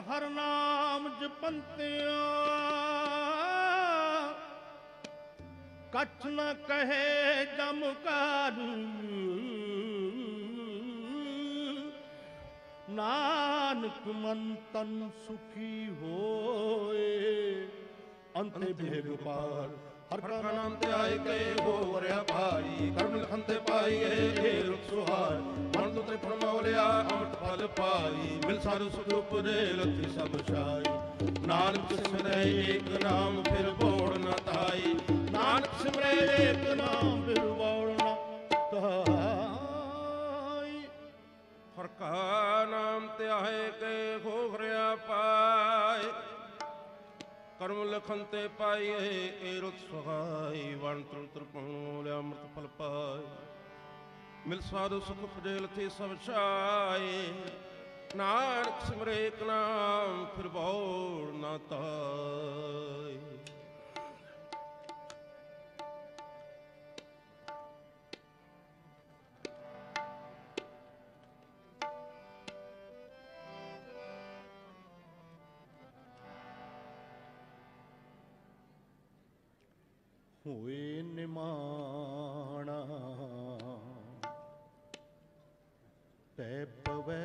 ਹਰ ਨਾਮ ਜਪੰਤਿਆ। ਕਛ ਨ ਕਹੇ ਜਮ ਕਰ। ਨਾਨਕ ਮਨ ਤਨ ਸੁਖੀ ਹੋਏ। ਅੰਤੇ ਬੇਗ ਪਾਰ ਹਰ ਹਰ ਕਾ ਕਾ ਨਾਮ ਨਾਮ ਤੇ ਆਏ ਗਏ ਹੋ ਵਰਿਆ ਭਾਈ ਕਰਮ ਲਿਖਨ ਤੇ ਪਾਈ ਗਏ ਏ ਰੁਖ ਸੁਹਾਰ। ਮਨ ਤੁਤਰੇ ਫਰਮਾਵਲਿਆ ਅਮਟ ਫਲ ਪਾਈ। ਮਿਲ ਸਾਰੂ ਸੁਖ ਉਪਰੇ ਲਥੀ ਸਭ ਛਾਈ। ਨਾਨਕ ਸਿਮਰੈ ਏਕ ਨਾਮ, ਫਿਰ ਬੋੜ ਨ ਤਾਈ ਨਾਨਕ ਸਿਮਰੈ ਏਕ ਨਾਮ ਬਿਰਵਾਉ ਨ ਤਾਈ ਹਰ ਕਾ ਨਾਮ ਤੇ ਆਏ ਗਏ ਹੋ ਵਰਿਆ ਪਾਈ ਕਰਮ ਲਖਨ ਤੇ ਪਾਈਏ ਏ ਰੁਖ ਸੁਹਾਈ, ਵਣ ਤਰ ਤਰ ਲਿਆ ਅੰਮ੍ਰਿਤ ਫਲ ਪਾਈ ਮਿਲ ਸਾਧੂ ਸੁਖ ਫਜੇਲ ਤੇ ਸਭ ਛਾਏ। ਨਾਨਕ ਸਿਮਰੇ ਇੱਕ ਨਾਮ, ਫਿਰ ਬੌੜ ਨਾ ਤਾਈ ਹੋਏ ਨਿਮਾਣਾ। ਤੈ ਪਵੈ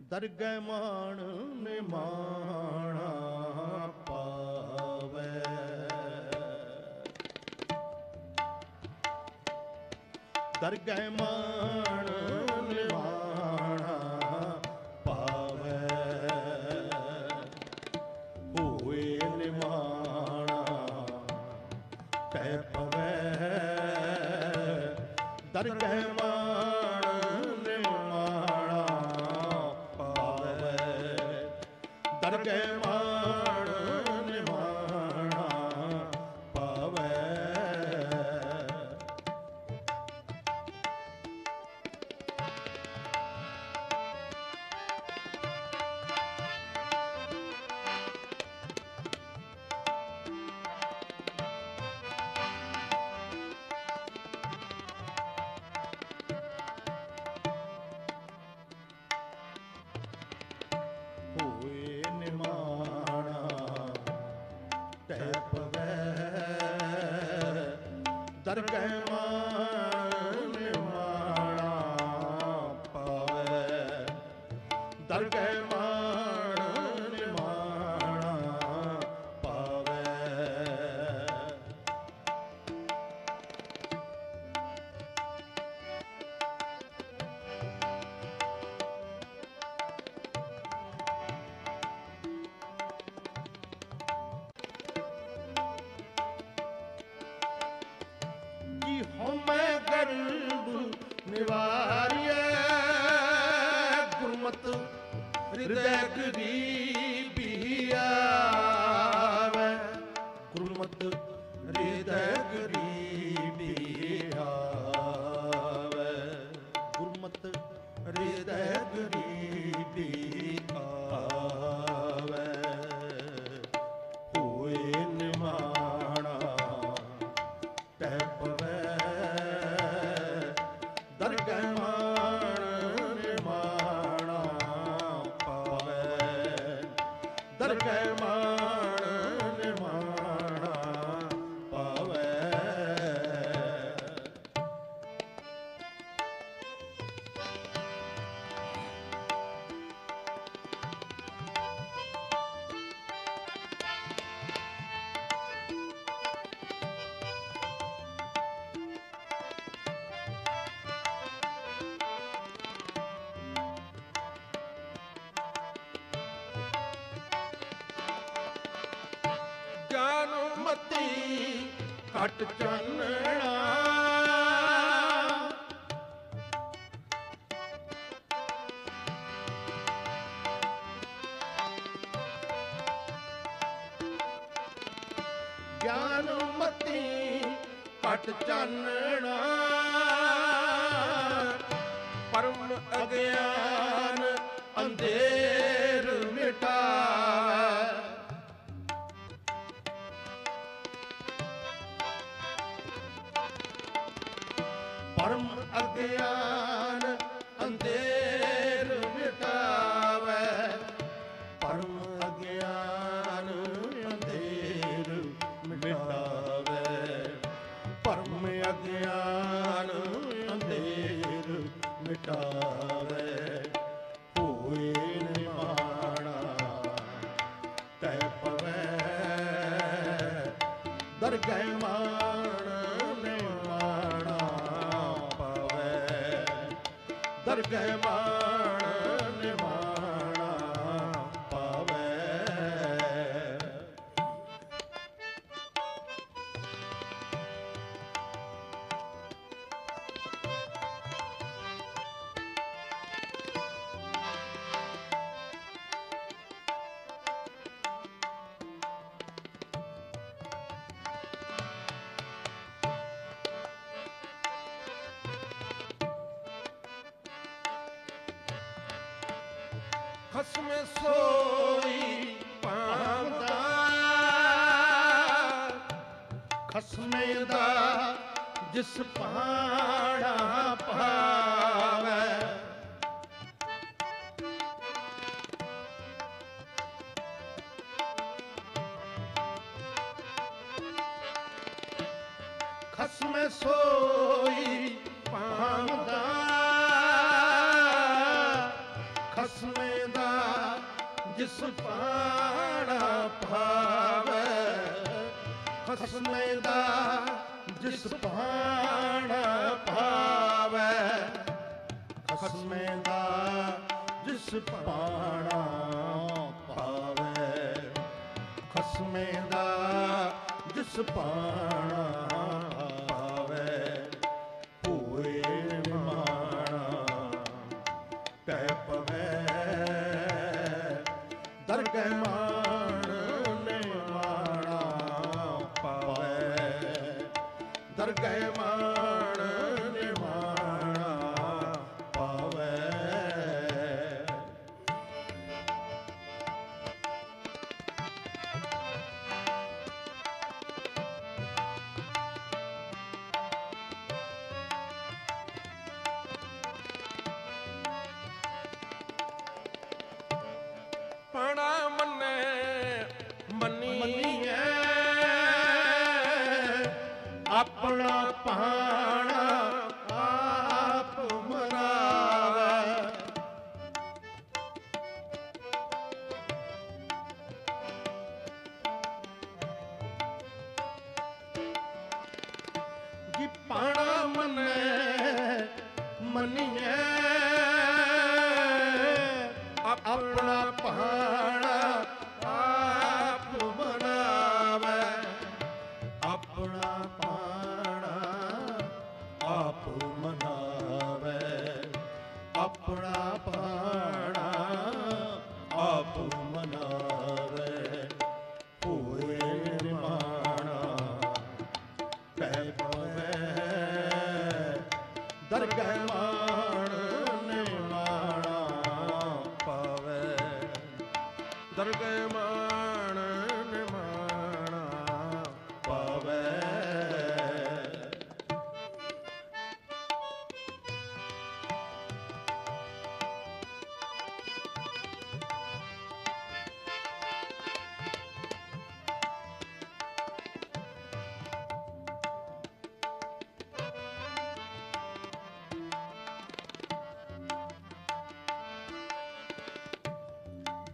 ਦਰਗਹਿ ਮਾਣ ਨਿਮਾਣਾ ਪਾਵੈ। ਦਰਗਹਿ ਮਾਣ ਦਰਗਹਿ ਅਗਿਆਨ ਅੰਧੇਰ ਮਿਟਾਵੇ ਹੋਏ ਨਿਮਾਣਾ ਤੈ ਪਵੇ। ਦਰਗਹਿ ਮਾਣ ਨਿਮਾਣਾ ਪਵੇ। ਦਰਗਹਿ disappointed.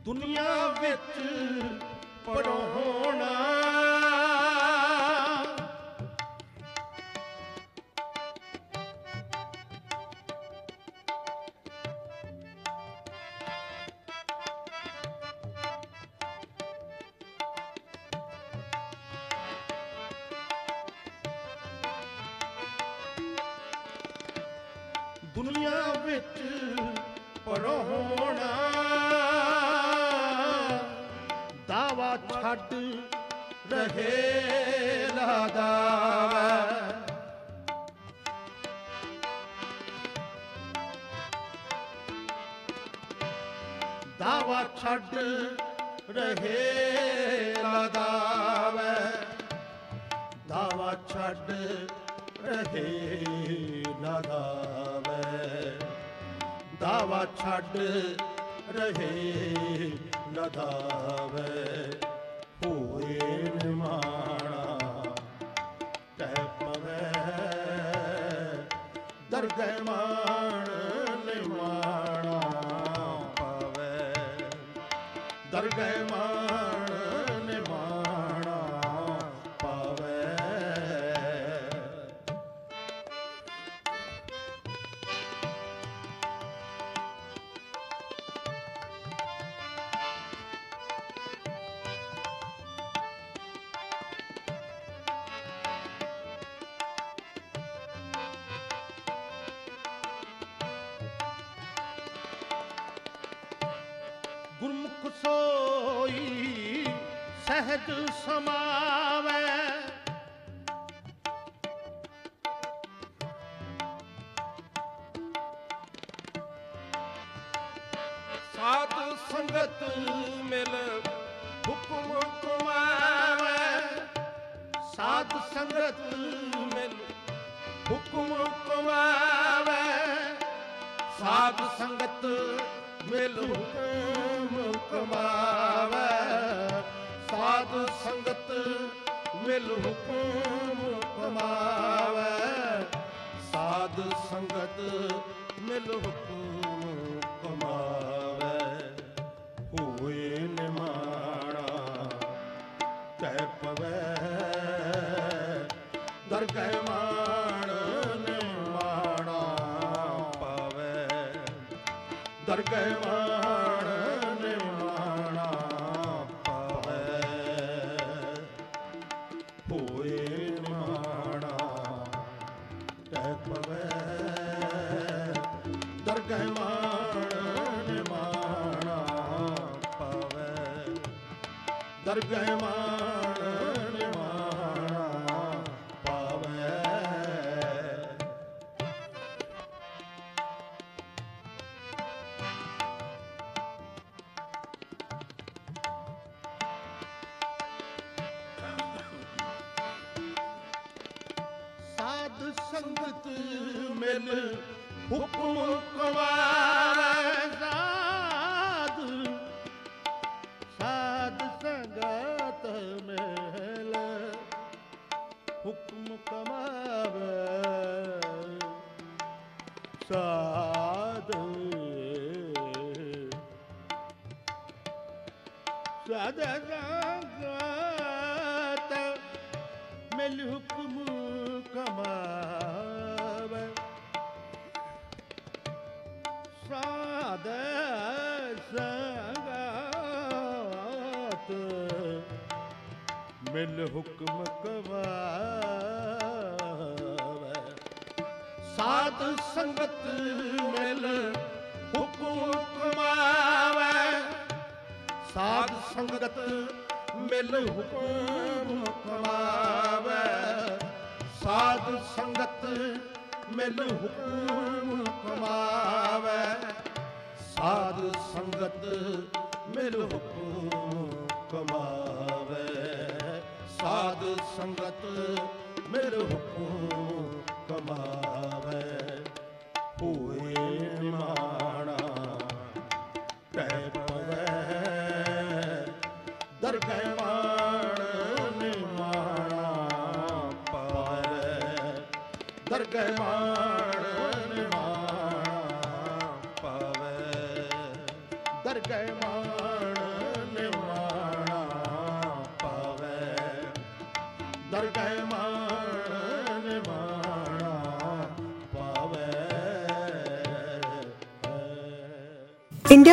ਦੁਨੀਆ ਵਿੱਚ ਗੁਰਮੁਖ ਸੋਈ ਸਹਿਜ ਸਮਾਵੈ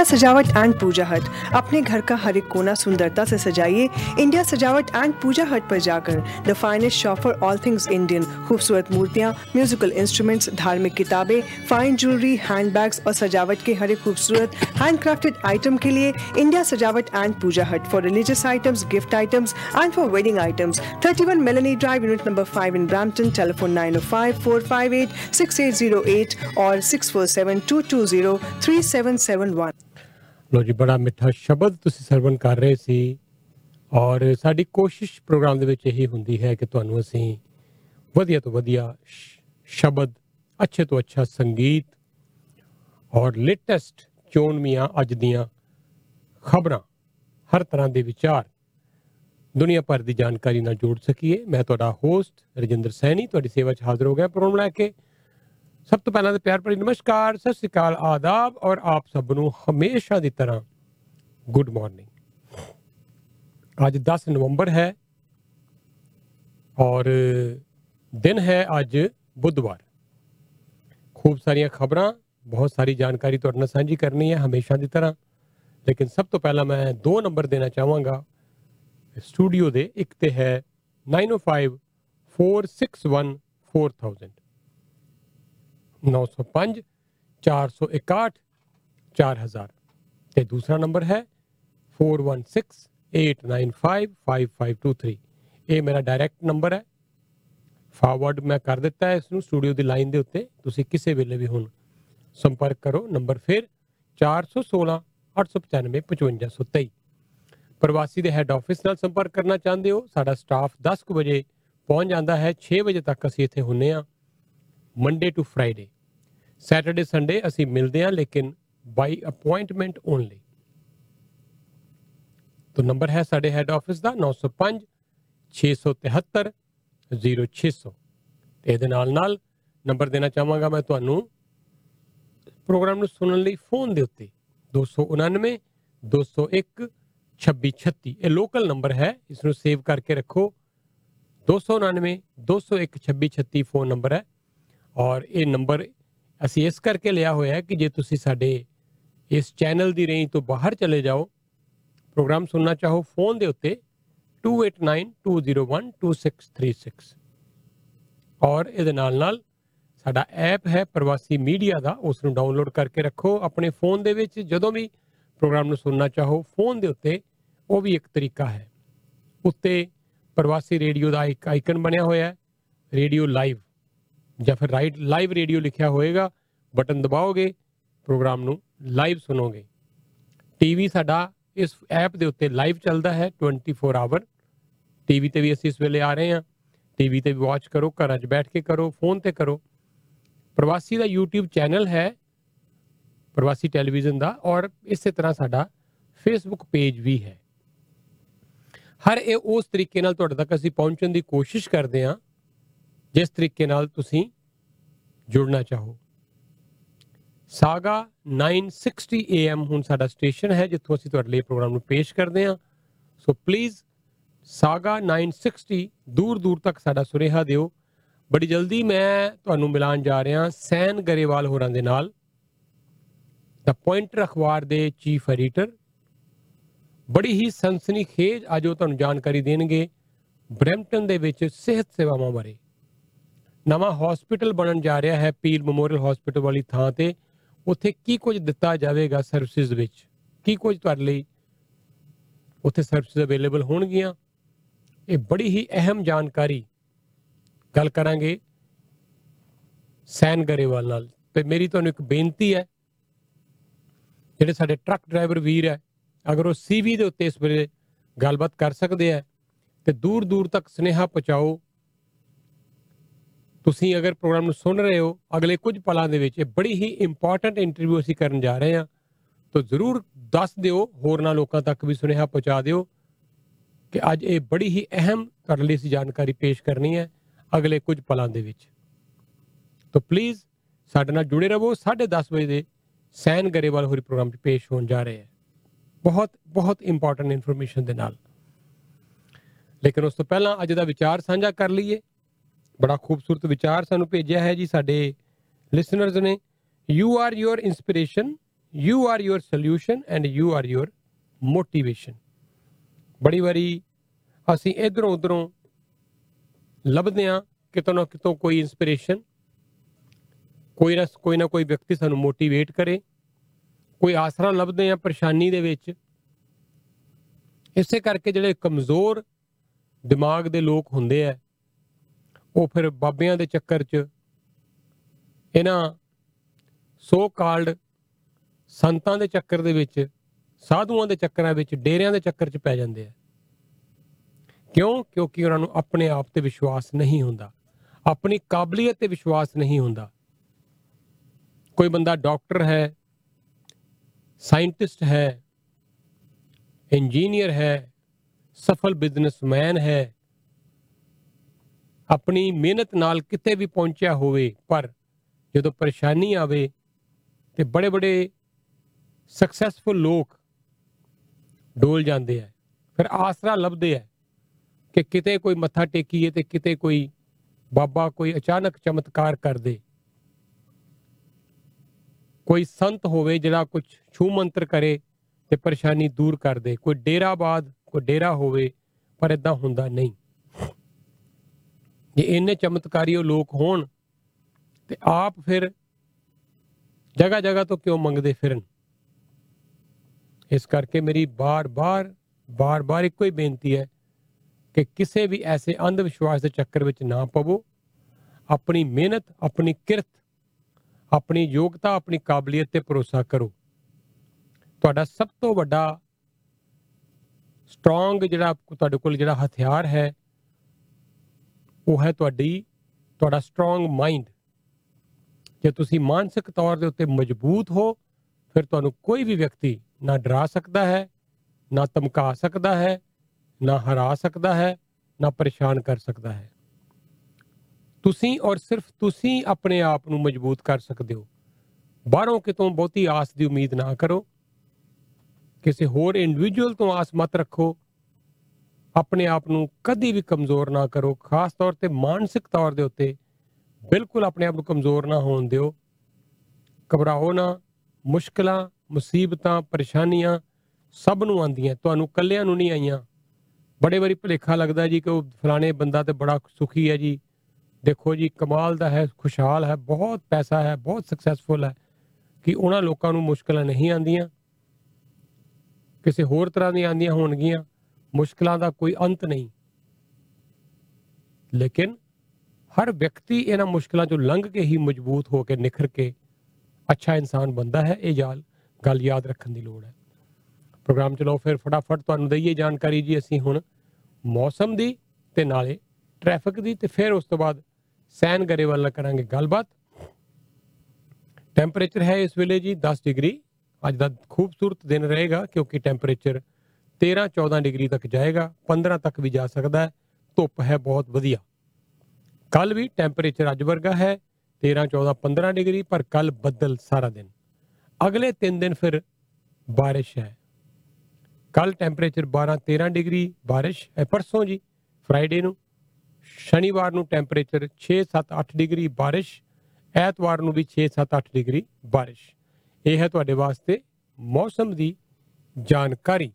सजावट एंड पूजा हट। अपने घर का हर एक कोना सुंदरता से सजाइए। इंडिया सजावट एंड पूजा हट पर जाकर the finest shop for all things Indian. खूबसूरत मूर्तियाँ, म्यूजिकल इंस्ट्रूमेंट्स, धार्मिक किताबें, फाइन ज्वेलरी, हैंडबैग्स और सजावट के हर एक खूबसूरत हैंडक्राफ्टेड आइटम के लिए इंडिया सजावट and Puja hut. For religious items gift items and for wedding items 31 Melanie drive unit number 5 in Brampton telephone 905 458 6808 or 647 220 3771 ਲੋ ਜੀ, ਬੜਾ ਮਿੱਠਾ ਸ਼ਬਦ ਤੁਸੀਂ ਸਰਵਣ ਕਰ ਰਹੇ ਸੀ ਔਰ ਸਾਡੀ ਕੋਸ਼ਿਸ਼ ਪ੍ਰੋਗਰਾਮ ਦੇ ਵਿੱਚ ਇਹੀ ਹੁੰਦੀ ਹੈ ਕਿ ਤੁਹਾਨੂੰ ਅਸੀਂ ਵਧੀਆ ਤੋਂ ਵਧੀਆ ਸ਼- ਸ਼ਬਦ, ਅੱਛੇ ਤੋਂ ਅੱਛਾ ਸੰਗੀਤ ਔਰ ਲੇਟੈਸਟ ਚੋਣਵੀਆਂ ਅੱਜ ਦੀਆਂ ਖਬਰਾਂ, ਹਰ ਤਰ੍ਹਾਂ ਦੇ ਵਿਚਾਰ ਦੁਨੀਆ ਭਰ ਦੀ ਜਾਣਕਾਰੀ ਨਾਲ ਜੋੜ ਸਕੀਏ। ਮੈਂ ਤੁਹਾਡਾ ਹੋਸਟ ਰਜਿੰਦਰ ਸੈਣੀ, ਤੁਹਾਡੀ ਸੇਵਾ 'ਚ ਹਾਜ਼ਰ ਹੋ ਗਿਆ ਪ੍ਰੋਗਰਾਮ ਲੈ ਕੇ। ਸਭ ਤੋਂ ਪਹਿਲਾਂ ਤਾਂ ਪਿਆਰ ਭਰੀ ਨਮਸਕਾਰ, ਸਤਿ ਸ੍ਰੀ ਅਕਾਲ, ਆਦਾਬ ਔਰ ਆਪ ਸਭ ਨੂੰ ਹਮੇਸ਼ਾ ਦੀ ਤਰ੍ਹਾਂ ਗੁੱਡ ਮਾਰਨਿੰਗ। ਅੱਜ 10 ਨਵੰਬਰ ਹੈ ਔਰ ਦਿਨ ਹੈ ਅੱਜ ਬੁੱਧਵਾਰ। ਖੂਬ ਸਾਰੀਆਂ ਖਬਰਾਂ, ਬਹੁਤ ਸਾਰੀ ਜਾਣਕਾਰੀ ਤੁਹਾਡੇ ਨਾਲ ਸਾਂਝੀ ਕਰਨੀ ਹੈ ਹਮੇਸ਼ਾ ਦੀ ਤਰ੍ਹਾਂ। ਲੇਕਿਨ ਸਭ ਤੋਂ ਪਹਿਲਾਂ ਮੈਂ ਦੋ ਨੰਬਰ ਦੇਣਾ ਚਾਹਾਂਗਾ। ਸਟੂਡੀਓ ਦੇ ਇੱਕ ਤੇ ਹੈ 905 461 4000 905 461 4000 ਤੇ ਦੂਸਰਾ ਨੰਬਰ ਹੈ 4168955523 ਇਹ ਮੇਰਾ ਡਾਇਰੈਕਟ ਨੰਬਰ ਹੈ ਫਾਰਵਰਡ ਮੈਂ ਕਰ ਦਿੱਤਾ ਹੈ ਇਸ ਨੂੰ ਸਟੂਡੀਓ ਦੀ ਲਾਈਨ ਦੇ ਉੱਤੇ ਤੁਸੀਂ ਕਿਸੇ ਵੇਲੇ ਵੀ ਹੁਣ ਸੰਪਰਕ ਕਰੋ ਨੰਬਰ ਫਿਰ 416 895 5523 ਪ੍ਰਵਾਸੀ ਦੇ ਹੈੱਡ ਆਫਿਸ ਨਾਲ ਸੰਪਰਕ ਕਰਨਾ ਚਾਹੁੰਦੇ ਹੋ ਸਾਡਾ ਸਟਾਫ 10 ਕੁ ਵਜੇ ਪਹੁੰਚ ਜਾਂਦਾ ਹੈ 6 ਵਜੇ ਤੱਕ ਅਸੀਂ ਇੱਥੇ ਹੁੰਨੇ ਆ Monday to Friday Saturday Sunday ਅਸੀਂ ਮਿਲਦੇ ਹਾਂ, ਲੇਕਿਨ ਬਾਈ ਅਪਾਇੰਟਮੈਂਟ ਓਨਲੀ ਤੋ ਨੰਬਰ ਹੈ ਸਾਡੇ ਹੈੱਡ ਆਫਿਸ ਦਾ 905 673 0600 ਤੇ ਇਹਦੇ ਨਾਲ ਨਾਲ ਨੰਬਰ ਦੇਣਾ ਚਾਹਾਂਗਾ ਮੈਂ ਤੁਹਾਨੂੰ। ਪ੍ਰੋਗਰਾਮ ਨੂੰ ਸੁਣਨ ਲਈ ਫੋਨ ਦੇ ਉੱਤੇ 299 201 2636 ਇਹ ਲੋਕਲ ਨੰਬਰ ਹੈ ਇਸ ਨੂੰ ਸੇਵ ਕਰਕੇ ਰੱਖੋ। 299 201 2636 ਫੋਨ ਨੰਬਰ ਹੈ। ਔਰ ਇਹ ਨੰਬਰ ਅਸੀਂ ਇਸ ਕਰਕੇ ਲਿਆ ਹੋਇਆ ਹੈ ਕਿ ਜੇ ਤੁਸੀਂ ਸਾਡੇ ਇਸ ਚੈਨਲ ਦੀ ਰੇਂਜ ਤੋਂ ਬਾਹਰ ਚਲੇ ਜਾਓ, ਪ੍ਰੋਗਰਾਮ ਸੁਣਨਾ ਚਾਹੋ, ਫੋਨ ਦੇ ਉੱਤੇ 2892012636 ਔਰ ਇਹਦੇ ਨਾਲ ਨਾਲ ਸਾਡਾ ਐਪ ਹੈ ਪ੍ਰਵਾਸੀ ਮੀਡੀਆ ਦਾ ਉਸ ਨੂੰ ਡਾਊਨਲੋਡ ਕਰਕੇ ਰੱਖੋ। ਆਪਣੇ ਫੋਨ ਦੇ ਵਿੱਚ ਜਦੋਂ ਵੀ ਪ੍ਰੋਗਰਾਮ ਨੂੰ ਸੁਣਨਾ ਚਾਹੋ, ਫੋਨ ਦੇ ਉੱਤੇ ਉਹ ਵੀ ਇੱਕ ਤਰੀਕਾ ਹੈ। ਉੱਤੇ ਪ੍ਰਵਾਸੀ ਰੇਡੀਓ ਦਾ ਇੱਕ ਆਈਕਨ ਬਣਿਆ ਹੋਇਆ ਹੈ, ਰੇਡੀਓ ਲਾਈਵ। ਜਾਂ ਫਿਰ ਰਾਈਟ ਲਾਈਵ ਰੇਡੀਓ ਲਿਖਿਆ ਹੋਏਗਾ, ਬਟਨ ਦਬਾਓਗੇ, ਪ੍ਰੋਗਰਾਮ ਨੂੰ ਲਾਈਵ ਸੁਣੋਗੇ। ਟੀਵੀ ਸਾਡਾ ਇਸ ਐਪ ਦੇ ਉੱਤੇ ਲਾਈਵ ਚੱਲਦਾ ਹੈ 24 ਆਵਰ ਟੀਵੀ ਤੇ ਵੀ ਅਸੀਂ ਇਸ ਵੇਲੇ ਆ ਰਹੇ ਹਾਂ। ਟੀਵੀ ਤੇ ਵੀ ਵਾਚ ਕਰੋ, ਘਰਾਂ 'ਚ ਬੈਠ ਕੇ ਕਰੋ ਫੋਨ ਤੇ ਕਰੋ। ਪ੍ਰਵਾਸੀ ਦਾ YouTube ਚੈਨਲ ਹੈ, ਪ੍ਰਵਾਸੀ ਟੈਲੀਵਿਜ਼ਨ ਦਾ, ਔਰ ਇਸੇ ਤਰ੍ਹਾਂ ਸਾਡਾ Facebook ਪੇਜ ਵੀ ਹੈ। ਹਰ ਇਹ ਉਸ ਤਰੀਕੇ ਨਾਲ ਤੁਹਾਡੇ ਤੱਕ ਅਸੀਂ ਪਹੁੰਚਣ ਦੀ ਕੋਸ਼ਿਸ਼ ਕਰਦੇ ਹਾਂ ਜਿਸ ਤਰੀਕੇ ਨਾਲ ਤੁਸੀਂ ਜੁੜਨਾ ਚਾਹੋ। ਸਾਗਾ 960 AM ਹੁਣ ਸਾਡਾ ਸਟੇਸ਼ਨ ਹੈ, ਜਿੱਥੋਂ ਅਸੀਂ ਤੁਹਾਡੇ ਲਈ ਪ੍ਰੋਗਰਾਮ ਨੂੰ ਪੇਸ਼ ਕਰਦੇ ਹਾਂ। ਸੋ ਪਲੀਜ਼ ਸਾਗਾ 960 ਦੂਰ ਦੂਰ ਤੱਕ ਸਾਡਾ ਸੁਨੇਹਾ ਦਿਓ। ਬੜੀ ਜਲਦੀ ਮੈਂ ਤੁਹਾਨੂੰ ਮਿਲਾਨ ਜਾ ਰਿਹਾ ਸੈਨ ਗਰੇਵਾਲ ਹੋਰਾਂ ਦੇ ਨਾਲ। ਦਾ ਪੁਆਇੰਟਰ ਅਖਬਾਰ ਦੇ ਚੀਫ ਐਡੀਟਰ ਬੜੀ ਹੀ ਸਨਸਨੀਖੇਜ ਅੱਜ ਉਹ ਤੁਹਾਨੂੰ ਜਾਣਕਾਰੀ ਦੇਣਗੇ ਬ੍ਰੈਂਪਟਨ ਦੇ ਵਿੱਚ ਸਿਹਤ ਸੇਵਾਵਾਂ ਬਾਰੇ। ਨਵਾਂ ਹਸਪੀਟਲ ਬਣਨ ਜਾ ਰਿਹਾ ਹੈ ਪੀਲ ਮੈਮੋਰੀਅਲ ਹਸਪੀਟਲ ਵਾਲੀ ਥਾਂ ਤੇ। ਉੱਥੇ ਕੀ ਕੁਝ ਦਿੱਤਾ ਜਾਵੇਗਾ ਸਰਵਿਸਿਜ਼ ਵਿੱਚ? ਕੀ ਕੁਝ ਤੁਹਾਡੇ ਲਈ ਉੱਥੇ ਸਰਵਿਸਿਜ਼ ਅਵੇਲੇਬਲ ਹੋਣਗੀਆਂ? ਇਹ ਬੜੀ ਹੀ ਅਹਿਮ ਜਾਣਕਾਰੀ। ਗੱਲ ਕਰਾਂਗੇ ਸੈਨ ਗਰੇਵਾਲ ਨਾਲ। ਤੇ ਮੇਰੀ ਤੁਹਾਨੂੰ ਇੱਕ ਬੇਨਤੀ ਹੈ, ਜਿਹੜੇ ਸਾਡੇ ਟਰੱਕ ਡਰਾਈਵਰ ਵੀਰ ਹੈ, ਅਗਰ ਉਹ ਸੀਵੀ ਦੇ ਉੱਤੇ ਇਸ ਵੇਲੇ ਗੱਲਬਾਤ ਕਰ ਸਕਦੇ ਆ ਤੇ ਦੂਰ ਦੂਰ ਤੱਕ ਸੁਨੇਹਾ ਪਹੁੰਚਾਓ। ਤੁਸੀਂ ਅਗਰ ਪ੍ਰੋਗਰਾਮ ਨੂੰ ਸੁਣ ਰਹੇ ਹੋ, ਅਗਲੇ ਕੁਝ ਪਲਾਂ ਦੇ ਵਿੱਚ ਇਹ ਬੜੀ ਹੀ ਇੰਪੋਰਟੈਂਟ ਇੰਟਰਵਿਊ ਅਸੀਂ ਕਰਨ ਜਾ ਰਹੇ ਹਾਂ। ਤਾਂ ਜ਼ਰੂਰ ਦੱਸ ਦਿਓ, ਹੋਰਨਾਂ ਲੋਕਾਂ ਤੱਕ ਵੀ ਸੁਨੇਹਾ ਪਹੁੰਚਾ ਦਿਓ ਕਿ ਅੱਜ ਇਹ ਬੜੀ ਹੀ ਅਹਿਮ ਤੁਹਾਡੇ ਲਈ ਅਸੀਂ ਜਾਣਕਾਰੀ ਪੇਸ਼ ਕਰਨੀ ਹੈ ਅਗਲੇ ਕੁਝ ਪਲਾਂ ਦੇ ਵਿੱਚ। ਤਾਂ ਪਲੀਜ਼ ਸਾਡੇ ਨਾਲ ਜੁੜੇ ਰਹੋ 10:30 ਵਜੇ ਦੇ ਸੈਨ ਗਰੇਵਾਲ ਹੋਰੀ ਪ੍ਰੋਗਰਾਮ 'ਚ ਪੇਸ਼ ਹੋਣ ਜਾ ਰਹੇ ਹੈ। ਬਹੁਤ ਬਹੁਤ ਇੰਪੋਰਟੈਂਟ ਇਨਫੋਰਮੇਸ਼ਨ ਦੇ ਨਾਲ। ਲੇਕਿਨ ਉਸ ਤੋਂ ਪਹਿਲਾਂ ਅੱਜ ਦਾ ਵਿਚਾਰ ਸਾਂਝਾ ਕਰ ਲਈਏ। ਬੜਾ ਖੂਬਸੂਰਤ ਵਿਚਾਰ ਸਾਨੂੰ ਭੇਜਿਆ ਹੈ ਜੀ ਸਾਡੇ ਲਿਸਨਰਸ ਨੇ। You are your inspiration you are your solution and you are your motivation ਬੜੀ ਵਾਰੀ ਅਸੀਂ ਇਧਰੋਂ ਉਧਰੋਂ ਲੱਭਦੇ ਆ ਕਿਤੋਂ ਨਾ ਕਿਤੋਂ ਕੋਈ ਇਨਸਪੀਰੇਸ਼ਨ ਕੋਈ ਨਾ ਕੋਈ ਨਾ ਕੋਈ ਵਿਅਕਤੀ ਸਾਨੂੰ ਮੋਟੀਵੇਟ ਕਰੇ। ਕੋਈ ਆਸਰਾ ਲੱਭਦੇ ਆ ਪਰੇਸ਼ਾਨੀ ਦੇ ਵਿੱਚ। ਇਸੇ ਕਰਕੇ ਜਿਹੜੇ ਕਮਜ਼ੋਰ ਦਿਮਾਗ ਦੇ ਲੋਕ ਹੁੰਦੇ ਆ ਉਹ ਫਿਰ ਬਾਬਿਆਂ ਦੇ ਚੱਕਰ 'ਚ ਇਹਨਾਂ ਸੋ ਕਾਲਡ ਸੰਤਾਂ ਦੇ ਚੱਕਰ ਦੇ ਵਿੱਚ, ਸਾਧੂਆਂ ਦੇ ਚੱਕਰਾਂ ਵਿੱਚ, ਡੇਰਿਆਂ ਦੇ ਚੱਕਰ 'ਚ ਪੈ ਜਾਂਦੇ ਆ। ਕਿਉਂ? ਕਿਉਂਕਿ ਉਹਨਾਂ ਨੂੰ ਆਪਣੇ ਆਪ ਤੇ ਵਿਸ਼ਵਾਸ ਨਹੀਂ ਹੁੰਦਾ। ਆਪਣੀ ਕਾਬਲੀਅਤ ਤੇ ਵਿਸ਼ਵਾਸ ਨਹੀਂ ਹੁੰਦਾ। ਕੋਈ ਬੰਦਾ ਡਾਕਟਰ ਹੈ, ਸਾਇੰਟਿਸਟ ਹੈ, ਇੰਜੀਨੀਅਰ ਹੈ, ਸਫਲ ਬਿਜ਼ਨਸਮੈਨ ਹੈ ਆਪਣੀ ਮਿਹਨਤ ਨਾਲ ਕਿਤੇ ਵੀ ਪਹੁੰਚਿਆ ਹੋਵੇ, ਪਰ ਜਦੋਂ ਪਰੇਸ਼ਾਨੀ ਆਵੇ ਤੇ ਬੜੇ ਬੜੇ ਸਕਸੈਸਫੁਲ ਲੋਕ ਡੋਲ ਜਾਂਦੇ ਆ, ਫਿਰ ਆਸਰਾ ਲੱਭਦੇ ਹੈ ਕਿ ਕਿਤੇ ਕੋਈ ਮੱਥਾ ਟੇਕੀਏ ਤੇ ਕਿਤੇ ਕੋਈ ਬਾਬਾ ਕੋਈ ਅਚਾਨਕ ਚਮਤਕਾਰ ਕਰ ਦੇ। ਕੋਈ ਸੰਤ ਹੋਵੇ ਜਿਹੜਾ ਕੁਝ ਛੂ ਮੰਤਰ ਕਰੇ ਤੇ ਪਰੇਸ਼ਾਨੀ ਦੂਰ ਕਰ ਦੇ, ਕੋਈ ਡੇਰਾਬਾਦ ਕੋਈ ਡੇਰਾ ਹੋਵੇ, ਪਰ ਇਦਾਂ ਹੁੰਦਾ ਨਹੀਂ। ਜੇ ਇੰਨੇ ਚਮਤਕਾਰੀ ਉਹ ਲੋਕ ਹੋਣ ਤੇ ਆਪ ਫਿਰ ਜਗ੍ਹਾ ਜਗ੍ਹਾ ਤੋਂ ਕਿਉਂ ਮੰਗਦੇ ਫਿਰਨ? ਇਸ ਕਰਕੇ ਮੇਰੀ ਬਾਰ-ਬਾਰ ਬਾਰ-ਬਾਰ ਇੱਕੋ ਹੀ ਬੇਨਤੀ ਹੈ ਕਿ ਕਿਸੇ ਵੀ ਐਸੇ ਅੰਧ ਵਿਸ਼ਵਾਸ ਦੇ ਚੱਕਰ ਵਿੱਚ ਨਾ ਪਵੋ। ਆਪਣੀ ਮਿਹਨਤ, ਆਪਣੀ ਕਿਰਤ, ਆਪਣੀ ਯੋਗਤਾ, ਆਪਣੀ ਕਾਬਲੀਅਤ ਤੇ ਭਰੋਸਾ ਕਰੋ। ਤੁਹਾਡਾ ਸਭ ਤੋਂ ਵੱਡਾ ਸਟਰੋਂਗ ਜਿਹੜਾ ਤੁਹਾਡੇ ਕੋਲ ਜਿਹੜਾ ਹਥਿਆਰ ਹੈ ਉਹ ਹੈ ਤੁਹਾਡੀ, ਤੁਹਾਡਾ ਸਟਰੋਂਗ ਮਾਈਂਡ ਜੇ ਤੁਸੀਂ ਮਾਨਸਿਕ ਤੌਰ ਦੇ ਉੱਤੇ ਮਜ਼ਬੂਤ ਹੋ, ਫਿਰ ਤੁਹਾਨੂੰ ਕੋਈ ਵੀ ਵਿਅਕਤੀ ਨਾ ਡਰਾ ਸਕਦਾ ਹੈ, ਨਾ ਧਮਕਾ ਸਕਦਾ ਹੈ, ਨਾ ਹਰਾ ਸਕਦਾ ਹੈ, ਨਾ ਪਰੇਸ਼ਾਨ ਕਰ ਸਕਦਾ ਹੈ। ਤੁਸੀਂ ਔਰ ਸਿਰਫ ਤੁਸੀਂ ਆਪਣੇ ਆਪ ਨੂੰ ਮਜ਼ਬੂਤ ਕਰ ਸਕਦੇ ਹੋ। ਬਾਹਰੋਂ ਕਿਤੋਂ ਬਹੁਤੀ ਆਸ ਦੀ ਉਮੀਦ ਨਾ ਕਰੋ। ਕਿਸੇ ਹੋਰ ਇੰਡੀਵਿਜੂਅਲ ਤੋਂ ਆਸ ਮਤ ਰੱਖੋ। ਆਪਣੇ ਆਪ ਨੂੰ ਕਦੀ ਵੀ ਕਮਜ਼ੋਰ ਨਾ ਕਰੋ। ਖਾਸ ਤੌਰ ਤੇ ਮਾਨਸਿਕ ਤੌਰ ਦੇ ਉੱਤੇ ਬਿਲਕੁਲ ਆਪਣੇ ਆਪ ਨੂੰ ਕਮਜ਼ੋਰ ਨਾ ਹੋਣ ਦਿਓ। ਘਬਰਾਓ ਨਾ। ਮੁਸ਼ਕਲਾਂ, ਮੁਸੀਬਤਾਂ, ਪਰੇਸ਼ਾਨੀਆਂ ਸਭ ਨੂੰ ਆਉਂਦੀਆਂ। ਤੁਹਾਨੂੰ ਕੱਲਿਆਂ ਨੂੰ ਨਹੀਂ ਆਈਆਂ। ਬੜੇ ਵਾਰੀ ਭੁਲੇਖਾ ਲੱਗਦਾ ਜੀ ਕਿ ਉਹ ਫਲਾਣੇ ਬੰਦਾ ਤੇ ਬੜਾ ਸੁਖੀ ਹੈ ਜੀ। ਦੇਖੋ ਜੀ, ਕਮਾਲ ਦਾ ਹੈ, ਖੁਸ਼ਹਾਲ ਹੈ, ਬਹੁਤ ਪੈਸਾ ਹੈ, ਬਹੁਤ ਸਕਸੈਸਫੁਲ ਹੈ ਕਿ ਉਹਨਾਂ ਲੋਕਾਂ ਨੂੰ ਮੁਸ਼ਕਲਾਂ ਨਹੀਂ ਆਉਂਦੀਆਂ। ਕਿਸੇ ਹੋਰ ਤਰ੍ਹਾਂ ਦੀਆਂ ਆਉਂਦੀਆਂ ਹੋਣਗੀਆਂ। ਮੁਸ਼ਕਲਾਂ ਦਾ ਕੋਈ ਅੰਤ ਨਹੀਂ। ਲੇਕਿਨ ਹਰ ਵਿਅਕਤੀ ਇਹਨਾਂ ਮੁਸ਼ਕਲਾਂ ਚੋਂ ਲੰਘ ਕੇ ਹੀ ਮਜ਼ਬੂਤ ਹੋ ਕੇ ਨਿਖਰ ਕੇ ਅੱਛਾ ਇਨਸਾਨ ਬਣਦਾ ਹੈ, ਇਹ ਯਾਲ ਗੱਲ ਯਾਦ ਰੱਖਣ ਦੀ ਲੋੜ ਹੈ। ਪ੍ਰੋਗਰਾਮ ਚਲੋ ਫਿਰ ਫਟਾਫਟ ਤੁਹਾਨੂੰ ਦਈਏ ਜਾਣਕਾਰੀ ਜੀ ਅਸੀਂ ਹੁਣ ਮੌਸਮ ਦੀ ਤੇ ਨਾਲੇ ਟ੍ਰੈਫਿਕ ਦੀ ਤੇ ਫਿਰ ਉਸ ਤੋਂ ਬਾਅਦ ਸੈਨ ਗਰੇਵਾਲ ਨਾਲ ਕਰਾਂਗੇ ਗੱਲਬਾਤ। ਟੈਂਪਰੇਚਰ ਹੈ ਇਸ ਵੇਲੇ ਜੀ 10 ਡਿਗਰੀ। ਅੱਜ ਦਾ ਖੂਬਸੂਰਤ ਦਿਨ ਰਹੇਗਾ ਕਿਉਂਕਿ ਟੈਂਪਰੇਚਰ 13 14 ਡਿਗਰੀ ਤੱਕ ਜਾਏਗਾ 15 ਤੱਕ ਵੀ ਜਾ ਸਕਦਾ ਹੈ। ਧੁੱਪ ਹੈ ਬਹੁਤ ਵਧੀਆ। ਕੱਲ ਵੀ ਟੈਂਪਰੇਚਰ ਅੱਜ ਵਰਗਾ ਹੈ 13 14 15 ਡਿਗਰੀ, ਪਰ ਕੱਲ ਬੱਦਲ ਸਾਰਾ ਦਿਨ। ਅਗਲੇ 3 ਦਿਨ ਫਿਰ ਬਾਰਿਸ਼ ਹੈ। ਕੱਲ ਟੈਂਪਰੇਚਰ 12 13 ਡਿਗਰੀ, ਬਾਰਿਸ਼ ਹੈ ਪਰਸੋਂ ਜੀ, ਫਰਾਈਡੇ ਨੂੰ। ਸ਼ਨੀਵਾਰ ਨੂੰ ਟੈਂਪਰੇਚਰ 6 7 8 ਡਿਗਰੀ, ਬਾਰਿਸ਼। ਐਤਵਾਰ ਨੂੰ ਵੀ 6 7 8 ਡਿਗਰੀ, ਬਾਰਿਸ਼। ਇਹ ਹੈ ਤੁਹਾਡੇ ਵਾਸਤੇ ਮੌਸਮ ਦੀ ਜਾਣਕਾਰੀ।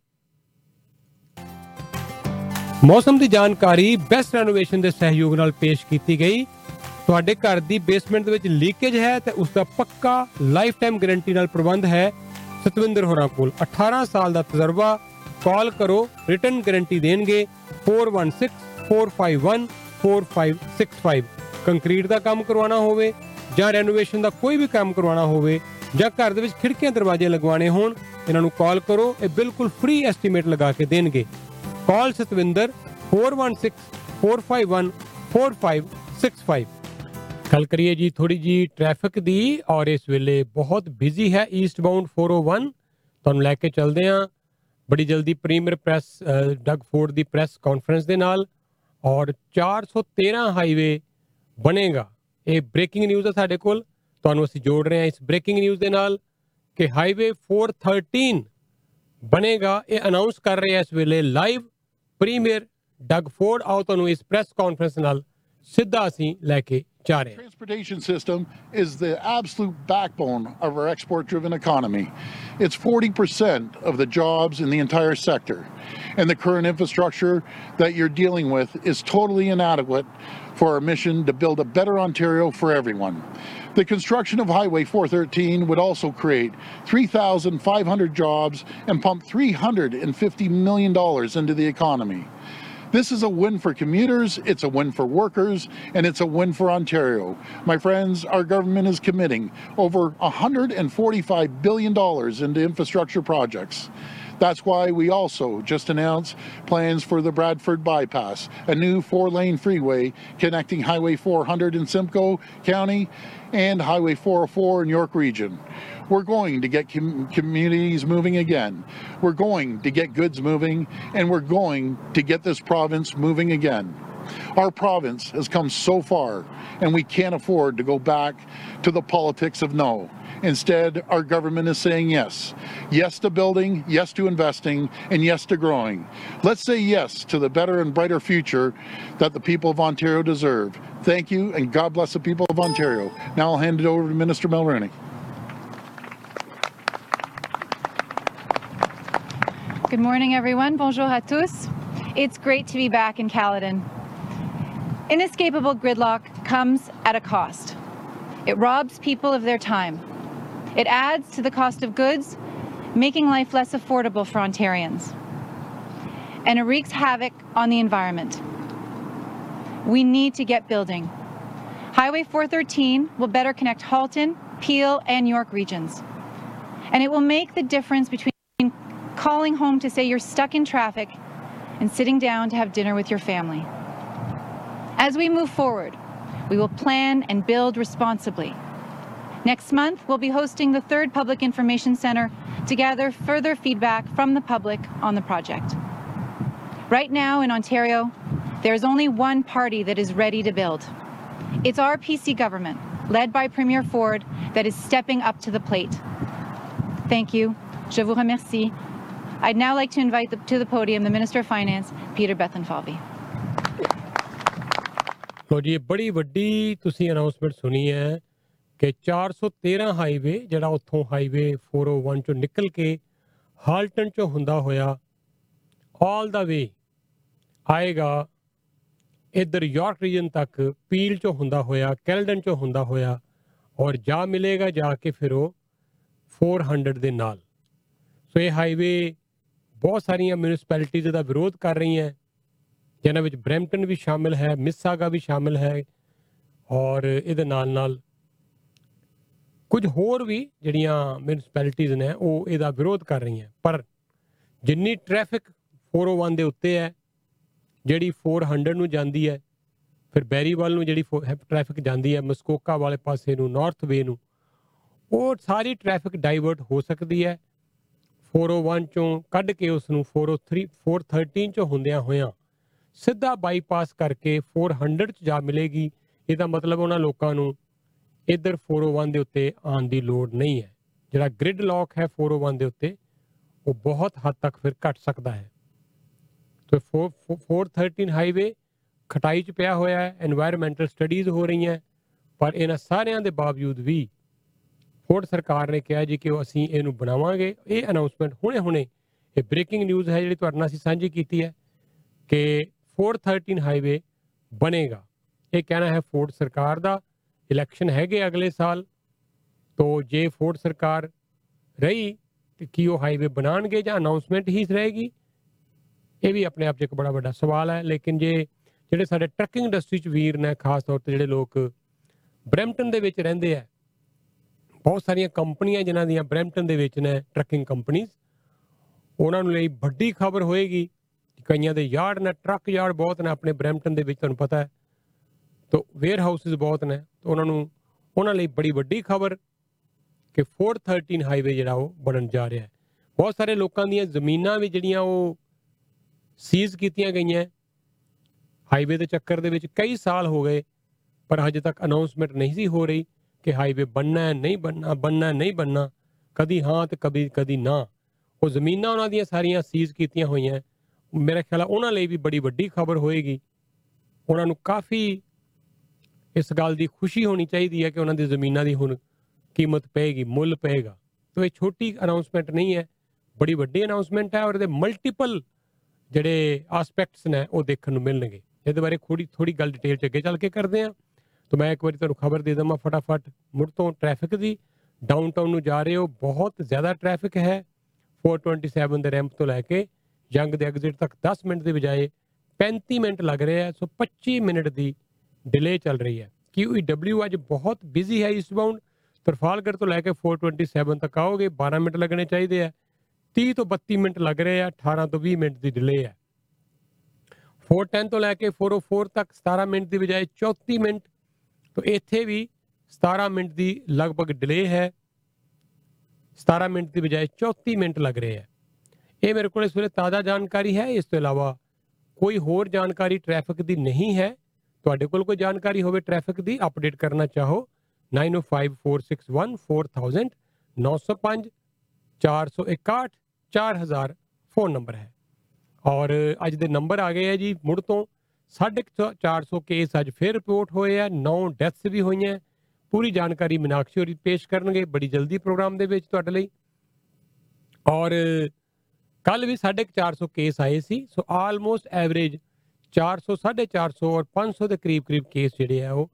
ਮੌਸਮ ਦੀ ਜਾਣਕਾਰੀ ਬੈਸਟ ਰੈਨੋਵੇਸ਼ਨ ਦੇ ਸਹਿਯੋਗ ਨਾਲ ਪੇਸ਼ ਕੀਤੀ ਗਈ। ਤੁਹਾਡੇ ਘਰ ਦੀ ਬੇਸਮੈਂਟ ਦੇ ਵਿੱਚ ਲੀਕੇਜ ਹੈ ਤੇ ਉਸ ਦਾ ਪੱਕਾ ਲਾਈਫ ਟਾਈਮ ਗਾਰੰਟੀ ਨਾਲ ਪ੍ਰਬੰਧ ਹੈ। ਸਤਵਿੰਦਰ ਹੋਰਾਂ ਕੋਲ 18 ਸਾਲ ਦਾ ਤਜਰਬਾ। ਕਾਲ ਕਰੋ ਰਿਟਰਨ ਗਾਰੰਟੀ ਦੇਣਗੇ। 4164514565 ਕੰਕਰੀਟ ਦਾ ਕੰਮ ਕਰਵਾਉਣਾ ਹੋਵੇ ਜਾਂ ਰੈਨੋਵੇਸ਼ਨ ਦਾ ਕੋਈ ਵੀ ਕੰਮ ਕਰਵਾਉਣਾ ਹੋਵੇ ਜਾਂ ਘਰ ਦੇ ਵਿੱਚ ਖਿੜਕੀਆਂ ਦਰਵਾਜ਼ੇ ਲਗਵਾਉਣੇ ਹੋਣ, ਇਹਨਾਂ ਨੂੰ ਕਾਲ ਕਰੋ, ਇਹ ਬਿਲਕੁਲ ਫ੍ਰੀ ਐਸਟੀਮੇਟ ਲਗਾ ਕੇ ਦੇਣਗੇ। ਕਾਲ ਸਤਵਿੰਦਰ 4164514565 ਗੱਲ ਕਰੀਏ ਜੀ ਥੋੜੀ ਜੀ ਟ੍ਰੈਫਿਕ ਦੀ ਔਰ ਇਸ ਵੇਲੇ ਬਹੁਤ ਬਿਜ਼ੀ ਹੈ ਈਸਟ ਬਾਉਂਡ 401 ਤੁਹਾਨੂੰ ਲੈ ਕੇ ਚੱਲਦੇ ਆਂ ਬੜੀ ਜਲਦੀ ਪ੍ਰੀਮੀਅਰ ਪ੍ਰੈਸ ਡਗ ਫੋਰਡ ਦੀ ਪ੍ਰੈਸ ਕਾਨਫਰੰਸ ਦੇ ਨਾਲ ਔਰ 413 ਹਾਈਵੇ ਬਣੇਗਾ ਇਹ ਬ੍ਰੇਕਿੰਗ ਨਿਊਜ਼ ਹੈ ਸਾਡੇ ਕੋਲ ਤੁਹਾਨੂੰ ਅਸੀਂ ਜੋੜ ਰਹੇ ਹਾਂ ਇਸ ਬ੍ਰੇਕਿੰਗ ਨਿਊਜ਼ ਦੇ ਨਾਲ ਕਿ ਹਾਈਵੇ 413 ਬਣੇਗਾ ਇਹ ਅਨਾਉਂਸ ਕਰ ਰਹੇ ਆ ਇਸ ਵੇਲੇ ਲਾਈਵ ਪ੍ਰੀਮੀਅਰ ਡਗ ਫੋਰਡ ਆਓ ਤੁਹਾਨੂੰ ਇਸ ਪ੍ਰੈਸ ਕਾਨਫਰੰਸ ਨਾਲ ਸਿੱਧਾ ਅਸੀਂ ਲੈ ਕੇ ਜਾ ਰਹੇ ਹਾਂ Transportation system is the absolute backbone of our export driven economy. It's 40% of the jobs in the entire sector. And the current infrastructure that you're dealing with is totally inadequate for our mission to build a better Ontario for everyone. The construction of Highway 413 would also create 3,500 jobs and pump $350 million into the economy. This is a win for commuters, it's a win for workers, and it's a win for Ontario. My friends, our government is committing over $145 billion into infrastructure projects. That's why we also just announced plans for the Bradford Bypass, a new four lane freeway connecting Highway 400 in Simcoe County and Highway 404 in York Region. We're going to get com- communities moving again. We're going to get goods moving, and we're going to get this province moving again. Our province has come so far, and we can't afford to go back to the politics of no. Instead, our government is saying yes. Yes to building, yes to investing, and yes to growing. Let's say yes to the better and brighter future that the people of Ontario deserve. Thank you, and God bless the people of Ontario. Now I'll hand it over to Minister Mulroney. Good morning, everyone. Bonjour à tous. It's great to be back in Caledon. Inescapable gridlock comes at a cost. It robs people of their time. It adds to the cost of goods, making life less affordable for Ontarians. And it wreaks havoc on the environment. We need to get building. Highway 413 will better connect Halton, Peel, and York regions. And it will make the difference between calling home to say you're stuck in traffic and sitting down to have dinner with your family. As we move forward, we will plan and build responsibly. Next month, we'll be hosting the third Public Information Center to gather further feedback from the public on the project. Right now in Ontario, there's only one party that is ready to build. It's our PC government, led by Premier Ford, that is stepping up to the plate. Thank you. Je vous remercie. I'd now like to invite the, to the podium the Minister of Finance, Peter Bethenfalvey. ਲੋ ਜੀ ਇਹ ਬੜੀ ਵੱਡੀ ਤੁਸੀਂ announcement ਸੁਣੀ ਹੈ ਕਿ 413 highway ਜਿਹੜਾ ਉੱਥੋਂ ਹਾਈਵੇ 401 ਚੋਂ ਨਿਕਲ ਕੇ ਹਾਲਟਨ ਚੋਂ ਹੁੰਦਾ ਹੋਇਆ ਆਲ ਦਾ ਵੇ ਆਏਗਾ ਇਧਰ ਯਾਰਕ ਰੀਜਨ ਤੱਕ, ਪੀਲ ਚੋਂ ਹੁੰਦਾ ਹੋਇਆ, ਕੈਲਡਨ ਚੋਂ ਹੁੰਦਾ ਹੋਇਆ ਔਰ ਜਾ ਮਿਲੇਗਾ ਜਾ ਕੇ ਫਿਰ ਉਹ 400 ਦੇ ਨਾਲ। ਸੋ ਇਹ ਹਾਈਵੇ ਬਹੁਤ ਸਾਰੀਆਂ ਮਿਊਨਿਸਪੈਲਿਟੀਜ਼ ਦਾ ਵਿਰੋਧ ਕਰ ਰਹੀਆਂ ਜਿਨ੍ਹਾਂ ਵਿੱਚ ਬ੍ਰੈਂਪਟਨ ਵੀ ਸ਼ਾਮਿਲ ਹੈ ਮਿਸਾਗਾ ਵੀ ਸ਼ਾਮਿਲ ਹੈ ਔਰ ਇਹਦੇ ਨਾਲ ਨਾਲ ਕੁਝ ਹੋਰ ਵੀ ਜਿਹੜੀਆਂ ਮਿਊਨਿਸਪੈਲਿਟੀਜ਼ ਨੇ, ਉਹ ਇਹਦਾ ਵਿਰੋਧ ਕਰ ਰਹੀਆਂ। ਪਰ ਜਿੰਨੀ ਟ੍ਰੈਫਿਕ 401 ਦੇ ਉੱਤੇ ਹੈ, ਜਿਹੜੀ 400 ਨੂੰ ਜਾਂਦੀ ਹੈ, ਫਿਰ ਬੈਰੀਵਾਲ ਨੂੰ ਜਿਹੜੀ ਟ੍ਰੈਫਿਕ ਜਾਂਦੀ ਹੈ, ਮਸਕੋਕਾ ਵਾਲੇ ਪਾਸੇ ਨੂੰ ਨਾਰਥ ਵੇ ਨੂੰ, ਉਹ ਸਾਰੀ ਟ੍ਰੈਫਿਕ ਡਾਈਵਰਟ ਹੋ ਸਕਦੀ ਹੈ। 401 ਚੋਂ ਕੱਢ ਕੇ ਉਸ ਨੂੰ 403 413 ਚੋਂ ਹੁੰਦਿਆਂ ਹੋਇਆਂ ਸਿੱਧਾ ਬਾਈਪਾਸ ਕਰਕੇ 400 ਚ ਜਾ ਮਿਲੇਗੀ। ਇਹਦਾ ਮਤਲਬ ਉਹਨਾਂ ਲੋਕਾਂ ਨੂੰ ਇਧਰ 401 ਦੇ ਉੱਤੇ ਆਉਣ ਦੀ ਲੋੜ ਨਹੀਂ ਹੈ। ਜਿਹੜਾ ਗ੍ਰਿਡ ਲੌਕ ਹੈ 401 ਦੇ ਉੱਤੇ, ਉਹ ਬਹੁਤ ਹੱਦ ਤੱਕ ਫਿਰ ਘਟ ਸਕਦਾ ਹੈ। ਤੇ 413 ਹਾਈਵੇ ਖਟਾਈ 'ਚ ਪਿਆ ਹੋਇਆ ਹੈ এনवायरमेंटल ਸਟੱਡੀਜ਼ ਹੋ ਰਹੀਆਂ ਪਰ ਇਹਨਾਂ ਸਾਰਿਆਂ ਦੇ ਬਾਵਜੂਦ ਵੀ ਫੋਰਡ ਸਰਕਾਰ ਨੇ ਕਿਹਾ ਜੀ ਕਿ ਉਹ ਅਸੀਂ ਇਹਨੂੰ ਬਣਾਵਾਂਗੇ। ਇਹ ਅਨਾਉਂਸਮੈਂਟ ਹੁਣੇ-ਹੁਣੇ ਇਹ ਬ੍ਰੇਕਿੰਗ ਨਿਊਜ਼ ਹੈ ਜਿਹੜੀ ਤੁਹਾਡੇ ਨਾਲ ਅਸੀਂ ਸਾਂਝੀ ਕੀਤੀ ਹੈ ਕਿ 413 ਹਾਈਵੇ ਬਣੇਗਾ। ਇਹ ਕਹਿਣਾ ਹੈ ਫੋਰਡ ਸਰਕਾਰ ਦਾ ਇਲੈਕਸ਼ਨ ਹੈਗੇ ਅਗਲੇ ਸਾਲ। ਤੋਂ ਜੇ ਫੋਰਡ ਸਰਕਾਰ ਰਹੀ, ਤੇ ਕੀ ਉਹ ਹਾਈਵੇ ਬਣਾਣਗੇ ਜਾਂ ਅਨਾਉਂਸਮੈਂਟ ਹੀ ਰਹੇਗੀ? ਇਹ ਵੀ ਆਪਣੇ ਆਪ 'ਚ ਇੱਕ ਬੜਾ ਵੱਡਾ ਸਵਾਲ ਹੈ। ਲੇਕਿਨ ਜੇ ਜਿਹੜੇ ਸਾਡੇ ਟਰੱਕਿੰਗ ਇੰਡਸਟਰੀ 'ਚ ਵੀਰ ਨੇ, ਖਾਸ ਤੌਰ ਤੇ ਜਿਹੜੇ ਲੋਕ ਬ੍ਰੈਂਪਟਨ ਦੇ ਵਿੱਚ ਰਹਿੰਦੇ ਆ, ਬਹੁਤ ਸਾਰੀਆਂ ਕੰਪਨੀਆਂ ਜਿਨ੍ਹਾਂ ਦੀਆਂ ਬ੍ਰੈਂਪਟਨ ਦੇ ਵਿੱਚ ਨੇ ਟਰੱਕਿੰਗ ਕੰਪਨੀਆਂ ਉਹਨਾਂ ਨੂੰ ਲਈ ਵੱਡੀ ਖਬਰ ਹੋਏਗੀ। ਕਈਆਂ ਦੇ ਯਾਰਡ ਨੇ ਟਰੱਕ ਯਾਰਡ ਬਹੁਤ ਨੇ, ਆਪਣੇ ਬ੍ਰੈਂਪਟਨ ਦੇ ਵਿੱਚ, ਤੁਹਾਨੂੰ ਪਤਾ ਹੈ। ਤੋਂ ਵੇਅਰ ਹਾਊਸਸ ਬਹੁਤ ਨੇ, ਤਾਂ ਉਹਨਾਂ ਨੂੰ, ਉਹਨਾਂ ਲਈ ਬੜੀ ਵੱਡੀ ਖਬਰ ਕਿ 413 ਹਾਈਵੇ ਜਿਹੜਾ ਉਹ ਬਣਨ ਜਾ ਰਿਹਾ ਹੈ। ਬਹੁਤ ਸਾਰੇ ਲੋਕਾਂ ਦੀਆਂ ਜ਼ਮੀਨਾਂ ਵੀ ਜਿਹੜੀਆਂ ਉਹ ਸੀਜ਼ ਕੀਤੀਆਂ ਗਈਆਂ ਹਾਈਵੇ ਦੇ ਚੱਕਰ ਦੇ ਵਿੱਚ ਕਈ ਸਾਲ ਹੋ ਗਏ, ਪਰ ਹਜੇ ਤੱਕ ਅਨਾਉਂਸਮੈਂਟ ਨਹੀਂ ਸੀ ਹੋ ਰਹੀ ਕਿ ਹਾਈਵੇ ਬਣਨਾ ਹੈ, ਨਹੀਂ ਬਣਨਾ ਬਣਨਾ ਹੈ, ਨਹੀਂ ਬਣਨਾ, ਕਦੀ ਹਾਂ ਤੇ ਕਦੀ ਕਦੀ ਨਾ। ਉਹ ਜ਼ਮੀਨਾਂ ਉਹਨਾਂ ਦੀਆਂ ਸਾਰੀਆਂ ਸੀਜ਼ ਕੀਤੀਆਂ ਹੋਈਆਂ ਮੇਰੇ ਖਿਆਲ ਆ ਉਹਨਾਂ ਲਈ ਵੀ ਬੜੀ ਵੱਡੀ ਖਬਰ ਹੋਏਗੀ। ਉਹਨਾਂ ਨੂੰ ਕਾਫੀ ਇਸ ਗੱਲ ਦੀ ਖੁਸ਼ੀ ਹੋਣੀ ਚਾਹੀਦੀ ਹੈ ਕਿ ਉਹਨਾਂ ਦੀ ਜ਼ਮੀਨਾਂ ਦੀ ਹੁਣ ਕੀਮਤ ਪਏਗੀ, ਮੁੱਲ ਪਏਗਾ। ਤੋ ਇਹ ਛੋਟੀ ਅਨਾਉਂਸਮੈਂਟ ਨਹੀਂ ਹੈ, ਬੜੀ ਵੱਡੀ ਅਨਾਉਂਸਮੈਂਟ ਹੈ ਔਰ ਇਹਦੇ ਮਲਟੀਪਲ ਜਿਹੜੇ ਐਸਪੈਕਟਸ ਨੇ ਉਹ ਦੇਖਣ ਨੂੰ ਮਿਲਣਗੇ। ਇਹਦੇ ਬਾਰੇ ਥੋੜੀ ਥੋੜੀ ਗੱਲ ਡਿਟੇਲ ਚ ਅੱਗੇ ਚੱਲ ਕੇ ਕਰਦੇ ਆ ਤਾਂ ਮੈਂ ਇੱਕ ਵਾਰੀ ਤੁਹਾਨੂੰ ਖਬਰ ਦੇ ਦਵਾਂ ਫਟਾਫਟ। ਮੁੜ ਤੋਂ ਟ੍ਰੈਫਿਕ ਦੀ ਡਾਊਨਟਾਊਨ ਨੂੰ ਜਾ ਰਹੇ ਹੋ, ਬਹੁਤ ਜ਼ਿਆਦਾ ਟ੍ਰੈਫਿਕ ਹੈ। 427 ਦੇ ਰੈਂਪ ਤੋਂ ਲੈ ਕੇ ਜੰਗ ਦੇ ਐਗਜ਼ਿਟ ਤੱਕ 10 ਮਿੰਟ ਦੀ ਬਜਾਏ 35 ਮਿੰਟ ਲੱਗ ਰਹੇ ਆ ਸੋ 25 ਮਿੰਟ ਦੀ ਡਿਲੇ ਚੱਲ ਰਹੀ ਹੈ। QEW ਅੱਜ ਬਹੁਤ ਬਿਜ਼ੀ ਹੈ ਇਸਬਾਉਂਡ ਤਰਫਾਲਗੜ ਤੋਂ ਲੈ ਕੇ 427 ਤੱਕ ਆਓਗੇ 12 ਮਿੰਟ ਲੱਗਣੇ ਚਾਹੀਦੇ ਆ। 30 ਤੋਂ 32 ਮਿੰਟ ਲੱਗ ਰਹੇ ਆ 18 ਤੋਂ 20 ਮਿੰਟ ਦੀ ਡਿਲੇ ਹੈ। 410 ਤੋਂ ਲੈ ਕੇ 404 ਤੱਕ 17 ਮਿੰਟ ਦੀ ਬਜਾਏ 34 ਮਿੰਟ। ਤੋਂ ਇੱਥੇ ਵੀ 17 ਮਿੰਟ ਦੀ ਲਗਭਗ ਡਿਲੇ ਹੈ। 17 ਮਿੰਟ ਦੀ ਬਜਾਏ 34 ਮਿੰਟ ਲੱਗ ਰਹੇ ਹੈ ਇਹ ਮੇਰੇ ਕੋਲ ਇਸ ਵੇਲੇ ਤਾਜ਼ਾ ਜਾਣਕਾਰੀ ਹੈ। ਇਸ ਤੋਂ ਇਲਾਵਾ ਕੋਈ ਹੋਰ ਜਾਣਕਾਰੀ ਟ੍ਰੈਫਿਕ ਦੀ ਨਹੀਂ ਹੈ। ਤੁਹਾਡੇ ਕੋਲ ਕੋਈ ਜਾਣਕਾਰੀ ਹੋਵੇ ਟ੍ਰੈਫਿਕ ਦੀ ਅਪਡੇਟ ਕਰਨਾ ਚਾਹੋ। 9054614000 905 461 4000 ਫੋਨ ਨੰਬਰ ਹੈ। ਔਰ ਅੱਜ ਦੇ ਨੰਬਰ ਆ ਗਏ ਆ ਜੀ, ਮੁੜ ਤੋਂ 450 ਕੇਸ ਅੱਜ ਫਿਰ ਰਿਪੋਰਟ ਹੋਏ ਆ 9 ਡੈਥਸ ਵੀ ਹੋਈਆਂ। ਪੂਰੀ ਜਾਣਕਾਰੀ ਮੀਨਾਕਸ਼ੀ ਹੋਰੀ ਪੇਸ਼ ਕਰਨਗੇ ਬੜੀ ਜਲਦੀ ਪ੍ਰੋਗਰਾਮ ਦੇ ਵਿੱਚ ਤੁਹਾਡੇ ਲਈ। ਔਰ ਕੱਲ ਵੀ 450 ਕੇਸ ਆਏ ਸੀ ਸੋ ਆਲਮੋਸਟ ਐਵਰੇਜ 400 450 ਔਰ 500 ਦੇ ਕਰੀਬ ਕਰੀਬ ਕੇਸ ਜਿਹੜੇ ਆ ਉਹ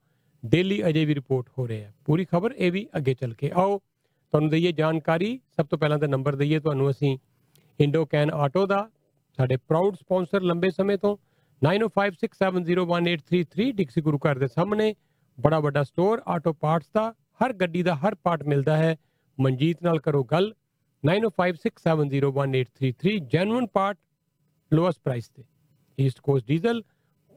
ਡੇਲੀ ਅਜੇ ਵੀ ਰਿਪੋਰਟ ਹੋ ਰਹੇ ਆ। ਪੂਰੀ ਖਬਰ ਇਹ ਵੀ ਅੱਗੇ ਚੱਲ ਕੇ ਆਓ। ਤੁਹਾਨੂੰ ਦਈਏ ਜਾਣਕਾਰੀ। ਸਭ ਤੋਂ ਪਹਿਲਾਂ ਤਾਂ ਨੰਬਰ ਦਈਏ, ਤੁਹਾਨੂੰ ਅਸੀਂ ਇੰਡੋ ਕੈਨ ਆਟੋ ਦਾ, ਸਾਡੇ ਪ੍ਰਾਊਡ ਸਪਾਂਸਰ ਲੰਬੇ ਸਮੇਂ ਤੋਂ 9056701833 ਡਿਕਸੀ ਗੁਰੂ ਘਰ ਦੇ ਸਾਹਮਣੇ, ਬੜਾ ਵੱਡਾ ਸਟੋਰ ਆਟੋ ਪਾਰਟਸ ਦਾ, ਹਰ ਗੱਡੀ ਦਾ ਹਰ ਪਾਰਟ ਮਿਲਦਾ ਹੈ। ਮਨਜੀਤ ਨਾਲ ਕਰੋ ਗੱਲ 9056701833 ਜੈਨੂਇਨ ਪਾਰਟ ਲੋਐਸਟ ਪ੍ਰਾਈਸ ਤੇ। ਈਸਟ ਕੋਸਟ ਡੀਜ਼ਲ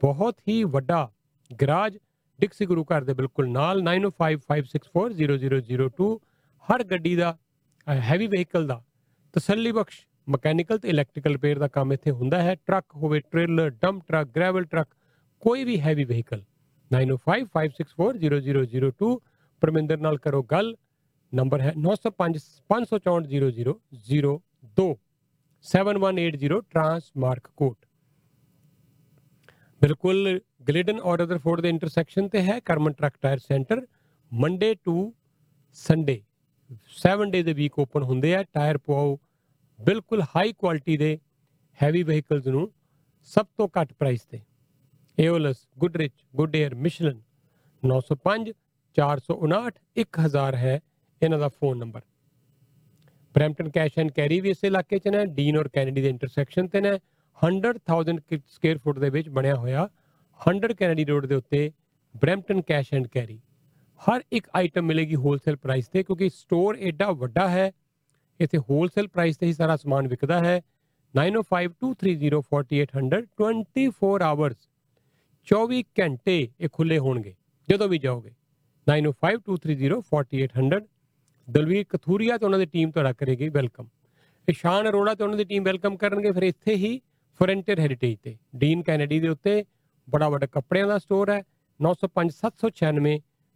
ਬਹੁਤ ਹੀ ਵੱਡਾ ਗਰਾਜ ਡਿਕਸੀ ਗੁਰੂ ਘਰ ਦੇ ਬਿਲਕੁਲ ਨਾਲ 9055640002 ਹਰ ਗੱਡੀ ਦਾ ਹੈਵੀ ਵਹੀਕਲ ਦਾ ਤਸੱਲੀ ਬਖਸ਼ ਮਕੈਨੀਕਲ ਤੇ ਇਲੈਕਟ੍ਰੀਕਲ ਰਿਪੇਅਰ ਦਾ ਕੰਮ ਇੱਥੇ ਹੁੰਦਾ ਹੈ। ਟਰੱਕ ਹੋਵੇ trailer dump truck gravel truck ਕੋਈ ਵੀ ਹੈਵੀ ਵਹੀਕਲ 9055640002 ਪਰਮਿੰਦਰ ਨਾਲ ਕਰੋ ਗੱਲ। ਨੰਬਰ ਹੈ 905 5640002 7180 ਟਰਾਂਸਮਾਰਕ ਕੋਟ ਬਿਲਕੁਲ ਗਲਿਡਨ ਔਰ ਰਦਰਫੋਰਡ ਦੇ ਇੰਟਰਸੈਕਸ਼ਨ ਤੇ ਹੈ Karman truck tyre centre Monday to Sunday 7 day ਦੇ ਵੀਕ ਓਪਨ ਹੁੰਦੇ ਆ ਟਾਇਰ ਪਵਾਓ ਬਿਲਕੁਲ ਹਾਈ ਕੁਆਲਿਟੀ ਦੇ ਹੈਵੀ ਵਹੀਕਲਸ ਨੂੰ ਸਭ ਤੋਂ ਘੱਟ ਪ੍ਰਾਈਸ ਤੇ। ਏਓਲਸ ਗੁੱਡਰਿਚ ਗੁੱਡ 에ਅਰ ਮਿਸ਼ਲਨ 905 459 1000 ਹੈ ਇਹਨਾਂ ਦਾ phone number Brampton cash and carry ਵੀ ਇਸ ਇਲਾਕੇ 'ਚ ਨੇ ਡੀਨ ਔਰ ਕੈਨੇਡੀ ਦੇ ਇੰਟਰਸੈਕਸ਼ਨ ਤੇ ਨੇ 100000 ਸਕੁਅਰ ਫੁੱਟ ਦੇ ਵਿੱਚ ਬਣਿਆ ਹੋਇਆ 100 ਕੈਨੇਡੀ ਰੋਡ ਦੇ ਉੱਤੇ ਬ੍ਰੈਂਪਟਨ ਕੈਸ਼ ਐਂਡ ਕੈਰੀ। ਹਰ ਇੱਕ ਆਈਟਮ ਮਿਲੇਗੀ ਹੋਲਸੇਲ ਪ੍ਰਾਈਸ ਤੇ ਕਿਉਂਕਿ ਸਟੋਰ ਐਡਾ ਵੱਡਾ ਹੈ, ਇੱਥੇ ਹੋਲਸੇਲ ਪ੍ਰਾਈਸ ਤੇ ਹੀ ਸਾਰਾ ਸਮਾਨ ਵਿਕਦਾ ਹੈ। 9052304800 24 ਆਵਰਸ 24 ਘੰਟੇ ਇਹ ਖੁੱਲੇ ਹੋਣਗੇ, ਜਦੋਂ ਵੀ ਜਾਓਗੇ। 9052304800 ਦਲਵੀਰ ਕਥੂਰੀਆ ਤੇ ਉਹਨਾਂ ਦੀ ਟੀਮ ਤੁਹਾਡਾ ਕਰੇਗੀ ਵੈਲਕਮ ਇਸ਼ਾਨ ਅਰੋੜਾ ਤੇ ਉਹਨਾਂ ਦੀ ਟੀਮ ਵੈਲਕਮ ਕਰਨਗੇ, ਫਿਰ ਇੱਥੇ ਹੀ ਫਰੰਟੀਅਰ ਹੈਰੀਟੇਜ ਤੇ ਡੀਨ ਕੈਨੇਡੀ ਦੇ ਉੱਤੇ ਬੜਾ ਵੱਡਾ ਕੱਪੜਿਆਂ ਦਾ ਸਟੋਰ ਹੈ 905 796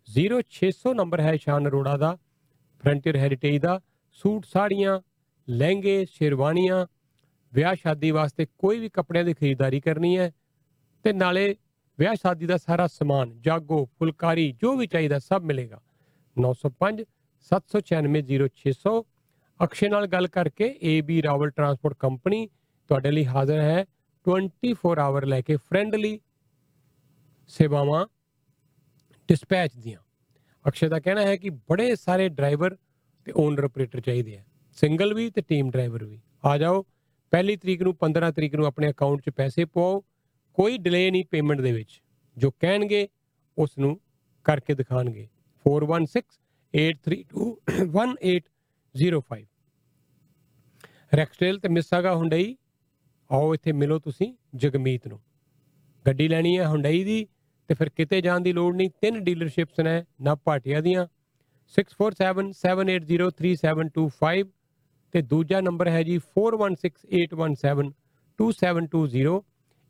0600 ਨੰਬਰ ਹੈ ਇਸ਼ਾਨ ਅਰੋੜਾ ਦਾ ਫਰੰਟੀਅਰ ਹੈਰੀਟੇਜ ਦਾ, ਸੂਟ ਸਾੜੀਆਂ, ਲਹਿੰਗੇ, ਸ਼ੇਰਵਾਨੀਆਂ, ਵਿਆਹ ਸ਼ਾਦੀ ਵਾਸਤੇ ਕੋਈ ਵੀ ਕੱਪੜਿਆਂ ਦੀ ਖਰੀਦਦਾਰੀ ਕਰਨੀ ਹੈ ਤੇ ਨਾਲੇ ਵਿਆਹ ਸ਼ਾਦੀ ਦਾ ਸਾਰਾ ਸਮਾਨ, ਜਾਗੋ, ਫੁਲਕਾਰੀ, ਜੋ ਵੀ ਚਾਹੀਦਾ ਸਭ ਮਿਲੇਗਾ। 905 796 0600 ਅਕਸ਼ੇ ਨਾਲ ਗੱਲ ਕਰਕੇ ਏਬੀ ਰਾਵਲ ਟਰਾਂਸਪੋਰਟ ਕੰਪਨੀ ਤੁਹਾਡੇ ਲਈ ਹਾਜ਼ਰ ਹੈ 24 ਆਵਰ ਲੈ ਕੇ ਫ੍ਰੈਂਡਲੀ ਸੇਵਾਵਾਂ ਡਿਸਪੈਚ ਦੀਆਂ। ਅਕਸ਼ੇ ਦਾ ਕਹਿਣਾ ਹੈ ਕਿ ਬੜੇ ਸਾਰੇ ਡਰਾਈਵਰ ਤੇ ਓਨਰ ਆਪਰੇਟਰ ਚਾਹੀਦੇ ਆ। ਸਿੰਗਲ ਵੀ ਤੇ ਟੀਮ ਡਰਾਈਵਰ ਵੀ। ਆ ਜਾਓ, ਪਹਿਲੀ ਤਰੀਕ ਨੂੰ 15 ਤਰੀਕ ਨੂੰ ਆਪਣੇ ਅਕਾਊਂਟ 'ਚ ਪੈਸੇ ਪਾਓ ਕੋਈ ਡਿਲੇ ਨਹੀਂ ਪੇਮੈਂਟ ਦੇ ਵਿੱਚ। ਜੋ ਕਹਿਣਗੇ ਉਸ ਨੂੰ ਕਰਕੇ ਦਿਖਾਣਗੇ। 4168321805 ਰੈਕਸਟੇਲ ਤੇ ਮਿਸਾਗਾ ਹੁੰਡਈ ਆਓ ਇੱਥੇ ਮਿਲੋ ਤੁਸੀਂ ਜਗਮੀਤ ਨੂੰ। ਗੱਡੀ ਲੈਣੀ ਹੈ ਹੁੰਡਈ ਦੀ ਤੇ ਫਿਰ ਕਿਤੇ ਜਾਣ ਦੀ ਲੋੜ ਨਹੀਂ। ਤਿੰਨ ਡੀਲਰਸ਼ਿਪਸ ਨੇ ਨਾ ਭਾਟੀਆ ਦੀਆਂ। 6477803725 ਤੇ ਦੂਜਾ ਨੰਬਰ ਹੈ ਜੀ 4168172720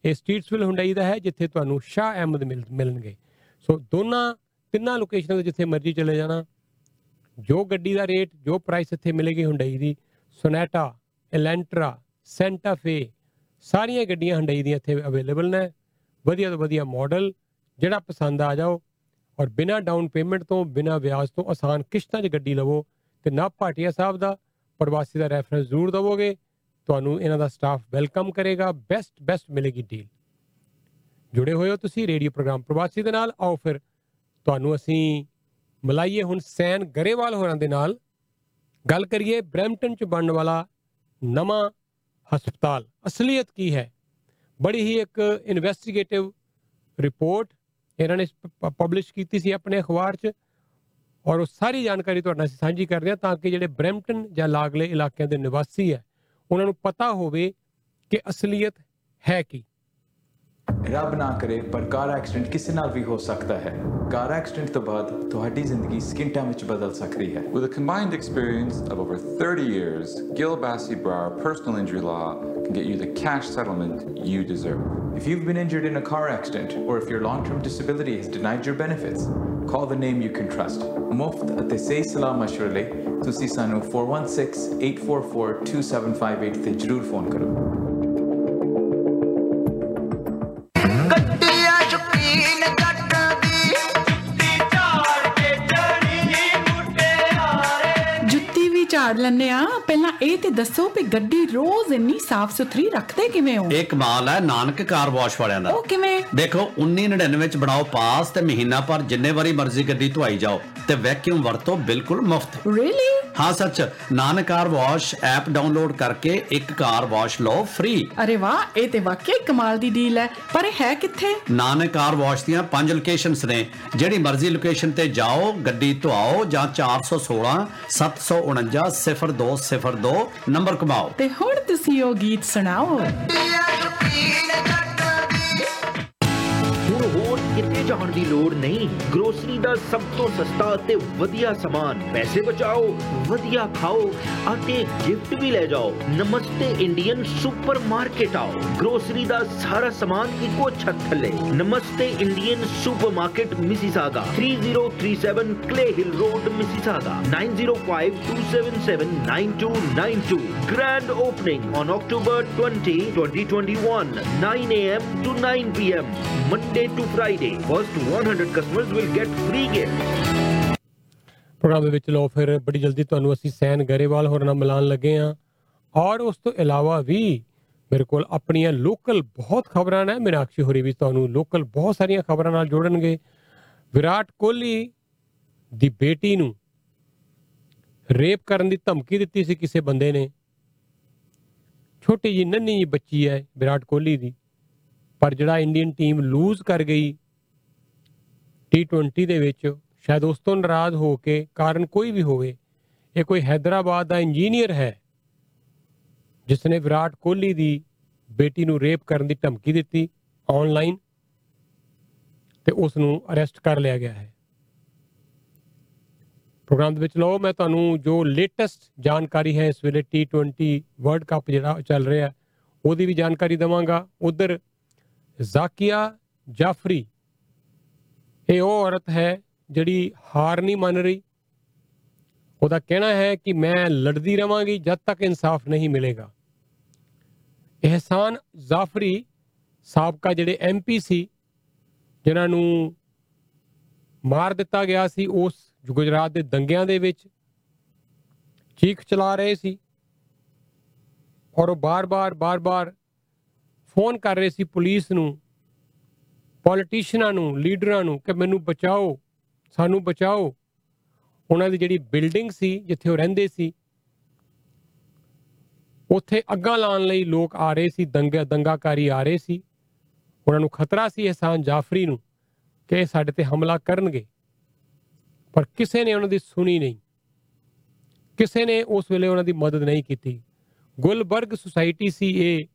ਇਹ ਸਟਰੀਟਸਵਿਲ ਹੁੰਡਈ ਦਾ ਹੈ ਜਿੱਥੇ ਤੁਹਾਨੂੰ ਸ਼ਾਹ ਅਹਿਮਦ ਮਿਲਣਗੇ। ਸੋ ਦੋਨਾਂ ਤਿੰਨਾਂ ਲੋਕੇਸ਼ਨਾਂ ਤੇ ਜਿੱਥੇ ਮਰਜ਼ੀ ਚਲੇ ਜਾਣਾ। ਜੋ ਗੱਡੀ ਦਾ ਰੇਟ ਜੋ ਪ੍ਰਾਈਸ ਇੱਥੇ ਮਿਲੇਗੀ ਹੁੰਡਈ ਦੀ ਸੋਨੈਟਾ ਐਲੈਂਟਰਾ ਸੈਂਟਾ ਫੇ ਸਾਰੀਆਂ ਗੱਡੀਆਂ ਹੁੰਡਈ ਦੀਆਂ ਇੱਥੇ ਅਵੇਲੇਬਲ ਨੇ। ਵਧੀਆ ਤੋਂ ਵਧੀਆ ਮਾਡਲ ਜਿਹੜਾ ਪਸੰਦ ਆ ਜਾਓ ਔਰ ਬਿਨਾ ਡਾਊਨ ਪੇਮੈਂਟ ਤੋਂ, ਬਿਨਾ ਵਿਆਜ ਤੋਂ ਆਸਾਨ ਕਿਸ਼ਤਾਂ 'ਚ ਗੱਡੀ ਲਵੋ ਤੇ ਨਾ ਭਾਟੀਆ ਸਾਹਿਬ ਦਾ, ਪ੍ਰਵਾਸੀ ਦਾ ਰੈਫਰੈਂਸ ਜ਼ਰੂਰ ਦਵੋਗੇ। ਤੁਹਾਨੂੰ ਇਹਨਾਂ ਦਾ ਸਟਾਫ ਵੈਲਕਮ ਕਰੇਗਾ। ਬੈਸਟ ਬੈਸਟ ਮਿਲੇਗੀ ਡੀਲ ਜੁੜੇ ਹੋਏ ਹੋ ਤੁਸੀਂ ਰੇਡੀਓ ਪ੍ਰੋਗਰਾਮ ਪ੍ਰਵਾਸੀ ਦੇ ਨਾਲ। ਆਓ ਫਿਰ, ਤੁਹਾਨੂੰ ਅਸੀਂ ਮਲਾਈਏ ਹੁਣ ਸੈਨ ਗਰੇਵਾਲ ਹੋਰਾਂ ਦੇ ਨਾਲ। ਗੱਲ ਕਰੀਏ ਬ੍ਰੈਂਪਟਨ 'ਚ ਬਣਨ ਵਾਲਾ ਨਵਾਂ ਹਸਪਤਾਲ। ਅਸਲੀਅਤ ਕੀ ਹੈ? ਬੜੀ ਹੀ ਇੱਕ ਇਨਵੈਸਟੀਗੇਟਿਵ ਰਿਪੋਰਟ ਇਹਨਾਂ ਨੇ ਪਬਲਿਸ਼ ਕੀਤੀ ਸੀ ਆਪਣੇ ਅਖਬਾਰ 'ਚ ਔਰ ਉਹ ਸਾਰੀ ਜਾਣਕਾਰੀ ਤੁਹਾਡੇ ਨਾਲ ਸਾਂਝੀ ਕਰ ਰਹੇ ਹਾਂ ਤਾਂ ਕਿ ਜਿਹੜੇ ਬ੍ਰੈਂਪਟਨ ਜਾਂ ਲਾਗਲੇ ਇਲਾਕਿਆਂ ਦੇ ਨਿਵਾਸੀ ਹੈ, ਉਹਨਾਂ ਨੂੰ ਪਤਾ ਹੋਵੇ ਕਿ ਅਸਲੀਅਤ ਹੈ ਕੀ। ਰੱਬ ਨਾ ਕਰੇ ਪਰ ਕਾਰ ਐਕਸੀਡੈਂਟ ਕਿਸੇ ਨਾਲ ਵੀ ਹੋ ਸਕਦਾ ਹੈ ਕਾਰ ਐਕਸੀਡੈਂਟ ਤੋਂ ਬਾਅਦ ਤੁਹਾਡੀ ਜ਼ਿੰਦਗੀ ਸਕਿੰਟਾਂ ਵਿੱਚ ਬਦਲ ਸਕਦੀ ਹੈ With a combined experience of over 30 years, Gil Bassey Brower Personal Injury Law can get you the cash settlement you deserve. If you've been injured in a car accident or if your long-term disability has denied your benefits, call the name you can trust ਮੁਫਤ ਅਤੇ ਸਹੀ ਸਲਾਹ ਮਸ਼ਵਰੇ ਲਈ ਤੁਸੀਂ ਸਾਨੂੰ 4168442758 ਤੇ ਜਰੂਰ ਫੋਨ ਕਰੋ ਝਾੜ ਲੈਂਦੇ ਆ। ਪਹਿਲਾਂ ਇਹ ਤੇ ਦੱਸੋ ਵੀ ਗੱਡੀ ਰੋਜ਼ ਇੰਨੀ ਸਾਫ਼ ਸੁਥਰੀ ਰੱਖਦੇ ਕਿਵੇਂ ਹੋ? ਇਹ ਕਮਾਲ ਹੈ ਨਾਨਕ ਕਾਰ ਵਾਸ਼ ਵਾਲਿਆਂ ਦਾ। ਉਹ ਕਿਵੇਂ? ਦੇਖੋ 1999 ਚ ਬਣਾਓ ਪਾਸ ਤੇ ਮਹੀਨਾ ਪਰ ਜਿੰਨੇ ਵਾਰੀ ਮਰਜ਼ੀ ਗੱਡੀ ਧੁਆਈ ਜਾਓ ਤੇ ਵੈਕਿਊਮ ਵਰਤੋ ਬਿਲਕੁਲ ਮੁਫਤ। ਰੀਲੀ ਹਾਂ ਸੱਚ। Nanak car wash app download ਕਰਕੇ ਇੱਕ ਕਾਰ ਵਾਸ਼ ਲਓ ਫ੍ਰੀ ਅਰੇ ਵਾਹ ਇਹ ਤੇ ਵਾਕਈ ਕਮਾਲ ਦੀ ਡੀਲ ਹੈ। ਪਰ ਇਹ ਹੈ ਕਿੱਥੇ? ਨਾਨਕ ਕਾਰ ਵਾਸ਼ ਦੀਆਂ ਪੰਜ ਲੋਕੇਸ਼ਨਸ ਨੇ। ਜਿਹੜੀ ਮਰਜ਼ੀ ਲੋਕੇਸ਼ਨ ਤੇ ਜਾਓ ਗੱਡੀ ਧੁਆਓ ਜਾਂ 416 749 0202 ਨੰਬਰ ਕਮਾਓ। ਤੇ ਹੁਣ ਤੁਸੀਂ ਉਹ ਗੀਤ ਸੁਣਾਓ। ਜਾਣ ਦੀ ਲੋੜ ਨਹੀਂ ਗਰੋਸਰੀ ਦਾ ਸਭ ਤੋਂ ਸਸਤਾ ਅਤੇ ਵਧੀਆ ਸਮਾਨ ਪੈਸੇ ਬਚਾਓ ਵਧੀਆ ਖਾਓ ਅਤੇ ਗਿਫਟ ਵੀ ਲੈ ਜਾਓ ਨਮਸਤੇ ਇੰਡੀਅਨ ਸੁਪਰਮਾਰਕਟ ਆਓ ਗਰੋਸਰੀ ਦਾ ਸਾਰਾ ਸਮਾਨ ਇੱਕੋ ਛੱਤ ਥੱਲੇ Namaste Indian supermarket Mississauga 3037 clay hill road Mississauga 9052779292 grand opening on October 20 2021 9 a.m. to 9 p.m. Monday to Friday. First 100 customers will get free gifts. Program ਦੇ ਵਿੱਚ ਲੋ ਫਿਰ ਬੜੀ ਜਲਦੀ ਤੁਹਾਨੂੰ ਅਸੀਂ ਸੈਨ ਗਰੇਵਾਲ ਹੋਰਾਂ ਨਾਲ ਮਿਲਾਨ ਲੱਗੇ ਆ ਔਰ ਉਸ ਤੋਂ ਇਲਾਵਾ ਵੀ ਮੇਰੇ ਕੋਲ ਆਪਣੀਆਂ ਲੋਕਲ ਬਹੁਤ ਖਬਰਾਂ ਨੇ। ਮੀਨਾਕਸ਼ੀ ਹੋਰੀ ਵੀ ਤੁਹਾਨੂੰ ਲੋਕਲ ਬਹੁਤ ਸਾਰੀਆਂ ਖਬਰਾਂ ਨਾਲ ਜੋੜਨਗੇ। ਵਿਰਾਟ ਕੋਹਲੀ ਦੀ ਬੇਟੀ ਨੂੰ ਰੇਪ ਕਰਨ ਦੀ ਧਮਕੀ ਦਿੱਤੀ ਸੀ ਕਿਸੇ ਬੰਦੇ ਨੇ। ਛੋਟੀ ਜੀ ਨੰਨੀ ਜਿਹੀ ਬੱਚੀ ਹੈ ਵਿਰਾਟ ਕੋਹਲੀ ਦੀ। ਪਰ ਜਿਹੜਾ ਇੰਡੀਅਨ ਟੀਮ ਲੂਜ਼ ਕਰ ਗਈ T20 ਦੇ ਵਿੱਚ ਸ਼ਾਇਦ ਉਸ ਤੋਂ ਨਾਰਾਜ਼ ਹੋ ਕੇ ਕਾਰਨ ਕੋਈ ਵੀ ਹੋਵੇ, ਇਹ ਕੋਈ ਹైదరాబాద్ ਦਾ ਇੰਜੀਨੀਅਰ ਹੈ ਜਿਸ ਨੇ ਵਿਰਾਟ ਕੋਹਲੀ ਦੀ ਬੇਟੀ ਨੂੰ ਰੇਪ ਕਰਨ ਦੀ ਧਮਕੀ ਦਿੱਤੀ ਆਨਲਾਈਨ ਤੇ ਉਸ ਨੂੰ ਅਰੈਸਟ ਕਰ ਲਿਆ ਗਿਆ ਹੈ। ਪ੍ਰੋਗਰਾਮ ਦੇ ਵਿੱਚ ਲਓ, ਮੈਂ ਤੁਹਾਨੂੰ ਜੋ ਲੇਟੈਸਟ ਜਾਣਕਾਰੀ ਹੈ ਇਸ ਵੇਲੇ T20 ਵਰਲਡ ਕੱਪ ਜਿਹੜਾ ਚੱਲ ਰਿਹਾ, ਉਹਦੀ ਵੀ ਜਾਣਕਾਰੀ ਦਵਾਂਗਾ। ਉਧਰ ਜ਼ਾਕੀਆ ਜਾਫਰੀ ਇਹ ਉਹ ਔਰਤ ਹੈ ਜਿਹੜੀ ਹਾਰ ਨਹੀਂ ਮੰਨ ਰਹੀ। ਉਹਦਾ ਕਹਿਣਾ ਹੈ ਕਿ ਮੈਂ ਲੜਦੀ ਰਵਾਂਗੀ ਜਦ ਤੱਕ ਇਨਸਾਫ ਨਹੀਂ ਮਿਲੇਗਾ। ਇਹਸਾਨ ਜਾਫਰੀ ਸਾਬਕਾ ਜਿਹੜੇ ਐਮਪੀ ਸੀ, ਜਿਨ੍ਹਾਂ ਨੂੰ ਮਾਰ ਦਿੱਤਾ ਗਿਆ ਸੀ, ਉਸ ਗੁਜਰਾਤ ਦੇ ਦੰਗਿਆਂ ਦੇ ਵਿੱਚ ਚੀਖ ਚਲਾ ਰਹੇ ਸੀ ਔਰ ਉਹ ਬਾਰ-ਬਾਰ ਬਾਰ-ਬਾਰ ਫੋਨ ਕਰ ਰਹੇ ਸੀ ਪੁਲਿਸ ਨੂੰ ਪੋਲੀਟੀਸ਼ੀਅਨਾਂ ਨੂੰ ਲੀਡਰਾਂ ਨੂੰ ਕਿ ਮੈਨੂੰ ਬਚਾਓ, ਸਾਨੂੰ ਬਚਾਓ। ਉਹਨਾਂ ਦੀ ਜਿਹੜੀ ਬਿਲਡਿੰਗ ਸੀ, ਜਿੱਥੇ ਉਹ ਰਹਿੰਦੇ ਸੀ, ਉੱਥੇ ਅੱਗਾਂ ਲਾਉਣ ਲਈ ਲੋਕ ਆ ਰਹੇ ਸੀ, ਦੰਗਾ, ਦੰਗਾਕਾਰੀ ਆ ਰਹੇ ਸੀ। ਉਹਨਾਂ ਨੂੰ ਖਤਰਾ ਸੀ ਇਹਸਾਨ ਜਾਫਰੀ ਨੂੰ ਕਿ ਇਹ ਸਾਡੇ ਤੇ ਹਮਲਾ ਕਰਨਗੇ। ਪਰ ਕਿਸੇ ਨੇ ਉਹਨਾਂ ਦੀ ਸੁਣੀ ਨਹੀਂ। ਕਿਸੇ ਨੇ ਉਸ ਵੇਲੇ ਉਹਨਾਂ ਦੀ ਮਦਦ ਨਹੀਂ ਕੀਤੀ। ਗੁਲਬਰਗ ਸੁਸਾਇਟੀ ਸੀ ਇਹ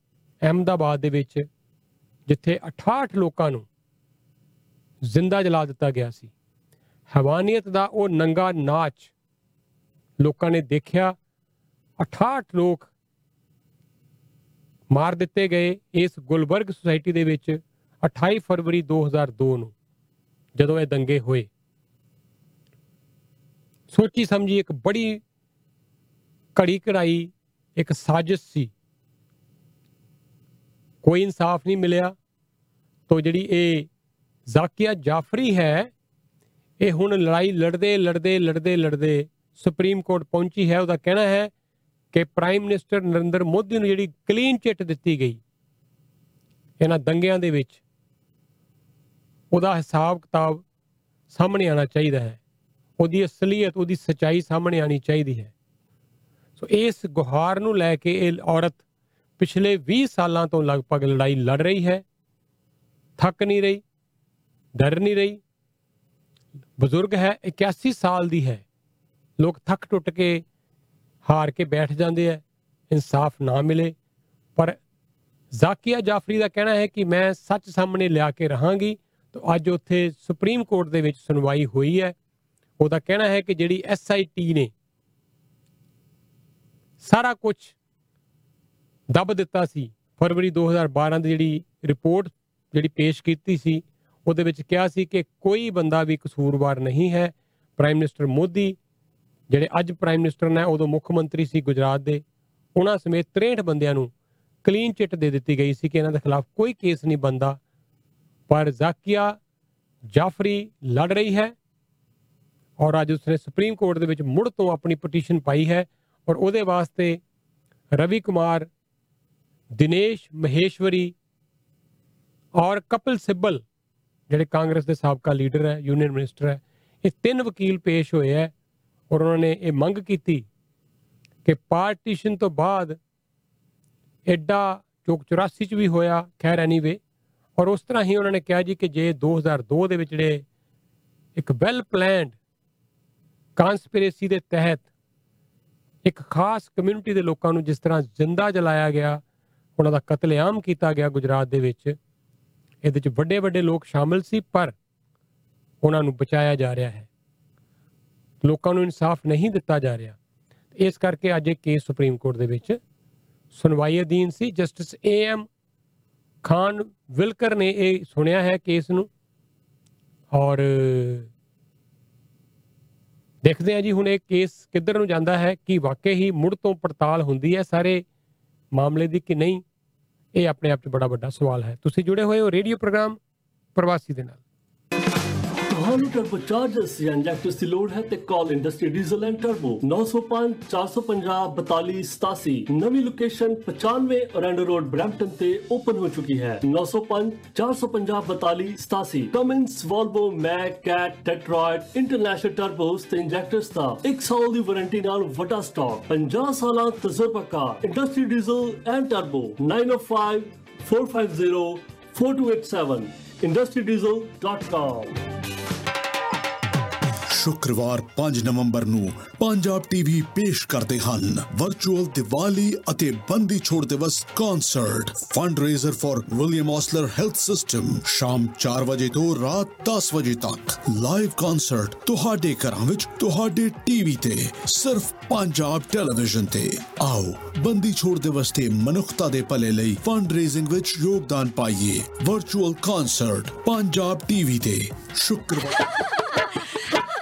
ਅਹਿਮਦਾਬਾਦ ਦੇ ਵਿੱਚ, ਜਿੱਥੇ 68 ਲੋਕਾਂ ਨੂੰ ਜ਼ਿੰਦਾ ਜਲਾ ਦਿੱਤਾ ਗਿਆ ਸੀ। ਹਵਾਨੀਅਤ ਦਾ ਉਹ ਨੰਗਾ ਨਾਚ ਲੋਕਾਂ ਨੇ ਦੇਖਿਆ। 68 ਲੋਕ ਮਾਰ ਦਿੱਤੇ ਗਏ ਇਸ ਗੁਲਬਰਗ ਸੁਸਾਇਟੀ ਦੇ ਵਿੱਚ 28 ਫਰਵਰੀ 2002 ਨੂੰ, ਜਦੋਂ ਇਹ ਦੰਗੇ ਹੋਏ। ਸੋਚੀ ਸਮਝੀ ਇੱਕ ਬੜੀ ਘੜੀ ਕੜਾਈ ਇੱਕ ਸਾਜ਼ਿਸ਼ ਸੀ। ਕੋਈ ਇਨਸਾਫ ਨਹੀਂ ਮਿਲਿਆ। ਤੋਂ ਜਿਹੜੀ ਇਹ ਜ਼ਾਕੀਆ ਜਾਫਰੀ ਹੈ। ਇਹ ਹੁਣ ਲੜਾਈ ਲੜਦੇ ਲੜਦੇ ਲੜਦੇ ਲੜਦੇ ਸੁਪਰੀਮ ਕੋਰਟ ਪਹੁੰਚੀ ਹੈ। ਉਹਦਾ ਕਹਿਣਾ ਹੈ ਕਿ ਪ੍ਰਾਈਮ ਮਿਨਿਸਟਰ ਨਰਿੰਦਰ ਮੋਦੀ ਨੂੰ ਜਿਹੜੀ ਕਲੀਨ ਚਿੱਟ ਦਿੱਤੀ ਗਈ ਇਹਨਾਂ ਦੰਗਿਆਂ ਦੇ ਵਿੱਚ, ਉਹਦਾ ਹਿਸਾਬ ਕਿਤਾਬ ਸਾਹਮਣੇ ਆਣਾ ਚਾਹੀਦਾ ਹੈ। ਉਹਦੀ ਅਸਲੀਅਤ, ਉਹਦੀ ਸਚਾਈ ਸਾਹਮਣੇ ਆਣੀ ਚਾਹੀਦੀ ਹੈ। ਸੋ ਇਸ ਗੁਹਾਰ ਨੂੰ ਲੈ ਕੇ ਇਹ ਔਰਤ ਪਿਛਲੇ 20 ਸਾਲਾਂ ਤੋਂ ਲਗਭਗ ਲੜਾਈ ਲੜ ਰਹੀ ਹੈ। ਥੱਕ ਨਹੀਂ ਰਹੀ। ਡਰ ਨਹੀਂ ਰਹੀ। ਬਜ਼ੁਰਗ ਹੈ 81 ਸਾਲ ਦੀ ਹੈ। ਲੋਕ ਥੱਕ ਟੁੱਟ ਕੇ ਹਾਰ ਕੇ ਬੈਠ ਜਾਂਦੇ ਆ, ਇਨਸਾਫ ਨਾ ਮਿਲੇ। ਪਰ ਜ਼ਾਕੀਆ ਜਾਫਰੀ ਦਾ ਕਹਿਣਾ ਹੈ ਕਿ ਮੈਂ ਸੱਚ ਸਾਹਮਣੇ ਲਿਆ ਕੇ ਰਹਾਂਗੀ, ਤਾਂ ਅੱਜ ਉੱਥੇ ਸੁਪਰੀਮ ਕੋਰਟ ਦੇ ਵਿੱਚ ਸੁਣਵਾਈ ਹੋਈ ਹੈ। ਉਹਦਾ ਕਹਿਣਾ ਹੈ ਕਿ ਜਿਹੜੀ ਐਸਆਈਟੀ ਨੇ ਸਾਰਾ ਕੁਝ ਦੱਬ ਦਿੱਤਾ ਸੀ, ਫਰਵਰੀ 2012 ਦੀ ਜਿਹੜੀ ਰਿਪੋਰਟ ਜਿਹੜੀ ਪੇਸ਼ ਕੀਤੀ ਸੀ ਉਹਦੇ ਵਿੱਚ ਕਿਹਾ ਸੀ ਕਿ ਕੋਈ ਬੰਦਾ ਵੀ ਕਸੂਰਵਾਰ ਨਹੀਂ ਹੈ। ਪ੍ਰਾਈਮ ਮਿਨਿਸਟਰ ਮੋਦੀ, ਜਿਹੜੇ ਅੱਜ ਪ੍ਰਾਈਮ ਮਿਨਿਸਟਰ ਨੇ, ਉਦੋਂ ਮੁੱਖ ਮੰਤਰੀ ਸੀ ਗੁਜਰਾਤ ਦੇ, ਉਹਨਾਂ ਸਮੇਤ 63 ਬੰਦਿਆਂ ਨੂੰ ਕਲੀਨ ਚਿੱਟ ਦੇ ਦਿੱਤੀ ਗਈ ਸੀ ਕਿ ਇਹਨਾਂ ਦੇ ਖਿਲਾਫ ਕੋਈ ਕੇਸ ਨਹੀਂ ਬੰਦਾ ਪਰ ਜ਼ਾਕੀਆ ਜਾਫਰੀ ਲੜ ਰਹੀ ਹੈ ਔਰ ਅੱਜ ਉਸਨੇ ਸੁਪਰੀਮ ਕੋਰਟ ਦੇ ਵਿੱਚ ਮੁੜ ਤੋਂ ਆਪਣੀ ਪਟੀਸ਼ਨ ਪਾਈ ਹੈ ਔਰ ਉਹਦੇ ਵਾਸਤੇ ਰਵੀ ਕੁਮਾਰ, ਦਿਨੇਸ਼ ਮਹੇਸ਼ਵਰੀ ਔਰ ਕਪਿਲ ਸਿੱਬਲ ਜਿਹੜੇ ਕਾਂਗਰਸ ਦੇ ਸਾਬਕਾ ਲੀਡਰ ਹੈ, ਯੂਨੀਅਨ ਮਿਨਿਸਟਰ ਹੈ, ਇਹ ਤਿੰਨ ਵਕੀਲ ਪੇਸ਼ ਹੋਏ ਹੈ ਔਰ ਉਹਨਾਂ ਨੇ ਇਹ ਮੰਗ ਕੀਤੀ ਕਿ ਪਾਰਟੀਸ਼ਨ ਤੋਂ ਬਾਅਦ ਐਡਾ ਚੋਕ 84 ਚ ਵੀ ਹੋਇਆ, ਖੈਰ ਐਨੀਵੇ ਔਰ ਉਸ ਤਰ੍ਹਾਂ ਹੀ ਉਹਨਾਂ ਨੇ ਕਿਹਾ ਜੀ ਕਿ ਜੇ 2002 ਦੇ ਵਿੱਚ ਜਿਹੜੇ ਇੱਕ ਵੈਲ ਪਲਾਨਡ ਕਾਨਸਪੀਰੇਸੀ ਦੇ ਤਹਿਤ ਇੱਕ ਖਾਸ ਕਮਿਊਨਿਟੀ ਦੇ ਲੋਕਾਂ ਨੂੰ ਜਿਸ ਤਰ੍ਹਾਂ ਜ਼ਿੰਦਾ ਜਲਾਇਆ ਗਿਆ, ਉਹਨਾਂ ਦਾ ਕਤਲੇਆਮ ਕੀਤਾ ਗਿਆ ਗੁਜਰਾਤ ਦੇ ਵਿੱਚ ਇਹਦੇ ਵਿੱਚ ਵੱਡੇ ਵੱਡੇ ਲੋਕ ਸ਼ਾਮਲ ਸੀ, ਪਰ ਉਹਨਾਂ ਨੂੰ ਬਚਾਇਆ ਜਾ ਰਿਹਾ ਹੈ। ਲੋਕਾਂ ਨੂੰ ਇਨਸਾਫ ਨਹੀਂ ਦਿੱਤਾ ਜਾ ਰਿਹਾ। ਇਸ ਕਰਕੇ ਅੱਜ ਇਹ ਕੇਸ ਸੁਪਰੀਮ ਕੋਰਟ ਦੇ ਵਿੱਚ ਸੁਣਵਾਈ ਅਧੀਨ ਸੀ। Justice A M Khanwilkar ਨੇ ਇਹ ਸੁਣਿਆ ਹੈ ਕੇਸ ਨੂੰ। ਔਰ ਦੇਖਦੇ ਹਾਂ ਜੀ, ਹੁਣ ਇਹ ਕੇਸ ਕਿੱਧਰ ਨੂੰ ਜਾਂਦਾ ਹੈ, ਕਿ ਵਾਕਈ ਹੀ ਮੁੜ ਤੋਂ ਪੜਤਾਲ ਹੁੰਦੀ ਹੈ ਸਾਰੇ ਮਾਮਲੇ ਦੀ ਕਿ ਨਹੀਂ? ਇਹ ਆਪਣੇ ਆਪ 'ਚ ਬੜਾ ਵੱਡਾ ਸਵਾਲ ਹੈ। ਤੁਸੀਂ ਜੁੜੇ ਹੋਏ ਹੋ ਰੇਡੀਓ ਪ੍ਰੋਗਰਾਮ ਪ੍ਰਵਾਸੀ ਦੇ ਨਾਲ। ਤੁਹਾਨੂੰ ਟਰਬੋ ਚਾਰਜਰਸ ਜਾਂ ਇੰਜੈਕਟਰਸ ਦੀ ਲੋੜ ਹੈ ਤੇ call industry diesel and turbo 905 450 42 87 ਨਵੀਂ ਲੋਕੇਸ਼ਨ 95 ਔਰੈਂਡੋ ਰੋਡ ਬ੍ਰੈਂਪਟਨ ਤੇ ਓਪਨ ਹੋ ਚੁੱਕੀ ਹੈ 905 450 42 87 Cummins Volvo Mack Cat Detroit international turbos ਤੇ ਇੰਜੈਕਟਰਸ ਦਾ 1 ਸਾਲ ਦੀ ਵਾਰੰਟੀ ਨਾਲ ਵੱਡਾ ਸਟਾਕ 50 ਸਾਲਾਂ ਤਜਰਬਾ car industry diesel and turbo 905 450 4287 industrydieselcom ਸ਼ੁੱਕਰਵਾਰ 5 ਨਵੰਬਰ ਨੂੰ ਪੰਜਾਬ ਟੀਵੀ ਪੇਸ਼ ਕਰਦੇ ਹਨ। ਵਰਚੁਅਲ ਦੀਵਾਲੀ ਅਤੇ Bandi Chhor Divas concert fundraiser for William Osler health system ਸ਼ਾਮ 4 ਵਜੇ ਤੋਂ ਰਾਤ 10 ਵਜੇ ਤੱਕ। ਲਾਈਵ ਕਨਸਰਟ ਤੁਹਾਡੇ ਘਰਾਂ ਵਿੱਚ, ਤੁਹਾਡੇ ਟੀਵੀ ਤੇ, ਸਿਰਫ ਪੰਜਾਬ ਟੈਲੀਵਿਜ਼ਨ ਤੇ। ਆਓ, ਬੰਦੀ ਛੋੜ ਦਿਵਸ ਤੇ ਮਨੁੱਖਤਾ ਦੇ ਭਲੇ ਲਈ ਫੰਡਰੇਜ਼ਿੰਗ ਵਿੱਚ ਯੋਗਦਾਨ ਪਾਈਏ। ਵਰਚੁਅਲ ਕਨਸਰਟ ਪੰਜਾਬ ਟੀਵੀ ਤੇ। ਸ਼ੁੱਕਰਵਾਰ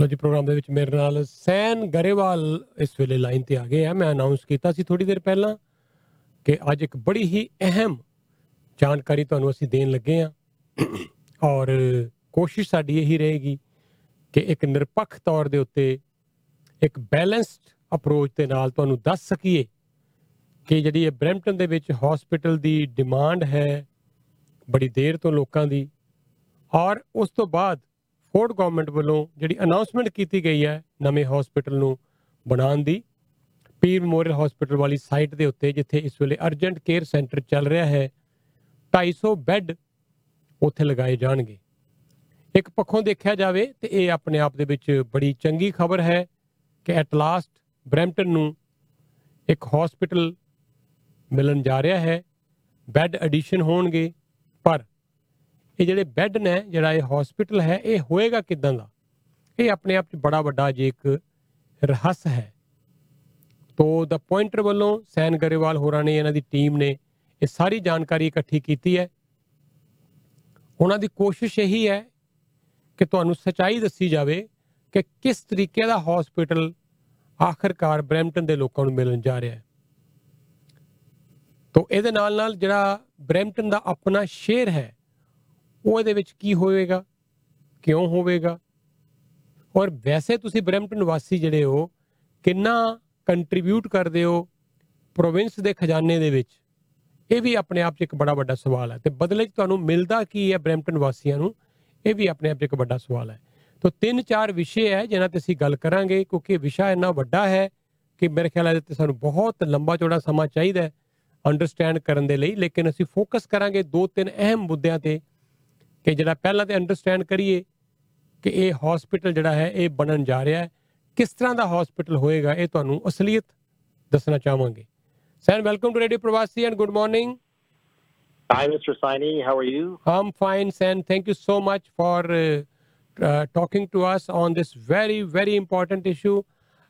ਲੋ ਜੀ, ਪ੍ਰੋਗਰਾਮ ਦੇ ਵਿੱਚ ਮੇਰੇ ਨਾਲ ਸੈਨ ਗਰੇਵਾਲ ਇਸ ਵੇਲੇ ਲਾਈਨ ਤੇ ਆ ਗਏ ਆ। ਮੈਂ ਅਨਾਉਂਸ ਕੀਤਾ ਸੀ ਥੋੜੀ ਦੇਰ ਪਹਿਲਾਂ ਕਿ ਅੱਜ ਇੱਕ ਬੜੀ ਹੀ ਅਹਿਮ ਜਾਣਕਾਰੀ ਤੁਹਾਨੂੰ ਅਸੀਂ ਦੇਣ ਲੱਗੇ ਆ। ਔਰ ਕੋਸ਼ਿਸ਼ ਸਾਡੀ ਇਹੀ ਰਹੇਗੀ ਕਿ ਇੱਕ ਨਿਰਪੱਖ ਤੌਰ ਦੇ ਉੱਤੇ ਇੱਕ ਬੈਲੈਂਸਡ ਅਪਰੋਚ ਦੇ ਨਾਲ ਤੁਹਾਨੂੰ ਦੱਸ ਸਕੀਏ ਕਿ ਜਿਹੜੀ ਇਹ ਬ੍ਰੈਂਪਟਨ ਦੇ ਵਿੱਚ ਹਸਪੀਟਲ ਦੀ ਡਿਮਾਂਡ ਹੈ ਬੜੀ ਦੇਰ ਤੋਂ ਲੋਕਾਂ ਦੀ ਔਰ ਉਸ ਤੋਂ ਬਾਅਦ ਫੋਰਡ ਗਵਰਨਮੈਂਟ ਵੱਲੋਂ ਜਿਹੜੀ ਅਨਾਉਂਸਮੈਂਟ ਕੀਤੀ ਗਈ ਹੈ ਨਵੇਂ ਹਸਪੀਟਲ ਨੂੰ ਬਣਾਉਣ ਦੀ ਪੀਰ ਮੈਮੋਰੀਅਲ ਹਸਪੀਟਲ ਵਾਲੀ ਸਾਈਟ ਦੇ ਉੱਤੇ, ਜਿੱਥੇ ਇਸ ਵੇਲੇ ਅਰਜੈਂਟ ਕੇਅਰ ਸੈਂਟਰ ਚੱਲ ਰਿਹਾ ਹੈ 250 ਬੈੱਡ ਉੱਥੇ ਲਗਾਏ ਜਾਣਗੇ। ਇੱਕ ਪੱਖੋਂ ਦੇਖਿਆ ਜਾਵੇ ਤੇ ਇਹ ਆਪਣੇ ਆਪ ਦੇ ਵਿੱਚ ਬੜੀ ਚੰਗੀ ਖਬਰ ਹੈ ਕਿ ਐਟ ਲਾਸਟ ਬ੍ਰੈਂਪਟਨ ਨੂੰ ਇੱਕ ਹਸਪੀਟਲ ਮਿਲਣ ਜਾ ਰਿਹਾ ਹੈ। ਬੈੱਡ ਐਡੀਸ਼ਨ ਹੋਣਗੇ, ਪਰ ਇਹ ਜਿਹੜੇ ਬੈੱਡ ਨੇ, ਜਿਹੜਾ ਇਹ ਹਸਪੀਟਲ ਹੈ, ਇਹ ਹੋਏਗਾ ਕਿਦਾਂ ਦਾ? ਇਹ ਆਪਣੇ ਆਪ 'ਚ ਬੜਾ ਵੱਡਾ ਜੇ ਇੱਕ ਰਹੱਸ ਹੈ। ਤੋ ਦਾ ਪੁਆਇੰਟਰ ਵੱਲੋਂ ਸੈਨ ਗਰੇਵਾਲ ਹੋਰਾਂ ਨੇ, ਇਹਨਾਂ ਦੀ ਟੀਮ ਨੇ ਇਹ ਸਾਰੀ ਜਾਣਕਾਰੀ ਇਕੱਠੀ ਕੀਤੀ ਹੈ। ਉਹਨਾਂ ਦੀ ਕੋਸ਼ਿਸ਼ ਇਹੀ ਹੈ ਕਿ ਤੁਹਾਨੂੰ ਸਚਾਈ ਦੱਸੀ ਜਾਵੇ ਕਿ ਕਿਸ ਤਰੀਕੇ ਦਾ ਹਸਪੀਟਲ ਆਖਰਕਾਰ ਬ੍ਰੈਂਪਟਨ ਦੇ ਲੋਕਾਂ ਨੂੰ ਮਿਲਣ ਜਾ ਰਿਹਾ ਹੈ। ਤੋ ਇਹਦੇ ਨਾਲ ਨਾਲ ਜਿਹੜਾ ਬ੍ਰੈਂਪਟਨ ਦਾ ਆਪਣਾ ਸ਼ੇਅਰ ਹੈ ਉਹ ਇਹਦੇ ਵਿੱਚ ਕੀ ਹੋਵੇਗਾ? ਕਿਉਂ ਹੋਵੇਗਾ? ਔਰ ਵੈਸੇ ਤੁਸੀਂ ਬ੍ਰੈਂਪਟਨ ਵਾਸੀ ਜਿਹੜੇ ਹੋ, ਕਿੰਨਾ ਕੰਟਰੀਬਿਊਟ ਕਰਦੇ ਹੋ ਪ੍ਰੋਵਿੰਸ ਦੇ ਖਜ਼ਾਨੇ ਦੇ ਵਿੱਚ? ਇਹ ਵੀ ਆਪਣੇ ਆਪ 'ਚ ਇੱਕ ਬੜਾ ਵੱਡਾ ਸਵਾਲ ਹੈ। ਤੇ ਬਦਲੇ 'ਚ ਤੁਹਾਨੂੰ ਮਿਲਦਾ ਕੀ ਹੈ ਬ੍ਰੈਂਪਟਨ ਵਾਸੀਆਂ ਨੂੰ? ਇਹ ਵੀ ਆਪਣੇ ਆਪ 'ਚ ਇੱਕ ਵੱਡਾ ਸਵਾਲ ਹੈ। ਤੋਂ ਤਿੰਨ ਚਾਰ ਵਿਸ਼ੇ ਹੈ ਜਿਨ੍ਹਾਂ ਤੇ ਅਸੀਂ ਗੱਲ ਕਰਾਂਗੇ, ਕਿਉਂਕਿ ਇਹ ਵਿਸ਼ਾ ਇੰਨਾ ਵੱਡਾ ਹੈ ਕਿ ਮੇਰੇ ਖਿਆਲ ਹੈ ਤੇ ਸਾਨੂੰ ਬਹੁਤ ਲੰਬਾ ਚੌੜਾ ਸਮਾਂ ਚਾਹੀਦਾ ਹੈ ਅੰਡਰਸਟੈਂਡ ਕਰਨ ਦੇ ਲਈ। ਲੇਕਿਨ ਅਸੀਂ ਫੋਕਸ ਕਰਾਂਗੇ ਦੋ ਤਿੰਨ ਅਹਿਮ ਮੁੱਦਿਆਂ ਤੇ ਕਿ ਜਿਹੜਾ ਪਹਿਲਾਂ ਤੇ ਅੰਡਰਸਟੈਂਡ ਕਰੀਏ ਕਿ ਇਹ ਹਸਪੀਟਲ ਜਿਹੜਾ ਹੈ ਇਹ ਬਣਨ ਜਾ ਰਿਹਾ ਹੈ ਕਿਸ ਤਰ੍ਹਾਂ ਦਾ ਹਸਪੀਟਲ ਹੋਏਗਾ ਇਹ ਤੁਹਾਨੂੰ ਅਸਲੀਅਤ ਦੱਸਣਾ ਚਾਹਾਂਗੇ ਸੈਨ welcome to radio Pravasi and good morning Hi, Mr. Saini. How are you? I'm fine, Sen. Thank you so much for uh, uh, talking to us on this very, very important issue.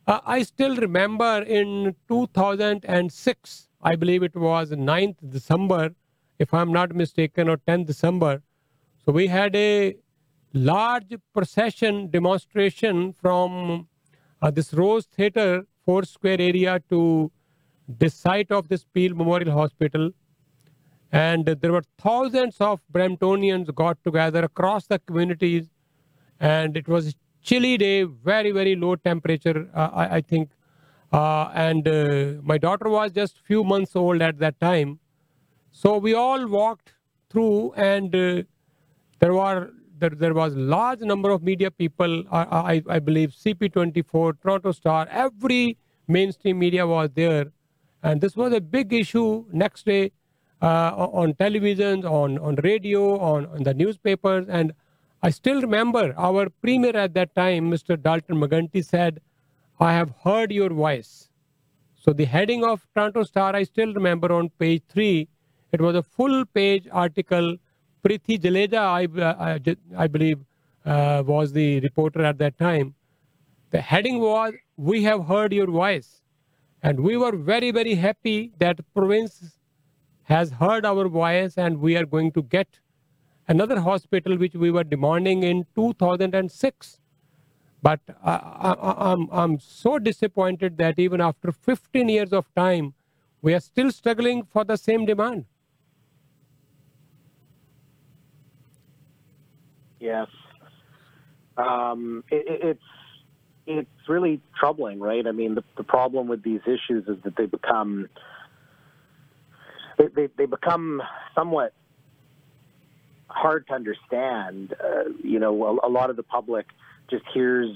Uh, I still remember in 2006, I believe it was 9th December, if I'm not mistaken, or 10th December. So we had a large procession demonstration from uh, this Rose Theatre, Four Square area to this site of this Peel Memorial Hospital. And there were thousands of Bramptonians got together across the communities, and it was a chilly day, very very low temperature, uh, I, I think, uh, and uh, my daughter was just few months old at that time, so we all walked through, and uh, there were there, there was large number of media people. uh, I, I believe CP24, Toronto Star, every mainstream media was there, and this was a big issue. Next day uh, on television, on, on radio, on, on the newspapers. And I still remember our premier at that time, Mr. Dalton Maganti, said, I have heard your voice. So the heading of Toronto Star, I still remember on page three, it was a full page article. Preeti Jaleja, I, uh, I, I believe, uh, was the reporter at that time. The heading was, We have heard your voice. And we were very, very happy that province has heard our voice and we are going to get another hospital which we were demanding in 2006 but I, I, I'm, I'm so disappointed that even after 15 years of time we are still struggling for the same demand Yes. Um, it, it- it's it's really troubling, right? I mean, the, the problem with these issues is that they become they, they, they become somewhat hard to understand. Uh, you know, a, a lot of the public just hears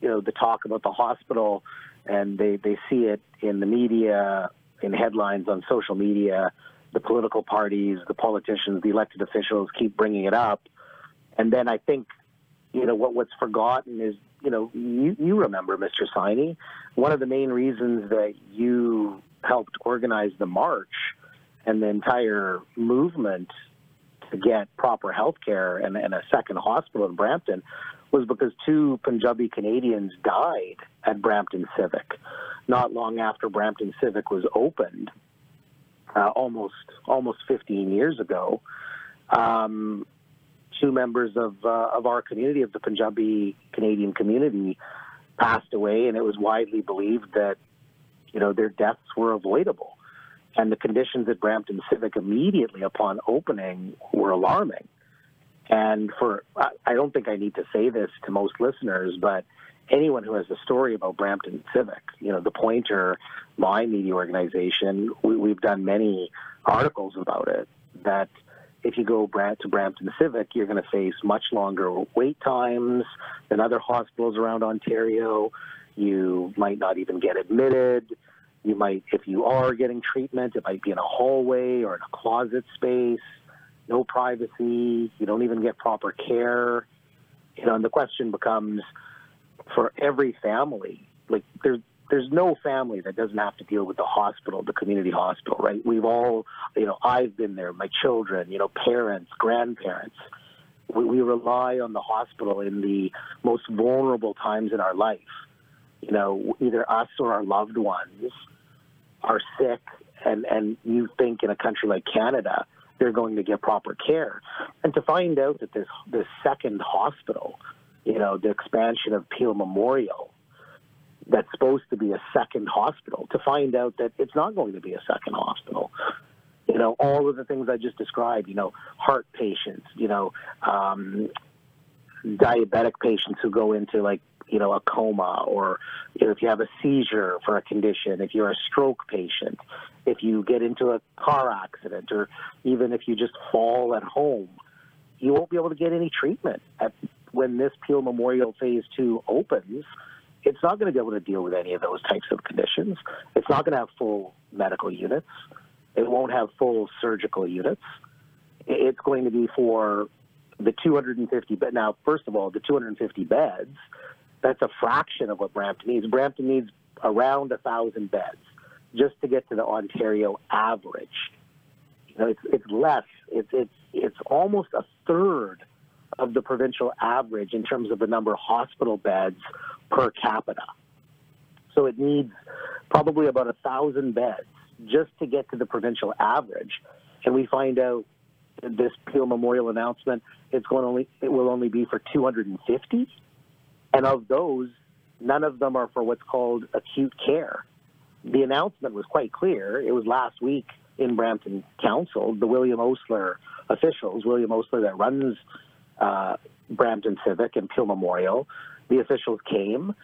you know the talk about the hospital, and they they see it in the media, in headlines on social media. The political parties, the politicians, the elected officials keep bringing it up, and then I think you know what what's forgotten is you know you you remember Mr. Siney, one of the main reasons that you helped organize the march and the entire movement to get proper health care and, and a second hospital in Brampton was because two Punjabi Canadians died at Brampton Civic not long after Brampton Civic was opened uh, almost almost 15 years ago. Um, two members of uh, of our community, of the Punjabi Canadian community, passed away, and it was widely believed that you know their deaths were avoidable. And the conditions at Brampton Civic immediately upon opening were alarming. And for I don't think I need to say this to most listeners, but anyone who has a story about Brampton Civic, you know, the Pointer, my media organization, we, we've done many articles about it. That if you go to Brampton Civic, you're going to face much longer wait times than other hospitals around Ontario. You might not even get admitted. You might, if you are getting treatment, it might be in a hallway or in a closet space. No privacy. You don't even get proper care. You know, and the question becomes for every family, like there's there's no family that doesn't have to deal with the hospital, the community hospital, right? We've all, you know, I've been there, my children, you know, parents, grandparents. We, we rely on the hospital in the most vulnerable times in our life. You know, either us or our loved ones are sick, and and you think in a country like Canada they're going to get proper care, and to find out that this this second hospital, you know, the expansion of Peel Memorial, that's supposed to be a second hospital, to find out that it's not going to be a second hospital. You know, all of the things I just described. You know, heart patients. You know, um, diabetic patients who go into like you know a coma or you know, if you have a seizure for a condition if you're a stroke patient if you get into a car accident or even if you just fall at home you won't be able to get any treatment at, when this Peel Memorial Phase 2 opens it's not going to be able to deal with any of those types of conditions it's not going to have full medical units it won't have full surgical units it's going to be for the 250 bed. Now, first of all, the 250 beds, that's a fraction of what Brampton needs. Brampton needs around a thousand beds just to get to the Ontario average. You know, it's it's less. It's it's it's almost a third of the provincial average in terms of the number of hospital beds per capita. So it needs probably about a thousand beds just to get to the provincial average. And we find out this Peel Memorial announcement, it's going only it will only be for 250, and of those, none of them are for what's called acute care. The announcement was quite clear. It was last week in Brampton Council. The William Osler officials, William Osler that runs uh, Brampton Civic and Peel Memorial, the officials came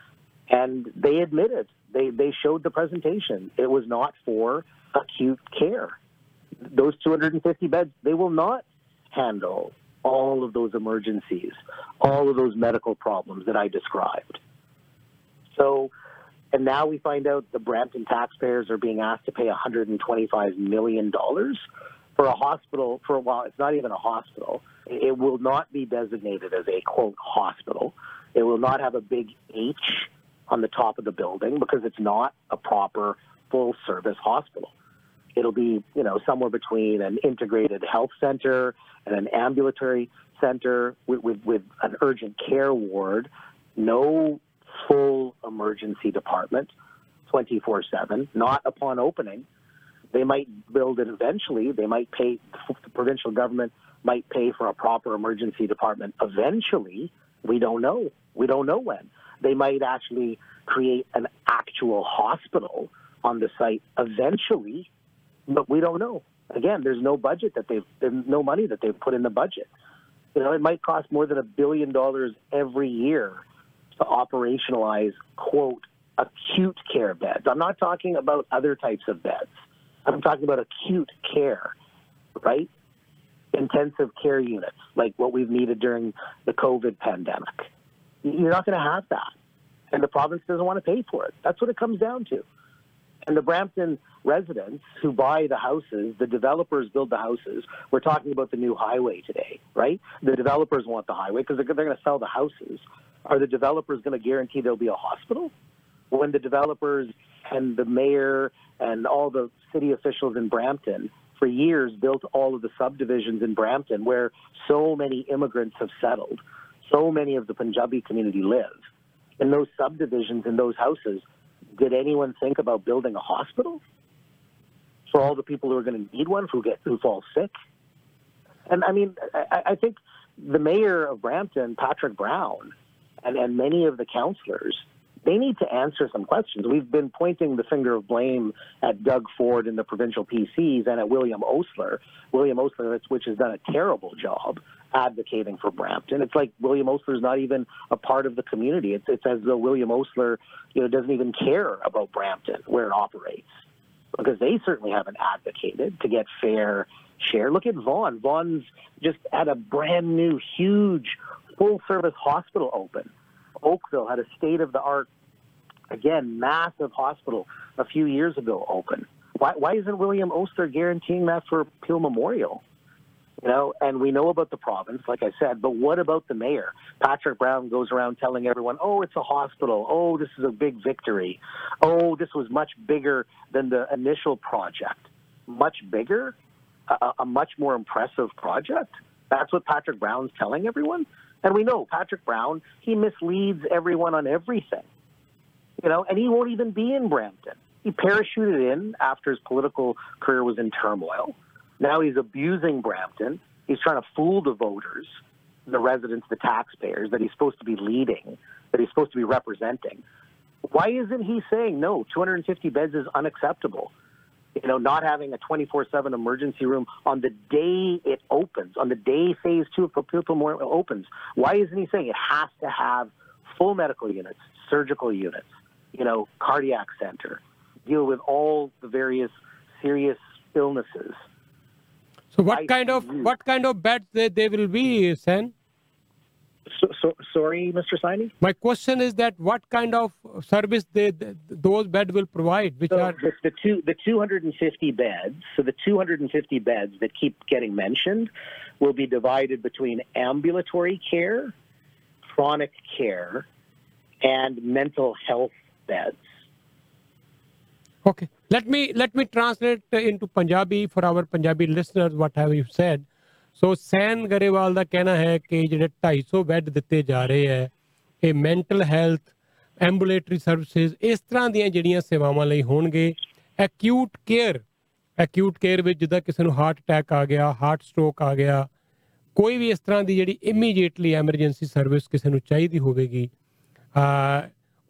and they admitted they they showed the presentation. It was not for acute care. Those 250 beds they will not handle all of those emergencies, all of those medical problems that I described. So, and now we find out the Brampton taxpayers are being asked to pay 125 million dollars for a hospital. For a while, it's not even a hospital. It will not be designated as a quote hospital. It will not have a big H on the top of the building because it's not a proper full service hospital. It'll be, you know, somewhere between an integrated health center and an ambulatory center with, with, with an urgent care ward, no full emergency department 24 7, not upon opening. They might build it eventually. They might pay, the provincial government might pay for a proper emergency department eventually. We don't know. We don't know when. They might actually create an actual hospital on the site eventually, but we don't know. Again, there's no budget that they've, there's no money that they've put in the budget. You know, it might cost more than a billion dollars every year to operationalize, quote, acute care beds. I'm not talking about other types of beds. I'm talking about acute care, right? Intensive care units, like what we've needed during the COVID pandemic. You're not going to have that. And the province doesn't want to pay for it. That's what it comes down to. And the Brampton residents who buy the houses, the developers build the houses. We're talking about the new highway today, right? The developers want the highway because they're, going to sell the houses. Are the developers going to guarantee there'll be a hospital? When the developers and the mayor and all the city officials in Brampton for years built all of the subdivisions in Brampton where so many immigrants have settled, so many of the Punjabi community live. In those subdivisions, in those houses, did anyone think about building a hospital for all the people who are going to need one who get who fall sick? And I mean, I, I think the mayor of Brampton, Patrick Brown, and, and many of the councillors, they need to answer some questions. We've been pointing the finger of blame at Doug Ford and the provincial PCs and at William Osler. William Osler, which has done a terrible job advocating for Brampton. It's like William Osler's not even a part of the community. It's, it's as though William Osler, you know, doesn't even care about Brampton where it operates because they certainly haven't advocated to get fair share. Look at Vaughan. Vaughan's just had a brand new, huge, full service hospital open. Oakville had a state of the art, again, massive hospital a few years ago open. Why, why isn't William Oster guaranteeing that for Peel Memorial? You know, and we know about the province, like I said, but what about the mayor? Patrick Brown goes around telling everyone, oh, it's a hospital. Oh, this is a big victory. Oh, this was much bigger than the initial project. Much bigger? A, a much more impressive project? That's what Patrick Brown's telling everyone? And we know Patrick Brown, he misleads everyone on everything. You know, and he won't even be in Brampton. He parachuted in after his political career was in turmoil. Now he's abusing Brampton. He's trying to fool the voters, the residents, the taxpayers that he's supposed to be leading, that he's supposed to be representing. Why isn't he saying no? 250 beds is unacceptable. You know, not having a 24/7 emergency room on the day it opens, on the day Phase Two of Memorial opens. Why isn't he saying it has to have full medical units, surgical units, you know, cardiac center, deal with all the various serious illnesses? So what kind of what kind of beds they, they will be, Sen? So, so, sorry, Mr. Saini? My question is that what kind of service they, th those beds will provide, which So are the, the two the 250 beds. So the 250 beds that keep getting mentioned will be divided between ambulatory care, chronic care, and mental health beds. Okay. Let me let me translate into Punjabi for our Punjabi listeners what have you said. So ਸੈਨ ਗਰੇਵਾਲ ਦਾ ਕਹਿਣਾ ਹੈ ਕਿ ਜਿਹੜੇ 250 bed ਦਿੱਤੇ ਜਾ ਰਹੇ ਹੈ, ਇਹ ਮੈਂਟਲ ਹੈਲਥ, ਐਂਬੂਲੇਟਰੀ ਸਰਵਿਸਿਜ਼, ਇਸ ਤਰ੍ਹਾਂ ਦੀਆਂ ਜਿਹੜੀਆਂ ਸੇਵਾਵਾਂ ਲਈ ਹੋਣਗੇ। ਐਕਿਊਟ ਕੇਅਰ ਐਕਿਊਟ ਕੇਅਰ ਵਿੱਚ ਜਿੱਦਾਂ ਕਿਸੇ ਨੂੰ ਹਾਰਟ ਅਟੈਕ ਆ ਗਿਆ, ਹਾਰਟ ਸਟ੍ਰੋਕ ਆ ਗਿਆ, ਕੋਈ ਵੀ ਇਸ ਤਰ੍ਹਾਂ ਦੀ ਜਿਹੜੀ ਇਮੀਡੀਏਟਲੀ ਐਮਰਜੈਂਸੀ ਸਰਵਿਸ ਕਿਸੇ ਨੂੰ ਚਾਹੀਦੀ ਹੋਵੇਗੀ ਆ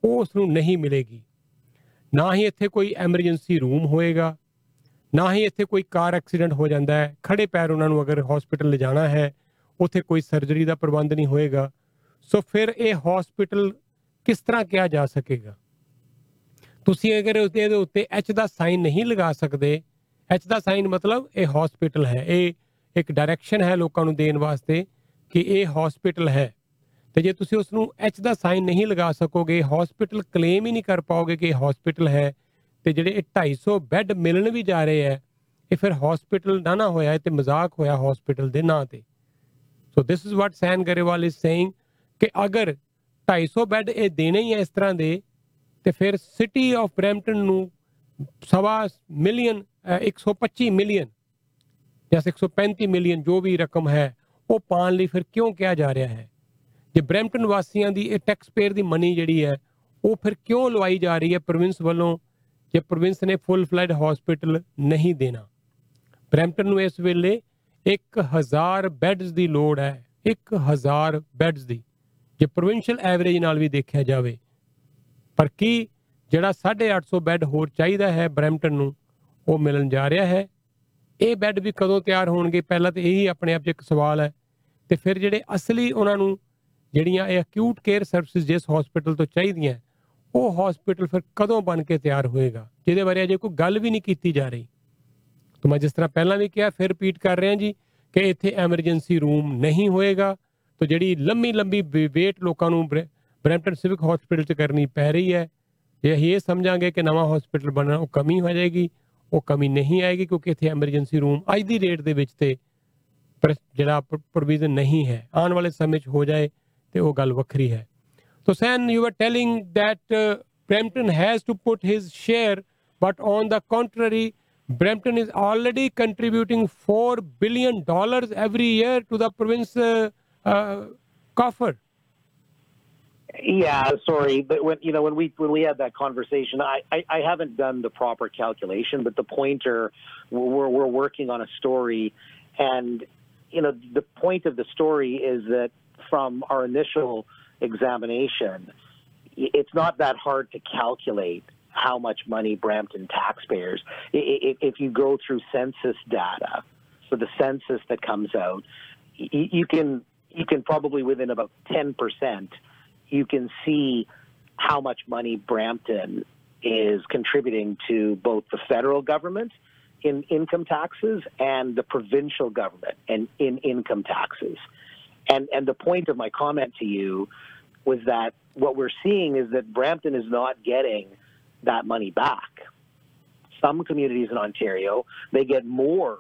ਉਹ ਉਸ ਨੂੰ ਨਹੀਂ ਮਿਲੇਗੀ। ਨਾ ਹੀ ਇੱਥੇ ਕੋਈ ਐਮਰਜੈਂਸੀ ਰੂਮ ਹੋਏਗਾ ਨਾ ਹੀ ਇੱਥੇ ਕੋਈ ਕਾਰ ਐਕਸੀਡੈਂਟ ਹੋ ਜਾਂਦਾ ਹੈ। ਖੜੇ ਪੈਰ ਉਹਨਾਂ ਨੂੰ ਅਗਰ ਹਸਪੀਟਲ ਲਿਜਾਣਾ ਹੈ, ਉੱਥੇ ਕੋਈ ਸਰਜਰੀ ਦਾ ਪ੍ਰਬੰਧ ਨਹੀਂ ਹੋਏਗਾ। ਸੋ ਫਿਰ ਇਹ ਹਸਪੀਟਲ ਕਿਸ ਤਰ੍ਹਾਂ ਕਿਹਾ ਜਾ ਸਕੇਗਾ? ਤੁਸੀਂ ਅਗਰ ਉਸ ਦੇ ਉੱਤੇ ਐਚ ਦਾ ਸਾਈਨ ਨਹੀਂ ਲਗਾ ਸਕਦੇ ਐਚ ਦਾ ਸਾਈਨ ਮਤਲਬ ਇਹ ਹਸਪੀਟਲ ਹੈ। ਇਹ ਇੱਕ ਡਾਇਰੈਕਸ਼ਨ ਹੈ ਲੋਕਾਂ ਨੂੰ ਦੇਣ ਵਾਸਤੇ ਕਿ ਇਹ ਹਸਪੀਟਲ ਹੈ। ਤੇ ਜੇ ਤੁਸੀਂ ਉਸ ਨੂੰ ਐਚ ਦਾ ਸਾਈਨ ਨਹੀਂ ਲਗਾ ਸਕੋਗੇ ਹਸਪੀਟਲ ਕਲੇਮ ਹੀ ਨਹੀਂ ਕਰ ਪਾਓਗੇ ਕਿ ਇਹ ਹਸਪੀਟਲ ਹੈ ਤੇ ਜਿਹੜੇ ਇਹ 250 ਬੈੱਡ ਮਿਲਣ ਵੀ ਜਾ ਰਹੇ ਹੈ, ਇਹ ਫਿਰ ਹਸਪੀਟਲ ਨਾ ਨਾ ਹੋਇਆ ਤੇ ਮਜ਼ਾਕ ਹੋਇਆ ਹਸਪੀਟਲ ਦੇ ਨਾਂ ਤੇ। ਸੋ ਥਿਸ ਇਜ਼ ਵਾਟ ਸੈਨ ਗਰੇਵਾਲ ਇਜ਼ ਸੇਇੰਗ ਕਿ ਅਗਰ 250 ਬੈੱਡ ਇਹ ਦੇਣੇ ਹੀ ਹੈ ਇਸ ਤਰ੍ਹਾਂ ਦੇ, ਤੇ ਫਿਰ ਸਿਟੀ ਆਫ ਬ੍ਰੈਂਪਟਨ ਨੂੰ ਸਵਾ ਮਿਲੀਅਨ 125 ਮਿਲੀਅਨ ਜਾਂ 135 ਮਿਲੀਅਨ ਜੋ ਵੀ ਰਕਮ ਹੈ, ਉਹ ਪਾਣ ਲਈ ਫਿਰ ਕਿਉਂ ਕਿਹਾ ਜਾ ਰਿਹਾ ਹੈ? ਜੇ ਬ੍ਰੈਂਪਟਨ ਵਾਸੀਆਂ ਦੀ ਇਹ ਟੈਕਸ ਪੇਅਰ ਦੀ ਮਨੀ ਜਿਹੜੀ ਹੈ, ਉਹ ਫਿਰ ਕਿਉਂ ਲਵਾਈ ਜਾ ਰਹੀ ਹੈ ਪ੍ਰੋਵਿੰਸ ਵੱਲੋਂ? ਜੇ ਪ੍ਰੋਵਿੰਸ ਨੇ ਫੁੱਲ ਫਲੈਡ ਹਸਪੀਟਲ ਨਹੀਂ ਦੇਣਾ। ਬ੍ਰੈਂਪਟਨ ਨੂੰ ਇਸ ਵੇਲੇ 1000 ਬੈੱਡਸ ਦੀ ਲੋੜ ਹੈ 1000 ਬੈੱਡਸ ਦੀ, ਜੇ ਪ੍ਰੋਵਿੰਸ਼ੀਅਲ ਐਵਰੇਜ ਨਾਲ ਵੀ ਦੇਖਿਆ ਜਾਵੇ। ਪਰ ਕੀ ਜਿਹੜਾ 850 ਬੈੱਡ ਹੋਰ ਚਾਹੀਦਾ ਹੈ ਬ੍ਰੈਂਪਟਨ ਨੂੰ, ਉਹ ਮਿਲਣ ਜਾ ਰਿਹਾ ਹੈ? ਇਹ ਬੈੱਡ ਵੀ ਕਦੋਂ ਤਿਆਰ ਹੋਣਗੇ? ਪਹਿਲਾਂ ਤੇ ਇਹੀ ਆਪਣੇ ਆਪ 'ਚ ਇੱਕ ਸਵਾਲ ਹੈ। ਤੇ ਫਿਰ ਜਿਹੜੇ ਅਸਲੀ ਉਹਨਾਂ ਨੂੰ ਜਿਹੜੀਆਂ ਇਹ ਅਕਿਊਟ ਕੇਅਰ ਸਰਵਿਸਿਜ਼ ਜਿਸ ਹਸਪੀਟਲ ਤੋਂ ਚਾਹੀਦੀਆਂ ਉਹ ਹਸਪੀਟਲ ਫਿਰ ਕਦੋਂ ਬਣ ਕੇ ਤਿਆਰ ਹੋਏਗਾ? ਜਿਹਦੇ ਬਾਰੇ ਅਜੇ ਕੋਈ ਗੱਲ ਵੀ ਨਹੀਂ ਕੀਤੀ ਜਾ ਰਹੀ। ਤਾਂ ਮੈਂ ਜਿਸ ਤਰ੍ਹਾਂ ਪਹਿਲਾਂ ਵੀ ਕਿਹਾ, ਫਿਰ ਰਿਪੀਟ ਕਰ ਰਿਹਾ ਜੀ, ਕਿ ਇੱਥੇ ਐਮਰਜੈਂਸੀ ਰੂਮ ਨਹੀਂ ਹੋਏਗਾ। ਤਾਂ ਜਿਹੜੀ ਲੰਮੀ ਲੰਬੀ ਵੇਟ ਲੋਕਾਂ ਨੂੰ ਬ੍ਰੈਂਪਟਨ ਸਿਵਿਕ ਹਸਪੀਟਲ 'ਚ ਕਰਨੀ ਪੈ ਰਹੀ ਹੈ। ਜੇ ਅਸੀਂ ਇਹ ਸਮਝਾਂਗੇ ਕਿ ਨਵਾਂ ਹਸਪੀਟਲ ਬਣਨਾ, ਉਹ ਕਮੀ ਹੋ ਜਾਏਗੀ, ਉਹ ਕਮੀ ਨਹੀਂ ਆਏਗੀ, ਕਿਉਂਕਿ ਇੱਥੇ ਐਮਰਜੈਂਸੀ ਰੂਮ ਅੱਜ ਦੀ ਰੇਟ ਦੇ ਵਿੱਚ ਤੇ ਜਿਹੜਾ ਪ੍ਰੋਵੀਜ਼ਨ ਨਹੀਂ ਹੈ। ਆਉਣ ਵਾਲੇ ਸਮੇਂ 'ਚ ਹੋ ਜਾਏ ਤੇ ਉਹ ਗੱਲ ਵੱਖਰੀ ਹੈ। So, Sen, you were telling that uh, Brampton has to put his share, but on the contrary, Brampton is already contributing four billion dollars every year to the province uh, uh, coffer. Yeah, sorry, but when you know when we when we had that conversation, I, I, I haven't done the proper calculation, but the pointer we're we're working on a story, and you know the point of the story is that from our initial examination, it's not that hard to calculate how much money Brampton taxpayers, if you go through census data, so the census that comes out, you can you can probably within about ten percent, you can see how much money Brampton is contributing to both the federal government in income taxes and the provincial government and in income taxes. And and the point of my comment to you was that what we're seeing is that Brampton is not getting that money back. Some communities in Ontario, they get more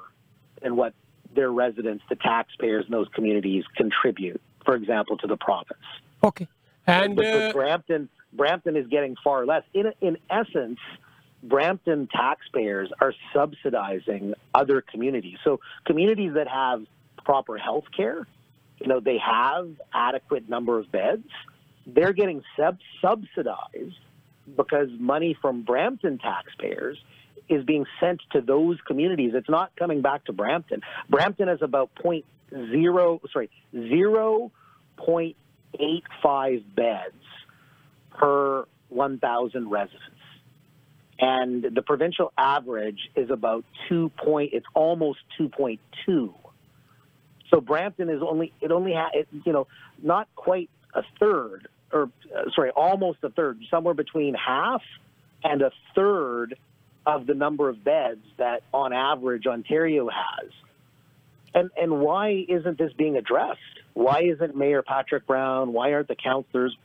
than what their residents, the taxpayers in those communities contribute, for example, to the province. Okay. And but, but uh, Brampton Brampton is getting far less. In in essence, Brampton taxpayers are subsidizing other communities. So communities that have proper health care, you know, they have adequate number of beds, they're getting sub- subsidized because money from Brampton taxpayers is being sent to those communities. It's not coming back to Brampton. Brampton has about point zero, sorry, zero point eight five beds per one thousand residents, and the provincial average is about two point. It's almost two point two. So Brampton is only it only ha it, you know not quite a third or uh, sorry almost a third somewhere between half and a third of the number of beds that on average Ontario has And and why isn't this being addressed? Why isn't Mayor Patrick Brown? Why aren't the councillors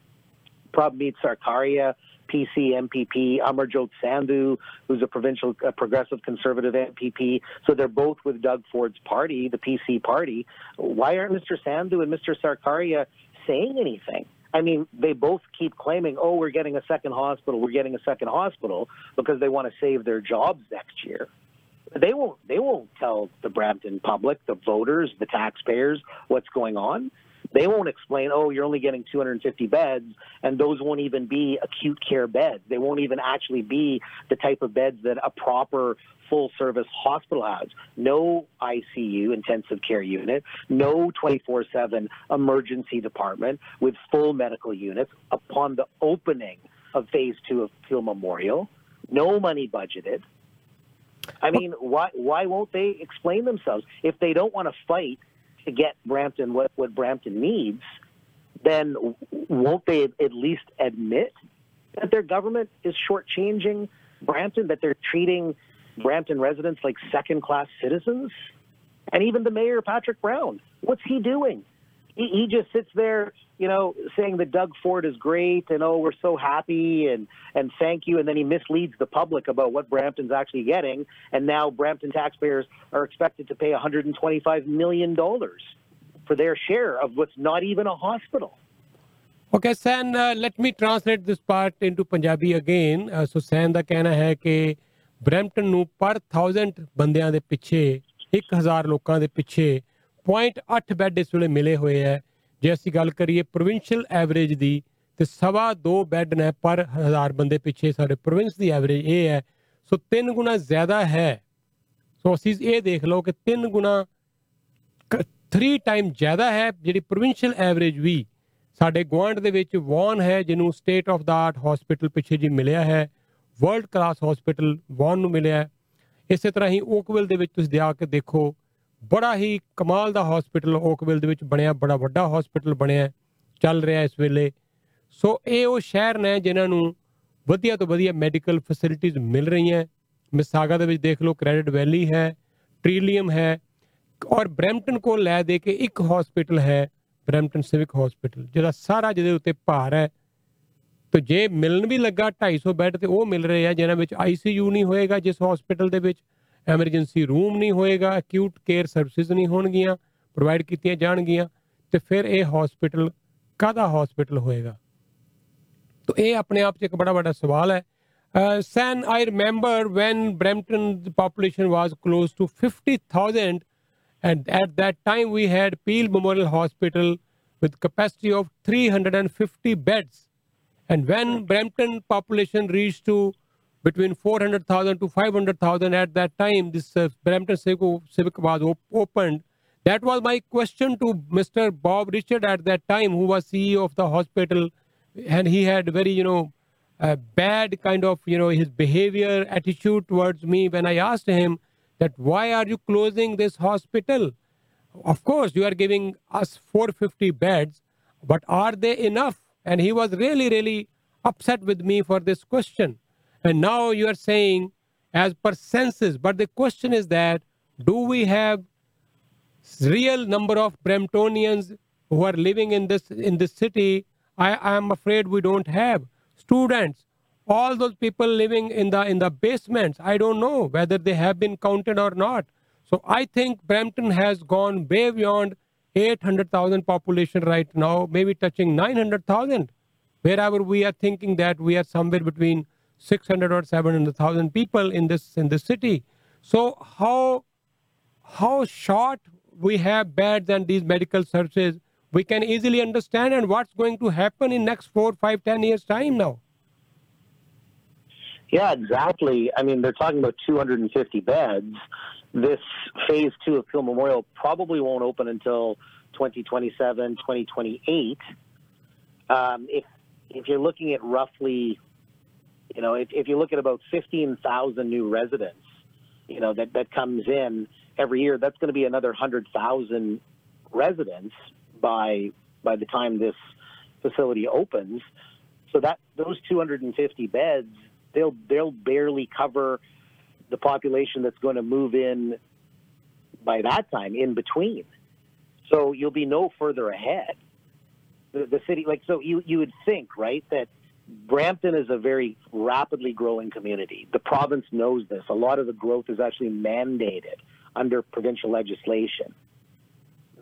Prabmeet Sarkaria, PC MPP, Amarjot Sandhu, who's a provincial uh, progressive conservative MPP. So they're both with Doug Ford's party, the PC party. Why aren't Mr. Sandhu and Mr. Sarkaria saying anything? I mean, they both keep claiming, oh, we're getting a second hospital, we're getting a second hospital because they want to save their jobs next year. They won't. They won't tell the Brampton public, the voters, the taxpayers, what's going on. They won't explain, oh, you're only getting 250 beds, and those won't even be acute care beds. They won't even actually be the type of beds that a proper full service hospital has. No ICU, intensive care unit, no 24 7 emergency department with full medical units upon the opening of phase two of Peel Memorial. No money budgeted. I mean, why why won't they explain themselves? If they don't want to fight to get Brampton what, what Brampton needs, then won't they at least admit that their government is shortchanging Brampton, that they're treating Brampton residents like second class citizens? And even the mayor, Patrick Brown, what's he doing? He, he just sits there, you know, saying that Doug Ford is great and oh, we're so happy and and thank you, and then he misleads the public about what Brampton's actually getting, and now Brampton taxpayers are expected to pay 125 million dollars for their share of what's not even a hospital. Okay, San, uh, let me translate this part into Punjabi again. Uh, so San ਦਾ ਕਹਿਣਾ ਹੈ ਕਿ Brampton ਨੂੰ ਪਰ 1000 ਬੰਦਿਆਂ ਦੇ ਪਿੱਛੇ 1000 ਲੋਕਾਂ ਦੇ ਪਿੱਛੇ 0.8 ਬੈੱਡ ਇਸ ਵੇਲੇ ਮਿਲੇ ਹੋਏ ਹੈ। ਜੇ ਅਸੀਂ ਗੱਲ ਕਰੀਏ ਪ੍ਰੋਵਿੰਸ਼ੀਅਲ ਐਵਰੇਜ ਦੀ, ਤੇ ਸਵਾ 2 ਬੈੱਡ ਨੇ ਪਰ 1000 ਬੰਦੇ ਪਿੱਛੇ ਸਾਡੇ ਪ੍ਰੋਵਿੰਸ ਦੀ ਐਵਰੇਜ ਇਹ ਹੈ। ਸੋ 3 ਗੁਣਾ ਜ਼ਿਆਦਾ ਹੈ। ਸੋ ਅਸੀਂ ਇਹ ਦੇਖ ਲਓ ਕਿ 3 ਗੁਣਾ 3 ਟਾਈਮ ਜ਼ਿਆਦਾ ਹੈ, ਜਿਹੜੀ ਪ੍ਰੋਵਿੰਸ਼ੀਅਲ ਐਵਰੇਜ ਵੀ ਸਾਡੇ ਗੁਆਂਢ ਦੇ ਵਿੱਚ ਵੌਨ ਹੈ, ਜਿਹਨੂੰ state of the art hospital ਪਿੱਛੇ ਜੀ ਮਿਲਿਆ ਹੈ। ਵਰਲਡ ਕਲਾਸ ਹਸਪੀਟਲ ਵੌਨ ਨੂੰ ਮਿਲਿਆ ਹੈ। ਇਸੇ ਤਰ੍ਹਾਂ ਹੀ ਓਕਵਿਲ ਦੇ ਵਿੱਚ ਤੁਸੀਂ ਜਾ ਕੇ ਦੇਖੋ ਬੜਾ ਹੀ ਕਮਾਲ ਦਾ ਹਸਪੀਟਲ ਓਕਵਿਲ ਦੇ ਵਿੱਚ ਬਣਿਆ, ਬੜਾ ਵੱਡਾ ਹਸਪੀਟਲ ਬਣਿਆ, ਚੱਲ ਰਿਹਾ ਇਸ ਵੇਲੇ। ਸੋ ਇਹ ਉਹ ਸ਼ਹਿਰ ਨੇ ਜਿਨ੍ਹਾਂ ਨੂੰ ਵਧੀਆ ਤੋਂ ਵਧੀਆ ਮੈਡੀਕਲ ਫੈਸਿਲਿਟੀਆਂ ਮਿਲ ਰਹੀਆਂ। ਮਿਸਾਗਾ ਦੇ ਵਿੱਚ ਦੇਖ ਲਓ ਕ੍ਰੈਡਿਟ ਵੈਲੀ ਹੈ ਟ੍ਰਿਲੀਅਮ ਹੈ, ਔਰ ਬ੍ਰੈਂਪਟਨ ਕੋਲ ਲੈ ਦੇ ਕੇ ਇੱਕ ਹਸਪੀਟਲ ਹੈ ਬ੍ਰੈਂਪਟਨ ਸਿਵਿਕ ਹਸਪੀਟਲ ਜਿਹੜਾ ਸਾਰਾ ਜਿਹਦੇ ਉੱਤੇ ਭਾਰ ਹੈ। ਤੇ ਜੇ ਮਿਲਣ ਵੀ ਲੱਗਾ 250 ਬੈੱਡ ਤੇ ਉਹ ਮਿਲ ਰਹੇ ਆ, ਜਿਨ੍ਹਾਂ ਵਿੱਚ ਆਈਸੀਯੂ ਨਹੀਂ ਹੋਏਗਾ ਜਿਸ ਹਸਪੀਟਲ ਦੇ ਵਿੱਚ। ਐਮਰਜੈਂਸੀ ਰੂਮ ਨਹੀਂ ਹੋਏਗਾ ਅਕਿਊਟ ਕੇਅਰ ਸਰਵਿਸਿਜ਼ ਨਹੀਂ ਹੋਣਗੀਆਂ ਪ੍ਰੋਵਾਈਡ ਕੀਤੀਆਂ ਜਾਣਗੀਆਂ, ਤੇ ਫਿਰ ਇਹ ਹਸਪੀਟਲ ਕਾਦਾ ਹਸਪੀਟਲ ਹੋਏਗਾ? ਤੋ ਇਹ ਆਪਣੇ ਆਪ 'ਚ ਇੱਕ ਬੜਾ ਵੱਡਾ ਸਵਾਲ ਹੈ। ਸੈਨ I remember when Brampton the population was close to 50000 and at that time we had Peel Memorial Hospital with capacity of 350 beds and when Brampton population reached to between 400,000 to 500,000 at that time this uh, Brampton Civic, was op- opened. That was my question to Mr. Bob Richard at that time who was CEO of the hospital. And he had very you know uh, bad kind of you know his behavior attitude towards me when i asked him that why are you closing this hospital? Of course you are giving us 450 beds but are they enough? And he was really really upset with me for this question and now you are saying as per census but the question is that do we have real number of Bramptonians who are living in this in this city? I am afraid we don't have students. All those people living in the in the basements i don't know whether they have been counted or not. So i think brampton has gone way beyond 800000 population right now maybe touching 900000 wherever we are thinking that we are somewhere between 600 or 700000 people in this in this city so how how short we have beds and these medical services we can easily understand and what's going to happen in next four five ten years time now Yeah, exactly. I mean, they're talking about 250 beds. This phase two of Peel Memorial probably won't open until 2027, 2028. Um, if if you're looking at roughly, you know, if, if you look at about 15,000 new residents, you know, that, that comes in every year, that's going to be another 100,000 residents by by the time this facility opens. So that those 250 beds, they'll they'll barely cover the population that's going to move in by that time in between. So you'll be no further ahead. The, the city, like, so you, you would think, right, that Brampton is a very rapidly growing community. The province knows this. A lot of the growth is actually mandated under provincial legislation.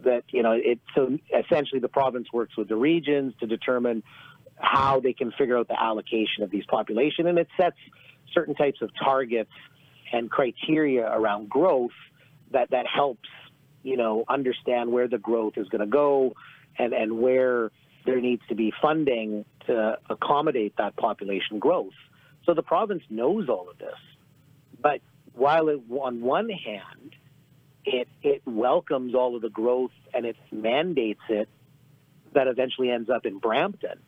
That, you know, it, so essentially the province works with the regions to determine how they can figure out the allocation of these population and it sets certain types of targets and criteria around growth that that helps you know understand where the growth is going to go and and where there needs to be funding to accommodate that population growth so the province knows all of this but while it, on one hand it it welcomes all of the growth and it mandates it that eventually ends up in Brampton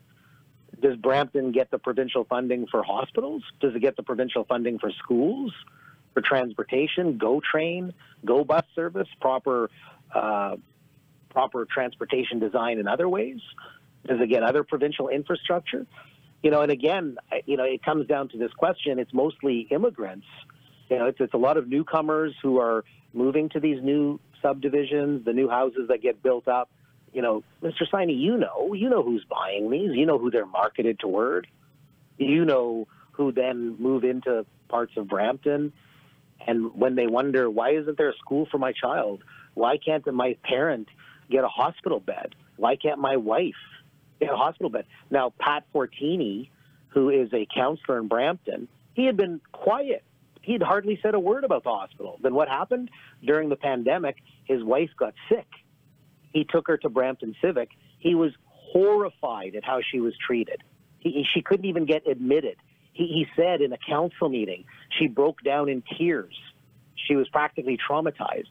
does Brampton get the provincial funding for hospitals? Does it get the provincial funding for schools, for transportation, GO train, GO bus service, proper uh, proper transportation design in other ways? It get other provincial infrastructure? You know, and again, you know, it comes down to this question. It's mostly immigrants. You know, it's, it's a lot of newcomers who are moving to these new subdivisions, the new houses that get built up you know, Mr. Siney, you know, you know who's buying these. You know who they're marketed toward. You know who then move into parts of Brampton. And when they wonder, why isn't there a school for my child? Why can't my parent get a hospital bed? Why can't my wife get a hospital bed? Now, Pat Fortini, who is a counselor in Brampton, he had been quiet. He had hardly said a word about the hospital. Then what happened? During the pandemic, his wife got sick he took her to Brampton Civic. He was horrified at how she was treated. He, she couldn't even get admitted. He, he said in a council meeting, she broke down in tears. She was practically traumatized.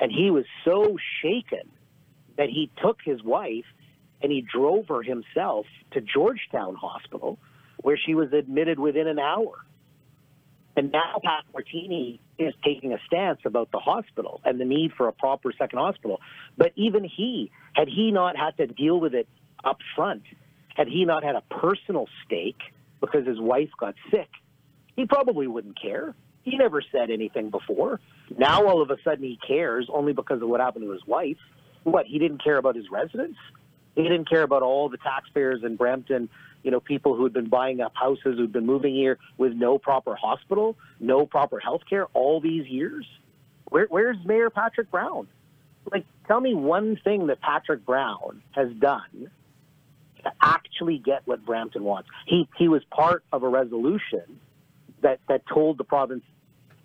And he was so shaken that he took his wife and he drove her himself to Georgetown Hospital, where she was admitted within an hour. And now Pat Martini is taking a stance about the hospital and the need for a proper second hospital. But even he, had he not had to deal with it up front, had he not had a personal stake because his wife got sick, he probably wouldn't care. He never said anything before. Now all of a sudden he cares only because of what happened to his wife. What, he didn't care about his residents? He didn't care about all the taxpayers in Brampton, you know, people who had been buying up houses, who'd been moving here with no proper hospital, no proper health care all these years. Where, where's Mayor Patrick Brown? Like, tell me one thing that Patrick Brown has done to actually get what Brampton wants. He he was part of a resolution that that told the province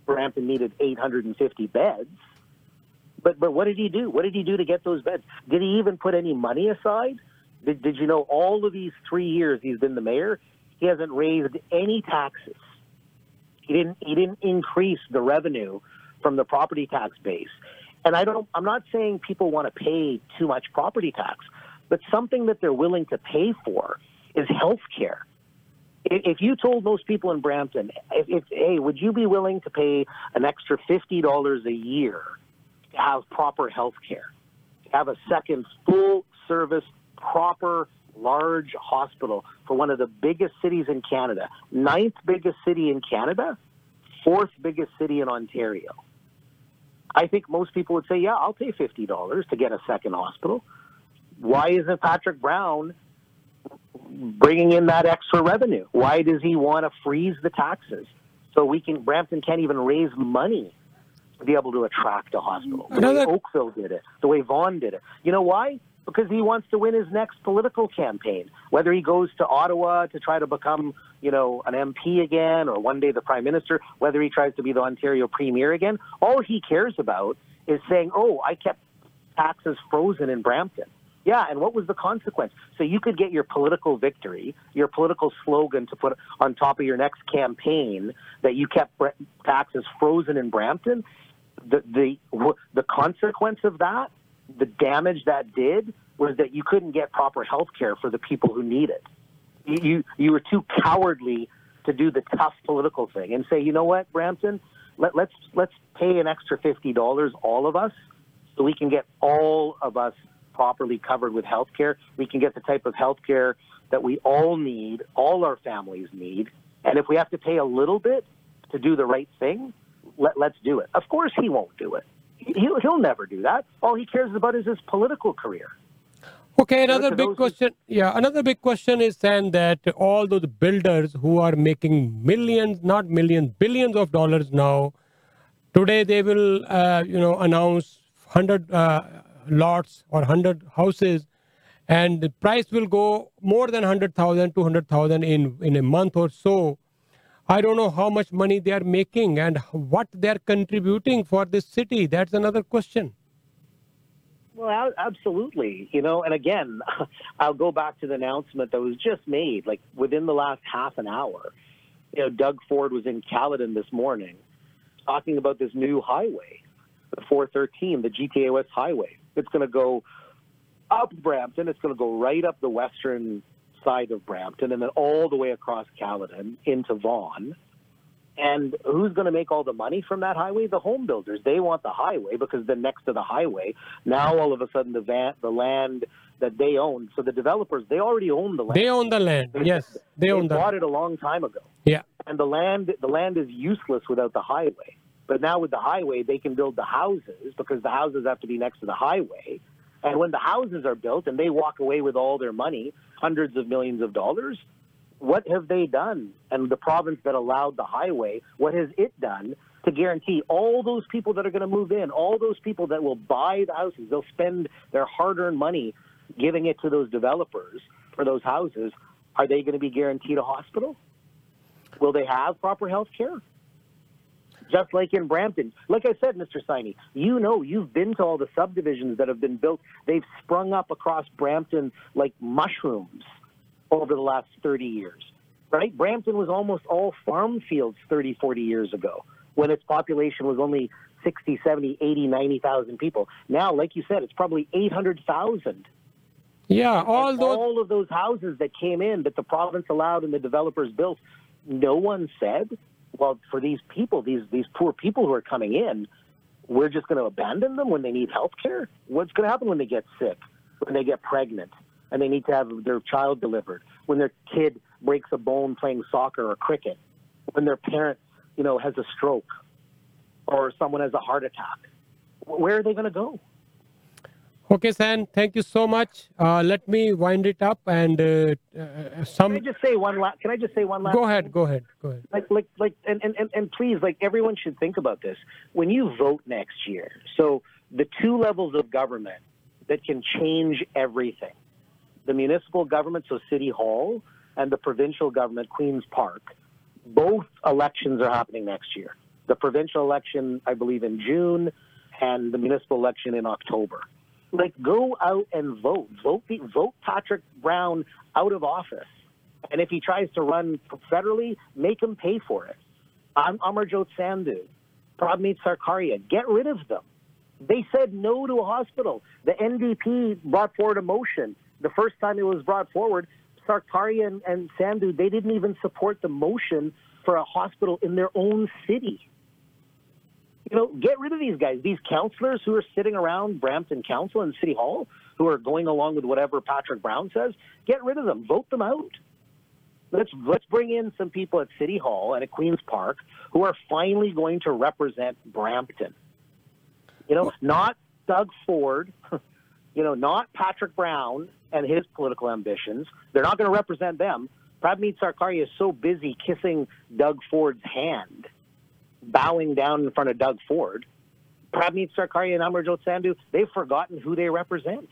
Brampton needed 850 beds. But but what did he do? What did he do to get those beds? Did he even put any money aside? Did, did you know all of these three years he's been the mayor, he hasn't raised any taxes. He didn't he didn't increase the revenue from the property tax base. And I don't I'm not saying people want to pay too much property tax, but something that they're willing to pay for is health care. If you told most people in Brampton, if, if, hey, would you be willing to pay an extra fifty dollars a year have proper health care, have a second full service, proper, large hospital for one of the biggest cities in Canada, ninth biggest city in Canada, fourth biggest city in Ontario? I think most people would say, yeah, I'll pay fifty dollars to get a second hospital. Why isn't Patrick Brown bringing in that extra revenue? Why does he want to freeze the taxes so we can Brampton can't even raise money be able to attract a hospital? The way Oakville did it, the way Vaughan did it. You know why? Because he wants to win his next political campaign. Whether he goes to Ottawa to try to become, you know, an MP again, or one day the prime minister, whether he tries to be the Ontario premier again, all he cares about is saying, "Oh, I kept taxes frozen in Brampton." Yeah, and what was the consequence? So you could get your political victory, your political slogan to put on top of your next campaign that you kept taxes frozen in Brampton. The the the consequence of that, the damage that did, was that you couldn't get proper health care for the people who need it. You, you you were too cowardly to do the tough political thing and say, you know what, Brampton, let, let's let's pay an extra fifty dollars, all of us, so we can get all of us properly covered with health care. We can get the type of health care that we all need, all our families need. And if we have to pay a little bit to do the right thing, let, let's do it. Of course, he won't do it. He'll, he'll never do that. All he cares about is his political career. Okay, another big question. Yeah, another big question is then that all those builders who are making millions, not millions, billions of dollars now, today they will, uh, you know, announce hundred uh, lots or hundred houses, and the price will go more than 100,000, 200,000 in in a month or so. I don't know how much money they are making and what they are contributing for this city. That's another question. Well, absolutely. You know, and again, I'll go back to the announcement that was just made, like within the last half an hour. You know, Doug Ford was in Caledon this morning talking about this new highway, the 413, the GTA West Highway. It's going to go up Brampton. It's going to go right up the western side of Brampton and then all the way across Caledon into Vaughan. And who's going to make all the money from that highway? The home builders. They want the highway because then next to the highway, now all of a sudden the van, the land that they own. So the developers, they already own the land. They own the land. Yes, they They own the bought it a long time ago. Yeah. And the land, the land is useless without the highway. But now with the highway, they can build the houses because the houses have to be next to the highway. And when the houses are built and they walk away with all their money, hundreds of millions of dollars, what have they done? And the province that allowed the highway, what has it done to guarantee all those people that are going to move in, all those people that will buy the houses, they'll spend their hard earned money giving it to those developers for those houses, are they going to be guaranteed a hospital? Will they have proper health care? Just like in Brampton. Like I said, Mr. Siney, you know, you've been to all the subdivisions that have been built. They've sprung up across Brampton like mushrooms over the last 30 years, right? Brampton was almost all farm fields 30, 40 years ago when its population was only 60, 70, 80, 90,000 people. Now, like you said, it's probably 800,000. Yeah, all those all of those houses that came in that the province allowed and the developers built, no one said, well, for these people, these these poor people who are coming in, we're just going to abandon them when they need health care. What's going to happen when they get sick, when they get pregnant, and they need to have their child delivered, when their kid breaks a bone playing soccer or cricket, when their parent, you know, has a stroke, or someone has a heart attack? Where are they going to go? Okay, San, thank you so much. Uh, let me wind it up and uh, uh, some. Can I just say one last? Can I just say one last? Go ahead, go ahead, go ahead. like like like and, and, and, and please like everyone should think about this when you vote next year so the two levels of government that can change everything the municipal government so city hall and the provincial government queens park both elections are happening next year the provincial election i believe in june and the municipal election in october like go out and vote vote vote patrick brown out of office and if he tries to run federally, make him pay for it. I'm Amarjot Sandhu, Prabmeet Sarkaria. Get rid of them. They said no to a hospital. The NDP brought forward a motion. The first time it was brought forward, Sarkaria and, and Sandhu, they didn't even support the motion for a hospital in their own city. You know, get rid of these guys, these counselors who are sitting around Brampton Council and City Hall, who are going along with whatever Patrick Brown says. Get rid of them. Vote them out. Let's let's bring in some people at City Hall and at Queens Park who are finally going to represent Brampton. You know, not Doug Ford, you know, not Patrick Brown and his political ambitions. They're not going to represent them. Prabmeet Sarkaria is so busy kissing Doug Ford's hand, bowing down in front of Doug Ford. Prabmeet Sarkaria and Amarjot Sandhu, they've forgotten who they represent.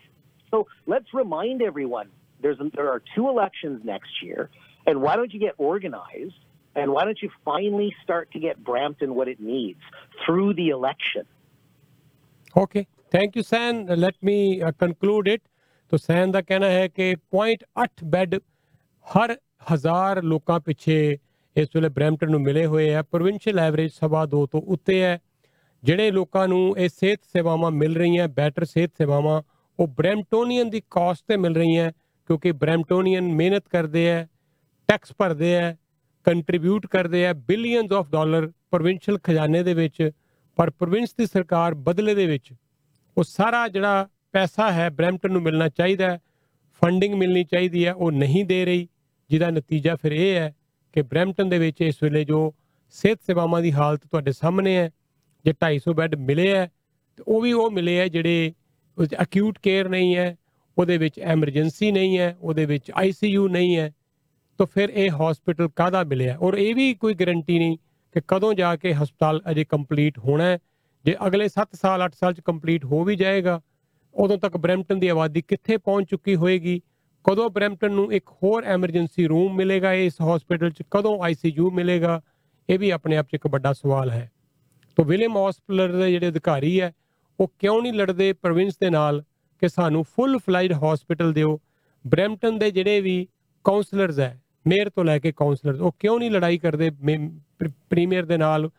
So let's remind everyone there's there are two elections next year, and why don't you get organized? And why don't you finally start to get Brampton what it needs through the election? Okay thank you San let me conclude it ਤੋ ਸੈਨ ਦਾ ਕਹਿਣਾ ਹੈ ਕਿ 0.8 bed ਹਰ ਹਜ਼ਾਰ ਲੋਕਾਂ ਪਿੱਛੇ ਇਸ ਵੇਲੇ Brampton ਨੂੰ ਮਿਲੇ ਹੋਏ ਆ। ਪ੍ਰੋਵਿੰਸ਼ੀਅਲ ਐਵਰੇਜ ਸਵਾ ਦੋ ਤੋਂ ਉੱਤੇ ਹੈ। ਜਿਹੜੇ ਲੋਕਾਂ ਨੂੰ ਇਹ ਸਿਹਤ ਸੇਵਾਵਾਂ ਮਿਲ ਰਹੀਆਂ, ਬੈਟਰ ਸਿਹਤ ਸੇਵਾਵਾਂ, ਉਹ ਬ੍ਰੈਂਪਟੋਨੀਅਨ ਦੀ ਕਾਸਟ ਤੇ ਮਿਲ ਰਹੀਆਂ, ਕਿਉਂਕਿ ਬ੍ਰੈਂਪਟੋਨੀਅਨ ਮਿਹਨਤ ਕਰਦੇ ਆ ਟੈਕਸ ਭਰਦੇ ਆ ਕੰਟਰੀਬਿਊਟ ਕਰਦੇ ਆ ਬਿਲੀਅਨਸ ਆਫ ਡਾਲਰ ਪ੍ਰੋਵਿੰਸ਼ੀਅਲ ਖਜ਼ਾਨੇ ਦੇ ਵਿੱਚ, ਪਰ ਪ੍ਰੋਵਿੰਸ ਦੀ ਸਰਕਾਰ ਬਦਲੇ ਦੇ ਵਿੱਚ, ਉਹ ਸਾਰਾ ਜਿਹੜਾ ਪੈਸਾ ਹੈ ਬ੍ਰੈਂਪਟਨ ਨੂੰ ਮਿਲਣਾ ਚਾਹੀਦਾ ਹੈ। ਫੰਡਿੰਗ ਮਿਲਣੀ ਚਾਹੀਦੀ ਹੈ, ਉਹ ਨਹੀਂ ਦੇ ਰਹੀ, ਜਿਹਦਾ ਨਤੀਜਾ ਫਿਰ ਇਹ ਹੈ ਕਿ ਬ੍ਰੈਂਪਟਨ ਦੇ ਵਿੱਚ ਇਸ ਵੇਲੇ ਜੋ ਸਿਹਤ ਸੇਵਾਵਾਂ ਦੀ ਹਾਲਤ ਤੁਹਾਡੇ ਸਾਹਮਣੇ ਹੈ, ਜੇ 250 ਬੈੱਡ ਮਿਲੇ ਹੈ, ਤੇ ਉਹ ਵੀ ਉਹ ਮਿਲੇ ਆ ਜਿਹੜੇ ਉਹ ਅਕਿਊਟ ਕੇਅਰ ਨਹੀਂ ਹੈ, ਉਹਦੇ ਵਿੱਚ ਐਮਰਜੈਂਸੀ ਨਹੀਂ ਹੈ, ਉਹਦੇ ਵਿੱਚ ਆਈਸੀਯੂ ਨਹੀਂ ਹੈ, ਤਾਂ ਫਿਰ ਇਹ ਹਸਪੀਟਲ ਕਾਹਦਾ ਮਿਲਿਆ? ਔਰ ਇਹ ਵੀ ਕੋਈ ਗਾਰੰਟੀ ਨਹੀਂ ਕਿ ਕਦੋਂ ਜਾ ਕੇ ਹਸਪਤਾਲ ਅਜੇ ਕੰਪਲੀਟ ਹੋਣਾ ਹੈ। ਜੇ ਅਗਲੇ 7 ਸਾਲ 8 ਸਾਲ ਚ ਕੰਪਲੀਟ ਹੋ ਵੀ ਜਾਏਗਾ, ਉਦੋਂ ਤੱਕ ਬਰੈਂਪਟਨ ਦੀ ਆਬਾਦੀ ਕਿੱਥੇ ਪਹੁੰਚ ਚੁੱਕੀ ਹੋਏਗੀ? ਕਦੋਂ ਬਰੈਂਪਟਨ ਨੂੰ ਇੱਕ ਹੋਰ ਐਮਰਜੈਂਸੀ ਰੂਮ ਮਿਲੇਗਾ, ਇਸ ਹਸਪੀਟਲ 'ਚ ਕਦੋਂ ਆਈਸੀਯੂ ਮਿਲੇਗਾ? ਇਹ ਵੀ ਆਪਣੇ ਆਪ 'ਚ ਇੱਕ ਵੱਡਾ ਸਵਾਲ ਹੈ। ਤਾਂ ਵਿਲੀਅਮ ਹਸਪੀਟਲ ਦੇ ਜਿਹੜੇ ਅਧਿਕਾਰੀ ਹੈ, ਉਹ ਕਿਉਂ ਨਹੀਂ ਲੜਦੇ ਪ੍ਰੋਵਿੰਸ ਦੇ ਨਾਲ ਕਿ ਸਾਨੂੰ ਫੁੱਲ ਫਲਾਈਡ ਹਸਪੀਟਲ ਦਿਓ? ਬਰੈਂਪਟਨ ਦੇ ਜਿਹੜੇ ਵੀ ਕਾਉਂਸਲਰਸ ਹੈ, ਮੇਅਰ ਤੋਂ ਲੈ ਕੇ ਕਾਉਂਸਲਰਸ ਉਹ ਕਿਉਂ ਨਹੀਂ ਲੜਾਈ ਕਰਦੇ ਪ੍ਰੀਮੀਅਰ ਦੇ ਨਾਲ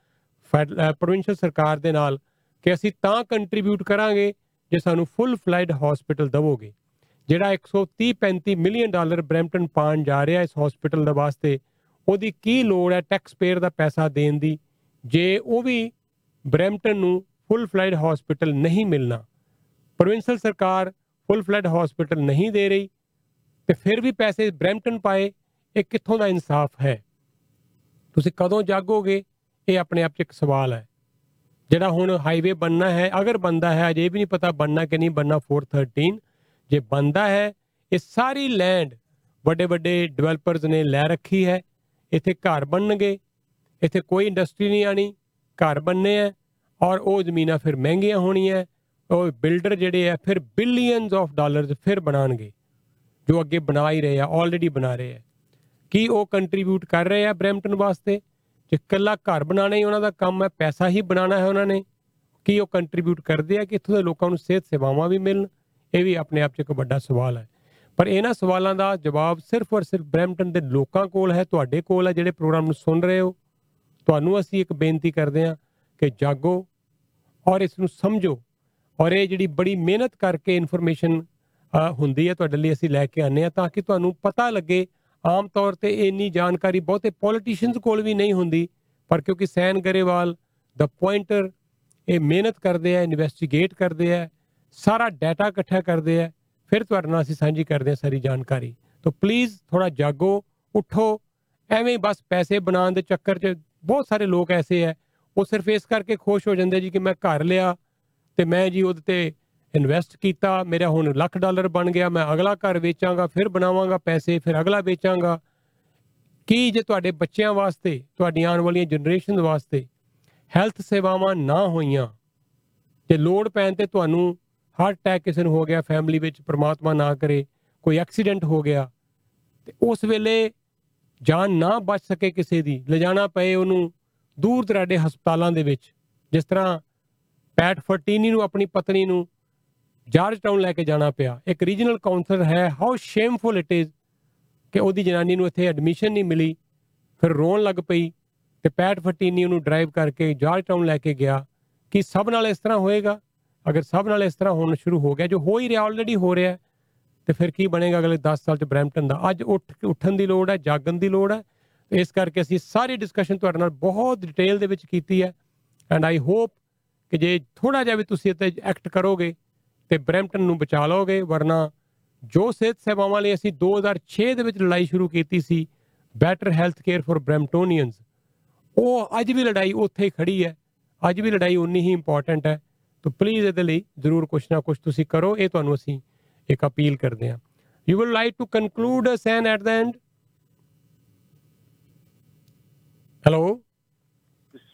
ਪ੍ਰੋਵਿੰਸ਼ੀਅਲ ਸਰਕਾਰ ਦੇ ਨਾਲ ਕਿ ਅਸੀਂ ਤਾਂ ਕੰਟਰੀਬਿਊਟ ਕਰਾਂਗੇ ਜੇ ਸਾਨੂੰ ਫੁੱਲ ਫਲਾਈਡ ਹਸਪੀਟਲ ਦਵੋਗੇ? ਜਿਹੜਾ 130 35 ਮਿਲੀਅਨ ਡਾਲਰ ਬ੍ਰੈਂਪਟਨ ਪਾਣ ਜਾ ਰਿਹਾ ਇਸ ਹਸਪੀਟਲ ਦੇ ਵਾਸਤੇ, ਉਹਦੀ ਕੀ ਲੋੜ ਹੈ ਟੈਕਸ ਪੇਅਰ ਦਾ ਪੈਸਾ ਦੇਣ ਦੀ? ਜੇ ਉਹ ਵੀ ਬ੍ਰੈਂਪਟਨ ਨੂੰ ਫੁੱਲ ਫਲਾਈਡ ਹਸਪੀਟਲ ਨਹੀਂ ਮਿਲਣਾ ਪ੍ਰੋਵਿੰਸ਼ੀਅਲ ਸਰਕਾਰ ਫੁੱਲ ਫਲਾਈਡ ਹਸਪੀਟਲ ਨਹੀਂ ਦੇ ਰਹੀ, ਤੇ ਫਿਰ ਵੀ ਪੈਸੇ ਬ੍ਰੈਂਪਟਨ ਪਾਏ, ਇਹ ਕਿੱਥੋਂ ਦਾ ਇਨਸਾਫ ਹੈ? ਤੁਸੀਂ ਕਦੋਂ ਜਾਗੋਗੇ? ਇਹ ਆਪਣੇ ਆਪ 'ਚ ਇੱਕ ਸਵਾਲ ਹੈ। ਜਿਹੜਾ ਹੁਣ ਹਾਈਵੇ ਬਣਨਾ ਹੈ, ਅਗਰ ਬੰਦਾ ਹੈ, ਅਜੇ ਵੀ ਨਹੀਂ ਪਤਾ ਬਣਨਾ ਕਿ ਨਹੀਂ ਬਣਨਾ 413 ਜੇ ਬੰਦਾ ਹੈ, ਇਹ ਸਾਰੀ ਲੈਂਡ ਵੱਡੇ ਵੱਡੇ ਡਿਵੈਲਪਰਸ ਨੇ ਲੈ ਰੱਖੀ ਹੈ। ਇੱਥੇ ਘਰ ਬਣਨਗੇ, ਇੱਥੇ ਕੋਈ ਇੰਡਸਟਰੀ ਨਹੀਂ ਆਣੀ ਘਰ ਬਣਨੇ ਆ ਔਰ ਉਹ ਜ਼ਮੀਨਾਂ ਫਿਰ ਮਹਿੰਗੀਆਂ ਹੋਣੀਆਂ, ਉਹ ਬਿਲਡਰ ਜਿਹੜੇ ਆ ਫਿਰ ਬਿਲੀਅਨਸ ਆਫ ਡਾਲਰਸ ਫਿਰ ਬਣਾਣਗੇ ਜੋ ਅੱਗੇ ਬਣਾ ਹੀ ਰਹੇ ਆ ਆਲਰੇਡੀ ਬਣਾ ਰਹੇ ਆ। ਕੀ ਉਹ ਕੰਟਰੀਬਿਊਟ ਕਰ ਰਹੇ ਆ ਬ੍ਰੈਂਪਟਨ ਵਾਸਤੇ? ਜੇ ਇਕੱਲਾ ਘਰ ਬਣਾਉਣਾ ਹੀ ਉਹਨਾਂ ਦਾ ਕੰਮ ਹੈ, ਪੈਸਾ ਹੀ ਬਣਾਉਣਾ ਹੈ ਉਹਨਾਂ ਨੇ, ਕੀ ਉਹ ਕੰਟਰੀਬਿਊਟ ਕਰਦੇ ਆ ਕਿ ਇੱਥੋਂ ਦੇ ਲੋਕਾਂ ਨੂੰ ਸਿਹਤ ਸੇਵਾਵਾਂ ਵੀ ਮਿਲਣ? ਇਹ ਵੀ ਆਪਣੇ ਆਪ 'ਚ ਇੱਕ ਵੱਡਾ ਸਵਾਲ ਹੈ। ਪਰ ਇਹਨਾਂ ਸਵਾਲਾਂ ਦਾ ਜਵਾਬ ਸਿਰਫ ਔਰ ਸਿਰਫ ਬ੍ਰੈਂਪਟਨ ਦੇ ਲੋਕਾਂ ਕੋਲ ਹੈ, ਤੁਹਾਡੇ ਕੋਲ ਹੈ, ਜਿਹੜੇ ਪ੍ਰੋਗਰਾਮ ਨੂੰ ਸੁਣ ਰਹੇ ਹੋ। ਤੁਹਾਨੂੰ ਅਸੀਂ ਇੱਕ ਬੇਨਤੀ ਕਰਦੇ ਹਾਂ ਕਿ ਜਾਗੋ ਔਰ ਇਸ ਨੂੰ ਸਮਝੋ ਔਰ ਇਹ ਜਿਹੜੀ ਬੜੀ ਮਿਹਨਤ ਕਰਕੇ ਇਨਫੋਰਮੇਸ਼ਨ ਹੁੰਦੀ ਹੈ ਤੁਹਾਡੇ ਲਈ ਅਸੀਂ ਲੈ ਕੇ ਆਨੇ ਆ ਤਾਂ ਕਿ ਤੁਹਾਨੂੰ ਪਤਾ ਲੱਗੇ। ਆਮ ਤੌਰ ਤੇ ਇੰਨੀ ਜਾਣਕਾਰੀ ਬਹੁਤੇ ਪੋਲੀਟੀਸ਼ੀਅਨਸ ਕੋਲ ਵੀ ਨਹੀਂ ਹੁੰਦੀ, ਪਰ ਕਿਉਂਕਿ ਸੈਨ ਗਰੇਵਾਲ ਦਾ ਪੁਆਇੰਟਰ ਇਹ ਮਿਹਨਤ ਕਰਦੇ ਆ ਇਨਵੈਸਟੀਗੇਟ ਕਰਦੇ ਆ। ਸਾਰਾ ਡਾਟਾ ਇਕੱਠਾ ਕਰਦੇ ਆ, ਫਿਰ ਤੁਹਾਡੇ ਨਾਲ ਅਸੀਂ ਸਾਂਝੀ ਕਰਦੇ ਆ ਸਾਰੀ ਜਾਣਕਾਰੀ। ਤਾਂ ਪਲੀਜ਼ ਥੋੜਾ ਜਾਗੋ, ਉਠੋ, ਐਵੇਂ ਹੀ ਬਸ ਪੈਸੇ ਬਣਾਉਣ ਦੇ ਚੱਕਰ 'ਚ ਬਹੁਤ ਸਾਰੇ ਲੋਕ ਐਸੇ ਆ, ਉਹ ਸਿਰਫ ਇਸ ਕਰਕੇ ਖੁਸ਼ ਹੋ ਜਾਂਦੇ ਜੀ ਕਿ ਮੈਂ ਘਰ ਲਿਆ ਤੇ ਮੈਂ ਜੀ ਉਹਦੇ ਤੇ ਇਨਵੈਸਟ ਕੀਤਾ, ਮੇਰਾ ਹੁਣ ਲੱਖ ਡਾਲਰ ਬਣ ਗਿਆ, ਮੈਂ ਅਗਲਾ ਘਰ ਵੇਚਾਂਗਾ, ਫਿਰ ਬਣਾਵਾਂਗਾ ਪੈਸੇ, ਫਿਰ ਅਗਲਾ ਵੇਚਾਂਗਾ। ਕੀ ਜੇ ਤੁਹਾਡੇ ਬੱਚਿਆਂ ਵਾਸਤੇ ਤੁਹਾਡੀਆਂ ਆਉਣ ਵਾਲੀਆਂ ਜਨਰੇਸ਼ਨ ਵਾਸਤੇ ਹੈਲਥ ਸੇਵਾਵਾਂ ਨਾ ਹੋਈਆਂ ਤੇ ਲੋੜ ਪੈਣ ਤੇ ਤੁਹਾਨੂੰ ਹਾਰਟ ਅਟੈਕ ਕਿਸੇ ਨੂੰ ਹੋ ਗਿਆ ਫੈਮਿਲੀ ਵਿੱਚ ਪ੍ਰਮਾਤਮਾ ਨਾ ਕਰੇ, ਕੋਈ ਐਕਸੀਡੈਂਟ ਹੋ ਗਿਆ, ਤੇ ਉਸ ਵੇਲੇ ਜਾਨ ਨਾ ਬਚ ਸਕੇ ਕਿਸੇ ਦੀ, ਲਿਜਾਣਾ ਪਏ ਉਹਨੂੰ ਦੂਰ ਦਰਾਡੇ ਹਸਪਤਾਲਾਂ ਦੇ ਵਿੱਚ, ਜਿਸ ਤਰ੍ਹਾਂ ਪੈਟ ਫਰਟੀਨੀ ਨੂੰ ਆਪਣੀ ਪਤਨੀ ਨੂੰ ਜਾਰਜ ਟਾਊਨ ਲੈ ਕੇ ਜਾਣਾ ਪਿਆ। ਇੱਕ ਰੀਜਨਲ ਕਾਉਂਸਲਰ ਹੈ ਹਾਊ ਸ਼ੇਮਫੁਲ ਇਟ ਇਜ਼ ਕਿ ਉਹਦੀ ਜਨਾਨੀ ਨੂੰ ਇੱਥੇ ਐਡਮਿਸ਼ਨ ਨਹੀਂ ਮਿਲੀ, ਫਿਰ ਰੋਣ ਲੱਗ ਪਈ ਤੇ ਪੈਟ ਫਟੀਨੀ ਉਹਨੂੰ ਡਰਾਈਵ ਕਰਕੇ ਜਾਰਜ ਟਾਊਨ ਲੈ ਕੇ ਗਿਆ। ਕਿ ਸਭ ਨਾਲ ਇਸ ਤਰ੍ਹਾਂ ਹੋਏਗਾ? ਅਗਰ ਸਭ ਨਾਲ ਇਸ ਤਰ੍ਹਾਂ ਹੋਣਾ ਸ਼ੁਰੂ ਹੋ ਗਿਆ, ਜੋ ਹੋ ਹੀ ਰਿਹਾ ਆਲਰੇਡੀ ਹੋ ਰਿਹਾ, ਤੇ ਫਿਰ ਕੀ ਬਣੇਗਾ ਅਗਲੇ 10 ਸਾਲ ਚ ਬ੍ਰੈਂਪਟਨ ਦਾ? ਅੱਜ ਉੱਠ, ਉੱਠਣ ਦੀ ਲੋੜ ਹੈ, ਜਾਗਣ ਦੀ ਲੋੜ ਹੈ ਇਸ ਕਰਕੇ ਅਸੀਂ ਸਾਰੀ ਡਿਸਕਸ਼ਨ ਤੁਹਾਡੇ ਨਾਲ ਬਹੁਤ ਡਿਟੇਲ ਦੇ ਵਿੱਚ ਕੀਤੀ ਹੈ ਐਂਡ ਆਈ ਹੋਪ ਕਿ ਜੇ ਥੋੜਾ ਜਿਹਾ ਵੀ ਤੁਸੀਂ ਇੱਥੇ ਐਕਟ ਕਰੋਗੇ, ਤੇ ਬ੍ਰੈਂਪਟਨ ਨੂੰ ਬਚਾ ਲਓਗੇ, ਵਰਨਾ ਜੋ ਸਿਹਤ ਸੇਵਾਵਾਂ ਲਈ ਅਸੀਂ 2006 ਦੇ ਵਿੱਚ ਲੜਾਈ ਸ਼ੁਰੂ ਕੀਤੀ ਸੀ better health care for Bramptonians ਉਹ ਅੱਜ ਵੀ ਲੜਾਈ ਉੱਥੇ ਹੀ ਖੜੀ ਹੈ, ਅੱਜ ਵੀ ਲੜਾਈ ਉਨੀ ਹੀ ਇੰਪੋਰਟੈਂਟ ਹੈ ਤਾਂ ਪਲੀਜ਼ ਇਹਦੇ ਲਈ ਜ਼ਰੂਰ ਕੁਛ ਨਾ ਕੁਛ ਤੁਸੀਂ ਕਰੋ ਇਹ ਤੁਹਾਨੂੰ ਅਸੀਂ ਇੱਕ ਅਪੀਲ ਕਰਦੇ ਹਾਂ you will like to conclude San at the end hello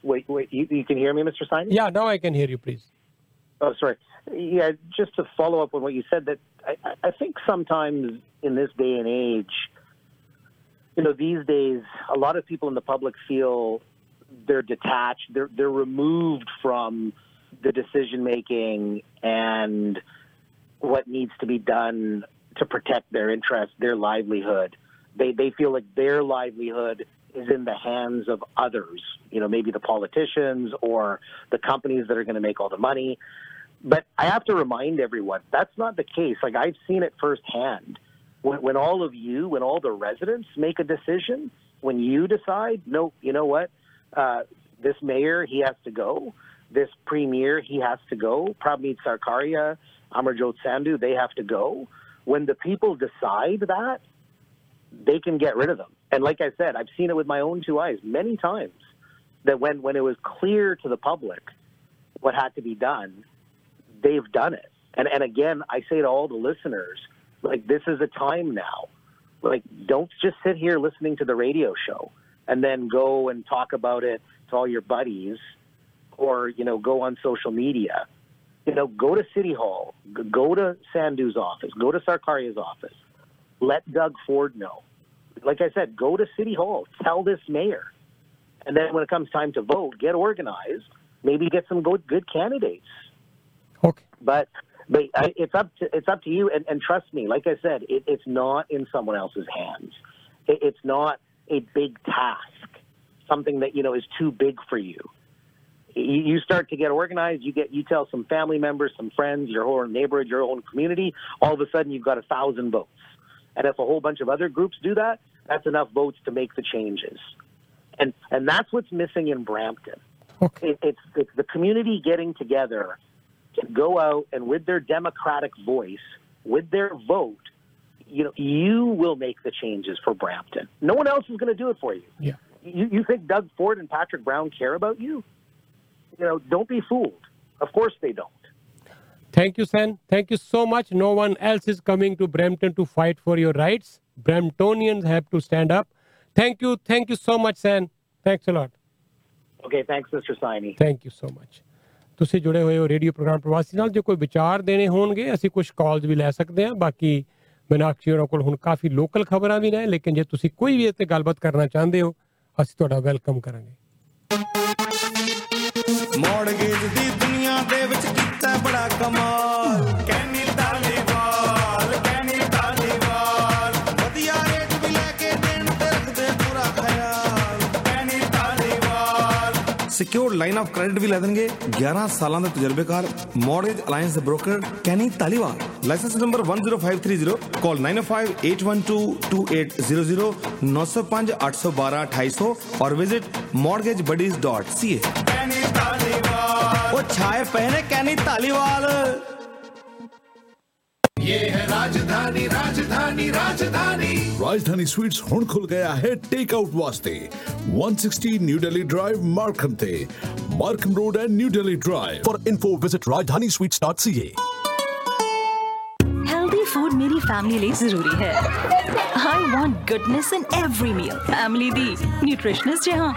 Wait, wait. You, you can hear me, Mr. Simon? Yeah, now I can hear you, please. Oh, sorry. Yeah, just to follow up on what you said, that I, I think sometimes in this day and age, you know, these days, a lot of people in the public feel they're detached, they're they're removed from the decision making and what needs to be done to protect their interests, their livelihood. They they feel like their livelihood is in the hands of others, you know, maybe the politicians or the companies that are going to make all the money. But I have to remind everyone that's not the case. Like I've seen it firsthand. When, when all of you, when all the residents make a decision, when you decide, no, you know what, uh, this mayor he has to go, this premier he has to go, Prabmeet Sarkaria, Amarjot Sandhu they have to go. When the people decide that, they can get rid of them. And like I said, I've seen it with my own two eyes many times that when, when it was clear to the public what had to be done, they've done it. And and again, I say to all the listeners, like this is a time now. Like don't just sit here listening to the radio show and then go and talk about it to all your buddies or you know go on social media. You know, go to City Hall, go to Sandu's office, go to Sarkaria's office. Let Doug Ford know. Like I said, go to City Hall, tell this mayor. And then when it comes time to vote, get organized, maybe get some good good candidates. Okay. But but I, it's up to it's up to you. And, and trust me, like I said, it, it's not in someone else's hands. It, it's not a big task, something that you know is too big for you. You, start to get organized. You get you tell some family members, some friends, your whole neighborhood, your own community. All of a sudden, you've got a thousand votes. And if a whole bunch of other groups do that, that's enough votes to make the changes. And and that's what's missing in Brampton. It, it's it's the community getting together to go out and with their democratic voice, with their vote, you know, you will make the changes for Brampton. No one else is going to do it for you. Yeah. You, you think Doug Ford and Patrick Brown care about you? You know, don't be fooled. Of course they don't. Thank you, Sen. Thank you so much. No one else is coming to Brampton to fight for your rights. Bramptonians have to stand up. Thank you. Thank you so much, Sen. Thanks a lot. Okay, thanks, Mr. Saini. Thank you so much ਤੁਸੀਂ ਜੁੜੇ ਹੋਏ ਹੋ radio programme ਪ੍ਰਵਾਸੀ ਨਾਲ ਜੇ ਕੋਈ ਵਿਚਾਰ ਦੇਣੇ ਹੋਣਗੇ ਅਸੀਂ ਕੁਝ ਕਾਲਸ ਵੀ ਲੈ ਸਕਦੇ ਹਾਂ ਬਾਕੀ ਮੀਨਾਕਸ਼ੀ ਹੋਰਾਂ ਕੋਲ ਹੁਣ ਕਾਫੀ ਲੋਕਲ ਖਬਰਾਂ ਵੀ ਨੇ ਲੇਕਿਨ ਜੇ ਤੁਸੀਂ ਕੋਈ ਵੀ ਇੱਥੇ ਗੱਲਬਾਤ ਕਰਨਾ ਚਾਹੁੰਦੇ ਹੋ ਅਸੀਂ ਤੁਹਾਡਾ ਵੈਲਕਮ ਕਰਾਂਗੇ ਮੌੜਗੇਜ ਦੀ ਦੁਨੀਆ ਦੇ ਵਿੱਚ ਕੀਤਾ ਬੜਾ ਕਮਾਲ। ਸਿਕਿਉਰ ਲਾਈਨ ਆਫ ਕ੍ਰੈਡਿਟ ਵੀ ਲੈ ਦੇਣਗੇ। 11 ਸਾਲਾਂ ਦਾ ਤਜਰਬੇਕਾਰ ਮਾਰਗੇਜ ਅਲਾਈਅੰਸ ਦੇ broker Kenny Dhaliwal. License number 10530 call 9058122800 9058122800 ਔਰ ਵਿਜ਼ਿਟ mortgagebuddies.ca ਕੈਨੀ ਤਾਲੀਵਾਲ। ਉਹ ਛਾਏ ਪਹਿਨੇ ਕੈਨੀ ਤਾਲੀਵਾਲ। ये है राजधानी राजधानी राजधानी। राजधानी स्वीट्स हुन खुल गया है टेक आउट वास्ते 160 New Delhi drive Markham the Markham road and new Delhi drive for info visit Rajdhani sweets dot C healthy food मेरी फैमिली लिए ज़रूरी है। I want goodness in every meal. Family the nutritionist jahan.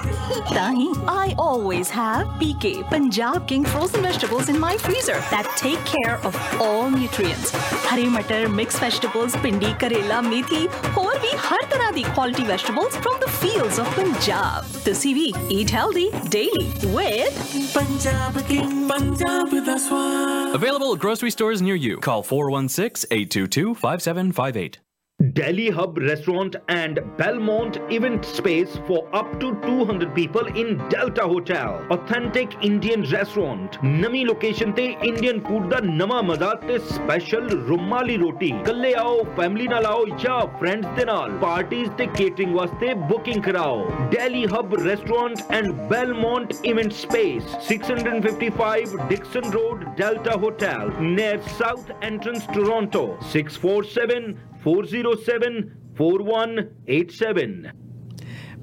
Tahi, I always have PK Punjab King frozen vegetables in my freezer that take care of all nutrients. हरे मटर, mixed vegetables, pindi, karela, methi, और भी हर quality vegetables from the fields of Punjab. तुसी भी eat healthy daily with Punjab King. Punjab the Available at grocery stores near you. Call 416 822 5758. Delhi Hub Restaurant and Belmont Event Space for up to 200 people in Delta Hotel. Authentic Indian restaurant. ਨਵੀਂ location ਤੇ Indian food ਦਾ ਨਵਾਂ ਮਜ਼ਾ ਤੇ special ਰੁਮਾਲੀ ਰੋਟੀ ਕੱਲੇ ਆਓ family ਨਾਲ ਆਓ ਜਾਂ ਫਰੈਂਡਸ ਦੇ ਨਾਲ ਪਾਰਟੀਆਂ ਤੇ ਕੇਟਰਿੰਗ ਵਾਸਤੇ ਬੁਕਿੰਗ ਕਰਾਓ Delhi Hub Restaurant and Belmont Event Space 655 Dixon Road Delta Hotel near South Entrance Toronto 647 407 4187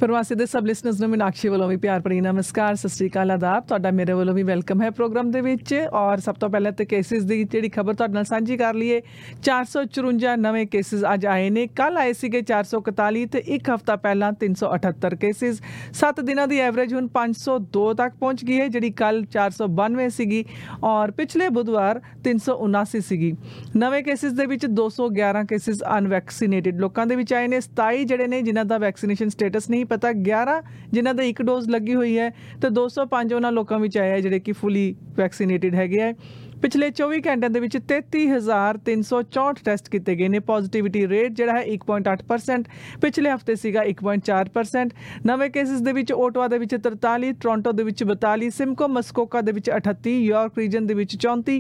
ਪ੍ਰਵਾਸੀ ਦੇ ਸਬ ਲਿਸਨਰਸ ਨੂੰ ਮੀਨਾਕਸ਼ੀ ਵੱਲੋਂ ਵੀ ਪਿਆਰ ਭਰੀ ਨਮਸਕਾਰ, ਸਤਿ ਸ੍ਰੀ ਅਕਾਲ ਆਦਾਬ। ਤੁਹਾਡਾ ਮੇਰੇ ਵੱਲੋਂ ਵੀ ਵੈਲਕਮ ਹੈ ਪ੍ਰੋਗਰਾਮ ਦੇ ਵਿੱਚ। ਔਰ ਸਭ ਤੋਂ ਪਹਿਲਾਂ ਤੇ ਕੇਸਿਸ ਦੀ ਜਿਹੜੀ ਖਬਰ ਤੁਹਾਡੇ ਨਾਲ ਸਾਂਝੀ ਕਰ ਲਈਏ 454 ਨਵੇਂ ਕੇਸਿਸ ਅੱਜ ਆਏ ਨੇ। ਕੱਲ ਆਏ ਸੀਗੇ 441 ਤੇ ਇੱਕ ਹਫਤਾ ਪਹਿਲਾਂ 378 ਕੇਸਿਸ 7 ਦਿਨਾਂ ਦੀ ਐਵਰੇਜ ਹੁਣ 502 ਤੱਕ ਪਹੁੰਚ ਗਈ ਹੈ, ਜਿਹੜੀ ਕੱਲ 492 ਸੀਗੀ। ਔਰ ਪਿਛਲੇ ਬੁੱਧਵਾਰ 379 ਸੀਗੀ। ਨਵੇਂ ਕੇਸਿਸ ਦੇ ਵਿੱਚ 211 ਕੇਸਿਸ ਅਨਵੈਕਸੀਨੇਟਿਡ ਲੋਕਾਂ ਦੇ ਵਿੱਚ ਆਏ ਨੇ। 27 ਜਿਹੜੇ ਨੇ, ਜਿਨ੍ਹਾਂ ਦਾ ਵੈਕਸੀਨੇਸ਼ਨ ਸਟੇਟਸ ਨਹੀਂ ਪਤਾ 11 ਜਿਨ੍ਹਾਂ ਦੇ ਇੱਕ ਡੋਜ਼ ਲੱਗੀ ਹੋਈ ਹੈ, ਤੇ 205 ਉਹਨਾਂ ਲੋਕਾਂ ਵਿੱਚ ਆਏ ਆ ਜਿਹੜੇ ਕਿ ਫੁੱਲੀ ਵੈਕਸੀਨੇਟਿਡ ਹੈਗੇ ਆ ਪਿਛਲੇ 24 ਘੰਟਿਆਂ ਦੇ ਵਿੱਚ 33364 ਟੈਸਟ ਕੀਤੇ ਗਏ ਨੇ। ਪੋਜ਼ਿਟਿਵਿਟੀ ਰੇਟ ਜਿਹੜਾ ਹੈ 1.8% ਪਿਛਲੇ ਹਫ਼ਤੇ ਸੀਗਾ 1.4% ਨਵੇਂ ਕੇਸਿਸ ਦੇ ਵਿੱਚ ਓਟਵਾ ਦੇ ਵਿੱਚ 43 ਟੋਰਾਂਟੋ ਦੇ ਵਿੱਚ 42 ਸਿਮਕੋ ਮਸਕੋਕਾ ਦੇ ਵਿੱਚ 38 ਯਾਰਕ ਰੀਜਨ ਦੇ ਵਿੱਚ 34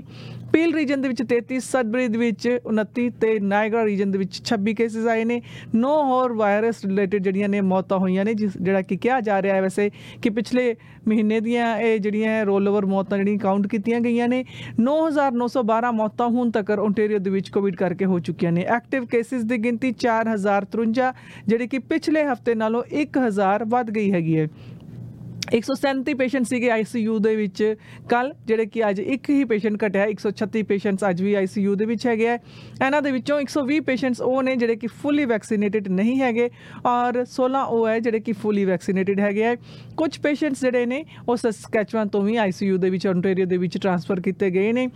ਪੀਲ ਰੀਜਨ ਦੇ ਵਿੱਚ 33 ਸਡਬਰੀ ਦੇ ਵਿੱਚ 29 ਤੇ ਨਾਇਗਰਾ ਰੀਜਨ ਦੇ ਵਿੱਚ 26 ਕੇਸਿਸ ਆਏ ਨੇ। ਨੋ ਹੋਰ ਵਾਇਰਸ ਰਿਲੇਟਡ ਜਿਹੜੀਆਂ ਨੇ ਮੌਤਾਂ ਹੋਈਆਂ ਨੇ, ਜਿਸ ਜਿਹੜਾ ਕਿ ਕਿਹਾ ਜਾ ਰਿਹਾ ਹੈ ਵੈਸੇ ਕਿ ਪਿਛਲੇ ਮਹੀਨੇ ਦੀਆਂ ਇਹ ਜਿਹੜੀਆਂ ਰੋਲ ਓਵਰ ਮੌਤਾਂ ਜਿਹੜੀਆਂ ਕਾਊਂਟ ਕੀਤੀਆਂ ਗਈਆਂ ਨੇ 9912 ਮੌਤਾਂ ਹੁਣ ਤੱਕ ਓਨਟਾਰੀਓ ਦੇ ਵਿੱਚ ਕੋਵਿਡ ਕਰਕੇ ਹੋ ਚੁੱਕੀਆਂ ਨੇ। ਐਕਟਿਵ ਕੇਸਿਸ ਦੀ ਗਿਣਤੀ 4053 ਜਿਹੜੀ ਕਿ ਪਿਛਲੇ ਹਫ਼ਤੇ ਨਾਲੋਂ 1000 ਵੱਧ ਗਈ ਹੈਗੀ ਹੈ। 137 ਪੇਸ਼ੈਂਟ ਸੀਗੇ ਆਈਸੀਯੂ ਦੇ ਵਿੱਚ। ਕੱਲ ਜਿਹੜੇ ਕਿ ਅੱਜ ਇੱਕ ਹੀ ਪੇਸ਼ੈਂਟ ਘਟਿਆ 136 ਪੇਸ਼ੈਂਟਸ ਅੱਜ ਵੀ ਆਈਸੀਯੂ ਦੇ ਵਿੱਚ ਹੈਗੇ ਆ। ਇਹਨਾਂ ਦੇ ਵਿੱਚੋਂ 120 ਪੇਸ਼ੈਂਟਸ ਉਹ ਨੇ ਜਿਹੜੇ ਕਿ ਫੁੱਲੀ ਵੈਕਸੀਨੇਟਿਡ ਨਹੀਂ ਹੈਗੇ ਔਰ 16 ਉਹ ਹੈ ਜਿਹੜੇ ਕਿ ਫੁੱਲੀ ਵੈਕਸੀਨੇਟਿਡ ਹੈਗੇ ਆ। ਕੁਝ ਪੇਸ਼ੈਂਟਸ ਜਿਹੜੇ ਨੇ, ਉਹ ਸਸਕੈਚੁਅਨ ਤੋਂ ਵੀ ਆਈਸੀਯੂ ਦੇ ਵਿੱਚ, ontario ਦੇ ਵਿੱਚ ਟ੍ਰਾਂਸਫਰ ਕੀਤੇ ਗਏ ਨੇ।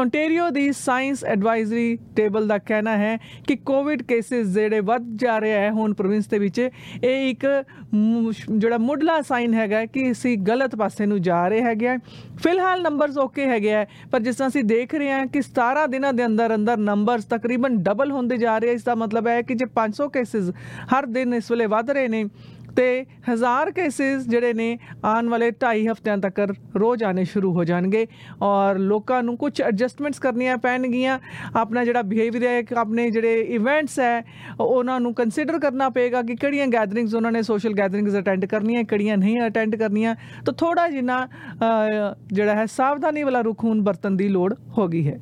Ontario ਦੀ ਸਾਇੰਸ ਐਡਵਾਈਜ਼ਰੀ ਟੇਬਲ ਦਾ ਕਹਿਣਾ ਹੈ ਕਿ ਕੋਵਿਡ ਕੇਸਿਸ ਜਿਹੜੇ ਵੱਧ ਜਾ ਰਹੇ ਹੈ ਹੁਣ ਪ੍ਰੋਵਿੰਸ ਦੇ ਵਿੱਚ, ਇਹ ਇੱਕ ਮੁ- ਜਿਹੜਾ ਮੁੱਢਲਾ ਸਾਈਨ ਹੈਗਾ ਕਿ ਅਸੀਂ ਗਲਤ ਪਾਸੇ ਨੂੰ ਜਾ ਰਹੇ ਹੈਗੇ ਆ ਫਿਲਹਾਲ ਨੰਬਰਸ ਓਕੇ ਹੈਗੇ ਆ, ਪਰ ਜਿਸ ਤਰ੍ਹਾਂ ਅਸੀਂ ਦੇਖ ਰਹੇ ਹਾਂ ਕਿ 17 ਦਿਨਾਂ ਦੇ ਅੰਦਰ ਅੰਦਰ ਨੰਬਰਸ ਤਕਰੀਬਨ ਡਬਲ ਹੁੰਦੇ ਜਾ ਰਹੇ ਆ। ਇਸ ਦਾ ਮਤਲਬ ਹੈ ਕਿ ਜੇ 500 ਕੇਸਿਸ ਹਰ ਦਿਨ ਇਸ ਵੇਲੇ ਵੱਧ ਰਹੇ ਨੇ ਤੇ ਹਜ਼ਾਰ ਕੇਸਿਸ ਜਿਹੜੇ ਨੇ ਆਉਣ ਵਾਲੇ 2.5 ਹਫ਼ਤਿਆਂ ਤੱਕ ਰੋਜ਼ ਆਣੇ ਸ਼ੁਰੂ ਹੋ ਜਾਣਗੇ ਔਰ ਲੋਕਾਂ ਨੂੰ ਕੁਝ ਐਡਜਸਟਮੈਂਟਸ ਕਰਨੀਆਂ ਪੈਣਗੀਆਂ। ਆਪਣਾ ਜਿਹੜਾ ਬਿਹੇਵੀਅਰ ਹੈ ਕਿ ਆਪਣੇ ਜਿਹੜੇ ਇਵੈਂਟਸ ਹੈ ਉਹਨਾਂ ਨੂੰ ਕੰਸੀਡਰ ਕਰਨਾ ਪਏਗਾ ਕਿ ਕਿਹੜੀਆਂ ਗੈਦਰਿੰਗਸ ਉਹਨਾਂ ਨੇ ਸੋਸ਼ਲ ਗੈਦਰਿੰਗਸ ਅਟੈਂਡ ਕਰਨੀਆਂ ਕਿਹੜੀਆਂ ਨਹੀਂ ਅਟੈਂਡ ਕਰਨੀਆਂ। ਤਾਂ ਥੋੜਾ ਜਿਹਾ ਅ, ਜਿਹੜਾ ਹੈ ਸਾਵਧਾਨੀ ਵਾਲਾ ਰੁਖ ਹੁਣ ਵਰਤਣ ਦੀ ਲੋੜ ਹੋ ਗਈ ਹੈ।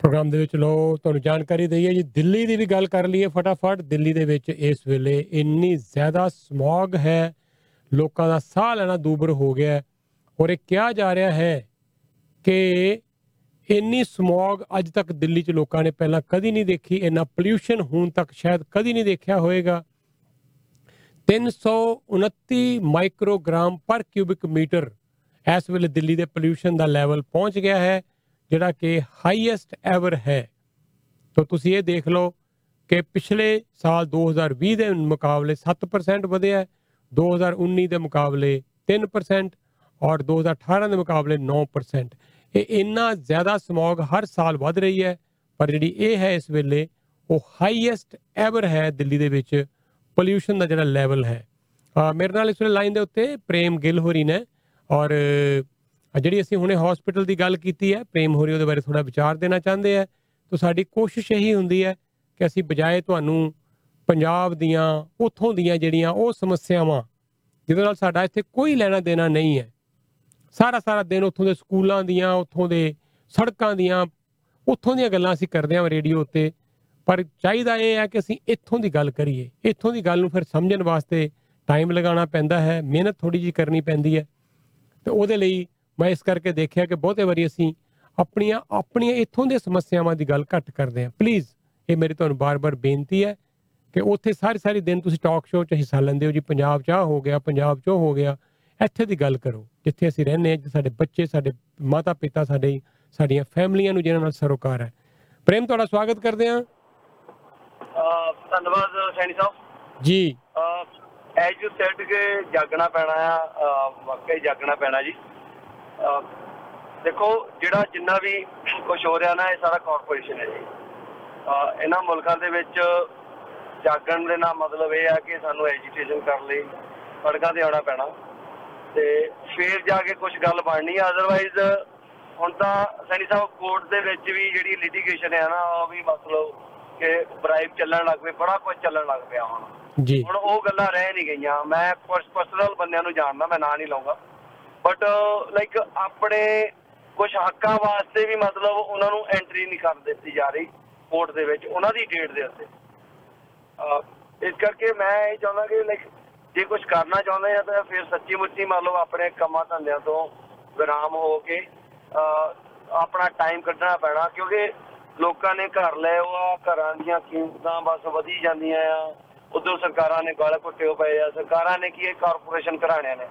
ਪ੍ਰੋਗਰਾਮ ਦੇ ਵਿੱਚ ਲੋ ਤੁਹਾਨੂੰ ਜਾਣਕਾਰੀ ਦਈਏ ਜੀ, ਦਿੱਲੀ ਦੀ ਵੀ ਗੱਲ ਕਰ ਲਈਏ ਫਟਾਫਟ। ਦਿੱਲੀ ਦੇ ਵਿੱਚ ਇਸ ਵੇਲੇ ਇੰਨੀ ਜ਼ਿਆਦਾ ਸਮੌਗ ਹੈ, ਲੋਕਾਂ ਦਾ ਸਾਹ ਲੈਣਾ ਦੂਬਰ ਹੋ ਗਿਆ ਹੈ। ਔਰ ਇਹ ਕਿਹਾ ਜਾ ਰਿਹਾ ਹੈ ਕਿ ਇੰਨੀ ਸਮੌਗ ਅੱਜ ਤੱਕ ਦਿੱਲੀ 'ਚ ਲੋਕਾਂ ਨੇ ਪਹਿਲਾਂ ਕਦੀ ਨਹੀਂ ਦੇਖੀ, ਇੰਨਾ ਪੋਲਿਊਸ਼ਨ ਹੁਣ ਤੱਕ ਸ਼ਾਇਦ ਕਦੀ ਨਹੀਂ ਦੇਖਿਆ ਹੋਵੇਗਾ 329 ਮਾਈਕਰੋਗ੍ਰਾਮ ਪਰ ਕਿਊਬਿਕ ਮੀਟਰ ਇਸ ਵੇਲੇ ਦਿੱਲੀ ਦੇ ਪੋਲਿਊਸ਼ਨ ਦਾ ਲੈਵਲ ਪਹੁੰਚ ਗਿਆ ਹੈ। ਜਿਹੜਾ ਕਿ ਹਾਈਐਸਟ ਐਵਰ ਹੈ। ਤਾਂ ਤੁਸੀਂ ਇਹ ਦੇਖ ਲਓ ਕਿ ਪਿਛਲੇ ਸਾਲ 2020 ਦੇ ਮੁਕਾਬਲੇ 7% ਵਧਿਆ ਹੈ 2019 ਦੇ ਮੁਕਾਬਲੇ 3% ਔਰ 2018 ਦੇ ਮੁਕਾਬਲੇ 9% ਇਹ ਇੰਨਾ ਜ਼ਿਆਦਾ ਸਮੌਗ ਹਰ ਸਾਲ ਵੱਧ ਰਹੀ ਹੈ, ਪਰ ਜਿਹੜੀ ਇਹ ਹੈ ਇਸ ਵੇਲੇ, ਉਹ ਹਾਈਐਸਟ ਐਵਰ ਹੈ ਦਿੱਲੀ ਦੇ ਵਿੱਚ ਪੋਲਿਊਸ਼ਨ ਦਾ ਜਿਹੜਾ ਲੈਵਲ ਹੈ। ਅਹ ਮੇਰੇ ਨਾਲ ਇਸ ਵੇਲੇ ਲਾਈਨ ਦੇ ਉੱਤੇ ਪ੍ਰੇਮ ਗਿੱਲ ਹੋਰੀ ਨੇ ਔਰ ਅਹ ਜਿਹੜੀ ਅਸੀਂ ਹੁਣੇ ਹਸਪੀਟਲ ਦੀ ਗੱਲ ਕੀਤੀ ਹੈ, ਪ੍ਰੇਮ ਹੋਰੀ ਉਹਦੇ ਬਾਰੇ ਥੋੜਾ ਵਿਚਾਰ ਦੇਣਾ ਚਾਹੁੰਦੇ ਆ। ਤਾਂ ਸਾਡੀ ਕੋਸ਼ਿਸ਼ ਇਹੀ ਹੁੰਦੀ ਹੈ ਕਿ ਅਸੀਂ ਬਜਾਏ ਤੁਹਾਨੂੰ ਪੰਜਾਬ ਦੀਆਂ, ਉੱਥੋਂ ਦੀਆਂ ਜਿਹੜੀਆਂ ਉਹ ਸਮੱਸਿਆਵਾਂ, ਜਿਹਦੇ ਨਾਲ ਸਾਡਾ ਇੱਥੇ ਕੋਈ ਲੈਣਾ ਦੇਣਾ ਨਹੀਂ ਹੈ। ਸਾਰਾ ਸਾਰਾ ਦਿਨ ਉੱਥੋਂ ਦੇ ਸਕੂਲਾਂ ਦੀਆਂ, ਉੱਥੋਂ ਦੇ ਸੜਕਾਂ ਦੀਆਂ, ਉੱਥੋਂ ਦੀਆਂ ਗੱਲਾਂ ਅਸੀਂ ਕਰਦੇ ਹਾਂ ਰੇਡੀਓ ਉੱਤੇ। ਪਰ ਚਾਹੀਦਾ ਇਹ ਹੈ ਕਿ ਅਸੀਂ ਇੱਥੋਂ ਦੀ ਗੱਲ ਕਰੀਏ। ਇੱਥੋਂ ਦੀ ਗੱਲ ਨੂੰ ਫਿਰ ਸਮਝਣ ਵਾਸਤੇ ਟਾਈਮ ਲਗਾਉਣਾ ਪੈਂਦਾ ਹੈ, ਮਿਹਨਤ ਥੋੜੀ ਜੀ ਕਰਨੀ ਪੈਂਦੀ ਹੈ। ਤੇ ਉਹਦੇ ਲਈ ਮੈਂ ਇਸ ਕਰਕੇ ਦੇਖਿਆ ਕਿ ਬਹੁਤੇ ਵਾਰੀ ਅਸੀਂ ਆਪਣੀਆਂ ਆਪਣੀਆਂ ਇੱਥੋਂ ਦੀਆਂ ਸਮੱਸਿਆਵਾਂ ਦੀ ਗੱਲ ਘੱਟ ਕਰਦੇ ਹਾਂ। ਪਲੀਜ਼ ਇਹ ਮੇਰੀ ਤੁਹਾਨੂੰ ਬਾਰ-ਬਾਰ ਬੇਨਤੀ ਹੈ ਕਿ ਉੱਥੇ ਸਾਰੇ ਸਾਰੇ ਦਿਨ ਤੁਸੀਂ ਟਾਕ ਸ਼ੋਅ 'ਚ ਹਿੱਸਾ ਲੈਂਦੇ ਹੋ ਜੀ। ਪੰਜਾਬ 'ਚ ਆਹ ਹੋ ਗਿਆ ਪੰਜਾਬ 'ਚ ਹੋ ਗਿਆ ਇੱਥੇ ਦੀ ਗੱਲ ਕਰੋ। ਜਿੱਥੇ ਅਸੀਂ ਰਹਿੰਦੇ ਹਾਂ ਜਿੱਥੇ ਸਾਡੇ ਬੱਚੇ ਸਾਡੇ ਮਾਤਾ ਪਿਤਾ ਸਾਡੇ ਸਾਡੀਆਂ ਫੈਮਲੀਆਂ ਨੂੰ ਜਿਹਨਾਂ ਨਾਲ ਸਰੋਕਾਰ ਹੈ। ਪ੍ਰੇਮ ਤੁਹਾਡਾ ਸਵਾਗਤ ਕਰਦੇ ਹਾਂ। ਧੰਨਵਾਦ Saini sahib. Ji. As you sad ਕਿ ਜਾਗਣਾ ਪੈਣਾ ਆ ਵਾਕਈ ਜਾਗਣਾ ਪੈਣਾ ਜੀ। ਦੇਖੋ ਜਿਹੜਾ ਜਿੰਨਾ ਵੀ ਕੁਝ ਹੋ ਰਿਹਾ ਨਾ ਇਹ ਸਾਰਾ ਕਾਰਪੋਰੇਸ਼ਨ ਹੈ ਜੀ। ਇਹਨਾਂ ਮੁਲਕਾਂ ਦੇ ਵਿੱਚ ਜਾਗਣ ਦੇ ਨਾਲ ਮਤਲਬ ਇਹ ਆ ਕਿ ਸਾਨੂੰ ਐਜੀਟੇਸ਼ਨ ਕਰਨ ਲਈ ਸੜਕਾਂ ਤੇ ਆਉਣਾ ਪੈਣਾ। ਤੇ ਫੇਰ ਜਾ ਕੇ ਕੁਝ ਗੱਲ ਬਣਨੀ ਆ। ਅਦਰਵਾਈਜ਼ ਹੁਣ ਤਾਂ ਸੈਣੀ ਸਾਹਿਬ ਕੋਰਟ ਦੇ ਵਿੱਚ ਵੀ ਜਿਹੜੀ ਲਿਟੀਗੇਸ਼ਨ ਹੈ ਨਾ ਉਹ ਵੀ ਮਤਲਬ ਕਿ ਬ੍ਰਾਈਬ ਚੱਲਣ ਲੱਗ ਪਏ ਬੜਾ ਕੁਝ ਚੱਲਣ ਲੱਗ ਪਿਆ ਹੁਣ। ਜੀ। ਹੁਣ ਉਹ ਗੱਲਾਂ ਰਹਿ ਨਹੀਂ ਗਈਆਂ। ਮੈਂ ਪਰਸਨਲ ਬੰਦਿਆਂ ਨੂੰ ਜਾਣਦਾ ਮੈਂ ਨਾਂ ਨਹੀਂ ਲਵਾਂਗਾ ਬਟ ਲਾਈਕ uh, ਆਪਣੇ ਕੁਝ ਹੱਕਾਂ ਵਾਸਤੇ ਵੀ ਮਤਲਬ ਉਹਨਾਂ ਨੂੰ ਐਂਟਰੀ ਨਹੀਂ ਕਰ ਦਿੱਤੀ ਜਾ ਰਹੀ ਕੋਰਟ ਦੇ ਵਿੱਚ, ਉਹਨਾਂ ਦੀ ਡੇਟ ਦੇ ਉੱਤੇ। ਅਹ, ਇਸ ਕਰਕੇ ਮੈਂ ਇਹ ਚਾਹੁੰਦਾ ਕਿ ਲਾਈਕ ਜੇ ਕੁਝ ਕਰਨਾ ਚਾਹੁੰਦੇ ਆ ਤਾਂ ਫਿਰ ਸੱਚੀ ਮੁੱਚੀ ਮੰਨ ਲਓ ਆਪਣੇ ਕੰਮਾਂ ਧੰਦਿਆਂ ਤੋਂ ਵਿਰਾਮ ਹੋ ਕੇ, ਅਹ, ਆਪਣਾ ਟਾਈਮ ਕੱਢਣਾ ਪੈਣਾ, ਕਿਉਂਕਿ ਲੋਕਾਂ ਨੇ ਘਰ ਲਏ ਉਹ ਆ ਘਰਾਂ ਦੀਆਂ ਕੀਮਤਾਂ ਬਸ ਵਧੀ ਜਾਂਦੀਆਂ ਆ। ਉਦੋਂ ਸਰਕਾਰਾਂ ਨੇ ਗਾਲੇ ਘੁੱਟੇ ਪਏ ਆ। ਸਰਕਾਰਾਂ ਨੇ ਕੀ ਇਹ ਕਾਰਪੋਰੇਸ਼ਨ ਘਰਾਣਿਆਂ ਨੇ?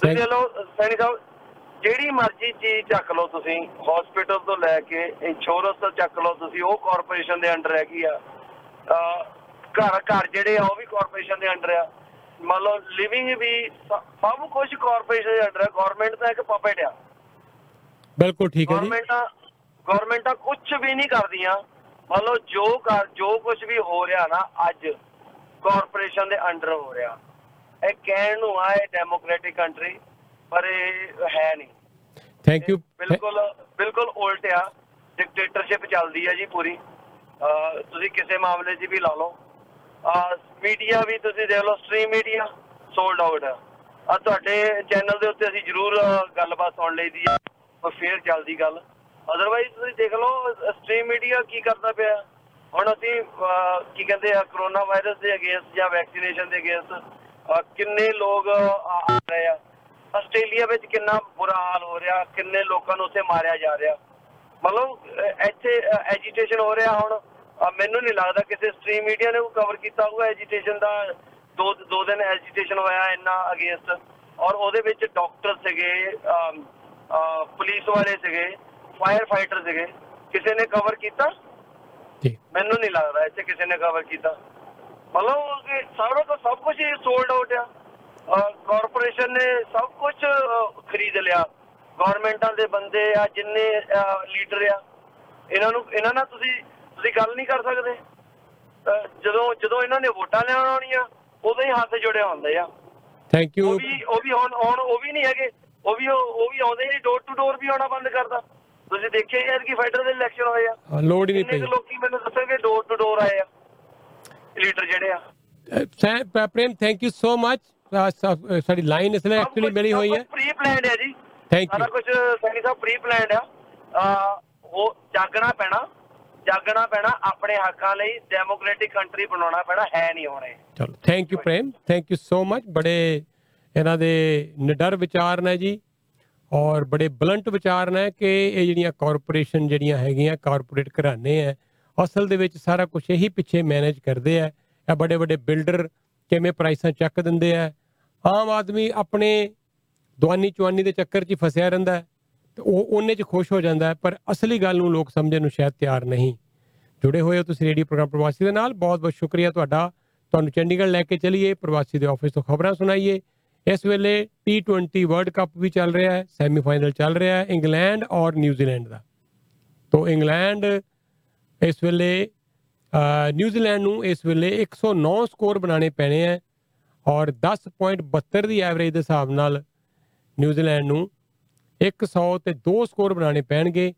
ਤੁਸੀਂ ਲੋ ਸੈਣੀ ਸਾਹਿਬ ਜਿਹੜੀ ਮਰਜ਼ੀ ਚੀਜ਼ ਚੱਕ ਲਓ ਤੁਸੀਂ ਹਸਪੀਟਲ ਤੋਂ ਲੈ ਕੇ ਇੰਸ਼ੋਰੈਂਸ ਤੋਂ ਚੱਕ ਲਓ ਤੁਸੀਂ ਉਹ ਕਾਰਪੋਰੇਸ਼ਨ ਦੇ ਅੰਡਰ ਹੈਗੀ ਆ। ਘਰ ਘਰ ਜਿਹੜੇ ਆ ਉਹ ਵੀ ਕਾਰਪੋਰੇਸ਼ਨ ਦੇ ਅੰਡਰ ਆ। ਮੰਨ ਲਓ ਲਿਵਿੰਗ ਵੀ ਸਭ ਕੁਝ ਕਾਰਪੋਰੇਸ਼ਨ ਦੇ ਅੰਡਰ ਹੈ ਗਵਰਨਮੈਂਟ ਤਾਂ ਇੱਕ ਪਪੇਟ ਆ। ਬਿਲਕੁਲ ਠੀਕ ਹੈ ਜੀ। ਗਵਰਨਮੈਂਟਾਂ ਗਵਰਨਮੈਂਟਾਂ ਕੁਝ ਵੀ ਨਹੀਂ ਕਰਦੀਆਂ। ਮੰਨ ਲਓ ਜੋ ਕਰ ਜੋ ਕੁਝ ਵੀ ਹੋ ਰਿਹਾ ਨਾ ਅੱਜ ਕਾਰਪੋਰੇਸ਼ਨ ਦੇ ਅੰਡਰ ਹੋ ਰਿਹਾ। ਇਹ ਕਹਿਣ ਨੂੰ ਆ ਇਹ ਡੈਮੋਕ੍ਰੈਟਿਕ ਕੰਟਰੀ ਪਰ ਇਹ ਹੈ ਨਹੀਂ। ਥੈਂਕ ਯੂ ਬਿਲਕੁਲ ਬਿਲਕੁਲ ਉਲਟ ਆ। ਡਿਕਟੇਟਰਸ਼ਿਪ ਚੱਲਦੀ ਹੈ ਜੀ ਪੂਰੀ। ਤੁਸੀਂ ਕਿਸੇ ਮਾਮਲੇ 'ਚ ਵੀ ਲਾ ਲਓ। ਮੀਡੀਆ ਵੀ ਤੁਸੀਂ ਦੇਖ ਲਓ ਸਟ੍ਰੀਮ ਮੀਡੀਆ ਸੋਲਡ ਆਊਟ ਆ। ਆਹ ਤੁਹਾਡੇ ਚੈਨਲ ਦੇ ਉੱਤੇ ਅਸੀਂ ਜ਼ਰੂਰ ਗੱਲਬਾਤ ਸੁਣ ਲਈਦੀ ਆ ਪਰ ਫੇਰ ਚੱਲਦੀ ਗੱਲ। ਅਦਰਵਾਈਜ਼ ਤੁਸੀਂ ਦੇਖ ਲਓ ਸਟ੍ਰੀਮ ਮੀਡੀਆ ਕੀ ਕਰਦਾ ਪਿਆ। ਹੁਣ ਅਸੀਂ ਕੀ ਕਹਿੰਦੇ ਆ ਕਰੋਨਾ ਵਾਇਰਸ ਦੇ ਅਗੇਂਸਟ ਜਾਂ ਵੈਕਸੀਨੇਸ਼ਨ ਦੇ ਅਗੇਂਸਟ ਕਿੰਨੇ ਲੋਕ ਆ ਰਹੇ ਆ? ਆਸਟ੍ਰੇਲੀਆ ਵਿੱਚ ਕਿੰਨਾ ਬੁਰਾ ਹਾਲ ਹੋ ਰਿਹਾ? ਕਿੰਨੇ ਲੋਕਾਂ ਨੂੰ ਉੱਥੇ ਮਾਰਿਆ ਜਾ ਰਿਹਾ? ਮਤਲਬ ਇੱਥੇ ਐਜੀਟੇਸ਼ਨ ਹੋ ਰਿਹਾ ਹੁਣ। ਮੈਨੂੰ ਨਹੀਂ ਲੱਗਦਾ ਕਿਸੇ ਸਟ੍ਰੀਮ ਮੀਡੀਆ ਨੇ ਕਵਰ ਕੀਤਾ ਹੋਊਗਾ ਐਜੀਟੇਸ਼ਨ ਦਾ। ਦੋ ਦੋ ਦਿਨ ਐਜੀਟੇਸ਼ਨ ਹੋਇਆ ਇੰਨਾ ਅਗੇਂਸਟ ਔਰ ਉਹਦੇ ਵਿੱਚ ਡਾਕਟਰ ਸੀਗੇ ਪੁਲਿਸ ਵਾਲੇ ਸੀਗੇ ਫਾਇਰ ਫਾਈਟਰ ਸੀਗੇ। ਕਿਸੇ ਨੇ ਕਵਰ ਕੀਤਾ? ਮੈਨੂੰ ਨਹੀਂ ਲੱਗਦਾ ਇੱਥੇ ਕਿਸੇ ਨੇ ਕਵਰ ਕੀਤਾ। ਮਤਲਬ ਕਿ ਸਾਰਾ ਕੁਝ ਸਭ ਕੁਝ ਹੀ ਸੋਲਡ ਆਊਟ ਆ। ਕਾਰਪੋਰੇਸ਼ਨ ਨੇ ਸਭ ਕੁਝ ਖਰੀਦ ਲਿਆ। ਗਵਰਨਮੈਂਟਾਂ ਦੇ ਬੰਦੇ ਆ ਜਿੰਨੇ ਲੀਡਰ ਆ ਇਹਨਾਂ ਨੂੰ ਇਹਨਾਂ ਨਾਲ ਤੁਸੀਂ ਤੁਸੀਂ ਗੱਲ ਨਹੀਂ ਕਰ ਸਕਦੇ। ਜਦੋਂ ਜਦੋਂ ਇਹਨਾਂ ਨੇ ਵੋਟਾਂ ਲੈਣ ਆਉਣੀਆਂ ਉਦੋਂ ਹੀ ਹੱਥ ਜੁੜੇ ਹੁੰਦੇ ਆ। ਥੈਂਕ ਯੂ ਉਹ ਵੀ ਉਹ ਵੀ ਹੁਣ ਹੁਣ ਉਹ ਵੀ ਨਹੀਂ ਹੈਗੇ। ਉਹ ਵੀ ਉਹ ਵੀ ਆਉਂਦੇ ਨਹੀਂ ਡੋਰ ਟੂ ਡੋਰ ਵੀ ਆਉਣਾ ਬੰਦ ਕਰਦਾ। ਤੁਸੀਂ ਦੇਖਿਆ ਯਾਰ ਕਿ ਫੈਡਰਲ ਦੇ ਇਲੈਕਸ਼ਨ ਹੋਏ ਆ। ਲੋੜ ਹੀ ਨਹੀਂ ਪਈ। ਲੋਕੀ ਮੈਨੂੰ ਦੱਸਣਗੇ ਡੋਰ ਟੂ ਡੋਰ ਆਏ ਆ। ਲੀਡਰ ਜਿਹੜੇ ਆ। Prem thank you so much ਸਾਡੀ ਲਾਈਨ ਇਸ ਲਈ ਐਕਚੁਅਲੀ ਮਿਲੀ ਹੋਈ ਹੈ। ਪ੍ਰੀ ਪਲਾਨਡ ਹੈ ਜੀ। Thank ਸਾਰਾ ਕੁਝ ਸੈਣੀ ਸਾਹਿਬ ਪ੍ਰੀ ਪਲਾਨਡ ਆ ਉਹ ਜਾਗਣਾ ਪੈਣਾ। ਜਾਗਣਾ ਪੈਣਾ ਆਪਣੇ ਹੱਕਾਂ ਲਈ ਡੈਮੋਕ੍ਰੈਟਿਕ ਕੰਟਰੀ ਬਣਾਉਣਾ ਪੈਣਾ ਹੈ ਨਹੀਂ ਹੋਣੇ। ਚਲੋ thank you Prem. Thank you so much ਬੜੇ ਇਹਨਾਂ ਦੇ ਨਿਡਰ ਵਿਚਾਰ ਨੇ ਜੀ ਔਰ ਬੜੇ ਬਲੰਟ ਵਿਚਾਰ ਨੇ ਕਿ ਇਹ ਜਿਹੜੀਆਂ ਕਾਰਪੋਰੇਸ਼ਨ ਜਿਹੜੀਆਂ ਹੈਗੀਆਂ ਕਾਰਪੋਰੇਟ ਘਰਾਣੇ ਆ ਅਸਲ ਦੇ ਵਿੱਚ ਸਾਰਾ ਕੁਝ ਇਹੀ ਪਿੱਛੇ ਮੈਨੇਜ ਕਰਦੇ ਆ। ਇਹ ਬੜੇ ਵੱਡੇ ਬਿਲਡਰ ਕਿਵੇਂ ਪ੍ਰਾਈਸਾਂ ਚੱਕ ਦਿੰਦੇ ਆ। ਆਮ ਆਦਮੀ ਆਪਣੇ ਦਵਾਨੀ ਚਵਾਨੀ ਦੇ ਚੱਕਰ 'ਚ ਹੀ ਫਸਿਆ ਰਹਿੰਦਾ ਹੈ ਤੇ ਉਹ ਉਹਨੇ 'ਚ ਖੁਸ਼ ਹੋ ਜਾਂਦਾ ਹੈ, ਪਰ ਅਸਲੀ ਗੱਲ ਨੂੰ ਲੋਕ ਸਮਝਣ ਨੂੰ ਸ਼ਾਇਦ ਤਿਆਰ ਨਹੀਂ। ਜੁੜੇ ਹੋਏ ਹੋ ਤੁਸੀਂ ਰੇਡੀਓ ਪ੍ਰੋਗਰਾਮ ਪ੍ਰਵਾਸੀ ਦੇ ਨਾਲ। ਬਹੁਤ ਬਹੁਤ ਸ਼ੁਕਰੀਆ ਤੁਹਾਡਾ। ਤੁਹਾਨੂੰ ਚੰਡੀਗੜ੍ਹ ਲੈ ਕੇ ਚਲੀਏ, ਪ੍ਰਵਾਸੀ ਦੇ ਆਫਿਸ ਤੋਂ ਖਬਰਾਂ ਸੁਣਾਈਏ। ਇਸ ਵੇਲੇ T20 ਵਰਲਡ ਕੱਪ ਵੀ ਚੱਲ ਰਿਹਾ ਹੈ ਸੈਮੀਫਾਈਨਲ ਚੱਲ ਰਿਹਾ ਹੈ, ਇੰਗਲੈਂਡ ਔਰ ਨਿਊਜ਼ੀਲੈਂਡ ਦਾ। ਤੋਂ ਇੰਗਲੈਂਡ ਇਸ ਵੇਲੇ ਅ, ਨਿਊਜ਼ੀਲੈਂਡ ਨੂੰ ਇਸ ਵੇਲੇ 109 ਸਕੋਰ ਬਣਾਉਣੇ ਪੈਣੇ ਹੈ ਔਰ 10.72 ਦੀ ਐਵਰੇਜ ਦੇ ਹਿਸਾਬ ਨਾਲ ਨਿਊਜ਼ੀਲੈਂਡ ਨੂੰ 100 ਤੇ 2 ਸਕੋਰ ਬਣਾਉਣੇ ਪੈਣਗੇ।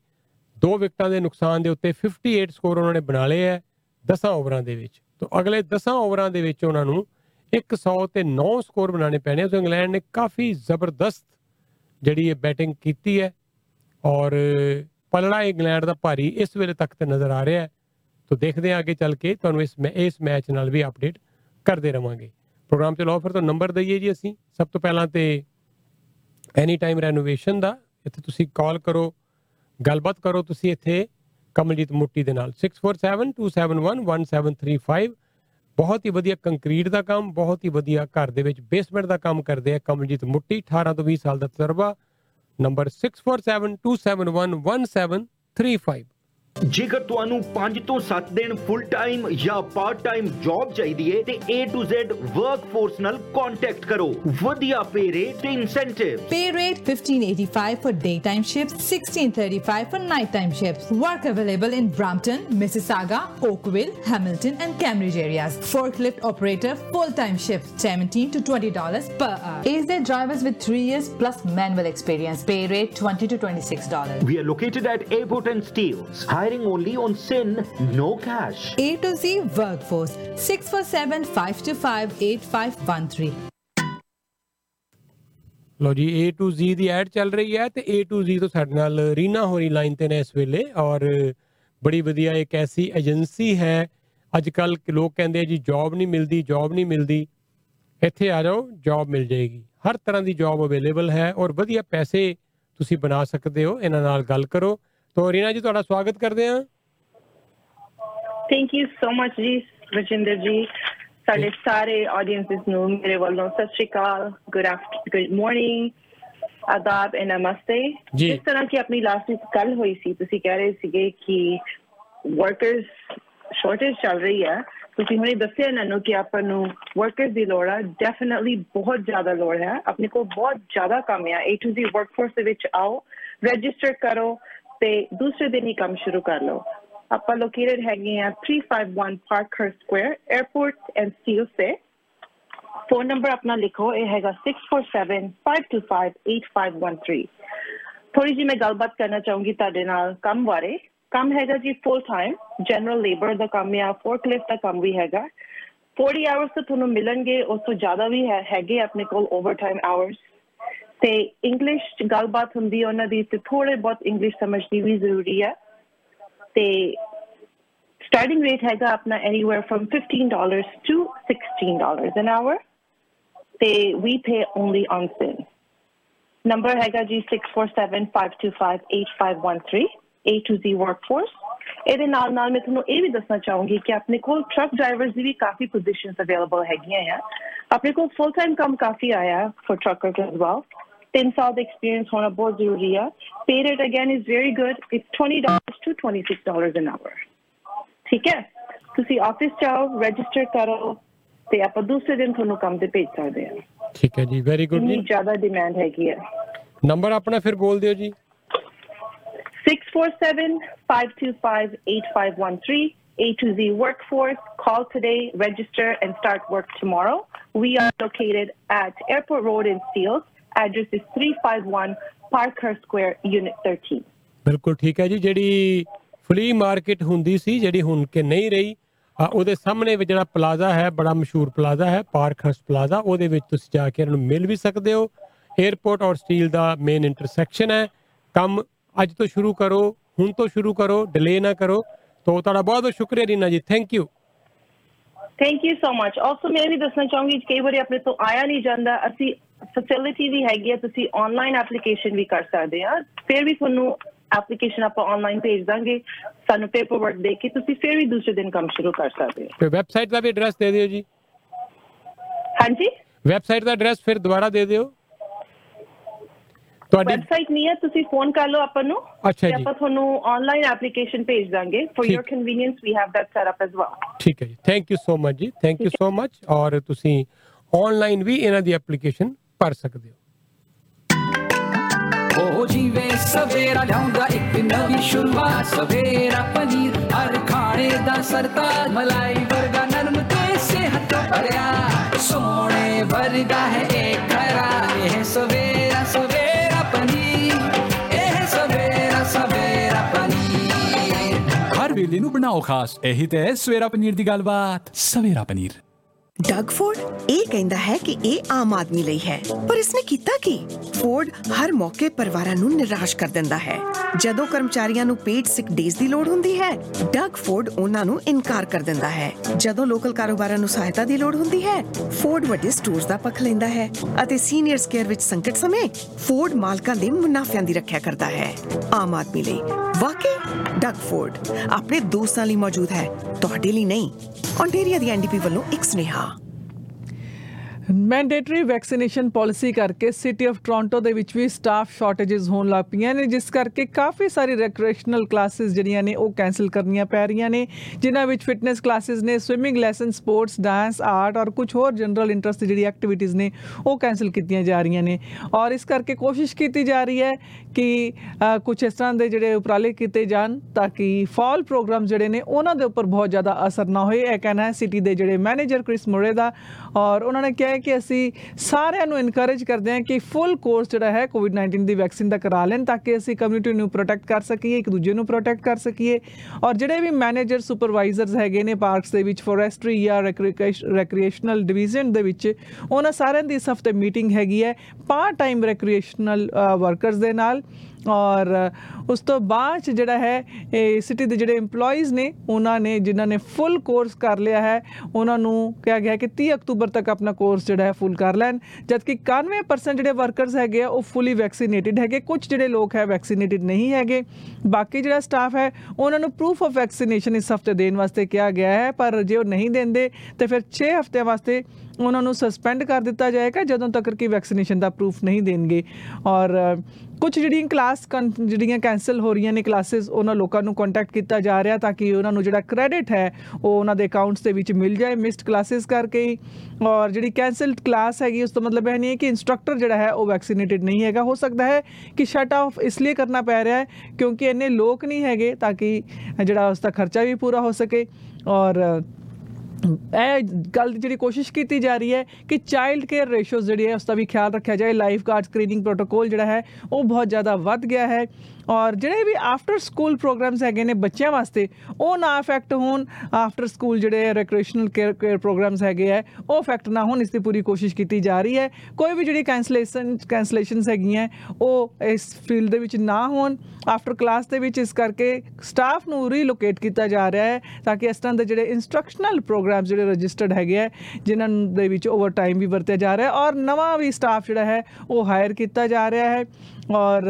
ਦੋ ਵਿਕਟਾਂ ਦੇ ਨੁਕਸਾਨ ਦੇ ਉੱਤੇ 58 ਸਕੋਰ ਉਹਨਾਂ ਨੇ ਬਣਾ ਲਏ ਹੈ 10 ਓਵਰਾਂ ਦੇ ਵਿੱਚ। ਤੋਂ ਅਗਲੇ 10 ਓਵਰਾਂ ਦੇ ਵਿੱਚ ਉਹਨਾਂ ਨੂੰ 100 ਤੇ 9 ਸਕੋਰ ਬਣਾਉਣੇ ਪੈਣੇ ਸੋ ਇੰਗਲੈਂਡ ਨੇ ਕਾਫੀ ਜ਼ਬਰਦਸਤ ਜਿਹੜੀ ਇਹ ਬੈਟਿੰਗ ਕੀਤੀ ਹੈ ਔਰ ਪਲੜਾ ਇੰਗਲੈਂਡ ਦਾ ਭਾਰੀ ਇਸ ਵੇਲੇ ਤੱਕ ਤੇ ਨਜ਼ਰ ਆ ਰਿਹਾ ਹੈ। ਤੋਂ ਦੇਖਦੇ ਹਾਂ ਅੱਗੇ ਚੱਲ ਕੇ ਤੁਹਾਨੂੰ ਇਸ ਮੈ- ਇਸ ਮੈਚ ਨਾਲ ਵੀ ਅਪਡੇਟ ਕਰਦੇ ਰਵਾਂਗੇ। ਪ੍ਰੋਗਰਾਮ ਤੇ ਲਓ ਫਿਰ ਤੋਂ ਨੰਬਰ ਦਈਏ ਜੀ ਅਸੀਂ। ਸਭ ਤੋਂ ਪਹਿਲਾਂ ਤੇ ਐਨੀ ਟਾਈਮ ਰੈਨੋਵੇਸ਼ਨ ਦਾ, ਇੱਥੇ ਤੁਸੀਂ ਕਾਲ ਕਰੋ, ਗੱਲਬਾਤ ਕਰੋ ਤੁਸੀਂ ਇੱਥੇ ਕਮਲਜੀਤ ਮੁੱਟੀ ਦੇ ਨਾਲ। 6472711735 ਬਹੁਤ ਹੀ ਵਧੀਆ ਕੰਕਰੀਟ ਦਾ ਕੰਮ, ਬਹੁਤ ਹੀ ਵਧੀਆ ਘਰ ਦੇ ਵਿੱਚ ਬੇਸਮੈਂਟ ਦਾ ਕੰਮ ਕਰਦੇ ਆ ਕਮਲਜੀਤ ਮੁੱਟੀ 18 ਤੋਂ 20 ਸਾਲ ਦਾ ਤਜਰਬਾ। ਨੰਬਰ 6472711735 ਜੇਕਰ ਤੁਹਾਨੂੰ 5 ਤੋਂ 7 ਦਿਨ ਫੁੱਲ ਟਾਈਮ ਜਾਂ ਪਾਰਟ ਟਾਈਮ ਜੌਬ ਚਾਹੀਦੀ ਹੈ ਤੇ A to Z ਵਰਕਫੋਰਸ ਨਾਲ ਕੰਟੈਕਟ ਕਰੋ ਵਧੀਆ ਪੇ ਰੇਟ ਤੇ incentive Pay rate 1585 for daytime shifts, 1635 for nighttime shifts. Work available in Brampton, Mississauga, Oakville, Hamilton, and Cambridge areas. Forklift operator full-time shift, 17 to 20 dollars per hour. Is there drivers with three years plus manual experience? Pay rate 20 to 26 dollars. We are located at Airport and Steels. Hiring only on SIN, no cash. A to Z Workforce 647 525 8513. ਲੋ ਜੀ A to Z ਦੀ ad ਚੱਲ ਰਹੀ ਹੈ ਤੇ A to Z ਤੋਂ ਸਾਡੇ ਨਾਲ ਰੀਨਾ ਹੋਰੀ ਲਾਈਨ ਤੇ ਨੇ ਇਸ ਵੇਲੇ ਔਰ ਬੜੀ ਵਧੀਆ ਇੱਕ ਐਸੀ ਏਜੰਸੀ ਹੈ। ਅੱਜ ਕੱਲ ਲੋਕ ਕਹਿੰਦੇ ਆ ਜੀ ਜੌਬ ਨਹੀਂ ਮਿਲਦੀ ਜੌਬ ਨਹੀਂ ਮਿਲਦੀ। ਇੱਥੇ ਆ ਜਾਓ ਜੌਬ ਮਿਲ ਜਾਏਗੀ। ਹਰ ਤਰ੍ਹਾਂ ਦੀ ਜੌਬ ਅਵੇਲੇਬਲ ਹੈ ਔਰ ਵਧੀਆ ਪੈਸੇ ਤੁਸੀਂ ਬਣਾ ਸਕਦੇ ਹੋ। ਇਹਨਾਂ ਨਾਲ ਗੱਲ ਕਰੋ। ਤੋਂ ਰੀਨਾ ਜੀ ਤੁਹਾਡਾ ਸਵਾਗਤ ਕਰਦੇ ਹਾਂ। ਥੈਂਕ ਯੂ ਸੋ ਮਚ ਜੀ ਰਜਿੰਦਰ ਜੀ ਸਾਡੇ ਸਾਰੇ ਆਡੀਅנס ਨੂੰ ਮੇਰੇ ਵੱਲੋਂ ਸਤਿ ਸ਼੍ਰੀ ਅਕਾਲ good after good morning ਆਦਾਬ and ਨਮਸਤੇ। ਜਿਸ ਤਰ੍ਹਾਂ ਕਿ ਆਪਣੀ ਲਾਸਟ ਵਿੱਚ ਕੱਲ ਹੋਈ ਸੀ ਤੁਸੀਂ ਕਹਿ ਰਹੇ ਸੀਗੇ ਕਿ ਵਰਕਰਸ ਸ਼ਾਰਟੇਜ ਚੱਲ ਰਹੀ ਹੈ। ਤੁਸੀਂ ਹੁਣੇ ਦੱਸਿਆ ਇਹਨਾਂ ਨੂੰ ਕਿ ਆਪਾਂ ਨੂੰ ਵਰਕਰਸ ਦੀ ਲੋੜ ਹੈ ਡੈਫੀਨਿਟਲੀ ਬਹੁਤ ਜ਼ਿਆਦਾ ਲੋੜ ਹੈ। ਆਪਣੇ ਕੋਲ ਬਹੁਤ ਜ਼ਿਆਦਾ ਕੰਮ ਹੈ A to Z ਵਰਕਫੋਰਸ ਦੇ ਵਿੱਚ ਆਓ ਰਜਿਸਟਰ ਕਰੋ ਤੇ ਦੂਸਰੇ ਦਿਨ ਹੀ ਕੰਮ ਸ਼ੁਰੂ ਕਰ ਲਓ। ਆਪਾਂ ਲੋਕੇਟਡ ਹੈਗੇ ਆ 351 Parker square airport and Steeles phone number ਆਪਣਾ ਲਿਖੋ, ਇਹ ਹੈਗਾ 6475258513 ਥੋੜੀ ਜਿਹੀ ਮੈਂ ਗੱਲਬਾਤ ਕਰਨਾ ਚਾਹੂੰਗੀ ਤੁਹਾਡੇ ਨਾਲ ਕੰਮ ਬਾਰੇ। ਕੰਮ ਹੈਗਾ ਜੀ ਫੁੱਲ ਟਾਈਮ ਜਨਰਲ ਲੇਬਰ ਦਾ ਕੰਮ ਆ ਫੋਰਕਲਿਫਟ ਦਾ ਕੰਮ ਵੀ ਹੈਗਾ। 40 ਆਵਰਸ ਤਾਂ ਤੁਹਾਨੂੰ ਮਿਲਣਗੇ, ਉਸ ਤੋਂ ਜ਼ਿਆਦਾ ਵੀ ਹੈ, ਹੈਗੇ ਆਪਣੇ ਕੋਲ ਓਵਰਟਾਈਮ ਆਵਰਸ ਤੇ ਇੰਗਲਿਸ਼ ਚ ਗੱਲਬਾਤ ਹੁੰਦੀ ਹੈ ਉਹਨਾਂ ਦੀ ਤੇ ਥੋੜੇ ਬਹੁਤ ਇੰਗਲਿਸ਼ ਸਮਝਣੀ ਵੀ ਜ਼ਰੂਰੀ ਹੈ ਤੇ starting rate ਹੈਗਾ ਆਪਣਾ anywhere from $15 to $16 an hour. ਤੇ we pay only on sin number ਹੈਗਾ ਜੀ 6475258513 A to Z workforce. ਇਹਦੇ ਨਾਲ ਨਾਲ ਮੈਂ ਤੁਹਾਨੂੰ ਇਹ ਵੀ ਦੱਸਣਾ ਚਾਹੂੰਗੀ ਕਿ ਆਪਣੇ ਕੋਲ ਟਰੱਕ ਡਰਾਈਵਰਸ ਦੀ ਵੀ ਕਾਫੀ ਪੋਜੀਸ਼ਨਸ ਅਵੇਲੇਬਲ ਹੈਗੀਆਂ ਆ ਆਪਣੇ ਕੋਲ ਫੁੱਲ ਟਾਈਮ ਕੰਮ ਕਾਫੀ ਆਇਆ ਫॉर ਟਰੱਕਰਸ ਐਸ ਵੈਲ 3 ਸਾਲ ਦਾ ਐਕਸਪੀਰੀਅੰਸ ਹੋਣਾ ਬਹੁਤ ਜ਼ਰੂਰੀ ਆ pay rate again is very good it's 20 dollars to 26 dollars an hour ਠੀਕ ਹੈ ਤੁਸੀਂ ਆਫਿਸ ਜਾਓ ਰਜਿਸਟਰ ਕਰੋ ਤੇ ਆਪਾਂ ਦੂਸਰੇ ਦਿਨ ਤੁਹਾਨੂੰ ਕੰਮ ਤੇ ਭੇਜ ਸਕਦੇ ਹਾਂ ਠੀਕ ਹੈ ਜੀ ਵੈਰੀ ਗੁੱਡ ਇੰਨੀ ਜੀ ਜ਼ਿਆਦਾ ਡਿਮਾਂਡ ਹੈਗੀ ਹੈ ਨੰਬਰ ਆਪਣਾ ਫਿਰ ਬੋਲ ਦਿਓ ਜੀ 647-525-8513 A to Z Workforce. Call today, register, and start work tomorrow. We are located at Airport Road in Steeles. Address is 351 Parkhurst Square, Unit 13. ਬਿਲਕੁਲ ਠੀਕ ਹੈ ਜੀ ਜਿਹੜੀ ਫਲੀ ਮਾਰਕੀਟ ਹੁੰਦੀ ਸੀ ਜਿਹੜੀ ਹੁਣ ਕਿ ਨਹੀਂ ਰਹੀ ਉਹਦੇ ਸਾਹਮਣੇ ਵੀ ਜਿਹੜਾ ਪਲਾਜ਼ਾ ਹੈ ਬੜਾ ਮਸ਼ਹੂਰ ਪਲਾਜ਼ਾ ਹੈ ਪਾਰਕ ਹਰਸ ਪਲਾਜ਼ਾ ਉਹਦੇ ਵਿੱਚ ਤੁਸੀਂ ਜਾ ਕੇ ਇਹਨਾਂ ਨੂੰ ਮਿਲ ਵੀ ਸਕਦੇ ਹੋ। 에어ਪੋਰਟ ਔਰ ਸਟੀਲ ਦਾ ਮੇਨ ਇੰਟਰਸੈਕਸ਼ਨ ਹੈ। ਕੰਮ ਅੱਜ ਤੋਂ ਸ਼ੁਰੂ ਕਰੋ ਹੁਣ ਤੋਂ ਸ਼ੁਰੂ ਕਰੋ ਡਿਲੇ ਨਾ ਕਰੋ। ਤੋ ਤੁਹਾਡਾ ਬਹੁਤ ਬਹੁਤ ਸ਼ੁਕਰੀਆ Reena ji thank you thank you so much also ਮੈਂ ਵੀ ਦੱਸਣਾ ਚਾਹੂੰਗੀ ਕਿ ਕਈ ਵਾਰੀ ਆਪਣੇ ਤੋਂ ਆਇਆ ਨਹੀਂ ਜਾਂਦਾ ਅਸੀਂ ਫੈਸਿਲਿਟੀ ਵੀ ਹੈਗੀ ਹੈ ਤੁਸੀਂ ਆਨਲਾਈਨ ਐਪਲੀਕੇਸ਼ਨ ਵੀ ਕਰ ਸਕਦੇ ਆ। ਫਿਰ ਵੀ ਤੁਹਾਨੂੰ ਐਪਲੀਕੇਸ਼ਨ ਆਪਾਂ ਆਨਲਾਈਨ ਭੇਜ ਦਾਂਗੇ ਸਾਨੂੰ ਪੇਪਰ ਵਰਕ ਦੇ ਕੇ ਤੁਸੀਂ ਫਿਰ ਵੀ ਦੂਸਰੇ ਦਿਨ ਕੰਮ ਸ਼ੁਰੂ ਕਰ ਸਕਦੇ ਹੋ। ਤੇ ਵੈਬਸਾਈਟ ਦਾ ਵੀ ਐਡਰੈਸ ਦੇ ਦਿਓ ਜੀ। ਹਾਂਜੀ? ਵੈਬਸਾਈਟ ਦਾ ਐਡਰੈਸ ਫਿਰ ਦੁਬਾਰਾ ਦੇ ਦਿਓ। ਤੁਹਾਡੀ ਵੈਬਸਾਈਟ ਨਹੀਂ ਹੈ ਤੁਸੀਂ ਫੋਨ ਕਰ ਲਓ ਆਪਾਂ ਨੂੰ ਅੱਛਾ ਜੀ। ਆਪਾਂ ਤੁਹਾਨੂੰ ਆਨਲਾਈਨ ਐਪਲੀਕੇਸ਼ਨ ਭੇਜ ਦਾਂਗੇ। For. Your convenience we have that set up as well ਠੀਕ ਹੈ ਜੀ। ਥੈਂਕ ਯੂ ਸੋ ਮਚ ਜੀ। ਥੈਂਕ ਯੂ ਸੋ ਮਚ ਔਰ ਤੁਸੀਂ ਆਨਲਾਈਨ ਵੀ ਇਹਨਾਂ ਦੀ ਐਪਲੀਕੇਸ਼ਨ ਭਰ ਸਕਦੇ ਹੋ। ਉਹ ਜਿਵੇਂ ਸਵੇਰਾ ਲਿਆਉਂਦਾ ਇੱਕ ਨਵੀਂ ਸ਼ੁਰੂਆਤ ਸਵੇਰਾ ਪਨੀਰ ਹਰ ਖਾਣੇ ਦਾ ਸਰਤਾਜ ਮਲਾਈ ਵਰਗਾ ਨਰਮ ਤੇ ਸਿਹਤ ਭਰਿਆ। ਸੋਹਣੇ ਵਰਗਾ ਹੈ ਇਹ ਘਰਾ ਇਹ ਸਵੇਰਾ ਸਵੇਰਾ ਪਨੀਰ ਇਹ ਸਵੇਰਾ ਸਵੇਰਾ ਪਨੀਰ। ਹਰ ਵੇਲੇ ਨੂੰ ਬਣਾਓ ਖਾਸ ਇਹੀ ਤੇ ਸਵੇਰਾ ਪਨੀਰ ਦੀ ਗੱਲਬਾਤ ਸਵੇਰਾ ਪਨੀਰ। ਡਗ ਫੋਰਡ ਇਹ ਕਹਿੰਦਾ ਹੈ ਕਿ ਇਹ ਆਮ ਆਦਮੀ ਲਈ ਹੈ, ਪਰ ਇਸਨੇ ਕੀਤਾ ਕੀ? ਫੋਰਡ ਹਰ ਮੌਕੇ ਪਰਿਵਾਰਾਂ ਨੂੰ ਨਿਰਾਸ਼ ਕਰ ਦਿੰਦਾ ਹੈ। ਜਦੋਂ ਕਰਮਚਾਰੀਆਂ ਨੂੰ ਪੇਡ ਸਿਕ ਡੇਜ਼ ਦੀ ਲੋੜ ਹੁੰਦੀ ਹੈ ਡਗ ਫੋਰਡ ਉਹਨਾਂ ਨੂੰ ਇਨਕਾਰ ਕਰ ਦਿੰਦਾ ਹੈ। ਜਦੋਂ ਲੋਕਲ ਕਾਰੋਬਾਰਾਂ ਨੂੰ ਸਹਾਇਤਾ ਦੀ ਲੋੜ ਹੁੰਦੀ ਹੈ ਫੋਰਡ ਵੱਡੇ ਸਟੋਰਸ ਦਾ ਪੱਖ ਲੈਂਦਾ ਹੈ ਅਤੇ ਸੀਨੀਅਰ ਕੇਅਰ ਵਿੱਚ ਸੰਕਟ ਸਮੇਂ ਫੋਰਡ ਮਾਲਕਾਂ ਦੇ ਮੁਨਾਫਿਆਂ ਦੀ ਰੱਖਿਆ ਕਰਦਾ ਹੈ। ਆਮ ਆਦਮੀ ਲਈ। ਵਾਕਈ? ਡਗ ਫੋਰਡ ਆਪਣੇ ਦੋਸਤਾਂ ਲਈ ਮੌਜੂਦ ਹੈ। ਤੁਹਾਡੇ ਲਈ ਨਹੀਂ। Ontario ਦੀ ਐਨਡੀਪੀ ਵੱਲੋਂ ਇੱਕ ਸੁਨੇਹਾ। ਮੈਂਡੇਟਰੀ ਵੈਕਸੀਨੇਸ਼ਨ ਪਾਲਿਸੀ ਕਰਕੇ ਸਿਟੀ ਆਫ ਟੋਰਾਂਟੋ ਦੇ ਵਿੱਚ ਵੀ ਸਟਾਫ ਸ਼ਾਰਟੇजेस ਹੋਣ ਲੱਗ ਪਈਆਂ ਨੇ, ਜਿਸ ਕਰਕੇ ਕਾਫੀ ਸਾਰੀ ਰੈਕ੍ਰੀਏਸ਼ਨਲ ਕਲਾਸਿਸ ਜਿਹੜੀਆਂ ਨੇ ਉਹ ਕੈਨਸਲ ਕਰਨੀਆਂ ਪੈ ਰਹੀਆਂ ਨੇ, ਜਿਨ੍ਹਾਂ ਵਿੱਚ ਫਿਟਨੈਸ ਕਲਾਸਿਸ ਨੇ swimming lesson sports dance art ਔਰ ਕੁਝ ਹੋਰ ਜਨਰਲ ਇੰਟਰਸਟ ਦੀ ਜਿਹੜੀ ਐਕਟੀਵਿਟੀਜ਼ ਨੇ, ਉਹ ਕੈਨਸਲ ਕੀਤੀਆਂ ਜਾ ਰਹੀਆਂ ਨੇ ਔਰ ਇਸ ਕਰਕੇ ਕੋਸ਼ਿਸ਼ ਕੀਤੀ ਜਾ ਰਹੀ ਹੈ ਕਿ ਕੁਝ ਇਸ ਤਰ੍ਹਾਂ ਦੇ ਜਿਹੜੇ ਉਪਰਾਲੇ ਕੀਤੇ ਜਾਣ ਤਾਂ ਕਿ ਫਾਲ ਪ੍ਰੋਗਰਾਮ ਜਿਹੜੇ ਨੇ ਉਹਨਾਂ ਦੇ ਉੱਪਰ ਬਹੁਤ ਜ਼ਿਆਦਾ ਅਸਰ ਨਾ ਹੋਏ। ਇਹ ਕਹਿਣਾ ਹੈ ਸਿਟੀ ਦੇ ਜਿਹੜੇ ਮੈਨੇਜਰ ਕ੍ਰਿਸ ਮੋਰੇ ਦਾ ਔਰ ਉਹਨਾਂ ਨੇ ਕਿਹਾ ਹੈ ਕਿ ਅਸੀਂ ਸਾਰਿਆਂ ਨੂੰ ਇਨਕਰੇਜ ਕਰਦੇ ਹਾਂ ਕਿ ਫੁੱਲ ਕੋਰਸ ਜਿਹੜਾ ਹੈ ਕੋਵਿਡ-19 ਦੀ ਵੈਕਸੀਨ ਦਾ ਕਰਾ ਲੈਣ ਤਾਂ ਕਿ ਅਸੀਂ ਕਮਿਊਨਿਟੀ ਨੂੰ ਪ੍ਰੋਟੈਕਟ ਕਰ ਸਕੀਏ, ਇੱਕ ਦੂਜੇ ਨੂੰ ਪ੍ਰੋਟੈਕਟ ਕਰ ਸਕੀਏ। ਔਰ ਜਿਹੜੇ ਵੀ ਮੈਨੇਜਰ ਸੁਪਰਵਾਈਜ਼ਰਸ ਹੈਗੇ ਨੇ ਪਾਰਕਸ ਦੇ ਵਿੱਚ ਫੋਰੈਸਟਰੀ ਜਾਂ ਰੈਕ੍ਰੀਏਸ਼ਨਲ ਡਿਵੀਜ਼ਨ ਦੇ ਵਿੱਚ, ਉਹਨਾਂ ਸਾਰਿਆਂ ਦੀ ਇਸ ਹਫ਼ਤੇ ਮੀਟਿੰਗ ਹੈਗੀ ਹੈ। ਪਾਰਟ ਟਾਈਮ ਰੈਕ੍ਰੀਏਸ਼ਨਲ ਵਰਕਰਸ ਦੇ ਨਾਲ ਔਰ ਉਸ ਤੋਂ ਬਾਅਦ 'ਚ ਜਿਹੜਾ ਹੈ, ਇਹ ਸਿਟੀ ਦੇ ਜਿਹੜੇ EMPLOYEES ਨੇ, ਉਹਨਾਂ ਨੇ, ਜਿਨ੍ਹਾਂ ਨੇ ਫੁੱਲ ਕੋਰਸ ਕਰ ਲਿਆ ਹੈ, ਉਹਨਾਂ ਨੂੰ ਕਿਹਾ ਗਿਆ ਕਿ 30 ਅਕਤੂਬਰ ਤੱਕ ਆਪਣਾ ਕੋਰਸ ਜਿਹੜਾ ਹੈ ਫੁੱਲ ਕਰ ਲੈਣ। ਜਦਕਿ 91% ਜਿਹੜੇ ਵਰਕਰਸ ਹੈਗੇ ਆ, ਉਹ ਫੁੱਲੀ ਵੈਕਸੀਨੇਟਿਡ ਹੈਗੇ। ਕੁਝ ਜਿਹੜੇ ਲੋਕ ਹੈ ਵੈਕਸੀਨੇਟਿਡ ਨਹੀਂ ਹੈਗੇ। ਬਾਕੀ ਜਿਹੜਾ ਸਟਾਫ ਹੈ, ਉਹਨਾਂ ਨੂੰ ਪ੍ਰੂਫ ਆਫ ਵੈਕਸੀਨੇਸ਼ਨ ਇਸ ਹਫ਼ਤੇ ਦੇਣ ਵਾਸਤੇ ਕਿਹਾ ਗਿਆ ਹੈ, ਪਰ ਜੇ ਉਹ ਨਹੀਂ ਦਿੰਦੇ, ਤੇ ਫਿਰ 6 ਹਫ਼ਤਿਆਂ ਵਾਸਤੇ ਉਹਨਾਂ ਨੂੰ ਸਸਪੈਂਡ ਕਰ ਦਿੱਤਾ ਜਾਏਗਾ ਜਦੋਂ ਤੱਕ ਕਿ ਵੈਕਸੀਨੇਸ਼ਨ ਦਾ ਪ੍ਰੂਫ ਨਹੀਂ ਦੇਣਗੇ। ਔਰ ਕੁਝ ਜਿਹੜੀਆਂ ਕਲਾਸ ਜਿਹੜੀਆਂ ਕੈਨਸਲ ਹੋ ਰਹੀਆਂ ਨੇ ਕਲਾਸਿਸ ਉਹਨਾਂ ਲੋਕਾਂ ਨੂੰ ਕੰਟੈਕਟ ਕੀਤਾ ਜਾ ਰਿਹਾ ਤਾਂ ਕਿ ਉਹਨਾਂ ਨੂੰ ਜਿਹੜਾ ਕ੍ਰੈਡਿਟ ਹੈ, ਉਹ ਉਹਨਾਂ ਦੇ ਅਕਾਊਂਟਸ ਦੇ ਵਿੱਚ ਮਿਲ ਜਾਏ ਮਿਸਡ ਕਲਾਸਿਸ ਕਰਕੇ। ਹੀ ਔਰ ਜਿਹੜੀ ਕੈਨਸਲਡ ਕਲਾਸ ਹੈਗੀ, ਉਸ ਤੋਂ ਮਤਲਬ ਇਹ ਨਹੀਂ ਹੈ ਕਿ ਇਨਸਟ੍ਰਕਟਰ ਜਿਹੜਾ ਹੈ, ਉਹ ਵੈਕਸੀਨੇਟਿਡ ਨਹੀਂ ਹੈਗਾ। ਹੋ ਸਕਦਾ ਹੈ ਕਿ ਸ਼ਟ ਆਫ ਇਸ ਲਈ ਕਰਨਾ ਪੈ ਰਿਹਾ ਹੈ, ਕਿਉਂਕਿ ਇੰਨੇ ਲੋਕ ਨਹੀਂ ਹੈਗੇ ਤਾਂ ਕਿ ਜਿਹੜਾ ਉਸ ਦਾ ਖਰਚਾ ਵੀ ਪੂਰਾ ਹੋ ਸਕੇ। ਔਰ ਇਹ ਗੱਲ ਦੀ ਜਿਹੜੀ ਕੋਸ਼ਿਸ਼ ਕੀਤੀ ਜਾ ਰਹੀ ਹੈ ਕਿ ਚਾਈਲਡ ਕੇਅਰ ਰੇਸ਼ੋਜ਼ ਜਿਹੜੀ ਹੈ, ਉਸ ਦਾ ਵੀ ਖਿਆਲ ਰੱਖਿਆ ਜਾਏ। ਲਾਈਫ ਗਾਰਡ ਸਕਰੀਨਿੰਗ ਪ੍ਰੋਟੋਕੋਲ ਜਿਹੜਾ ਹੈ, ਉਹ ਬਹੁਤ ਜ਼ਿਆਦਾ ਵੱਧ ਗਿਆ ਹੈ। ਔਰ ਜਿਹੜੇ ਵੀ ਆਫਟਰ ਸਕੂਲ ਪ੍ਰੋਗਰਾਮਸ ਹੈਗੇ ਨੇ ਬੱਚਿਆਂ ਵਾਸਤੇ, ਉਹ ਨਾ ਅਫੈਕਟ ਹੋਣ ਆਫਟਰ ਸਕੂਲ ਜਿਹੜੇ ਰੈਕ੍ਰੀਏਸ਼ਨਲ ਕੇਅਰ ਪ੍ਰੋਗਰਾਮਸ ਹੈਗੇ ਆ, ਉਹ ਅਫੈਕਟ ਨਾ ਹੋਣ, ਇਸ ਦੀ ਪੂਰੀ ਕੋਸ਼ਿਸ਼ ਕੀਤੀ ਜਾ ਰਹੀ ਹੈ। ਕੋਈ ਵੀ ਜਿਹੜੀ ਕੈਂਸਲੇਸ਼ਨ ਕੈਂਸਲੇਸ਼ਨਸ ਹੈਗੀਆਂ, ਉਹ ਇਸ ਫੀਲਡ ਦੇ ਵਿੱਚ ਨਾ ਹੋਣ। ਆਫਟਰ ਕਲਾਸ ਦੇ ਵਿੱਚ ਇਸ ਕਰਕੇ ਸਟਾਫ ਨੂੰ ਰੀਲੋਕੇਟ ਕੀਤਾ ਜਾ ਰਿਹਾ ਹੈ, ਤਾਂ ਕਿ ਇਸ ਤਰ੍ਹਾਂ ਦੇ ਜਿਹੜੇ ਇਨਸਟਰਕਸ਼ਨਲ ਪ੍ਰੋਗਰਾਮਸ ਜਿਹੜੇ ਰਜਿਸਟਰਡ ਹੈਗੇ ਆ, ਜਿਨ੍ਹਾਂ ਦੇ ਵਿੱਚ ਓਵਰ ਟਾਈਮ ਵੀ ਵਰਤਿਆ ਜਾ ਰਿਹਾ ਹੈ ਔਰ ਨਵਾਂ ਵੀ ਸਟਾਫ ਜਿਹੜਾ ਹੈ, ਉਹ ਹਾਇਰ ਕੀਤਾ ਜਾ ਰਿਹਾ ਹੈ। ਔਰ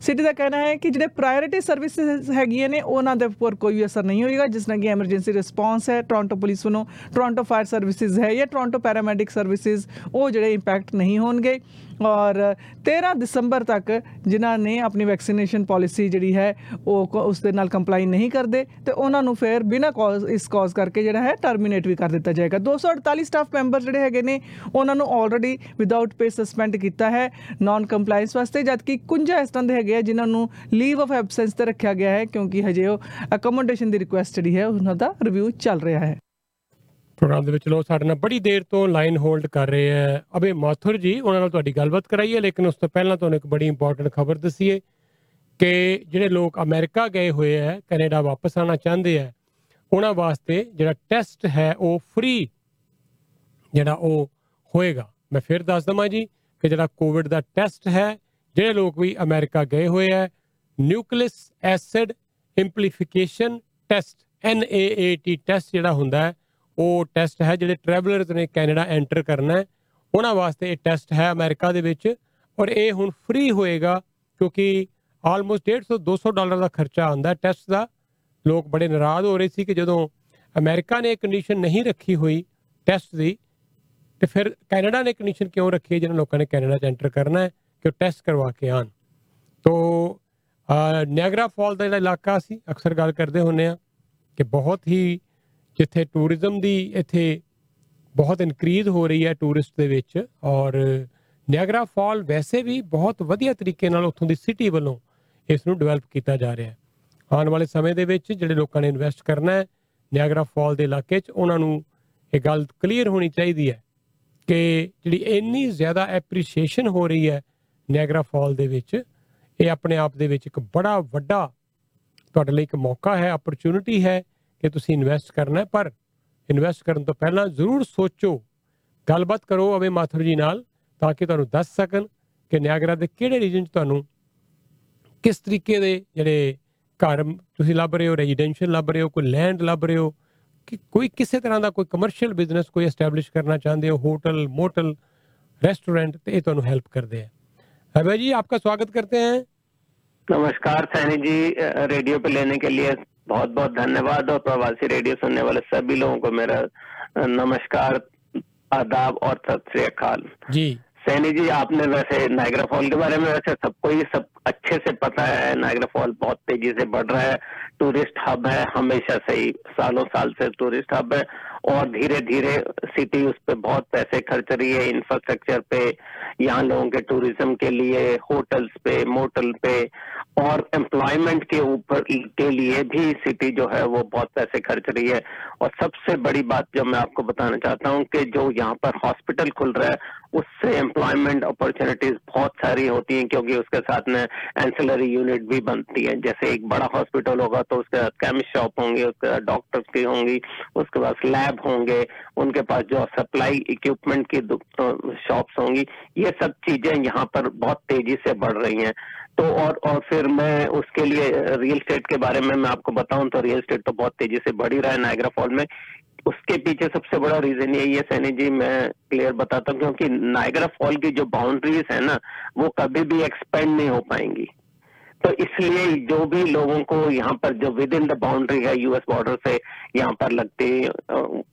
ਸਿਟੀ ਦਾ ਕਹਿਣਾ ਹੈ ਕਿ ਜਿਹੜੇ ਪ੍ਰਾਇੋਰਟੀ ਸਰਵਿਸਿਜ਼ ਹੈਗੀਆਂ ਨੇ, ਉਹਨਾਂ ਦੇ ਉੱਪਰ ਕੋਈ ਅਸਰ ਨਹੀਂ ਹੋਏਗਾ, ਜਿਸ ਨਾਲ ਕਿ ਐਮਰਜੈਂਸੀ ਰਿਸਪਾਂਸ ਹੈ ਟੋਰਾਂਟੋ ਪੁਲਿਸ ਵੱਲੋਂ ਟੋਰਾਂਟੋ ਫਾਇਰ ਸਰਵਿਸਿਜ਼ ਹੈ ਜਾਂ ਟੋਰਾਂਟੋ ਪੈਰਾਮੈਡਿਕ ਸਰਵਿਸਿਜ਼ ਉਹ ਜਿਹੜੇ ਇੰਪੈਕਟ ਨਹੀਂ ਹੋਣਗੇ। ਔਰ 13 ਦਸੰਬਰ ਤੱਕ ਜਿਨ੍ਹਾਂ ਨੇ ਆਪਣੀ ਵੈਕਸੀਨੇਸ਼ਨ ਪਾਲਿਸੀ ਜਿਹੜੀ ਹੈ, ਉਹ ਕ- ਉਸ ਦੇ ਨਾਲ ਕੰਪਲਾਈ ਨਹੀਂ ਕਰਦੇ ਤੇ ਉਹਨਾਂ ਨੂੰ ਫਿਰ ਬਿਨਾਂ ਕਾਜ਼ ਇਸ ਕਾਜ਼ ਕਰਕੇ ਜਿਹੜਾ ਹੈ ਟਰਮੀਨੇਟ ਵੀ ਕਰ ਦਿੱਤਾ ਜਾਏਗਾ। 248 ਸਟਾਫ ਮੈਂਬਰ ਜਿਹੜੇ ਹੈਗੇ ਨੇ, ਉਹਨਾਂ ਨੂੰ ਆਲਰੇਡੀ ਵਿਦਆਊਟ ਪੇ ਸਸਪੈਂਡ ਕੀਤਾ ਹੈ ਨਾਨ ਕੰਪਲਾਈਂਸ ਵਾਸਤੇ, ਜਦਕਿ 51 ਇਸ ਤਰ੍ਹਾਂ ਦੇ ਹੈਗੇ ਆ ਜਿਨ੍ਹਾਂ ਨੂੰ ਲੀਵ ਆਫ ਐਬਸੈਂਸ ਤੇ ਰੱਖਿਆ ਗਿਆ ਹੈ, ਕਿਉਂਕਿ ਹਜੇ ਉਹ ਅਕਮੋਡੇਸ਼ਨ ਦੀ ਰਿਕੁਐਸਟ ਜਿਹੜੀ ਹੈ, ਉਹਨਾਂ ਦਾ ਰਿਵਿਊ ਚੱਲ ਰਿਹਾ ਹੈ। ਪ੍ਰੋਗਰਾਮ ਦੇ ਵਿੱਚ ਲੋਕ ਸਾਡੇ ਨਾਲ ਬੜੀ ਦੇਰ ਤੋਂ ਲਾਈਨ ਹੋਲਡ ਕਰ ਰਹੇ ਹੈ। ਅਬੇ ਮਾਥੁਰ ਜੀ, ਉਹਨਾਂ ਨਾਲ ਤੁਹਾਡੀ ਗੱਲਬਾਤ ਕਰਾਈਏ, ਲੇਕਿਨ ਉਸ ਤੋਂ ਪਹਿਲਾਂ ਤੁਹਾਨੂੰ ਇੱਕ ਬੜੀ ਇੰਪੋਰਟੈਂਟ ਖਬਰ ਦਸੀਏ ਕਿ ਜਿਹੜੇ ਲੋਕ ਅਮਰੀਕਾ ਗਏ ਹੋਏ ਹੈ, ਕੈਨੇਡਾ ਵਾਪਸ ਆਣਾ ਚਾਹੁੰਦੇ ਹੈ, ਉਹਨਾਂ ਵਾਸਤੇ ਜਿਹੜਾ ਟੈਸਟ ਹੈ ਉਹ ਫ੍ਰੀ ਜਿਹੜਾ ਉਹ ਹੋਏਗਾ। ਮੈਂ ਫਿਰ ਦੱਸ ਦਵਾਂ ਜੀ ਕਿ ਜਿਹੜਾ ਕੋਵਿਡ ਦਾ ਟੈਸਟ ਹੈ, ਜਿਹੜੇ ਲੋਕ ਵੀ ਅਮਰੀਕਾ ਗਏ ਹੋਏ ਹੈ, nucleus acid amplification test NAAT test ਜਿਹੜਾ ਹੁੰਦਾ ਹੈ ਉਹ ਟੈਸਟ ਹੈ ਜਿਹੜੇ ਟਰੈਵਲਰਸ ਨੇ ਕੈਨੇਡਾ ਐਂਟਰ ਕਰਨਾ ਹੈ। ਉਹਨਾਂ ਵਾਸਤੇ ਇਹ ਟੈਸਟ ਹੈ ਅਮਰੀਕਾ ਦੇ ਵਿੱਚ ਔਰ ਇਹ ਹੁਣ ਫ੍ਰੀ ਹੋਏਗਾ ਕਿਉਂਕਿ ਆਲਮੋਸਟ 150 200 ਡਾਲਰ ਦਾ ਖਰਚਾ ਆਉਂਦਾ ਟੈਸਟ ਦਾ। ਲੋਕ ਬੜੇ ਨਾਰਾਜ਼ ਹੋ ਰਹੇ ਸੀ ਕਿ ਜਦੋਂ ਅਮਰੀਕਾ ਨੇ ਇਹ ਕੰਡੀਸ਼ਨ ਨਹੀਂ ਰੱਖੀ ਹੋਈ ਟੈਸਟ ਦੀ, ਤੇ ਫਿਰ ਕੈਨੇਡਾ ਨੇ ਕੰਡੀਸ਼ਨ ਕਿਉਂ ਰੱਖੀ ਹੈ ਜਿਹਨਾਂ ਲੋਕਾਂ ਨੇ ਕੈਨੇਡਾ 'ਚ ਐਂਟਰ ਕਰਨਾ ਹੈ ਕਿ ਉਹ ਟੈਸਟ ਕਰਵਾ ਕੇ ਆਣ ਤੋ ਨਿਆਗਰਾ ਫਾਲ ਦਾ ਜਿਹੜਾ ਇਲਾਕਾ ਸੀ, ਅਕਸਰ ਗੱਲ ਕਰਦੇ ਹੁੰਨੇ ਆ ਕਿ ਬਹੁਤ ਹੀ ਜਿੱਥੇ ਟੂਰਿਜ਼ਮ ਦੀ ਇੱਥੇ ਬਹੁਤ ਇਨਕਰੀਜ਼ ਹੋ ਰਹੀ ਹੈ ਟੂਰਿਸਟ ਦੇ ਵਿੱਚ ਔਰ ਨਿਆਗਰਾ ਫਾਲ ਵੈਸੇ ਵੀ ਬਹੁਤ ਵਧੀਆ ਤਰੀਕੇ ਨਾਲ ਉੱਥੋਂ ਦੀ ਸਿਟੀ ਵੱਲੋਂ ਇਸ ਨੂੰ ਡਿਵੈਲਪ ਕੀਤਾ ਜਾ ਰਿਹਾ ਹੈ। ਆਉਣ ਵਾਲੇ ਸਮੇਂ ਦੇ ਵਿੱਚ ਜਿਹੜੇ ਲੋਕਾਂ ਨੇ ਇਨਵੈਸਟ ਕਰਨਾ ਹੈ ਨਿਆਗਰਾ ਫਾਲ ਦੇ ਇਲਾਕੇ 'ਚ, ਉਹਨਾਂ ਨੂੰ ਇਹ ਗੱਲ ਕਲੀਅਰ ਹੋਣੀ ਚਾਹੀਦੀ ਹੈ ਕਿ ਜਿਹੜੀ ਇੰਨੀ ਜ਼ਿਆਦਾ ਐਪਰੀਸ਼ੀਏਸ਼ਨ ਹੋ ਰਹੀ ਹੈ ਨਿਆਗਰਾ ਫਾਲ ਦੇ ਵਿੱਚ, ਇਹ ਆਪਣੇ ਆਪ ਦੇ ਵਿੱਚ ਇੱਕ ਬੜਾ ਵੱਡਾ ਤੁਹਾਡੇ ਲਈ ਇੱਕ ਮੌਕਾ ਹੈ ਓਪਰਚ्युनिटी ਹੈ ਕਿ ਤੁਸੀਂ ਇਨਵੈਸਟ ਕਰਨਾ ਹੈ ਪਰ ਇਨਵੈਸਟ ਕਰਨ ਤੋਂ ਪਹਿਲਾਂ ਜ਼ਰੂਰ ਸੋਚੋ ਗੱਲਬਾਤ ਕਰੋ ਅਵੇ ਮਾਥੁਰ ਜੀ ਨਾਲ ਤਾਂ ਕਿ ਤੁਹਾਨੂੰ ਦੱਸ ਸਕਣ ਕਿ ਨਿਆਗਰਾ ਦੇ ਕਿਹੜੇ ਰੀਜਨ 'ਚ ਤੁਹਾਨੂੰ ਕਿਸ ਤਰੀਕੇ ਦੇ ਜਿਹੜੇ ਘਰ ਤੁਸੀਂ ਲੱਭ ਰਹੇ ਹੋ ਰੈਜ਼ੀਡੈਂਸ਼ੀਅਲ ਲੱਭ ਰਹੇ ਹੋ ਕੋਈ ਲੈਂਡ ਲੱਭ ਰਹੇ ਹੋ ਕਿ ਕੋਈ ਕਿਸੇ ਤਰ੍ਹਾਂ ਦਾ ਕੋਈ ਕਮਰਸ਼ੀਅਲ ਬਿਜ਼ਨਸ ਕੋਈ ਐਸਟੈਬਲਿਸ਼ ਕਰਨਾ ਚਾਹੁੰਦੇ ਹੋ ਹੋਟਲ ਮੋਟਲ रेस्टोरेंट तो ये तो हेल्प करते हैं अभय जी आपका स्वागत करते हैं नमस्कार सैनी जी अ, रेडियो पे लेने के लिए बहुत बहुत धन्यवाद और प्रवासी रेडियो सुनने वाले सभी लोगों को मेरा नमस्कार आदाब और सत श्रीकाल जी। सैनी जी आपने वैसे नाइग्रा फॉल के बारे में वैसे सबको ही सब अच्छे से पता है नाइग्रा फॉल बहुत तेज़ी से बढ़ रहा है टूरिस्ट हब है हमेशा से ही सालों साल से टूरिस्ट हब है और धीरे धीरे सिटी उस पर बहुत पैसे खर्च रही है इंफ्रास्ट्रक्चर पे, यहाँ लोगों के टूरिज़्म के लिए होटल्स पे मोटल पे, और एम्प्लॉयमेंट के ऊपर, के लिए भी सिटी जो है वो बहुत पैसे खर्च रही है। और सबसे बड़ी बात जो मैं आपको बताना चाहता हूँ कि जो यहाँ पर हॉस्पिटल खुल रहा है, उससे एम्प्लॉयमेंट अपॉर्चुनिटीज़ बहुत सारी होती हैं, क्योंकि उसके साथ में एंसिलरी यूनिट भी बनती है। जैसे एक बड़ा हॉस्पिटल होगा तो उसके साथ केमिस्ट शॉप होंगी, उसके साथ डॉक्टर्स की होंगी, उसके पास लैब होंगे, उनके पास जो सप्लाई इक्विपमेंट की शॉप्स होंगी, ये सब चीज़ें यहाँ पर बहुत तेज़ी से बढ़ रही हैं। तो और और फिर मैं उसके लिए रियल स्टेट के बारे में मैं आपको बताऊँ तो रियल स्टेट तो बहुत तेज़ी से बढ़ ही रहा है नायग्रा फॉल में। उसके पीछे सबसे बड़ा रीजन यही है सैनी जी, मैं क्लियर बताता हूँ, क्योंकि नायग्रा फॉल की जो बाउंड्रीज है ना, वो कभी भी एक्सपेंड नहीं हो पाएँगी। तो इसलिए जो भी लोगों को यहाँ पर, जो विद इन द बाउंड्री है यूएस बॉर्डर से यहाँ पर लगते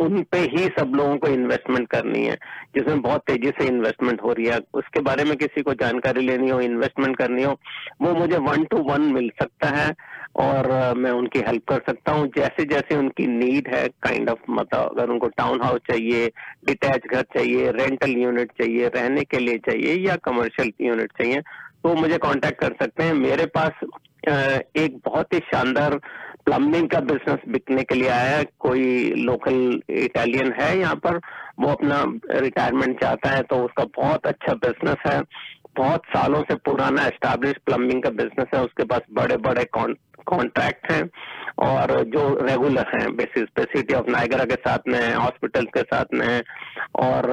उन पे ही सब लोगों को इन्वेस्टमेंट करनी है, जिसमें बहुत तेज़ी से इन्वेस्टमेंट हो रही है। उसके बारे में किसी को जानकारी लेनी हो इन्वेस्टमेंट करनी हो, वो मुझे वन टू वन मिल सकता है और मैं उनकी हेल्प कर सकता हूँ। जैसे जैसे उनकी नीड है काइंड ऑफ़ मतलब अगर उनको टाउन हाउस चाहिए डिटैच घर चाहिए रेंटल यूनिट चाहिए, रहने के लिए चाहिए या कमर्शियल यूनिट चाहिए तो मुझे कांटेक्ट कर सकते हैं। मेरे पास एक बहुत ही शानदार प्लम्बिंग का बिज़नेस बिकने के लिए आया है। कोई लोकल इटालियन है यहाँ पर। वो अपना रिटायरमेंट चाहता है तो उसका बहुत अच्छा बिज़नेस है। बहुत सालों से पुराना एस्टेब्लिश प्लम्बिंग का बिज़नेस है। उसके पास बड़े बड़े कॉन्ट्रैक्ट हैं और जो रेगुलर हैं बेसिस पे सिटी ऑफ़ नाइगरा के साथ में है हॉस्पिटल के साथ में है और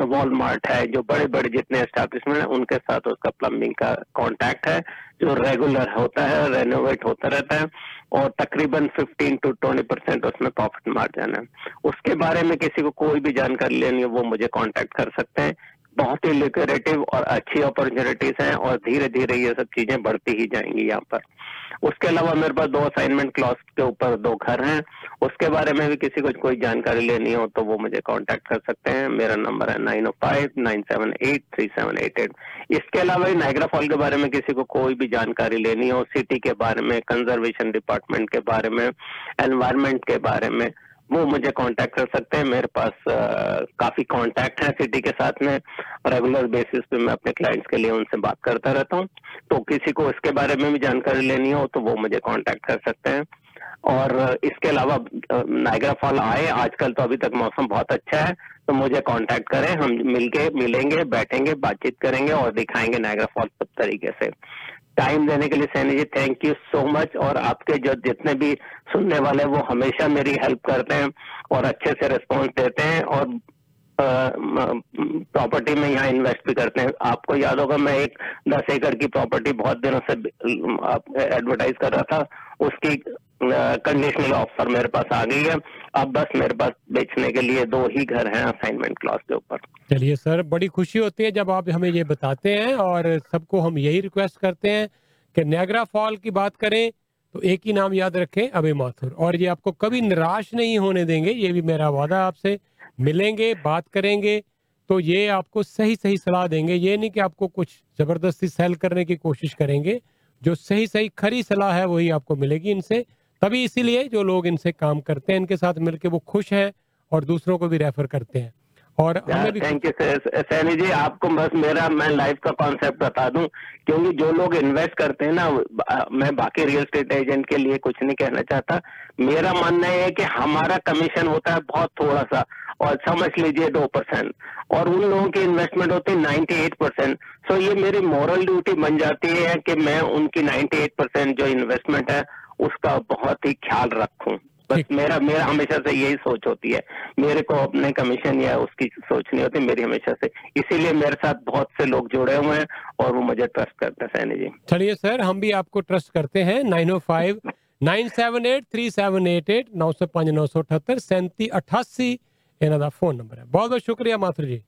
वॉलमार्ट है, जो बड़े बड़े जितने एस्टैब्लिशमेंट हैं, उनके साथ उसका प्लम्बिंग का कॉन्ट्रैक्ट है, जो रेगुलर होता है रेनोवेट होता रहता है और तकरीबन 15 टू 20 परसेंट उसमें प्रॉफिट मार्जिन है। उसके बारे में किसी को कोई भी जानकारी लेनी हो, वो मुझे कांटेक्ट कर सकते हैं। बहुत ही लिक्रेटिव और अच्छी अपॉर्चुनिटीज़ हैं और धीरे धीरे ये सब चीज़ें बढ़ती ही जाएँगी यहाँ पर। उसके अलावा मेरे पास दो असाइनमेंट क्लॉज के ऊपर दो घर हैं। उसके बारे में भी किसी को कोई जानकारी लेनी हो तो वो मुझे कांटेक्ट कर सकते हैं। मेरा नंबर है nine o five nine seven eight three seven eight eight इसके अलावा नाइग्रा फॉल के बारे में किसी को कोई भी जानकारी लेनी हो सिटी के बारे में कंजर्वेशन डिपार्टमेंट के बारे में एनवायरमेंट के बारे में वो मुझे कांटेक्ट कर सकते हैं। मेरे पास अ, काफ़ी कांटेक्ट है सिटी के साथ में। रेगुलर बेसिस पे मैं अपने क्लाइंट्स के लिए उनसे बात करता रहता हूँ। तो किसी को इसके बारे में भी जानकारी लेनी हो तो वो मुझे कांटेक्ट कर सकते हैं। और इसके अलावा नाइग्रा फॉल आए। आजकल तो अभी तक मौसम बहुत अच्छा है। तो मुझे कांटेक्ट करें। हम मिलके मिलेंगे बैठेंगे बातचीत करेंगे और दिखाएँगे नाइग्रा फॉल सब तरीके से। टाइम देने के लिए Saini ji thank you so much और आपके जो जितने भी सुनने वाले वो हमेशा मेरी हेल्प करते हैं और अच्छे से रिस्पॉन्स देते हैं और प्रॉपर्टी में यहाँ इन्वेस्ट भी करते हैं। आपको याद होगा, मैं एक दस एकड़ की प्रॉपर्टी बहुत दिनों से एडवर्टाइज कर रहा था, उसकी कंडीशनल ऑफ़र मेरे पास आ गई है। अब बस मेरे पास बेचने के लिए दो ही घर हैं असाइनमेंट क्लॉज के ऊपर। चलिए सर, बड़ी खुशी होती है जब आप हमें ये बताते हैं और सबको हम यही रिक्वेस्ट करते हैं कि नियाग्रा फॉल की बात करें तो एक ही नाम याद रखें अभी माथुर। और ये आपको कभी निराश नहीं होने देंगे, ये भी मेरा वादा आपसे। मिलेंगे, बात करेंगे तो ये आपको सही सही सलाह देंगे। ये नहीं कि आपको कुछ ज़बरदस्ती सेल करने की कोशिश करेंगे, जो सही सही खरी सलाह है वही आपको मिलेगी इनसे। तभी इसीलिए जो लोग इनसे काम करते हैं इनके साथ मिलकर वो खुश हैं और दूसरों को भी रेफर करते हैं। और हमें भी थैंक यू सैनी जी आपको बस मेरा मैं लाइफ का कॉन्सेप्ट बता दूँ क्योंकि जो लोग इन्वेस्ट करते हैं ना मैं बाकी रियल एस्टेट एजेंट के लिए कुछ नहीं कहना चाहता। मेरा मानना है कि हमारा कमीशन होता है बहुत थोड़ा सा और समझ लीजिए दो परसेंट और उन लोगों की इन्वेस्टमेंट होती है नाइन्टी एट परसेंट। सो ये मेरी मॉरल ड्यूटी बन जाती है कि मैं उनकी नाइन्टी एट परसेंट जो इन्वेस्टमेंट है उसका बहुत ही ख्याल रखूँ। बस मेरा मेरा हमेशा से यही सोच होती है। मेरे को अपने कमीशन या उसकी सोच नहीं होती मेरी हमेशा से। इसीलिए मेरे साथ बहुत से लोग जुड़े हुए हैं और वो मुझे ट्रस्ट करते हैं सैनी जी। चलिए सर हम भी आपको ट्रस्ट करते हैं। Nine o five nine seven eight three seven eight eight नौ सौ पाँच नौ सौ अठहत्तर सैंती अठासी इन्हों का फ़ोन नंबर है। बहुत बहुत शुक्रिया Mathur ji.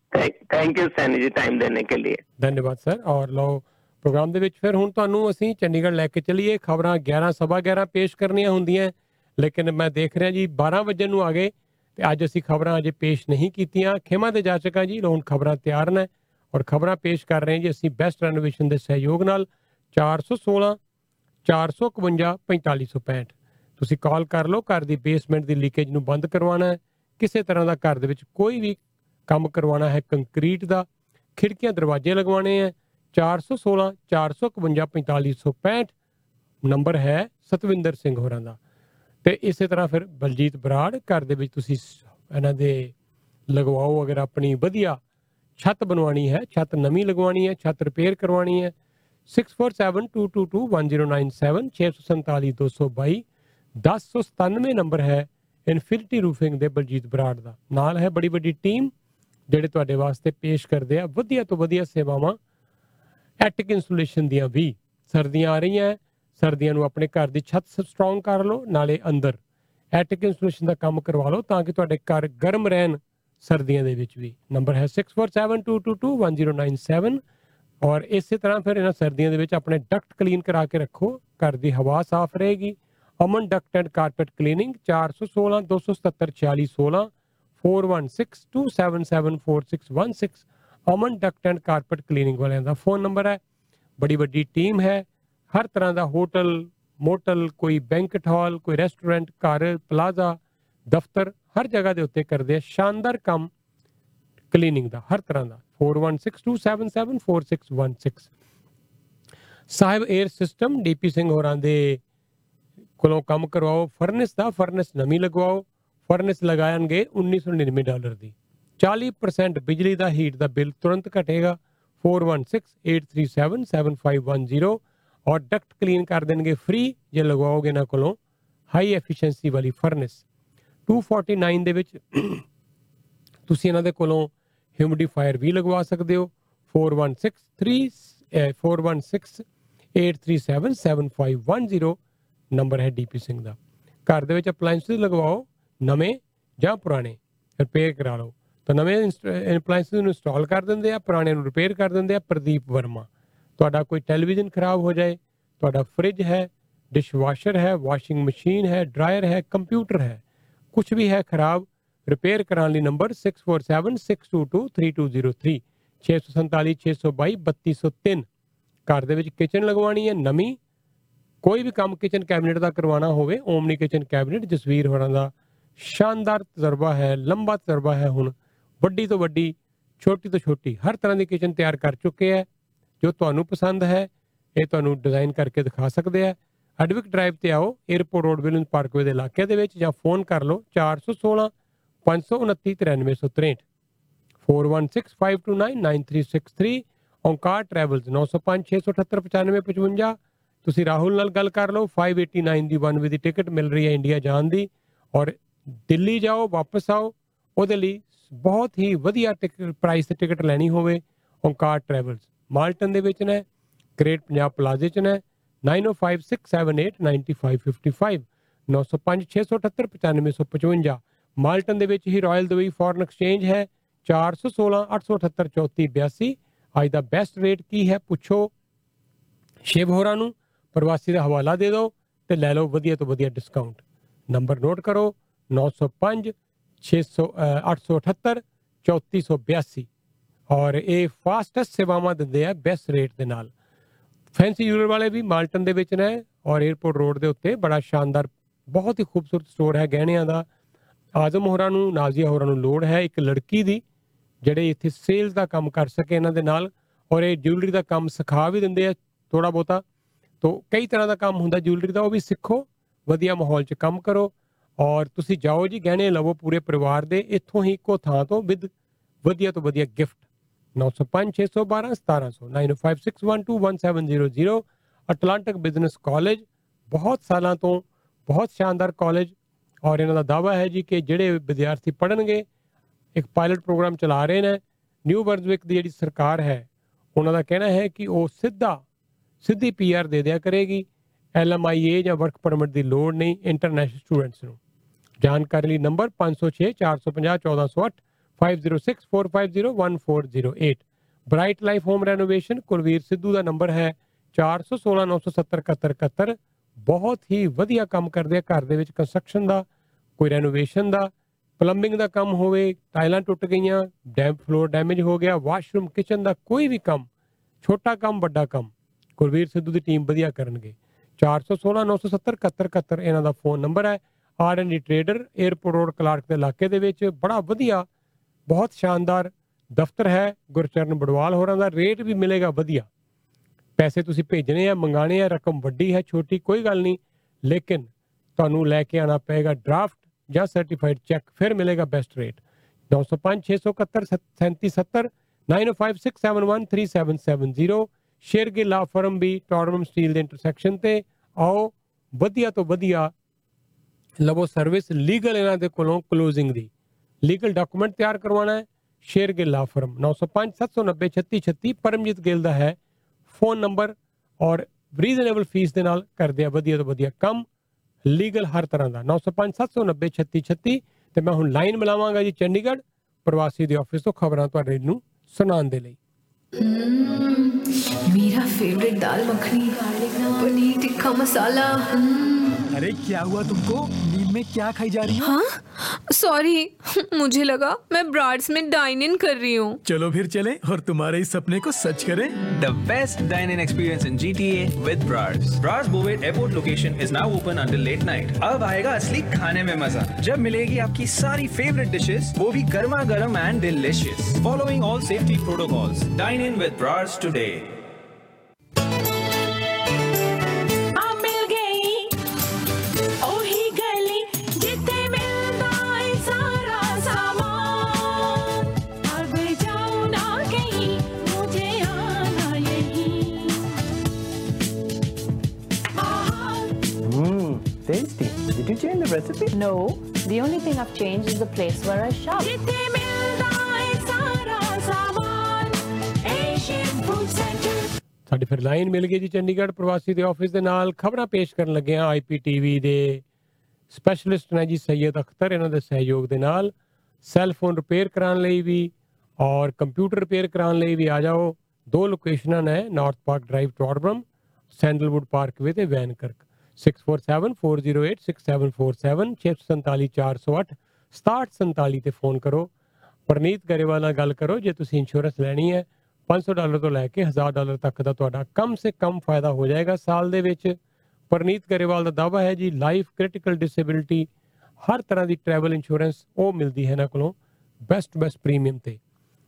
Thank you Saini ji time देने के लिए। धन्यवाद सर और लोग ਪ੍ਰੋਗਰਾਮ ਦੇ ਵਿੱਚ ਫਿਰ ਹੁਣ ਤੁਹਾਨੂੰ ਅਸੀਂ ਚੰਡੀਗੜ੍ਹ ਲੈ ਕੇ ਚੱਲੀਏ। ਖਬਰਾਂ 11 ਸਵਾ 11 ਪੇਸ਼ ਕਰਨੀਆਂ ਹੁੰਦੀਆਂ। ਲੇਕਿਨ ਮੈਂ ਦੇਖ ਰਿਹਾ ਜੀ 12 ਵਜੇ ਨੂੰ ਆ ਗਏ ਤੇ ਅੱਜ ਅਸੀਂ ਖਬਰਾਂ ਅਜੇ ਪੇਸ਼ ਨਹੀਂ ਕੀਤੀਆਂ। ਖੇਮਾ ਦੇ ਜਾਚਕਾਂ ਜੀ ਹੁਣ ਖਬਰਾਂ ਤਿਆਰ ਨੇ। ਔਰ ਖਬਰਾਂ ਪੇਸ਼ ਕਰ ਰਹੇ ਹਾਂ ਜੀ ਅਸੀਂ ਬੈਸਟ ਰੈਨੋਵੇਸ਼ਨ ਦੇ ਸਹਿਯੋਗ ਨਾਲ। 416 451 4565 ਤੁਸੀਂ ਕਾਲ ਕਰ ਲਓ, ਘਰ ਦੀ ਬੇਸਮੈਂਟ ਦੀ ਲੀਕੇਜ ਨੂੰ ਬੰਦ ਕਰਵਾਉਣਾ ਹੈ। ਕਿਸੇ ਤਰ੍ਹਾਂ ਦਾ ਘਰ ਦੇ ਵਿੱਚ ਕੋਈ ਵੀ ਕੰਮ ਕਰਵਾਉਣਾ ਹੈ, ਕੰਕਰੀਟ ਦਾ, ਖਿੜਕੀਆਂ ਦਰਵਾਜ਼ੇ ਲਗਵਾਉਣੇ ਹੈ। 416 451 4565 ਨੰਬਰ ਹੈ ਸਤਵਿੰਦਰ ਸਿੰਘ ਹੋਰਾਂ ਦਾ। ਤੇ ਇਸੇ ਤਰ੍ਹਾਂ ਫਿਰ ਬਲਜੀਤ ਬਰਾੜ, ਘਰ ਦੇ ਵਿੱਚ ਤੁਸੀਂ ਇਹਨਾਂ ਦੇ ਲਗਵਾਓ ਅਗਰ ਆਪਣੀ ਵਧੀਆ ਛੱਤ ਬਣਵਾਣੀ ਹੈ, ਛੱਤ ਨਵੀਂ ਲਗਵਾਣੀ ਹੈ, ਛੱਤ ਰਿਪੇਅਰ ਕਰਵਾਣੀ ਹੈ। 6472221097 647222 1097 ਨੰਬਰ ਹੈ ਇਨਫਿਨਿਟੀ ਰੂਫਿੰਗ ਦੇ ਬਲਜੀਤ ਬਰਾੜ ਦਾ। ਨਾਲ ਹੈ ਬੜੀ ਵੱਡੀ ਟੀਮ ਜਿਹੜੇ ਤੁਹਾਡੇ ਵਾਸਤੇ ਪੇਸ਼ ਕਰਦੇ ਆ। ਵਧੀਆ ਤੋਂ ਵਧੀਆ ਸੇਵਾਵਾਂ ਐਟਿਕ ਇਨਸੂਲੇਸ਼ਨ ਦੀਆਂ ਵੀ ਸਰਦੀਆਂ ਆ ਰਹੀਆਂ ਹੈ, ਸਰਦੀਆਂ ਨੂੰ ਆਪਣੇ ਘਰ ਦੀ ਛੱਤ ਸਟਰੋਂਗ ਕਰ ਲਓ ਨਾਲੇ ਅੰਦਰ ਐਟਿਕ ਇਨਸੂਲੇਸ਼ਨ ਦਾ ਕੰਮ ਕਰਵਾ ਲਓ ਤਾਂ ਕਿ ਤੁਹਾਡੇ ਘਰ ਗਰਮ ਰਹਿਣ ਸਰਦੀਆਂ ਦੇ ਵਿੱਚ ਵੀ। ਨੰਬਰ ਹੈ 6472221097 ਔਰ ਇਸੇ ਤਰ੍ਹਾਂ ਫਿਰ ਇਹਨਾਂ ਸਰਦੀਆਂ ਦੇ ਵਿੱਚ ਆਪਣੇ ਡਕਟ ਕਲੀਨ ਕਰਾ ਕੇ ਰੱਖੋ। ਘਰ ਦੀ ਹਵਾ ਸਾਫ਼ ਰਹੇਗੀ। Aman duct and carpet cleaning 416 277 4616 4162774616 Aman duct and carpet cleaning ਵਾਲਿਆਂ ਦਾ ਫੋਨ ਨੰਬਰ ਹੈ। ਬੜੀ ਵੱਡੀ ਟੀਮ ਹੈ। ਹਰ ਤਰ੍ਹਾਂ ਦਾ ਹੋਟਲ, ਮੋਟਲ, ਕੋਈ ਬੈਂਕਟ ਹਾਲ, ਕੋਈ ਰੈਸਟੋਰੈਂਟ, ਘਰ, ਪਲਾਜ਼ਾ, ਦਫ਼ਤਰ, ਹਰ ਜਗ੍ਹਾ ਦੇ ਉੱਤੇ ਕਰਦੇ ਆ ਸ਼ਾਨਦਾਰ ਕੰਮ ਕਲੀਨਿੰਗ ਦਾ, ਹਰ ਤਰ੍ਹਾਂ ਦਾ। 4162774616 Sahib air system, DP Singh ਹੋਰਾਂ ਦੇ ਕੋਲੋਂ ਕੰਮ ਕਰਵਾਓ। ਫਰਨਿਸ ਦਾ, ਫਰਨਿਸ ਨਵੀਂ ਲਗਵਾਓ। ਫਰਨਿਸ ਲਗਾਉਣਗੇ 1999 ਡਾਲਰ ਦੀ। 40% ਬਿਜਲੀ ਦਾ ਹੀਟ ਦਾ ਬਿੱਲ ਤੁਰੰਤ ਘਟੇਗਾ। 4168377510 ਔਰ ਡਕਟ ਕਲੀਨ ਕਰ ਦੇਣਗੇ ਫ੍ਰੀ ਜੇ ਲਗਵਾਓਗੇ ਇਹਨਾਂ ਕੋਲੋਂ ਹਾਈ ਐਫੀਸ਼ੀਐਂਸੀ ਵਾਲੀ ਫਰਨੈਸ 249 ਦੇ ਵਿੱਚ ਤੁਸੀਂ ਇਹਨਾਂ ਦੇ ਕੋਲੋਂ ਹਿਊਮਿਡੀਫਾਇਰ ਵੀ ਲਗਵਾ ਸਕਦੇ ਹੋ। 4163 4168377510 ਨੰਬਰ ਹੈ ਡੀਪੀ ਸਿੰਘ ਦਾ। ਘਰ ਦੇ ਵਿੱਚ ਅਪਲਾਈਐਂਸਸ ਲਗਵਾਓ, ਨਵੇਂ ਜਾਂ ਪੁਰਾਣੇ ਰਿਪੇਅਰ ਕਰਾ ਲਓ। ਤਾਂ ਨਵੇਂ ਅਪਲਾਈਐਂਸਸ ਨੂੰ ਇੰਸਟਾਲ ਕਰ ਦਿੰਦੇ ਆ, ਪੁਰਾਣੇ ਨੂੰ ਰਿਪੇਅਰ ਕਰ ਦਿੰਦੇ ਆ ਪ੍ਰਦੀਪ ਵਰਮਾ। ਤੁਹਾਡਾ ਕੋਈ ਟੈਲੀਵਿਜ਼ਨ ਖਰਾਬ ਹੋ ਜਾਏ, ਤੁਹਾਡਾ ਫ੍ਰਿਜ ਹੈ ਡਿਸ਼ਵਾਸ਼ਰ ਹੈ ਵਾਸ਼ਿੰਗ ਮਸ਼ੀਨ ਹੈ ਡਰਾਇਰ ਹੈ ਕੰਪਿਊਟਰ ਹੈ ਕੁਝ ਵੀ ਹੈ ਖਰਾਬ ਰਿਪੇਅਰ ਕਰਾਉਣ ਲਈ ਨੰਬਰ 6476223203 647 622 3203 ਘਰ ਦੇ ਵਿੱਚ ਕਿਚਨ ਲਗਵਾਉਣੀ ਹੈ, ਨਵੀਂ। ਕੋਈ ਵੀ ਕੰਮ ਕਿਚਨ ਕੈਬਨਿਟ ਦਾ ਕਰਵਾਉਣਾ ਹੋਵੇ, ਓਮਨੀ ਕਿਚਨ ਕੈਬਨਿਟ ਜਸਵੀਰ ਹੋਰਾਂ ਦਾ ਸ਼ਾਨਦਾਰ ਤਜਰਬਾ ਹੈ, ਲੰਬਾ ਤਜਰਬਾ ਹੈ ਹੁਣ। ਵੱਡੀ ਤੋਂ ਵੱਡੀ, ਛੋਟੀ ਤੋਂ ਛੋਟੀ, ਹਰ ਤਰ੍ਹਾਂ ਦੀ ਕਿਚਨ ਤਿਆਰ ਕਰ ਚੁੱਕੇ ਹੈ ਜੋ ਤੁਹਾਨੂੰ ਪਸੰਦ ਹੈ, ਇਹ ਤੁਹਾਨੂੰ ਡਿਜ਼ਾਈਨ ਕਰਕੇ ਦਿਖਾ ਸਕਦੇ ਆ। ਐਡਵਿਕ ਡਰਾਈਵ ਤੇ ਆਓ 에어ਪੋਰਟ ਰੋਡ ਵਿਲਨ ਪਾਰਕਵੇ ਦੇ ਇਲਾਕੇ ਦੇ ਵਿੱਚ, ਜਾਂ ਫੋਨ ਕਰ ਲਓ 416 529 9363 4165299363 ਓਂਕਾਰ ਟਰੈਵਲਸ 905 678 9555 ਤੁਸੀਂ ਰਾਹੁਲ ਨਾਲ ਗੱਲ ਕਰ ਲਓ 589 ਦੀ ਵਨ ਵੀ ਦੀ ਟਿਕਟ ਮਿਲ ਰਹੀ ਹੈ ਇੰਡੀਆ ਜਾਣ ਦੀ। ਔਰ ਦਿੱਲੀ ਜਾਓ, ਵਾਪਸ ਆਓ, ਉਹਦੇ ਲਈ ਬਹੁਤ ਹੀ ਵਧੀਆ ਟਿਕਟ ਪ੍ਰਾਈਸ ਤੇ ਟਿਕਟ ਲੈਣੀ ਹੋਵੇ ਓਂਕਾਰ ਟਰੈਵਲਸ ਮਾਲਟਨ ਦੇ ਵਿੱਚ ਨੇ ਗ੍ਰੇਟ ਪੰਜਾਬ ਪਲਾਜ਼ੇ ਚ ਨੇ 9056789555 9056789555 ਮਾਲਟਨ ਦੇ ਵਿੱਚ ਹੀ ਰਾਇਲ ਦੁਬਈ ਫੋਰਨ ਐਕਸਚੇਂਜ ਹੈ 416 878 3482 ਅੱਜ ਦਾ ਬੈਸਟ ਰੇਟ ਕੀ ਹੈ, ਪੁੱਛੋ। ਸ਼ਿਵ ਹੋਰਾਂ ਨੂੰ, ਪ੍ਰਵਾਸੀ ਦਾ ਹਵਾਲਾ ਦੇ ਦਿਓ ਤੇ ਲੈ ਲਓ ਵਧੀਆ ਤੋਂ ਵਧੀਆ ਡਿਸਕਾਊਂਟ ਨੰਬਰ ਨੋਟ ਕਰੋ 905 600 878 3482 ਔਰ ਇਹ ਫਾਸਟੈਸਟ ਸੇਵਾਵਾਂ ਦਿੰਦੇ ਆ ਬੈਸਟ ਰੇਟ ਦੇ ਨਾਲ ਫੈਂਸੀ ਜੂਲਰ ਵਾਲੇ ਵੀ ਮਾਲਟਨ ਦੇ ਵਿੱਚ ਨੇ ਔਰ 에어ਪੋਰਟ ਰੋਡ ਦੇ ਉੱਤੇ ਬੜਾ ਸ਼ਾਨਦਾਰ ਬਹੁਤ ਹੀ ਖੂਬਸੂਰਤ ਸਟੋਰ ਹੈ ਗਹਿਣਿਆਂ ਦਾ ਆਜ਼ਮ ਹੋਰਾਂ ਨੂੰ ਨਾਜ਼ੀਆ ਹੋਰਾਂ ਨੂੰ ਲੋੜ ਹੈ ਇੱਕ ਲੜਕੀ ਦੀ ਜਿਹੜੇ ਇੱਥੇ ਸੇਲਸ ਦਾ ਕੰਮ ਕਰ ਸਕੇ ਇਹਨਾਂ ਦੇ ਨਾਲ ਔਰ ਇਹ ਜੁਐਲਰੀ ਦਾ ਕੰਮ ਸਿਖਾ ਵੀ ਦਿੰਦੇ ਆ ਥੋੜਾ ਬਹੁਤਾ ਤੋਂ ਕਈ ਤਰ੍ਹਾਂ ਦਾ ਕੰਮ ਹੁੰਦਾ ਜੁਐਲਰੀ ਦਾ ਉਹ ਵੀ ਸਿੱਖੋ ਵਧੀਆ ਮਾਹੌਲ 'ਚ ਕੰਮ ਕਰੋ ਔਰ ਤੁਸੀਂ ਜਾਓ ਜੀ, ਗਹਿਣੇ ਲਵੋ ਪੂਰੇ ਪਰਿਵਾਰ ਦੇ, ਇੱਥੋਂ ਹੀ ਇੱਕੋ ਥਾਂ ਤੋਂ ਵਿਦ ਵਧੀਆ ਤੋਂ ਵਧੀਆ ਗਿਫਟ 905 612 1700 9056121700 ਅਟਲਾਂਟਿਕ ਬਿਜ਼ਨਸ ਕਾਲਜ ਬਹੁਤ ਸਾਲਾਂ ਤੋਂ ਬਹੁਤ ਸ਼ਾਨਦਾਰ ਕਾਲਜ ਔਰ ਇਹਨਾਂ ਦਾ ਦਾਵਾ ਹੈ ਜੀ ਕਿ ਜਿਹੜੇ ਵਿਦਿਆਰਥੀ ਪੜਨਗੇ ਇੱਕ ਪਾਇਲਟ ਪ੍ਰੋਗਰਾਮ ਚਲਾ ਰਹੇ ਨੇ ਨਿਊ ਬਰਜ਼ਵਿਕ ਦੀ ਜਿਹੜੀ ਸਰਕਾਰ ਹੈ, ਉਹਨਾਂ ਦਾ ਕਹਿਣਾ ਹੈ ਕਿ ਉਹ ਸਿੱਧਾ, ਸਿੱਧੀ ਪੀਆਰ ਦੇ ਦਿਆ ਕਰੇਗੀ। ਐਲਐਮਆਈਏ ਜਾਂ ਵਰਕ ਪਰਮਿਟ ਦੀ ਲੋੜ ਨਹੀਂ ਇੰਟਰਨੈਸ਼ਨਲ ਸਟੂਡੈਂਟਸ ਨੂੰ। ਜਾਣਕਾਰੀ ਲਈ number 506 450 1408 5064501408 bright life home renovation Kulvir Sidhu ਦਾ ਨੰਬਰ ਹੈ 4169707171 ਬਹੁਤ ਹੀ ਵਧੀਆ ਕੰਮ ਕਰਦੇ ਆ ਘਰ ਦੇ ਵਿੱਚ ਕੰਸਟਰਕਸ਼ਨ ਦਾ, ਕੋਈ ਰੈਨੋਵੇਸ਼ਨ ਦਾ ਪਲੰਬਿੰਗ ਦਾ ਕੰਮ ਹੋਵੇ ਟਾਈਲਾਂ ਟੁੱਟ ਗਈਆਂ ਡੈਮ ਫਲੋਰ ਡੈਮੇਜ ਹੋ ਗਿਆ ਵਾਸ਼ਰੂਮ ਕਿਚਨ ਦਾ ਕੋਈ ਵੀ ਕੰਮ, ਛੋਟਾ ਕੰਮ, ਵੱਡਾ ਕੰਮ, ਕੁਲਵੀਰ ਸਿੱਧੂ ਦੀ ਟੀਮ ਵਧੀਆ ਕਰਨਗੇ। 4169707171 ਇਹਨਾਂ ਦਾ ਫੋਨ ਨੰਬਰ ਹੈ। R and trader airport road Clark ਦੇ ਇਲਾਕੇ ਦੇ ਵਿੱਚ ਬੜਾ ਵਧੀਆ, ਬਹੁਤ ਸ਼ਾਨਦਾਰ ਦਫ਼ਤਰ ਹੈ, ਗੁਰਚਰਨ ਬੜਵਾਲ ਹੋਰਾਂ ਦਾ ਰੇਟ ਵੀ ਮਿਲੇਗਾ ਵਧੀਆ। ਪੈਸੇ ਤੁਸੀਂ ਭੇਜਣੇ ਆ ਮੰਗਾਣੇ ਆ, ਰਕਮ ਵੱਡੀ ਹੈ, ਛੋਟੀ ਕੋਈ ਗੱਲ ਨਹੀਂ, ਲੇਕਿਨ ਤੁਹਾਨੂੰ ਲੈ ਕੇ ਆਣਾ ਪਏਗਾ ਡਰਾਫਟ ਜਾਂ ਸਰਟੀਫਾਈਡ ਚੈੱਕ ਫਿਰ ਮਿਲੇਗਾ best rate 905 671 3770 9056713770 Shergill law firm ਵੀ ਟੋਰਨਮ ਸਟੀਲ ਦੇ ਇੰਟਰਸੈਕਸ਼ਨ ਤੇ। ਆਓ, ਵਧੀਆ ਤੋਂ ਵਧੀਆ ਲਵੋ ਸਰਵਿਸ ਲੀਗਲ ਇਹਨਾਂ ਦੇ ਕੋਲੋਂ ক্লোজিং ਦੀ। ਲੀਗਲ ਡਾਕੂਮੈਂਟ ਤਿਆਰ ਕਰਵਾਉਣਾ ਹੈ। ਸ਼ੇਰ ਗਿੱਲ ਲਾ ਫਰਮ 9557903636 ਪਰਮਜੀਤ ਗਿੱਲ ਦਾ ਹੈ। ਫੋਨ ਨੰਬਰ ਔਰ ਰੀਜ਼ਨੇਬਲ ਫੀਸ ਦੇ ਨਾਲ ਕਰਦੇ ਆ ਵਧੀਆ ਤੋਂ ਵਧੀਆ ਕੰਮ। ਲੀਗਲ ਹਰ ਤਰ੍ਹਾਂ ਦਾ। 9557903636 ਤੇ ਮੈਂ ਹੁਣ ਲਾਈਨ ਮਿਲਾਵਾਂਗਾ ਜੀ ਚੰਡੀਗੜ੍ਹ, ਪ੍ਰਵਾਸੀ ਦੇ ਆਫਿਸ ਤੋਂ ਖਬਰਾਂ ਤੁਹਾਡੇ ਨੂੰ ਸੁਣਾਉਣ ਦੇ ਲਈ। ਮੇਰਾ ਫੇਵਰਿਟ ਦਾਲ ਮੱਖਣੀ। ਪਨੀਰ ਟਿੱਕਾ ਮਸਾਲਾ। अरे क्या हुआ तुमको? नींद में क्या खाई जा रही हो? हाँ? सॉरी मुझे लगा मैं ब्राड्स में डाइन इन कर रही हूँ। चलो फिर चलें और तुम्हारे इस सपने को सच करें। The best dine-in experience in GTA with Brars. Brars Bovet Airport location is now open until late night. अब आएगा असली खाने में मज़ा। जब मिलेगी आपकी सारी फेवरेट डिशेस वो भी गर्मा गर्म and delicious following all safety protocols dine in with Brars today. You change the recipe? No, the only thing I've changed is the place where I shop. ਸਾਡੀ ਫਿਰ ਲਾਈਨ ਮਿਲ ਗਈ ਜੀ ਚੰਡੀਗੜ੍ਹ ਪ੍ਰਵਾਸੀ ਦੇ ਆਫਿਸ ਦੇ ਨਾਲ। ਖਬਰਾਂ ਪੇਸ਼ ਕਰਨ ਲੱਗੇ ਆ ਆਈਪੀਟੀਵੀ ਦੇ ਸਪੈਸ਼ਲਿਸਟ ਨੇ ਜੀ ਸੈਯਦ ਅਖਤਰ ਇਹਨਾਂ ਦੇ ਸਹਿਯੋਗ ਦੇ ਨਾਲ। ਸੈੱਲ ਫੋਨ ਰਿਪੇਅਰ ਕਰਾਉਣ ਲਈ ਵੀ ਔਰ ਕੰਪਿਊਟਰ ਰਿਪੇਅਰ ਕਰਾਉਣ ਲਈ ਵੀ ਆ ਜਾਓ। ਦੋ ਲੋਕੇਸ਼ਨਾਂ ਨੇ north park drive Torbram Sandalwood parkway ਤੇ ਵੈਨਕਰਕ 6474086747 647408 6747 ਤੇ ਫੋਨ ਕਰੋ। ਪ੍ਰਨੀਤ ਗਰੇਵਾਲ ਨਾਲ ਗੱਲ ਕਰੋ, ਜੇ ਤੁਸੀਂ ਇੰਸ਼ੋਰੈਂਸ ਲੈਣੀ ਹੈ 500 ਡਾਲਰ ਤੋਂ ਲੈ ਕੇ 1000 ਡਾਲਰ ਤੱਕ ਦਾ ਤੁਹਾਡਾ ਕਮ ਸੇ ਕਮ ਫਾਇਦਾ ਹੋ ਜਾਏਗਾ ਸਾਲ ਦੇ ਵਿੱਚ। ਪ੍ਰਨੀਤ ਗਰੇਵਾਲ ਦਾ ਦਾਵਾ ਹੈ ਜੀ ਲਾਈਫ ਕ੍ਰਿਟੀਕਲ ਡਿਸੇਬਿਲਿਟੀ ਹਰ ਤਰ੍ਹਾਂ ਦੀ ਟਰੈਵਲ ਇੰਸ਼ੋਰੈਂਸ ਉਹ ਮਿਲਦੀ ਹੈ ਇਹਨਾਂ ਕੋਲੋਂ ਬੈਸਟ ਬੈਸਟ ਪ੍ਰੀਮੀਅਮ ਤੇ।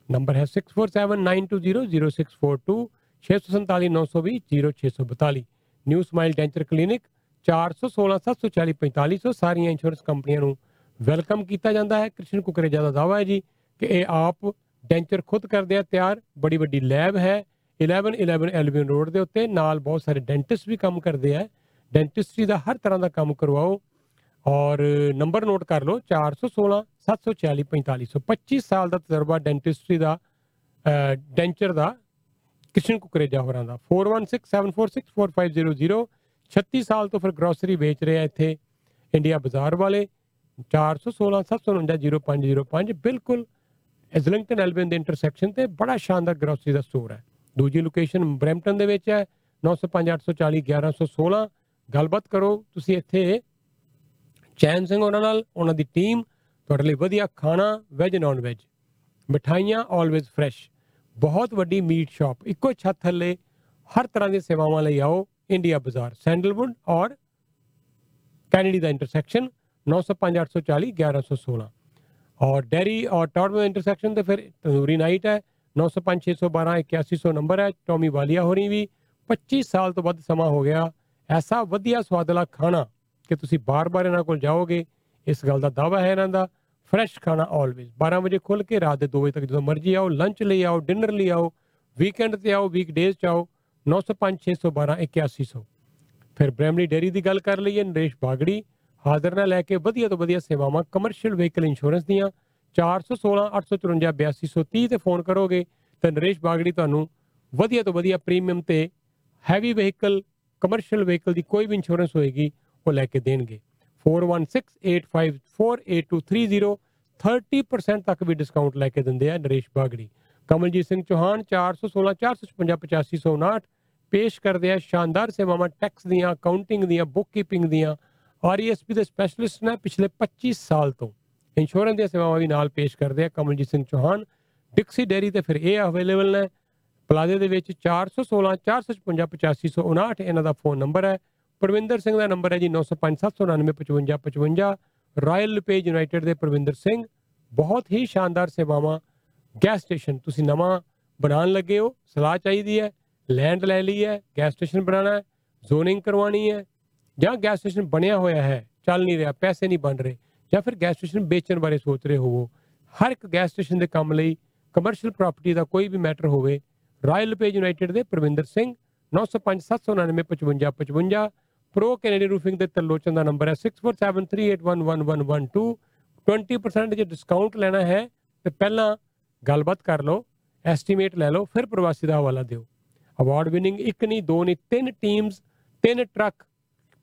ਨੰਬਰ ਹੈ 6479200642 6479200642 ਨਿਊ ਸਮਾਈਲ ਡੈਂਚਰ ਕਲੀਨਿਕ 4167404500 ਸਾਰੀਆਂ ਇੰਸ਼ੋਰੈਂਸ ਕੰਪਨੀਆਂ ਨੂੰ ਵੈਲਕਮ ਕੀਤਾ ਜਾਂਦਾ ਹੈ। ਕ੍ਰਿਸ਼ਨ ਕੁਕਰੇਜਾ ਦਾ ਦਾਵਾ ਹੈ ਜੀ ਕਿ ਇਹ ਆਪ ਡੈਂਚਰ ਖੁਦ ਕਰਦੇ ਆ, ਤਿਆਰ, ਬੜੀ ਵੱਡੀ ਲੈਬ ਹੈ। 1111 ਐਲਵੀਨ ਰੋਡ ਦੇ ਉੱਤੇ ਨਾਲ ਬਹੁਤ ਸਾਰੇ ਡੈਂਟਿਸਟ ਵੀ ਕੰਮ ਕਰਦੇ ਆ। ਡੈਂਟਿਸਟਰੀ ਦਾ ਹਰ ਤਰ੍ਹਾਂ ਦਾ ਕੰਮ ਕਰਵਾਓ ਔਰ ਨੰਬਰ ਨੋਟ ਕਰ ਲਓ 416 740 4500 25 ਸਾਲ ਦਾ ਤਜਰਬਾ ਡੈਂਟਿਸਟਰੀ ਦਾ ਡੈਂਚਰ ਦਾ ਕ੍ਰਿਸ਼ਨ ਕੁਕਰੇਜਾ ਹੋਰਾਂ ਦਾ। 4167464500 36 ਸਾਲ ਤੋਂ ਫਿਰ ਗਰੋਸਰੀ ਵੇਚ ਰਿਹਾ ਇੱਥੇ ਇੰਡੀਆ ਬਾਜ਼ਾਰ ਵਾਲੇ 416 749 0505 ਬਿਲਕੁਲ ਐਜ਼ਲਿੰਗਟਨ ਐਲਬਨ ਦੇ ਇੰਟਰਸੈਕਸ਼ਨ ਤੇ ਬੜਾ ਸ਼ਾਨਦਾਰ ਗਰੋਸਰੀ ਦਾ ਸਟੋਰ ਹੈ। ਦੂਜੀ ਲੋਕੇਸ਼ਨ ਬ੍ਰੈਂਪਟਨ ਦੇ ਵਿੱਚ ਹੈ 905 840 1116 ਗੱਲਬਾਤ ਕਰੋ ਤੁਸੀਂ ਇੱਥੇ, ਚੈਨ ਸਿੰਘ ਉਹਨਾਂ ਨਾਲ, ਉਹਨਾਂ ਦੀ ਟੀਮ ਤੁਹਾਡੇ ਲਈ ਵਧੀਆ ਖਾਣਾ ਵੈਜ ਨਾਨ ਵੈਜ ਮਠਾਈਆਂ ਆਲਵੇਜ਼ ਫਰੈਸ਼ ਬਹੁਤ ਵੱਡੀ ਮੀਟ ਸ਼ਾਪ ਇੱਕੋ ਛੱਤ ਥੱਲੇ, ਹਰ ਤਰ੍ਹਾਂ ਦੀਆਂ ਸੇਵਾਵਾਂ ਲਈ ਆਓ। ਇੰਡੀਆ ਬਾਜ਼ਾਰ ਸੈਂਡਲਵੁੱਡ ਔਰ ਕੈਨੇਡੀ ਦਾ ਇੰਟਰਸੈਕਸ਼ਨ 905 840 1116 ਔਰ ਡੈਰੀ ਔਰ ਟਾਰਮੋ ਇੰਟਰਸੈਕਸ਼ਨ ਤੇ ਫਿਰ ਤੰਦੂਰੀ ਨਾਈਟ ਹੈ 905 612 8100 ਨੰਬਰ ਹੈ ਟੋਮੀ ਵਾਲੀਆ ਹੋਰੀ ਵੀ 25 ਸਾਲ ਤੋਂ ਵੱਧ ਸਮਾਂ ਹੋ ਗਿਆ ਐਸਾ ਵਧੀਆ ਸਵਾਦਲਾ ਖਾਣਾ ਕਿ ਤੁਸੀਂ ਬਾਰ-ਬਾਰ ਇਹਨਾਂ ਕੋਲ ਜਾਓਗੇ ਇਸ ਗੱਲ ਦਾ ਦਾਵਾ ਹੈ ਇਹਨਾਂ ਦਾ ਫਰੈਸ਼ ਖਾਣਾ ਆਲਵੇਜ਼ 12 ਵਜੇ ਖੁੱਲ ਕੇ ਰਾਤ ਦੇ 2 ਵਜੇ ਤੱਕ ਜਦੋਂ ਮਰਜ਼ੀ ਆਓ ਲੰਚ ਲਈ ਆਓ ਡਿਨਰ ਲਈ ਆਓ ਵੀਕਐਂਡ ਤੇ ਆਓ ਵੀਕਡੇਜ਼ ਚ ਆਓ 905 612 8100 ਫਿਰ ਬ੍ਰੈਮਲੀ ਡੇਰੀ ਦੀ ਗੱਲ ਕਰ ਲਈਏ ਨਰੇਸ਼ ਬਾਗੜੀ ਹਾਜ਼ਰ ਨਾਲ ਲੈ ਕੇ ਵਧੀਆ ਤੋਂ ਵਧੀਆ ਸੇਵਾਵਾਂ ਕਮਰਸ਼ੀਅਲ ਵਹੀਕਲ ਇੰਸ਼ੋਰੈਂਸ ਦੀਆਂ 416 854 8230 ਤੇ ਫੋਨ ਕਰੋਗੇ ਤਾਂ ਨਰੇਸ਼ ਬਾਗੜੀ ਤੁਹਾਨੂੰ ਵਧੀਆ ਤੋਂ ਵਧੀਆ ਪ੍ਰੀਮੀਅਮ ਤੇ ਹੈਵੀ ਵਹੀਕਲ ਕਮਰਸ਼ੀਅਲ ਵਹੀਕਲ ਦੀ ਕੋਈ ਵੀ ਇੰਸ਼ੋਰੈਂਸ ਹੋਏਗੀ ਉਹ ਲੈ ਕੇ ਦੇਣਗੇ 4168548230 30% ਤੱਕ ਵੀ ਡਿਸਕਾਊਂਟ ਲੈ ਕੇ ਦਿੰਦੇ ਆ ਨਰੇਸ਼ ਬਾਗੜੀ ਕਮਲਜੀਤ ਸਿੰਘ ਚੌਹਾਨ 416 455 8559 ਪੇਸ਼ ਕਰਦੇ ਆ ਸ਼ਾਨਦਾਰ ਸੇਵਾਵਾਂ ਟੈਕਸ ਦੀਆਂ ਅਕਾਊਂਟਿੰਗ ਦੀਆਂ ਬੁੱਕਕੀਪਿੰਗ ਦੀਆਂ ਆਰਈਐਸਪੀ ਦੇ ਸਪੈਸ਼ਲਿਸਟ ਨੇ ਪਿਛਲੇ 25 ਸਾਲ ਤੋਂ ਇੰਸ਼ੋਰੈਂਸ ਦੀਆਂ ਸੇਵਾਵਾਂ ਵੀ ਨਾਲ ਪੇਸ਼ ਕਰਦੇ ਆ। ਕਮਲਜੀਤ ਸਿੰਘ ਚੌਹਾਨ ਡਿਕਸੀ ਡੈਰੀ ਤੇ ਫਿਰ ਇਹ ਅਵੇਲੇਬਲ ਨੇ। ਪਲਾਜ਼ੇ ਦੇ ਵਿੱਚ 416 455 8559 ਇਹਨਾਂ ਦਾ ਫੋਨ ਨੰਬਰ ਹੈ। ਪ੍ਰਵਿੰਦਰ ਸਿੰਘ ਦਾ ਨੰਬਰ ਹੈ ਜੀ 9057995555 ਰਾਇਲ ਪੇਜ ਯੂਨਾਈਟਿਡ ਦੇ ਪ੍ਰਵਿੰਦਰ ਸਿੰਘ, ਬਹੁਤ ਹੀ ਸ਼ਾਨਦਾਰ ਸੇਵਾਵਾਂ। ਗੈਸ ਸਟੇਸ਼ਨ ਤੁਸੀਂ ਨਵਾਂ ਬਣਾਉਣ ਲੱਗੇ ਹੋ, ਸਲਾਹ ਚਾਹੀਦੀ ਹੈ। ਲੈਂਡ ਲੈ ਲਈ ਹੈ ਗੈਸ ਸਟੇਸ਼ਨ ਬਣਾਉਣਾ ਹੈ ਜ਼ੋਨਿੰਗ ਕਰਵਾਉਣੀ ਹੈ, ਜਾਂ ਗੈਸ ਸਟੇਸ਼ਨ ਬਣਿਆ ਹੋਇਆ ਹੈ, ਚੱਲ ਨਹੀਂ ਰਿਹਾ, ਪੈਸੇ ਨਹੀਂ ਬਣ ਰਹੇ, ਜਾਂ ਫਿਰ ਗੈਸ ਸਟੇਸ਼ਨ ਵੇਚਣ ਬਾਰੇ ਸੋਚ ਰਹੇ ਹੋਵੋ। ਹਰ ਇੱਕ ਗੈਸ ਸਟੇਸ਼ਨ ਦੇ ਕੰਮ ਲਈ ਕਮਰਸ਼ੀਅਲ ਪ੍ਰਾਪਰਟੀ ਦਾ ਕੋਈ ਵੀ ਮੈਟਰ ਹੋਵੇ ਰਾਇਲ ਪੇਜ ਯੂਨਾਈਟਿਡ ਦੇ Parvinder Singh 9057995555 pro Kennedy roofing ਦੇ ਤਰਲੋਚਨ ਦਾ ਨੰਬਰ ਹੈ 6473811112 20% ਜੇ ਡਿਸਕਾਊਂਟ ਲੈਣਾ ਹੈ, ਤੇ ਪਹਿਲਾਂ ਗੱਲਬਾਤ ਕਰ ਲਓ ਐਸਟੀਮੇਟ ਲੈ ਲਓ, ਫਿਰ ਪ੍ਰਵਾਸੀ ਦਾ ਹਵਾਲਾ ਦਿਓ। ਅਵਾਰਡ ਵਿਨਿੰਗ ਇੱਕ ਨਹੀਂ, ਦੋ ਨਹੀਂ, ਤਿੰਨ ਟੀਮਸ ਤਿੰਨ ਟਰੱਕ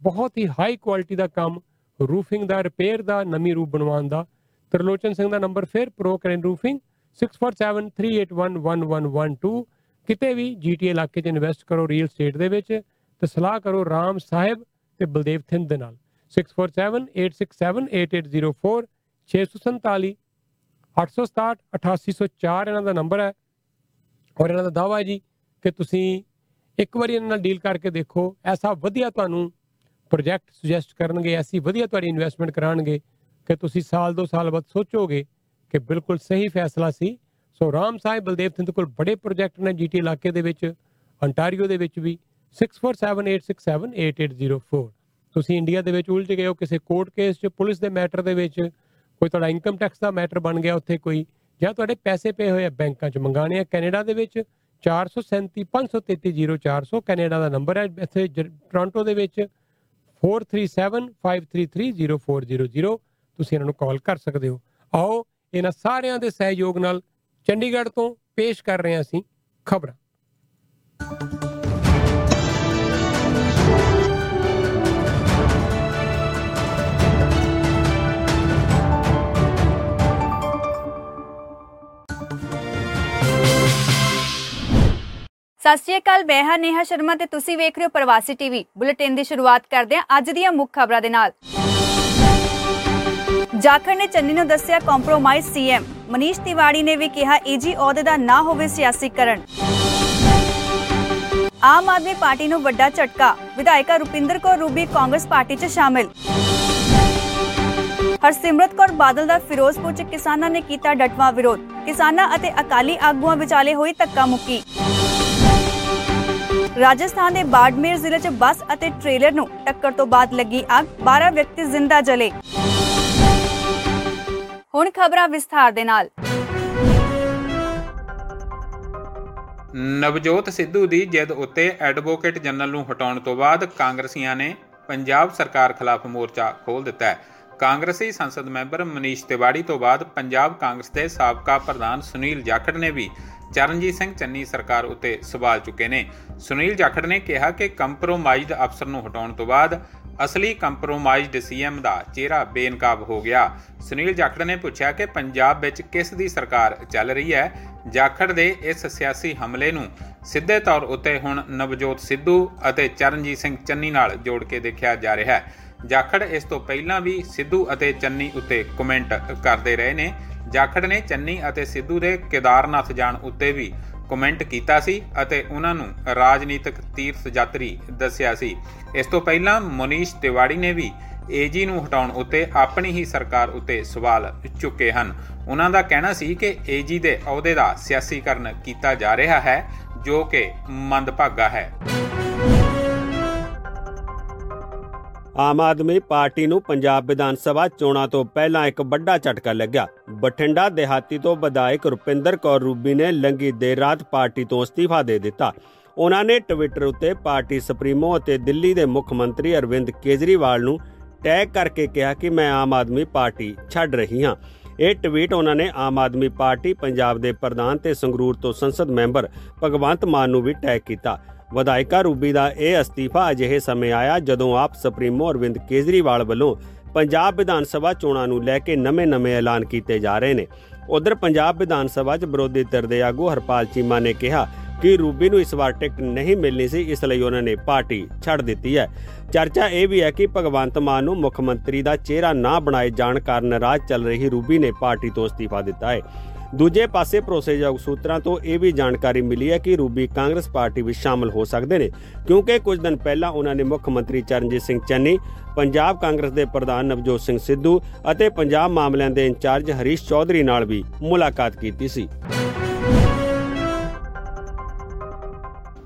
ਬਹੁਤ ਹੀ ਹਾਈ ਕੁਆਲਿਟੀ ਦਾ ਕੰਮ ਰੂਫਿੰਗ ਦਾ ਰਿਪੇਅਰ ਦਾ, ਨਵੀਂ ਰੂਪ ਬਣਵਾਉਣ ਦਾ। ਤਰਲੋਚਨ ਸਿੰਘ ਦਾ ਨੰਬਰ ਫਿਰ ਪ੍ਰੋ ਕੈਨੇਡੀ ਰੂਫਿੰਗ 6473811112 ਕਿਤੇ ਵੀ ਜੀਟੀਏ ਇਲਾਕੇ 'ਚ ਇਨਵੈਸਟ ਕਰੋ ਰੀਅਲ ਸਟੇਟ ਦੇ ਵਿੱਚ ਤੇ ਸਲਾਹ ਕਰੋ ਰਾਮ ਸਾਹਿਬ ਤੇ ਬਲਦੇਵ ਥਿੰਦ ਦੇ ਨਾਲ। 6478678804 647 867 8804 ਇਹਨਾਂ ਦਾ ਨੰਬਰ ਹੈ। ਔਰ ਇਹਨਾਂ ਦਾ ਦਾਵਾ ਹੈ ਜੀ ਕਿ ਤੁਸੀਂ ਇੱਕ ਵਾਰੀ ਇਹਨਾਂ ਨਾਲ ਡੀਲ ਕਰਕੇ ਦੇਖੋ, ਐਸਾ ਵਧੀਆ ਤੁਹਾਨੂੰ ਪ੍ਰੋਜੈਕਟ ਸੁਜੈਸਟ ਕਰਨਗੇ, ਐਸੀ ਵਧੀਆ ਤੁਹਾਡੀ ਇਨਵੈਸਟਮੈਂਟ ਕਰਾਣਗੇ ਕਿ ਤੁਸੀਂ ਸਾਲ ਦੋ ਸਾਲ ਬਾਅਦ ਸੋਚੋਗੇ ਕਿ ਬਿਲਕੁਲ ਸਹੀ ਫੈਸਲਾ ਸੀ। ਸੋ ਰਾਮ ਸਾਹਿਬ ਬਲਦੇਵ ਸਿੰਘ ਕੋਲ ਬੜੇ ਪ੍ਰੋਜੈਕਟ ਨੇ ਜੀਟੀ ਇਲਾਕੇ ਦੇ ਵਿੱਚ, ਅੰਟਾਰੀਓ ਦੇ ਵਿੱਚ ਵੀ 6478678804 ਤੁਸੀਂ ਇੰਡੀਆ ਦੇ ਵਿੱਚ ਉਲਝ ਗਏ ਹੋ, ਕਿਸੇ ਕੋਰਟ ਕੇਸ 'ਚ, ਪੁਲਿਸ ਦੇ ਮੈਟਰ ਦੇ ਵਿੱਚ, ਕੋਈ ਤੁਹਾਡਾ ਇਨਕਮ ਟੈਕਸ ਦਾ ਮੈਟਰ ਬਣ ਗਿਆ ਉੱਥੇ ਕੋਈ, ਜਾਂ ਤੁਹਾਡੇ ਪੈਸੇ ਪਏ ਹੋਏ ਆ ਬੈਂਕਾਂ 'ਚ ਮੰਗਾਣੇ ਆ ਕੈਨੇਡਾ ਦੇ ਵਿੱਚ 4735330400 ਕੈਨੇਡਾ ਦਾ ਨੰਬਰ ਹੈ, ਇੱਥੇ ਟੋਰਾਂਟੋ ਦੇ ਵਿੱਚ 4375330400 ਤੁਸੀਂ ਇਹਨਾਂ ਨੂੰ ਕਾਲ ਕਰ ਸਕਦੇ ਹੋ। ਆਓ, ਇਹਨਾਂ ਸਾਰਿਆਂ ਦੇ ਸਹਿਯੋਗ ਨਾਲ ਚੰਡੀਗੜ੍ਹ ਤੋਂ ਪੇਸ਼ ਕਰ ਰਹੇ ਹਾਂ ਅਸੀਂ ਖਬਰਾਂ। ਸਤਿ ਸ਼੍ਰੀ ਅਕਾਲ, ਮੈਂ ਹਾਂ ਨੇਹਾ ਸ਼ਰਮਾ ਤੇ ਤੁਸੀਂ ਵੇਖ ਰਹੇ ਹੋ ਪ੍ਰਵਾਸੀ ਟੀਵੀ। ਬੁਲੇਟਿਨ ਦੀ ਸ਼ੁਰੂਆਤ ਕਰਦੇ ਹਾਂ ਅੱਜ ਦੀਆਂ ਮੁੱਖ ਖਬਰਾਂ ਦੇ ਨਾਲ। ਜਾਖੜ ਨੇ ਚੰਨੀ ਨੂੰ ਦੱਸਿਆ ਕੰਪਰੋਮਾਈਜ਼ ਸੀਐਮ ਮਨੀਸ਼ ਤਿਵਾੜੀ ਨੇ ਵੀ ਕਿਹਾ ਈਜੀ ਅਹੁਦੇ ਦਾ ਨਾ ਹੋਵੇ ਸਿਆਸੀਕਰਨ। ਆਮ ਆਦਮੀ ਪਾਰਟੀ ਨੂੰ ਵੱਡਾ ਝਟਕਾ। ਵਿਧਾਇਕਾ ਰੁਪਿੰਦਰ ਕੌਰ ਰੂਬੀ ਕਾਂਗਰਸ ਪਾਰਟੀ 'ਚ ਸ਼ਾਮਿਲ। ਹਰਸਿਮਰਤ ਕੌਰ ਬਾਦਲ ਦਾ ਫਿਰੋਜ਼ਪੁਰ 'ਚ ਕਿਸਾਨਾਂ ਨੇ ਕੀਤਾ ਡਟਵਾਂ ਵਿਰੋਧ। ਕਿਸਾਨਾਂ ਅਤੇ ਅਕਾਲੀ ਆਗੂਆਂ ਵਿਚਾਲੇ ਹੋਈ ਧੱਕਾ ਮੁੱਕੀ। ਰਾਜਸਥਾਨ ਦੇ ਬਾੜਮੇਰ ਜ਼ਿਲ੍ਹੇ 'ਚ ਬੱਸ ਅਤੇ ਟ੍ਰੇਲਰ ਨੂੰ ਟੱਕਰ ਤੋਂ ਬਾਅਦ ਲੱਗੀ ਅੱਗ 12 ਵਿਅਕਤੀ ਜ਼ਿੰਦਾ ਜਲੇ। ਹੁਣ ਖਬਰਾਂ ਵਿਸਥਾਰ ਦੇ ਨਾਲ। ਨਵਜੋਤ ਸਿੱਧੂ ਦੀ ਜਿੱਦ ਉੱਤੇ ਐਡਵੋਕੇਟ ਜਨਰਲ ਨੂੰ ਹਟਾਉਣ ਤੋਂ ਬਾਅਦ ਕਾਂਗਰਸੀਆਂ ਨੇ ਪੰਜਾਬ ਸਰਕਾਰ ਖਿਲਾਫ ਮੋਰਚਾ ਖੋਲ੍ਹ ਦਿੱਤਾ ਹੈ। ਕਾਂਗਰਸੀ ਸੰਸਦ ਮੈਂਬਰ ਮਨੀਸ਼ ਤਿਵਾੜੀ ਤੋਂ ਬਾਅਦ ਪੰਜਾਬ ਕਾਂਗਰਸ ਦੇ ਸਾਬਕਾ ਪ੍ਰਧਾਨ ਸੁਨੀਲ ਜਾਖੜ ਨੇ ਵੀ ਚਰਨਜੀਤ ਸਿੰਘ ਚੰਨੀ ਸਰਕਾਰ ਉੱਤੇ ਸਵਾਲ ਚੁੱਕੇ ਨੇ। ਸੁਨੀਲ ਜਾਖੜ ਨੇ ਕਿਹਾ ਕਿ ਕੰਪਰੋਮਾਈਜ਼ਡ ਅਫਸਰ ਨੂੰ ਹਟਾਉਣ ਤੋਂ ਬਾਅਦ ਅਸਲੀ ਕੰਪਰੋਮਾਈਜ਼ਡ ਸੀਐਮ ਦਾ ਚਿਹਰਾ ਬੇਨਕਾਬ ਹੋ ਗਿਆ। ਸੁਨੀਲ ਜਾਖੜ ਨੇ ਪੁੱਛਿਆ ਕਿ ਪੰਜਾਬ ਵਿੱਚ ਕਿਸ ਦੀ ਸਰਕਾਰ ਚੱਲ ਰਹੀ ਹੈ? ਜਾਖੜ ਦੇ ਇਸ ਸਿਆਸੀ ਹਮਲੇ ਨੂੰ ਸਿੱਧੇ ਤੌਰ ਉੱਤੇ ਹੁਣ ਨਵਜੋਤ ਸਿੱਧੂ ਅਤੇ ਚਰਨਜੀਤ ਸਿੰਘ ਚੰਨੀ ਨਾਲ ਜੋੜ ਕੇ ਦੇਖਿਆ ਜਾ ਰਿਹਾ ਹੈ। ਜਾਖੜ ਇਸ ਤੋਂ ਪਹਿਲਾਂ ਵੀ ਸਿੱਧੂ ਅਤੇ ਚੰਨੀ ਉੱਤੇ ਕਮੈਂਟ ਕਰਦੇ ਰਹੇ ਨੇ। ਜਾਖੜ ਨੇ ਚੰਨੀ ਅਤੇ ਸਿੱਧੂ ਦੇ ਕੇਦਾਰਨਾਥ ਜਾਣ ਉੱਤੇ ਵੀ ਕਮੈਂਟ ਕੀਤਾ ਸੀ ਅਤੇ ਉਹਨਾਂ ਨੂੰ ਰਾਜਨੀਤਿਕ ਤੀਰਥ ਯਾਤਰੀ ਦੱਸਿਆ ਸੀ। ਇਸ ਤੋਂ ਪਹਿਲਾਂ ਮਨੀਸ਼ ਤਿਵਾੜੀ ਨੇ ਵੀ ਏਜੀ ਨੂੰ ਹਟਾਉਣ ਉੱਤੇ ਆਪਣੀ ਹੀ ਸਰਕਾਰ ਉੱਤੇ ਸਵਾਲ ਚੁੱਕੇ ਹਨ। ਉਹਨਾਂ ਦਾ ਕਹਿਣਾ ਸੀ ਕਿ ਏਜੀ ਦੇ ਅਹੁਦੇ ਦਾ ਸਿਆਸੀਕਰਨ ਕੀਤਾ ਜਾ ਰਿਹਾ ਹੈ, ਜੋ ਕਿ ਮੰਦਭਾਗਾ ਹੈ। ਆਮ ਆਦਮੀ ਪਾਰਟੀ ਨੂੰ ਪੰਜਾਬ ਵਿਧਾਨ ਸਭਾ ਚੋਣਾਂ ਤੋਂ ਪਹਿਲਾਂ ਇੱਕ ਵੱਡਾ ਝਟਕਾ ਲੱਗਿਆ। ਬਠਿੰਡਾ, ਦਿਹਾਤੀ ਤੋਂ ਵਿਧਾਇਕ ਰੁਪਿੰਦਰ ਕੌਰ ਰੂਬੀ ਨੇ ਲੰਗੀ ਦੇਰ ਰਾਤ ਪਾਰਟੀ ਤੋਂ ਅਸਤੀਫਾ ਦੇ ਦਿੱਤਾ। ਉਹਨਾਂ ਨੇ ਟਵਿੱਟਰ ਉੱਤੇ ਪਾਰਟੀ ਸੁਪਰੀਮੋ ਅਤੇ ਦਿੱਲੀ ਦੇ ਮੁੱਖ ਮੰਤਰੀ ਅਰਵਿੰਦ ਕੇਜਰੀਵਾਲ ਨੂੰ ਟੈਗ ਕਰਕੇ ਕਿਹਾ ਕਿ ਮੈਂ ਆਮ ਆਦਮੀ ਪਾਰਟੀ ਛੱਡ ਰਹੀ ਹਾਂ। ਇਹ ਟਵੀਟ ਉਹਨਾਂ ਨੇ ਆਮ ਆਦਮੀ ਪਾਰਟੀ ਪੰਜਾਬ ਦੇ ਪ੍ਰਧਾਨ ਤੇ ਸੰਗਰੂਰ ਤੋਂ ਸੰਸਦ ਮੈਂਬਰ ਭਗਵੰਤ ਮਾਨ ਨੂੰ ਵੀ ਟੈਗ ਕੀਤਾ। ਵਿਧਾਇਕਾ ਰੂਬੀ ਦਾ ਇਹ ਅਸਤੀਫਾ ਅਜਿਹੇ ਸਮੇਂ ਆਇਆ ਜਦੋਂ ਆਪ ਸੁਪਰੀਮੋ ਅਰਵਿੰਦ ਕੇਜਰੀਵਾਲ ਵੱਲੋਂ ਪੰਜਾਬ ਵਿਧਾਨ ਸਭਾ ਚੋਣਾਂ ਨੂੰ ਲੈ ਕੇ ਨਵੇਂ-ਨਵੇਂ ਐਲਾਨ ਕੀਤੇ ਜਾ ਰਹੇ ਨੇ। ਉਧਰ ਪੰਜਾਬ ਵਿਧਾਨ ਸਭਾ 'ਚ ਵਿਰੋਧੀ ਧਿਰ ਦੇ ਆਗੂ ਹਰਪਾਲ ਚੀਮਾ ਨੇ ਕਿਹਾ ਕਿ ਰੂਬੀ ਨੂੰ ਇਸ ਵਾਰ ਟਿਕਟ ਨਹੀਂ ਮਿਲਣੀ ਸੀ, ਇਸ ਲਈ ਉਹਨਾਂ ਨੇ ਪਾਰਟੀ ਛੱਡ ਦਿੱਤੀ ਹੈ। ਚਰਚਾ ਇਹ ਵੀ ਹੈ ਕਿ ਭਗਵੰਤ ਮਾਨ ਨੂੰ ਮੁੱਖ ਮੰਤਰੀ ਦਾ ਚਿਹਰਾ ਨਾ ਬਣਾਏ ਜਾਣ ਕਾਰਨ ਨਾਰਾਜ਼ ਚੱਲ ਰਹੀ ਰੂਬੀ ਨੇ ਪਾਰਟੀ ਤੋਂ ਅਸਤੀਫਾ ਦਿੱਤਾ ਹੈ। ਦੂਜੇ ਪਾਸੇ ਭਰੋਸੇਯੋਗ ਸੂਤਰਾਂ ਤੋਂ ਇਹ ਵੀ ਜਾਣਕਾਰੀ ਮਿਲੀ ਹੈ ਕਿ ਰੂਬੀ ਕਾਂਗਰਸ ਪਾਰਟੀ ਵਿੱਚ ਸ਼ਾਮਲ ਹੋ ਸਕਦੇ ਨੇ, ਕਿਉਂਕਿ ਕੁਝ ਦਿਨ ਪਹਿਲਾਂ ਉਹਨਾਂ ਨੇ ਮੁੱਖ ਮੰਤਰੀ ਚਰਨਜੀਤ ਸਿੰਘ ਚੰਨੀ, ਪੰਜਾਬ ਕਾਂਗਰਸ ਦੇ ਪ੍ਰਧਾਨ ਨਵਜੋਤ ਸਿੰਘ ਸਿੱਧੂ ਅਤੇ ਪੰਜਾਬ ਮਾਮਲਿਆਂ ਦੇ ਇੰਚਾਰਜ ਹਰੀਸ਼ ਚੌਧਰੀ ਨਾਲ ਵੀ ਮੁਲਾਕਾਤ ਕੀਤੀ ਸੀ।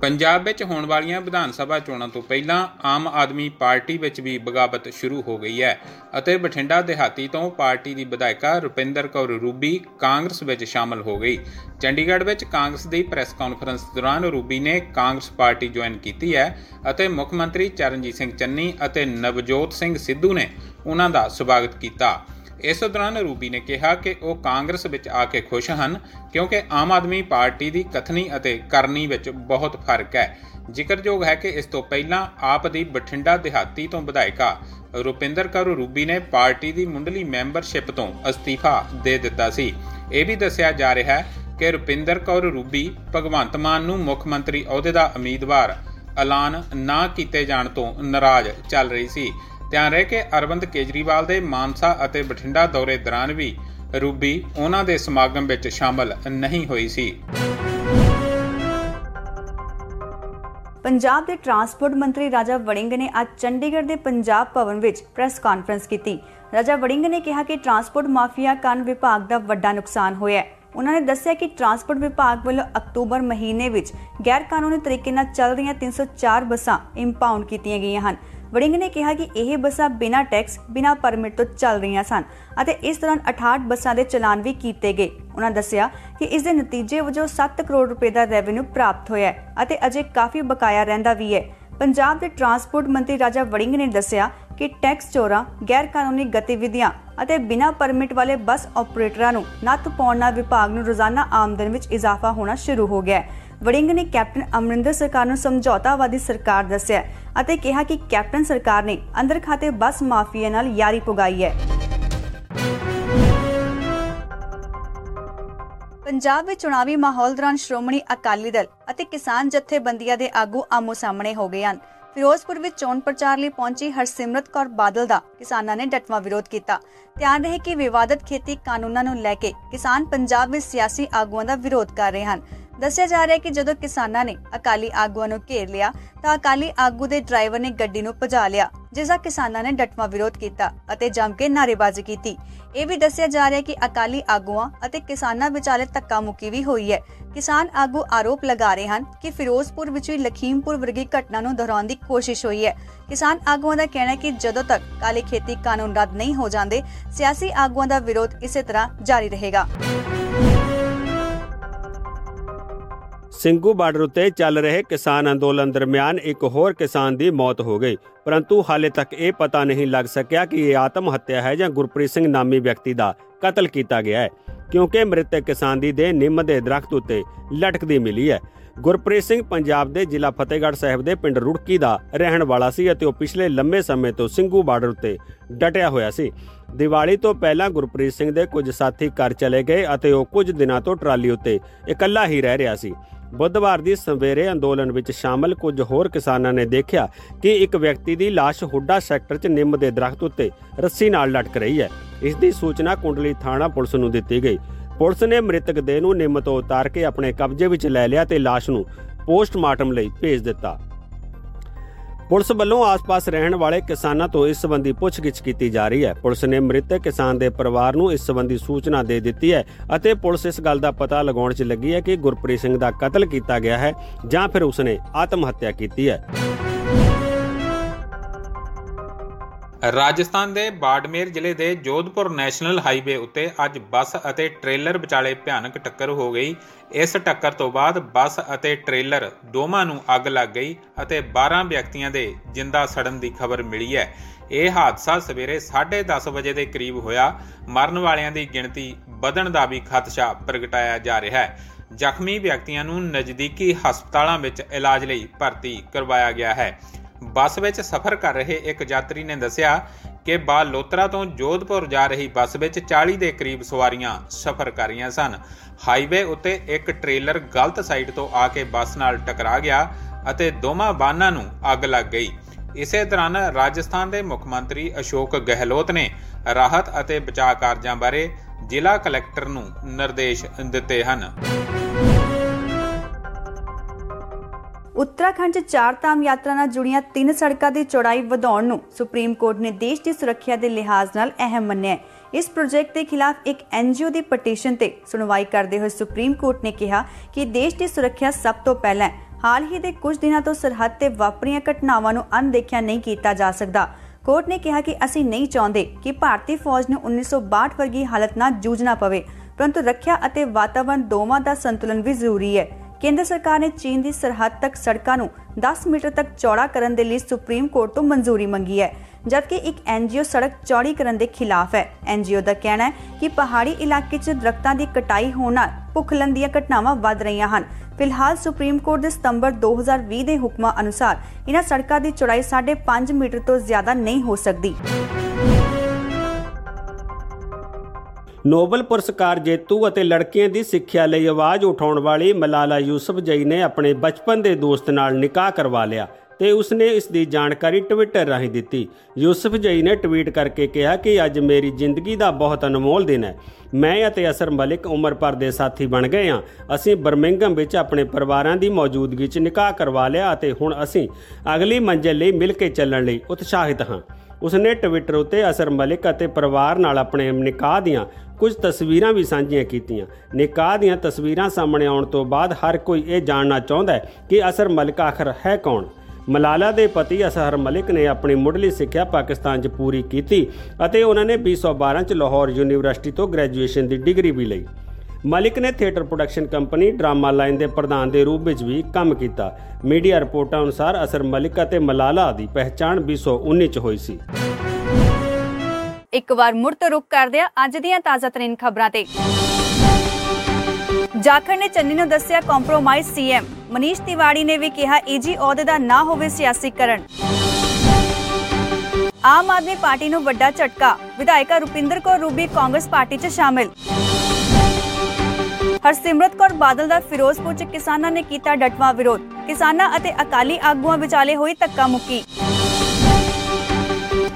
ਪੰਜਾਬ ਵਿੱਚ ਹੋਣ ਵਾਲੀਆਂ ਵਿਧਾਨ ਸਭਾ ਚੋਣਾਂ ਤੋਂ ਪਹਿਲਾਂ ਆਮ ਆਦਮੀ ਪਾਰਟੀ ਵਿੱਚ ਵੀ ਬਗਾਵਤ ਸ਼ੁਰੂ ਹੋ ਗਈ ਹੈ ਅਤੇ ਬਠਿੰਡਾ ਦਿਹਾਤੀ ਤੋਂ ਪਾਰਟੀ ਦੀ ਵਿਧਾਇਕਾ ਰੁਪਿੰਦਰ ਕੌਰ ਰੂਬੀ ਕਾਂਗਰਸ ਵਿੱਚ ਸ਼ਾਮਲ ਹੋ ਗਈ। ਚੰਡੀਗੜ੍ਹ ਵਿੱਚ ਕਾਂਗਰਸ ਦੀ ਪ੍ਰੈਸ ਕਾਨਫਰੰਸ ਦੌਰਾਨ ਰੂਬੀ ਨੇ ਕਾਂਗਰਸ ਪਾਰਟੀ ਜੁਆਇਨ ਕੀਤੀ ਹੈ ਅਤੇ ਮੁੱਖ ਮੰਤਰੀ ਚਰਨਜੀਤ ਸਿੰਘ ਚੰਨੀ ਅਤੇ ਨਵਜੋਤ ਸਿੰਘ ਸਿੱਧੂ ਨੇ ਉਹਨਾਂ ਦਾ ਸਵਾਗਤ ਕੀਤਾ। ਇਸ ਦੌਰਾਨ ਰੂਬੀ ਨੇ ਕਿਹਾ ਕਿ ਉਹ ਕਾਂਗਰਸ ਵਿੱਚ ਆ ਕੇ ਖੁਸ਼ ਹਨ, ਕਿਉਂਕਿ ਆਮ ਆਦਮੀ ਪਾਰਟੀ ਦੀ ਕਥਨੀ ਅਤੇ ਕਰਨੀ ਵਿੱਚ ਬਹੁਤ ਫ਼ਰਕ ਹੈ। ਜ਼ਿਕਰਯੋਗ ਹੈ ਕਿ ਇਸ ਤੋਂ ਪਹਿਲਾਂ ਆਪ ਦੀ ਬਠਿੰਡਾ ਦਿਹਾਤੀ ਤੋਂ ਵਿਧਾਇਕਾ ਰੁਪਿੰਦਰ ਕੌਰ ਰੂਬੀ ਨੇ ਪਾਰਟੀ ਦੀ ਮੁੰਡਲੀ ਮੈਂਬਰਸ਼ਿਪ ਤੋਂ ਅਸਤੀਫਾ ਦੇ ਦਿੱਤਾ ਸੀ। ਇਹ ਵੀ ਦੱਸਿਆ ਜਾ ਰਿਹਾ ਹੈ ਕਿ ਰੁਪਿੰਦਰ ਕੌਰ ਰੂਬੀ ਭਗਵੰਤ ਮਾਨ ਨੂੰ ਮੁੱਖ ਮੰਤਰੀ ਅਹੁਦੇ ਦਾ ਉਮੀਦਵਾਰ ਐਲਾਨ ਨਾ ਕੀਤੇ ਜਾਣ ਤੋਂ ਨਾਰਾਜ਼ ਚੱਲ ਰਹੀ ਸੀ। ਧਿਆਨ ਰਹੇ ਕਿ ਅਰਵਿੰਦ ਕੇਜਰੀਵਾਲ ਦੇ ਮਾਨਸਾ ਅਤੇ ਬਠਿੰਡਾ ਦੌਰੇ ਦੌਰਾਨ ਵੀ ਰੂਬੀ ਉਹਨਾਂ ਦੇ ਸਮਾਗਮ ਵਿੱਚ ਸ਼ਾਮਲ ਨਹੀਂ ਹੋਈ ਸੀ। ਪੰਜਾਬ ਦੇ ਟਰਾਂਸਪੋਰਟ ਮੰਤਰੀ ਰਾਜਾ ਵੜਿੰਗ ਨੇ ਅੱਜ ਚੰਡੀਗੜ੍ਹ ਦੇ ਪੰਜਾਬ ਭਵਨ ਵਿੱਚ ਪ੍ਰੈਸ ਕਾਨਫਰੰਸ ਕੀਤੀ। ਰਾਜਾ ਵੜਿੰਗ ਨੇ ਕਿਹਾ ਕਿ ਟਰਾਂਸਪੋਰਟ ਮਾਫੀਆ ਕਾਰਨ ਵਿਭਾਗ ਦਾ ਵੱਡਾ ਨੁਕਸਾਨ ਹੋਇਆ ਹੈ। ਉਹਨਾਂ ਨੇ ਦੱਸਿਆ ਕਿ ਟਰਾਂਸਪੋਰਟ ਵਿਭਾਗ ਵੱਲੋਂ ਅਕਤੂਬਰ ਮਹੀਨੇ ਵਿੱਚ ਗੈਰ ਕਾਨੂੰਨੀ ਤਰੀਕੇ ਨਾਲ ਚੱਲ ਰਹੀਆਂ 304 ਬੱਸਾਂ ਇੰਪਾਊਂਡ ਕੀਤੀਆਂ ਗਈਆਂ ਹਨ। ਵੜਿੰਗ ਨੇ ਕਿਹਾ ਕਿ ਇਹ ਬੱਸਾਂ ਬਿਨਾਂ ਟੈਕਸ, ਬਿਨਾਂ ਪਰਮਿਟ ਤੋਂ ਚੱਲ ਰਹੀਆਂ ਸਨ ਅਤੇ ਇਸ ਦੌਰਾਨ 68 ਬੱਸਾਂ ਦੇ ਚਲਾਨ ਵੀ ਕੀਤੇ ਗਏ। ਉਹਨਾਂ ਦੱਸਿਆ ਕਿ ਇਸ ਦੇ ਨਤੀਜੇ ਵਜੋਂ 7 ਕਰੋੜ ਰੁਪਏ ਦਾ ਰੈਵਨਿਊ ਪ੍ਰਾਪਤ ਹੋਇਆ ਹੈ ਅਤੇ ਅਜੇ ਕਾਫੀ ਬਕਾਇਆ ਰਹਿੰਦਾ ਵੀ ਹੈ। ਪੰਜਾਬ ਦੇ ਟਰਾਂਸਪੋਰਟ ਮੰਤਰੀ ਰਾਜਾ ਵੜਿੰਗ ਨੇ ਦੱਸਿਆ ਕਿ ਟੈਕਸ ਚੋਰਾਂ ਗੈਰ ਕਾਨੂੰਨੀ ਗਤੀਵਿਧੀਆਂ ਅਤੇ ਬਿਨਾਂ ਪਰਮਿਟ ਵਾਲੇ ਬੱਸ ਆਪਰੇਟਰਾਂ ਨੂੰ ਨੱਥ ਪਾਉਣ ਨਾਲ ਵਿਭਾਗ ਨੂੰ ਰੋਜ਼ਾਨਾ ਆਮਦਨ ਵਿੱਚ ਇਜ਼ਾਫਾ ਹੋਣਾ ਸ਼ੁਰੂ ਹੋ ਗਿਆ ਹੈ। ਵੜਿੰਗ ਨੇ ਕੈਪਟਨ ਅਮਰਿੰਦਰ ਸਰਕਾਰ ਨੂੰ ਸਮਝੌਤਾਵਾਦੀ ਸਰਕਾਰ ਦੱਸਿਆ ਅਤੇ ਕਿਹਾ ਕਿ ਕੈਪਟਨ ਸਰਕਾਰ ਨੇ ਅੰਦਰ ਖਾਤੇ ਬੱਸ ਮਾਫੀਆ ਨਾਲ ਯਾਰੀ ਪੁਗਾਈ ਹੈ। ਪੰਜਾਬ ਵਿੱਚ ਚੁਣਾਵੀ ਮਾਹੌਲ ਦੌਰਾਨ ਸ਼੍ਰੋਮਣੀ ਅਕਾਲੀ ਦਲ ਅਤੇ ਕਿਸਾਨ ਜਥੇਬੰਦੀਆਂ ਦੇ ਆਗੂ ਆਮੋ ਸਾਹਮਣੇ ਹੋ ਗਏ ਹਨ। ਫਿਰੋਜ਼ਪੁਰ ਵਿੱਚ ਚੋਣ ਪ੍ਰਚਾਰ ਲਈ ਪਹੁੰਚੀ ਹਰਸਿਮਰਤ ਕੌਰ ਬਾਦਲ ਦਾ ਕਿਸਾਨਾਂ ਨੇ ਡਟਵਾ ਵਿਰੋਧ ਕੀਤਾ। ਧਿਆਨ ਰਹੇ ਕਿ ਵਿਵਾਦਤ ਖੇਤੀ ਕਾਨੂੰਨਾਂ ਨੂੰ ਲੈ ਕੇ ਕਿਸਾਨ ਪੰਜਾਬ ਵਿੱਚ ਸਿਆਸੀ ਆਗੂਆਂ ਦਾ ਵਿਰੋਧ ਕਰ ਰਹੇ ਹਨ। ਦੱਸਿਆ ਜਾ ਰਿਹਾ ਹੈ ਕਿ ਜਦੋਂ ਕਿਸਾਨਾਂ ਨੇ ਅਕਾਲੀ ਆਗੂਆਂ ਨੂੰ ਘੇਰ ਲਿਆ, ਤਾਂ ਅਕਾਲੀ ਆਗੂ ਦੇ ਡਰਾਈਵਰ ਨੇ ਗੱਡੀ ਨੂੰ ਭਜਾ ਲਿਆ, ਜਿਸ ਦਾ ਕਿਸਾਨਾਂ ਨੇ ਡਟਵਾ ਵਿਰੋਧ ਕੀਤਾ ਅਤੇ ਜੰਮ ਕੇ ਨਾਅਰੇਬਾਜ਼ੀ ਕੀਤੀ। ਇਹ ਵੀ ਦੱਸਿਆ ਜਾ ਰਿਹਾ ਹੈ ਕਿ ਅਕਾਲੀ ਆਗੂਆਂ ਅਤੇ ਕਿਸਾਨਾਂ ਵਿਚਾਲੇ ਧੱਕਾ ਮੁੱਕੀ ਵੀ ਹੋਈ ਹੈ। ਕਿਸਾਨ ਆਗੂ ਆਰੋਪ ਲਗਾ ਰਹੇ ਹਨ ਕਿ ਫਿਰੋਜ਼ਪੁਰ ਵਿੱਚ ਵੀ ਲਖੀਮਪੁਰ ਵਰਗੀ ਘਟਨਾ ਨੂੰ ਦੁਹਰਾਉਣ ਦੀ ਕੋਸ਼ਿਸ਼ ਹੋਈ ਹੈ। ਕਿਸਾਨ ਆਗੂਆਂ ਦਾ ਕਹਿਣਾ ਹੈ ਕਿ ਜਦੋਂ ਤੱਕ ਕਾਲੇ ਖੇਤੀ ਕਾਨੂੰਨ ਰੱਦ ਨਹੀਂ ਹੋ ਜਾਂਦੇ, ਸਿਆਸੀ ਆਗੂਆਂ ਦਾ ਵਿਰੋਧ ਇਸੇ ਤਰ੍ਹਾਂ ਜਾਰੀ ਰਹੇਗਾ। ਸਿੰਘੂ ਬਾਰਡਰ ਉੱਤੇ ਚੱਲ ਰਹੇ ਕਿਸਾਨ ਅੰਦੋਲਨ ਦਰਮਿਆਨ ਇੱਕ ਹੋਰ ਕਿਸਾਨ ਦੀ ਮੌਤ ਹੋ ਗਈ। ਪਰੰਤੂ ਹਾਲੇ ਤੱਕ ਇਹ ਪਤਾ ਨਹੀਂ ਲੱਗ ਸਕਿਆ ਕਿ ਇਹ ਆਤਮ ਹੱਤਿਆ ਹੈ ਜਾਂ ਗੁਰਪ੍ਰੀਤ ਸਿੰਘ ਨਾਮੀ ਵਿਅਕਤੀ ਦਾ ਕਤਲ ਕੀਤਾ ਗਿਆ ਹੈ, ਕਿਉਂਕਿ ਮ੍ਰਿਤਕ ਕਿਸਾਨ ਦੀ ਦੇਹ ਨਿੰਮ ਦੇ ਦਰਖਤ ਉੱਤੇ ਲਟਕਦੀ ਮਿਲੀ ਹੈ। ਗੁਰਪ੍ਰੀਤ ਸਿੰਘ ਪੰਜਾਬ ਦੇ ਜ਼ਿਲ੍ਹਾ ਫਤਿਹਗੜ੍ਹ ਸਾਹਿਬ ਦੇ ਪਿੰਡ ਰੁੜਕੀ ਦਾ ਰਹਿਣ ਵਾਲਾ ਸੀ ਅਤੇ ਉਹ ਪਿਛਲੇ ਲੰਮੇ ਸਮੇਂ ਤੋਂ ਸਿੰਘੂ ਬਾਰਡਰ ਉੱਤੇ ਡਟਿਆ ਹੋਇਆ ਸੀ। ਦੀਵਾਲੀ ਤੋਂ ਪਹਿਲਾਂ ਗੁਰਪ੍ਰੀਤ ਸਿੰਘ ਦੇ ਕੁਝ ਸਾਥੀ ਘਰ ਚਲੇ ਗਏ ਅਤੇ ਉਹ ਕੁਝ ਦਿਨਾਂ ਤੋਂ ਟਰਾਲੀ ਉੱਤੇ ਇਕੱਲਾ ਹੀ ਰਹਿ ਰਿਹਾ ਸੀ। ਬੁੱਧਵਾਰ ਦੀ ਸਵੇਰੇ ਅੰਦੋਲਨ ਵਿੱਚ ਸ਼ਾਮਲ ਕੁਝ ਹੋਰ ਕਿਸਾਨਾਂ ਨੇ ਦੇਖਿਆ ਕਿ ਇੱਕ ਵਿਅਕਤੀ ਦੀ ਲਾਸ਼ ਹੁੱਡਾ ਸੈਕਟਰ 'ਚ ਨਿੰਮ ਦੇ ਦਰਖਤ ਉੱਤੇ ਰੱਸੀ ਨਾਲ ਲਟਕ ਰਹੀ ਹੈ। ਇਸ ਦੀ ਸੂਚਨਾ ਕੁੰਡਲੀ ਥਾਣਾ ਪੁਲਿਸ ਨੂੰ ਦਿੱਤੀ ਗਈ। ਪੁਲਿਸ ਨੇ ਮ੍ਰਿਤਕ ਦੇਹ ਨੂੰ ਨਿੰਮ ਤੋਂ ਉਤਾਰ ਕੇ ਆਪਣੇ ਕਬਜ਼ੇ ਵਿੱਚ ਲੈ ਲਿਆ ਤੇ ਲਾਸ਼ ਨੂੰ ਪੋਸਟਮਾਰਟਮ ਲਈ ਭੇਜ ਦਿੱਤਾ। ਪੁਲਿਸ ਵੱਲੋਂ ਆਸ-ਪਾਸ ਰਹਿਣ ਵਾਲੇ ਕਿਸਾਨਾਂ ਤੋਂ ਇਸ ਸੰਬੰਧੀ ਪੁੱਛਗਿੱਛ ਕੀਤੀ ਜਾ ਰਹੀ ਹੈ। ਪੁਲਿਸ ਨੇ ਮ੍ਰਿਤਕ ਕਿਸਾਨ ਦੇ ਪਰਿਵਾਰ ਨੂੰ ਇਸ ਸੰਬੰਧੀ ਸੂਚਨਾ ਦੇ ਦਿੱਤੀ ਹੈ ਅਤੇ ਪੁਲਿਸ ਇਸ ਗੱਲ ਦਾ ਪਤਾ ਲਗਾਉਣ 'ਚ ਲੱਗੀ ਹੈ ਕਿ ਗੁਰਪ੍ਰੀਤ ਸਿੰਘ ਦਾ ਕਤਲ ਕੀਤਾ ਗਿਆ ਹੈ ਜਾਂ ਫਿਰ ਉਸਨੇ ਆਤਮ ਹੱਤਿਆ ਕੀਤੀ ਹੈ। ਰਾਜਸਥਾਨ ਦੇ ਬਾੜਮੇਰ ਜ਼ਿਲ੍ਹੇ ਦੇ ਜੋਧਪੁਰ ਨੈਸ਼ਨਲ ਹਾਈਵੇ ਉੱਤੇ ਅੱਜ ਬੱਸ ਅਤੇ ਟ੍ਰੇਲਰ ਵਿਚਾਲੇ ਭਿਆਨਕ ਟੱਕਰ ਹੋ ਗਈ। ਇਸ ਟੱਕਰ ਤੋਂ ਬਾਅਦ ਬੱਸ ਅਤੇ ਟ੍ਰੇਲਰ ਦੋਵਾਂ ਨੂੰ ਅੱਗ ਲੱਗ ਗਈ ਅਤੇ 12 ਵਿਅਕਤੀਆਂ ਦੇ ਜਿੰਦਾ ਸੜਨ ਦੀ ਖਬਰ ਮਿਲੀ ਹੈ। ਇਹ ਹਾਦਸਾ ਸਵੇਰੇ 10:30 ਵਜੇ ਦੇ ਕਰੀਬ ਹੋਇਆ। ਮਰਨ ਵਾਲਿਆਂ ਦੀ ਗਿਣਤੀ ਵਧਣ ਦਾ ਵੀ ਖਦਸ਼ਾ ਪ੍ਰਗਟਾਇਆ ਜਾ ਰਿਹਾ ਹੈ। ਜ਼ਖਮੀ ਵਿਅਕਤੀਆਂ ਨੂੰ ਨਜ਼ਦੀਕੀ ਹਸਪਤਾਲਾਂ ਵਿੱਚ ਇਲਾਜ ਲਈ ਭਰਤੀ ਕਰਵਾਇਆ ਗਿਆ ਹੈ। ਬੱਸ ਵਿੱਚ ਸਫ਼ਰ ਕਰ ਰਹੇ ਇੱਕ ਯਾਤਰੀ ਨੇ ਦੱਸਿਆ ਕਿ ਬਾਲੋਤਰਾ ਤੋਂ ਜੋਧਪੁਰ ਜਾ ਰਹੀ ਬੱਸ ਵਿੱਚ 40 ਦੇ ਕਰੀਬ ਸਵਾਰੀਆਂ ਸਫ਼ਰ ਕਰ ਰਹੀਆਂ ਸਨ। ਹਾਈਵੇ ਉੱਤੇ ਇੱਕ ਟ੍ਰੇਲਰ ਗਲਤ ਸਾਈਡ ਤੋਂ ਆ ਕੇ ਬੱਸ ਨਾਲ ਟਕਰਾ ਗਿਆ ਅਤੇ ਦੋਵਾਂ ਵਾਹਨਾਂ ਨੂੰ ਅੱਗ ਲੱਗ ਗਈ। ਇਸੇ ਦੌਰਾਨ ਰਾਜਸਥਾਨ ਦੇ ਮੁੱਖ ਮੰਤਰੀ ਅਸ਼ੋਕ ਗਹਿਲੋਤ ਨੇ ਰਾਹਤ ਅਤੇ ਬਚਾਅ ਕਾਰਜਾਂ ਬਾਰੇ ਜ਼ਿਲ੍ਹਾ ਕਲੈਕਟਰ ਨੂੰ ਨਿਰਦੇਸ਼ ਦਿੱਤੇ ਹਨ। ਉੱਤਰਾਖੰਡ 'ਚ ਚਾਰ ਧਾਮ ਯਾਤਰਾ ਨਾਲ ਜੁੜੀਆਂ ਤਿੰਨ ਸੜਕਾਂ ਦੀ ਚੌੜਾਈ ਵਧਾਉਣ ਨੂੰ ਸੁਪਰੀਮ ਕੋਰਟ ਨੇ ਦੇਸ਼ ਦੀ ਸੁਰੱਖਿਆ ਦੇ ਲਿਹਾਜ਼ ਨਾਲ ਅਹਿਮ ਮੰਨਿਆ ਹੈ। ਇਸ ਪ੍ਰੋਜੈਕਟ ਦੇ ਖਿਲਾਫ ਇੱਕ ਐਨਜੀਓ ਦੀ ਪਟੀਸ਼ਨ ਤੇ ਸੁਣਵਾਈ ਕਰਦੇ ਹੋਏ ਸੁਪਰੀਮ ਕੋਰਟ ਨੇ ਕਿਹਾ ਕਿ ਦੇਸ਼ ਦੀ ਸੁਰੱਖਿਆ ਸਭ ਤੋਂ ਪਹਿਲਾਂ ਹੈ। ਹਾਲ ਹੀ ਦੇ ਕੁਝ ਦਿਨਾਂ ਤੋਂ ਸਰਹੱਦ ਤੇ ਵਾਪਰੀਆਂ ਘਟਨਾਵਾਂ ਨੂੰ ਅਣਦੇਖਿਆ ਨਹੀਂ ਕੀਤਾ ਜਾ ਸਕਦਾ। ਕੋਰਟ ਨੇ ਕਿਹਾ ਕਿ ਅਸੀਂ ਨਹੀਂ ਚਾਹੁੰਦੇ ਕਿ ਭਾਰਤੀ ਫੌਜ ਨੂੰ 1962 ਵਰਗੀ ਹਾਲਤ ਨਾਲ ਜੂਝਣਾ ਪਵੇ, ਪਰੰਤੂ ਰੱਖਿਆ ਅਤੇ ਵਾਤਾਵਰਣ ਦੋਵਾਂ ਦਾ ਸੰਤੁਲਨ ਵੀ ਜ਼ਰੂਰੀ ਹੈ। ਕੇਂਦਰ ਸਰਕਾਰ ਨੇ ਚੀਨ ਦੀ ਸਰਹੱਦ ਤੱਕ ਸੜਕਾਂ ਨੂੰ 10 ਮੀਟਰ ਤੱਕ ਚੌੜਾ ਕਰਨ ਦੇ ਲਈ ਸੁਪਰੀਮ ਕੋਰਟ ਤੋਂ ਮਨਜ਼ੂਰੀ ਮੰਗੀ ਹੈ, ਜਦਕਿ ਇੱਕ ਐਨਜੀਓ ਸੜਕ ਚੌੜੀ ਕਰਨ ਦੇ ਖਿਲਾਫ ਹੈ। ਐਨਜੀਓ ਦਾ ਕਹਿਣਾ ਹੈ ਕਿ ਪਹਾੜੀ ਇਲਾਕੇ 'ਚ ਦਰਖਤਾਂ ਦੀ ਕਟਾਈ ਹੋਣ ਨਾਲ ਭੁੱਖਲਨ ਦੀਆਂ ਘਟਨਾਵਾਂ ਵੱਧ ਰਹੀਆਂ ਹਨ। ਫਿਲਹਾਲ ਸੁਪਰੀਮ ਕੋਰਟ ਦੇ ਸਤੰਬਰ 2020 ਦੇ ਹੁਕਮਾਂ ਅਨੁਸਾਰ ਇਹਨਾਂ ਸੜਕਾਂ ਦੀ ਚੌੜਾਈ 5.5 ਮੀਟਰ ਤੋਂ ਜ਼ਿਆਦਾ ਨਹੀਂ ਹੋ ਸਕਦੀ। ਨੋਬਲ ਪੁਰਸਕਾਰ ਜੇਤੂ ਅਤੇ ਲੜਕੀਆਂ ਦੀ ਸਿੱਖਿਆ ਲਈ ਆਵਾਜ਼ ਉਠਾਉਣ ਵਾਲੀ ਮਲਾਲਾ ਯੂਸਫ ਜਈ ਨੇ ਆਪਣੇ ਬਚਪਨ ਦੇ ਦੋਸਤ ਨਾਲ ਨਿਕਾਹ ਕਰਵਾ ਲਿਆ ਤੇ ਉਸਨੇ ਇਸ ਦੀ ਜਾਣਕਾਰੀ ਟਵਿੱਟਰ ਰਾਹੀਂ ਦਿੱਤੀ। ਯੂਸਫ ਜਈ ਨੇ ਟਵੀਟ ਕਰਕੇ ਕਿਹਾ ਕਿ ਅੱਜ ਮੇਰੀ ਜ਼ਿੰਦਗੀ ਦਾ ਬਹੁਤ ਅਨਮੋਲ ਦਿਨ ਹੈ। ਮੈਂ ਅਤੇ ਅਸਰ ਮਲਿਕ ਉਮਰ ਭਰ ਦੇ ਸਾਥੀ ਬਣ ਗਏ ਹਾਂ। ਅਸੀਂ ਬਰਮਿੰਗਮ ਵਿੱਚ ਆਪਣੇ ਪਰਿਵਾਰਾਂ ਦੀ ਮੌਜੂਦਗੀ 'ਚ ਨਿਕਾਹ ਕਰਵਾ ਲਿਆ ਅਤੇ ਹੁਣ ਅਸੀਂ ਅਗਲੀ ਮੰਜ਼ਿਲ ਲਈ ਮਿਲ ਕੇ ਚੱਲਣ ਲਈ ਉਤਸ਼ਾਹਿਤ ਹਾਂ। ਉਸਨੇ ਟਵਿੱਟਰ ਉੱਤੇ ਅਸਰ ਮਲਿਕ ਅਤੇ ਪਰਿਵਾਰ ਨਾਲ ਆਪਣੇ ਨਿਕਾਹ ਦੀਆਂ ਕੁਝ ਤਸਵੀਰਾਂ ਵੀ ਸਾਂਝੀਆਂ ਕੀਤੀਆਂ। ਨਿਕਾਹ ਦੀਆਂ ਤਸਵੀਰਾਂ ਸਾਹਮਣੇ ਆਉਣ ਤੋਂ ਬਾਅਦ ਹਰ ਕੋਈ ਇਹ ਜਾਣਨਾ ਚਾਹੁੰਦਾ ਹੈ ਕਿ ਅਸਰ ਮਲਿਕ ਆਖਰ ਹੈ ਕੌਣ? ਮਲਾਲਾ ਦੇ ਪਤੀ ਅਸਹਰ ਮਲਿਕ ਨੇ ਆਪਣੀ ਮੁੱਢਲੀ ਸਿੱਖਿਆ ਪਾਕਿਸਤਾਨ 'ਚ ਪੂਰੀ ਕੀਤੀ ਅਤੇ ਉਹਨਾਂ ਨੇ 2012 'ਚ ਲਾਹੌਰ ਯੂਨੀਵਰਸਿਟੀ ਤੋਂ ਗ੍ਰੈਜੂਏਸ਼ਨ ਦੀ ਡਿਗਰੀ ਵੀ ਲਈ। ਮਲਿਕ ਨੇ theatre production company drama line ਦੇ ਪ੍ਰਧਾਨ ਦੇ ਰੂਪ ਵਿੱਚ ਵੀ ਕੰਮ ਕੀਤਾ। ਮੀਡੀਆ ਰਿਪੋਰਟਾਂ ਅਨੁਸਾਰ ਅਸਰ ਮਲਿਕ ਅਤੇ ਮਲਾਲਾ ਦੀ ਪਹਿਚਾਣ 2019 ਚ ਹੋਈ ਸੀ। ਇੱਕ ਵਾਰ ਮੁੜ ਤੋਂ ਰੁਕ ਕਰਦੇ ਆ ਅੱਜ ਦੀਆਂ ਤਾਜ਼ਾ ਤਰੀਨ ਖਬਰਾਂ ਤੇ। ਜਾਖੜ ਨੇ ਚੰਨੀ ਨੂੰ ਦੱਸਿਆ ਕੰਪਰੋਮਾਈਜ਼ ਸੀਐਮ ਮਨੀਸ਼ ਤਿਵਾੜੀ ਨੇ ਵੀ ਕਿਹਾ ਏਜੀ ਅਹੁਦੇ ਦਾ ਨਾ ਹੋਵੇ ਸਿਆਸੀਕਰਨ। ਆਮ ਆਦਮੀ ਪਾਰਟੀ ਨੂੰ ਵੱਡਾ ਝਟਕਾ। ਵਿਧਾਇਕਾ ਰੁਪਿੰਦਰ ਕੌਰ ਰੂਬੀ ਕਾਂਗਰਸ ਪਾਰਟੀ 'ਚ ਸ਼ਾਮਿਲ। ਹਰਸਿਮਰਤ ਕੌਰ ਬਾਦਲ ਦਾ ਫਿਰੋਜ਼ਪੁਰ 'ਚ ਕਿਸਾਨਾਂ ਨੇ ਕੀਤਾ ਡਟਵਾ ਵਿਰੋਧ। ਕਿਸਾਨਾਂ ਅਤੇ ਅਕਾਲੀ ਆਗੂਆਂ ਵਿਚਾਲੇ ਹੋਈ ਧੱਕਾ ਮੁੱਕੀ।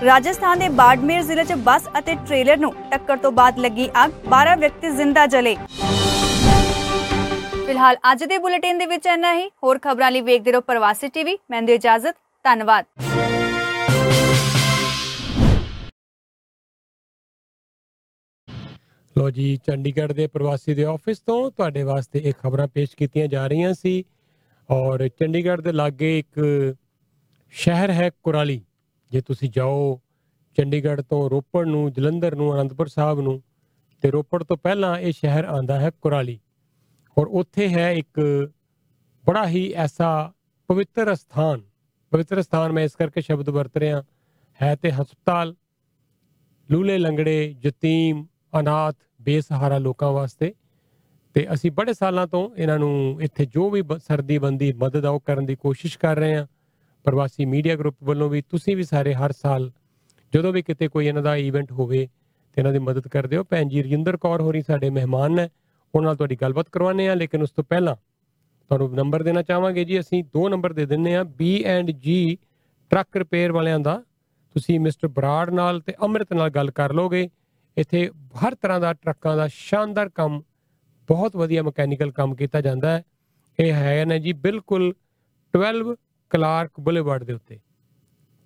ਰਾਜਸਥਾਨ ਦੇ ਬਾੜਮੇਰ ਜ਼ਿਲ੍ਹੇ 'ਚ ਬੱਸ ਅਤੇ ਟ੍ਰੇਲਰ ਨੂੰ ਟੱਕਰ ਤੋਂ ਬਾਅਦ ਲੱਗੀ ਅੱਗ। 12 ਵਿਅਕਤੀ ਜ਼ਿੰਦਾ ਜਲੇ। ਫਿਲਹਾਲ ਅੱਜ ਦੇ ਬੁਲੇਟਿਨ ਦੇ ਵਿੱਚ ਇੰਨਾ ਹੀ। ਹੋਰ ਖਬਰਾਂ ਲਈ ਵੇਖਦੇ ਰਹੋ ਪ੍ਰਵਾਸੀ ਟੀਵੀ। ਮੈਂ ਦਿਓ ਇਜਾਜ਼ਤ। ਧੰਨਵਾਦ। ਲੋ ਜੀ, ਚੰਡੀਗੜ੍ਹ ਦੇ ਪ੍ਰਵਾਸੀ ਦੇ ਆਫਿਸ ਤੋਂ ਤੁਹਾਡੇ ਵਾਸਤੇ ਇਹ ਖਬਰਾਂ ਪੇਸ਼ ਕੀਤੀਆਂ ਜਾ ਰਹੀਆਂ ਸੀ। ਔਰ ਚੰਡੀਗੜ੍ਹ ਦੇ ਲਾਗੇ ਇੱਕ ਸ਼ਹਿਰ ਹੈ ਕੁਰਾਲੀ। ਜੇ ਤੁਸੀਂ ਜਾਓ ਚੰਡੀਗੜ੍ਹ ਤੋਂ ਰੋਪੜ ਨੂੰ, ਜਲੰਧਰ ਨੂੰ, ਅਨੰਦਪੁਰ ਸਾਹਿਬ ਨੂੰ, ਤੇ ਰੋਪੜ ਤੋਂ ਪਹਿਲਾਂ ਇਹ ਸ਼ਹਿਰ ਆਂਦਾ ਹੈ ਕੁਰਾਲੀ। ਔਰ ਉੱਥੇ ਹੈ ਇੱਕ ਬੜਾ ਹੀ ਐਸਾ ਪਵਿੱਤਰ ਸਥਾਨ। ਪਵਿੱਤਰ ਸਥਾਨ ਮੈਂ ਇਸ ਕਰਕੇ ਸ਼ਬਦ ਵਰਤ ਰਿਹਾ, ਹੈ ਤੇ ਹਸਪਤਾਲ, ਲੂਲੇ ਲੰਗੜੇ, ਯਤੀਮ, ਅਨਾਥ, ਬੇਸਹਾਰਾ ਲੋਕਾਂ ਵਾਸਤੇ। ਤੇ ਅਸੀਂ ਬੜੇ ਸਾਲਾਂ ਤੋਂ ਇਹਨਾਂ ਨੂੰ ਇੱਥੇ ਜੋ ਵੀ ਬ- ਸਰਦੀ ਬੰਦੀ ਮਦਦ ਆ ਉਹ ਕਰਨ ਦੀ ਕੋਸ਼ਿਸ਼ ਕਰ ਰਹੇ ਹਾਂ। ਪ੍ਰਵਾਸੀ ਮੀਡੀਆ ਗਰੁੱਪ ਵੱਲੋਂ ਵੀ ਤੁਸੀਂ ਵੀ ਸਾਰੇ ਹਰ ਸਾਲ ਜਦੋਂ ਵੀ ਕਿਤੇ ਕੋਈ ਇਹਨਾਂ ਦਾ ਇਵੈਂਟ ਹੋਵੇ ਤੇ ਇਹਨਾਂ ਦੀ ਮਦਦ ਕਰਦੇ ਹੋ। ਭੈਣ ਜੀ ਰਜਿੰਦਰ ਕੌਰ ਹੋਰੀ ਸਾਡੇ ਮਹਿਮਾਨ ਨੇ ਉਹਨਾਂ ਨਾਲ ਤੁਹਾਡੀ ਗੱਲਬਾਤ ਕਰਵਾਉਂਦੇ ਆ ਲੇਕਿਨ ਉਸ ਤੋਂ ਪਹਿਲਾਂ ਤੁਹਾਨੂੰ ਨੰਬਰ ਦੇਣਾ ਚਾਹਾਂਗੇ ਜੀ। ਅਸੀਂ ਦੋ ਨੰਬਰ ਦੇ ਦਿੰਨੇ ਆ B and G truck repair ਵਾਲਿਆਂ ਦਾ। ਤੁਸੀਂ ਮਿਸਟਰ ਬਰਾੜ ਨਾਲ ਤੇ ਅੰਮ੍ਰਿਤ ਨਾਲ ਗੱਲ ਕਰ ਲੋਗੇ ਇੱਥੇ ਹਰ ਤਰ੍ਹਾਂ ਦਾ ਟਰੱਕਾਂ ਦਾ ਸ਼ਾਨਦਾਰ ਕੰਮ, ਬਹੁਤ ਵਧੀਆ ਮਕੈਨੀਕਲ ਕੰਮ ਕੀਤਾ ਜਾਂਦਾ ਹੈ। ਇਹ ਹੈ ਨਾ ਜੀ, ਬਿਲਕੁਲ 12 ਕਲਾਰਕ ਬੁਲੇਵਾਰਡ ਦੇ ਉੱਤੇ।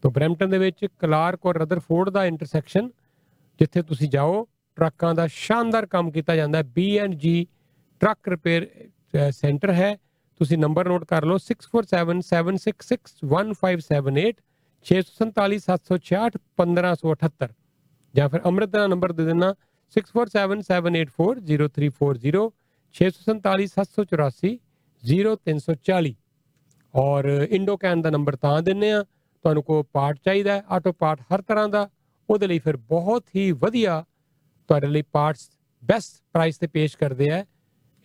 ਤੋਂ ਬਰੈਂਪਟਨ ਦੇ ਵਿੱਚ ਕਲਾਰਕ ਔਰ ਰਦਰਫੋਰਡ ਦਾ ਇੰਟਰਸੈਕਸ਼ਨ, ਜਿੱਥੇ ਤੁਸੀਂ ਜਾਓ, ਟਰੱਕਾਂ ਦਾ ਸ਼ਾਨਦਾਰ ਕੰਮ ਕੀਤਾ ਜਾਂਦਾ ਹੈ। B and G truck repair centre ਹੈ। ਤੁਸੀਂ ਨੰਬਰ ਨੋਟ ਕਰ ਲਓ 6477661578 6477661578 ਜਾਂ ਫਿਰ ਅੰਮ੍ਰਿਤ ਦਾ ਨੰਬਰ ਦੇ ਦੇਣਾ 6477840340 647784 ਔਰ ਇੰਡੋਕੈਨ ਦਾ ਨੰਬਰ ਤਾਂ ਦਿੰਨੇ ਆ। ਤੁਹਾਨੂੰ ਕੋਈ ਪਾਰਟ ਚਾਹੀਦਾ ਹੈ, ਆਟੋ ਪਾਰਟ ਹਰ ਤਰ੍ਹਾਂ ਦਾ, ਉਹਦੇ ਲਈ ਫਿਰ ਬਹੁਤ ਹੀ ਵਧੀਆ ਤੁਹਾਡੇ ਲਈ ਪਾਰਟਸ ਬੈਸਟ ਪ੍ਰਾਈਸ ਤੇ ਪੇਸ਼ ਕਰਦੇ ਆ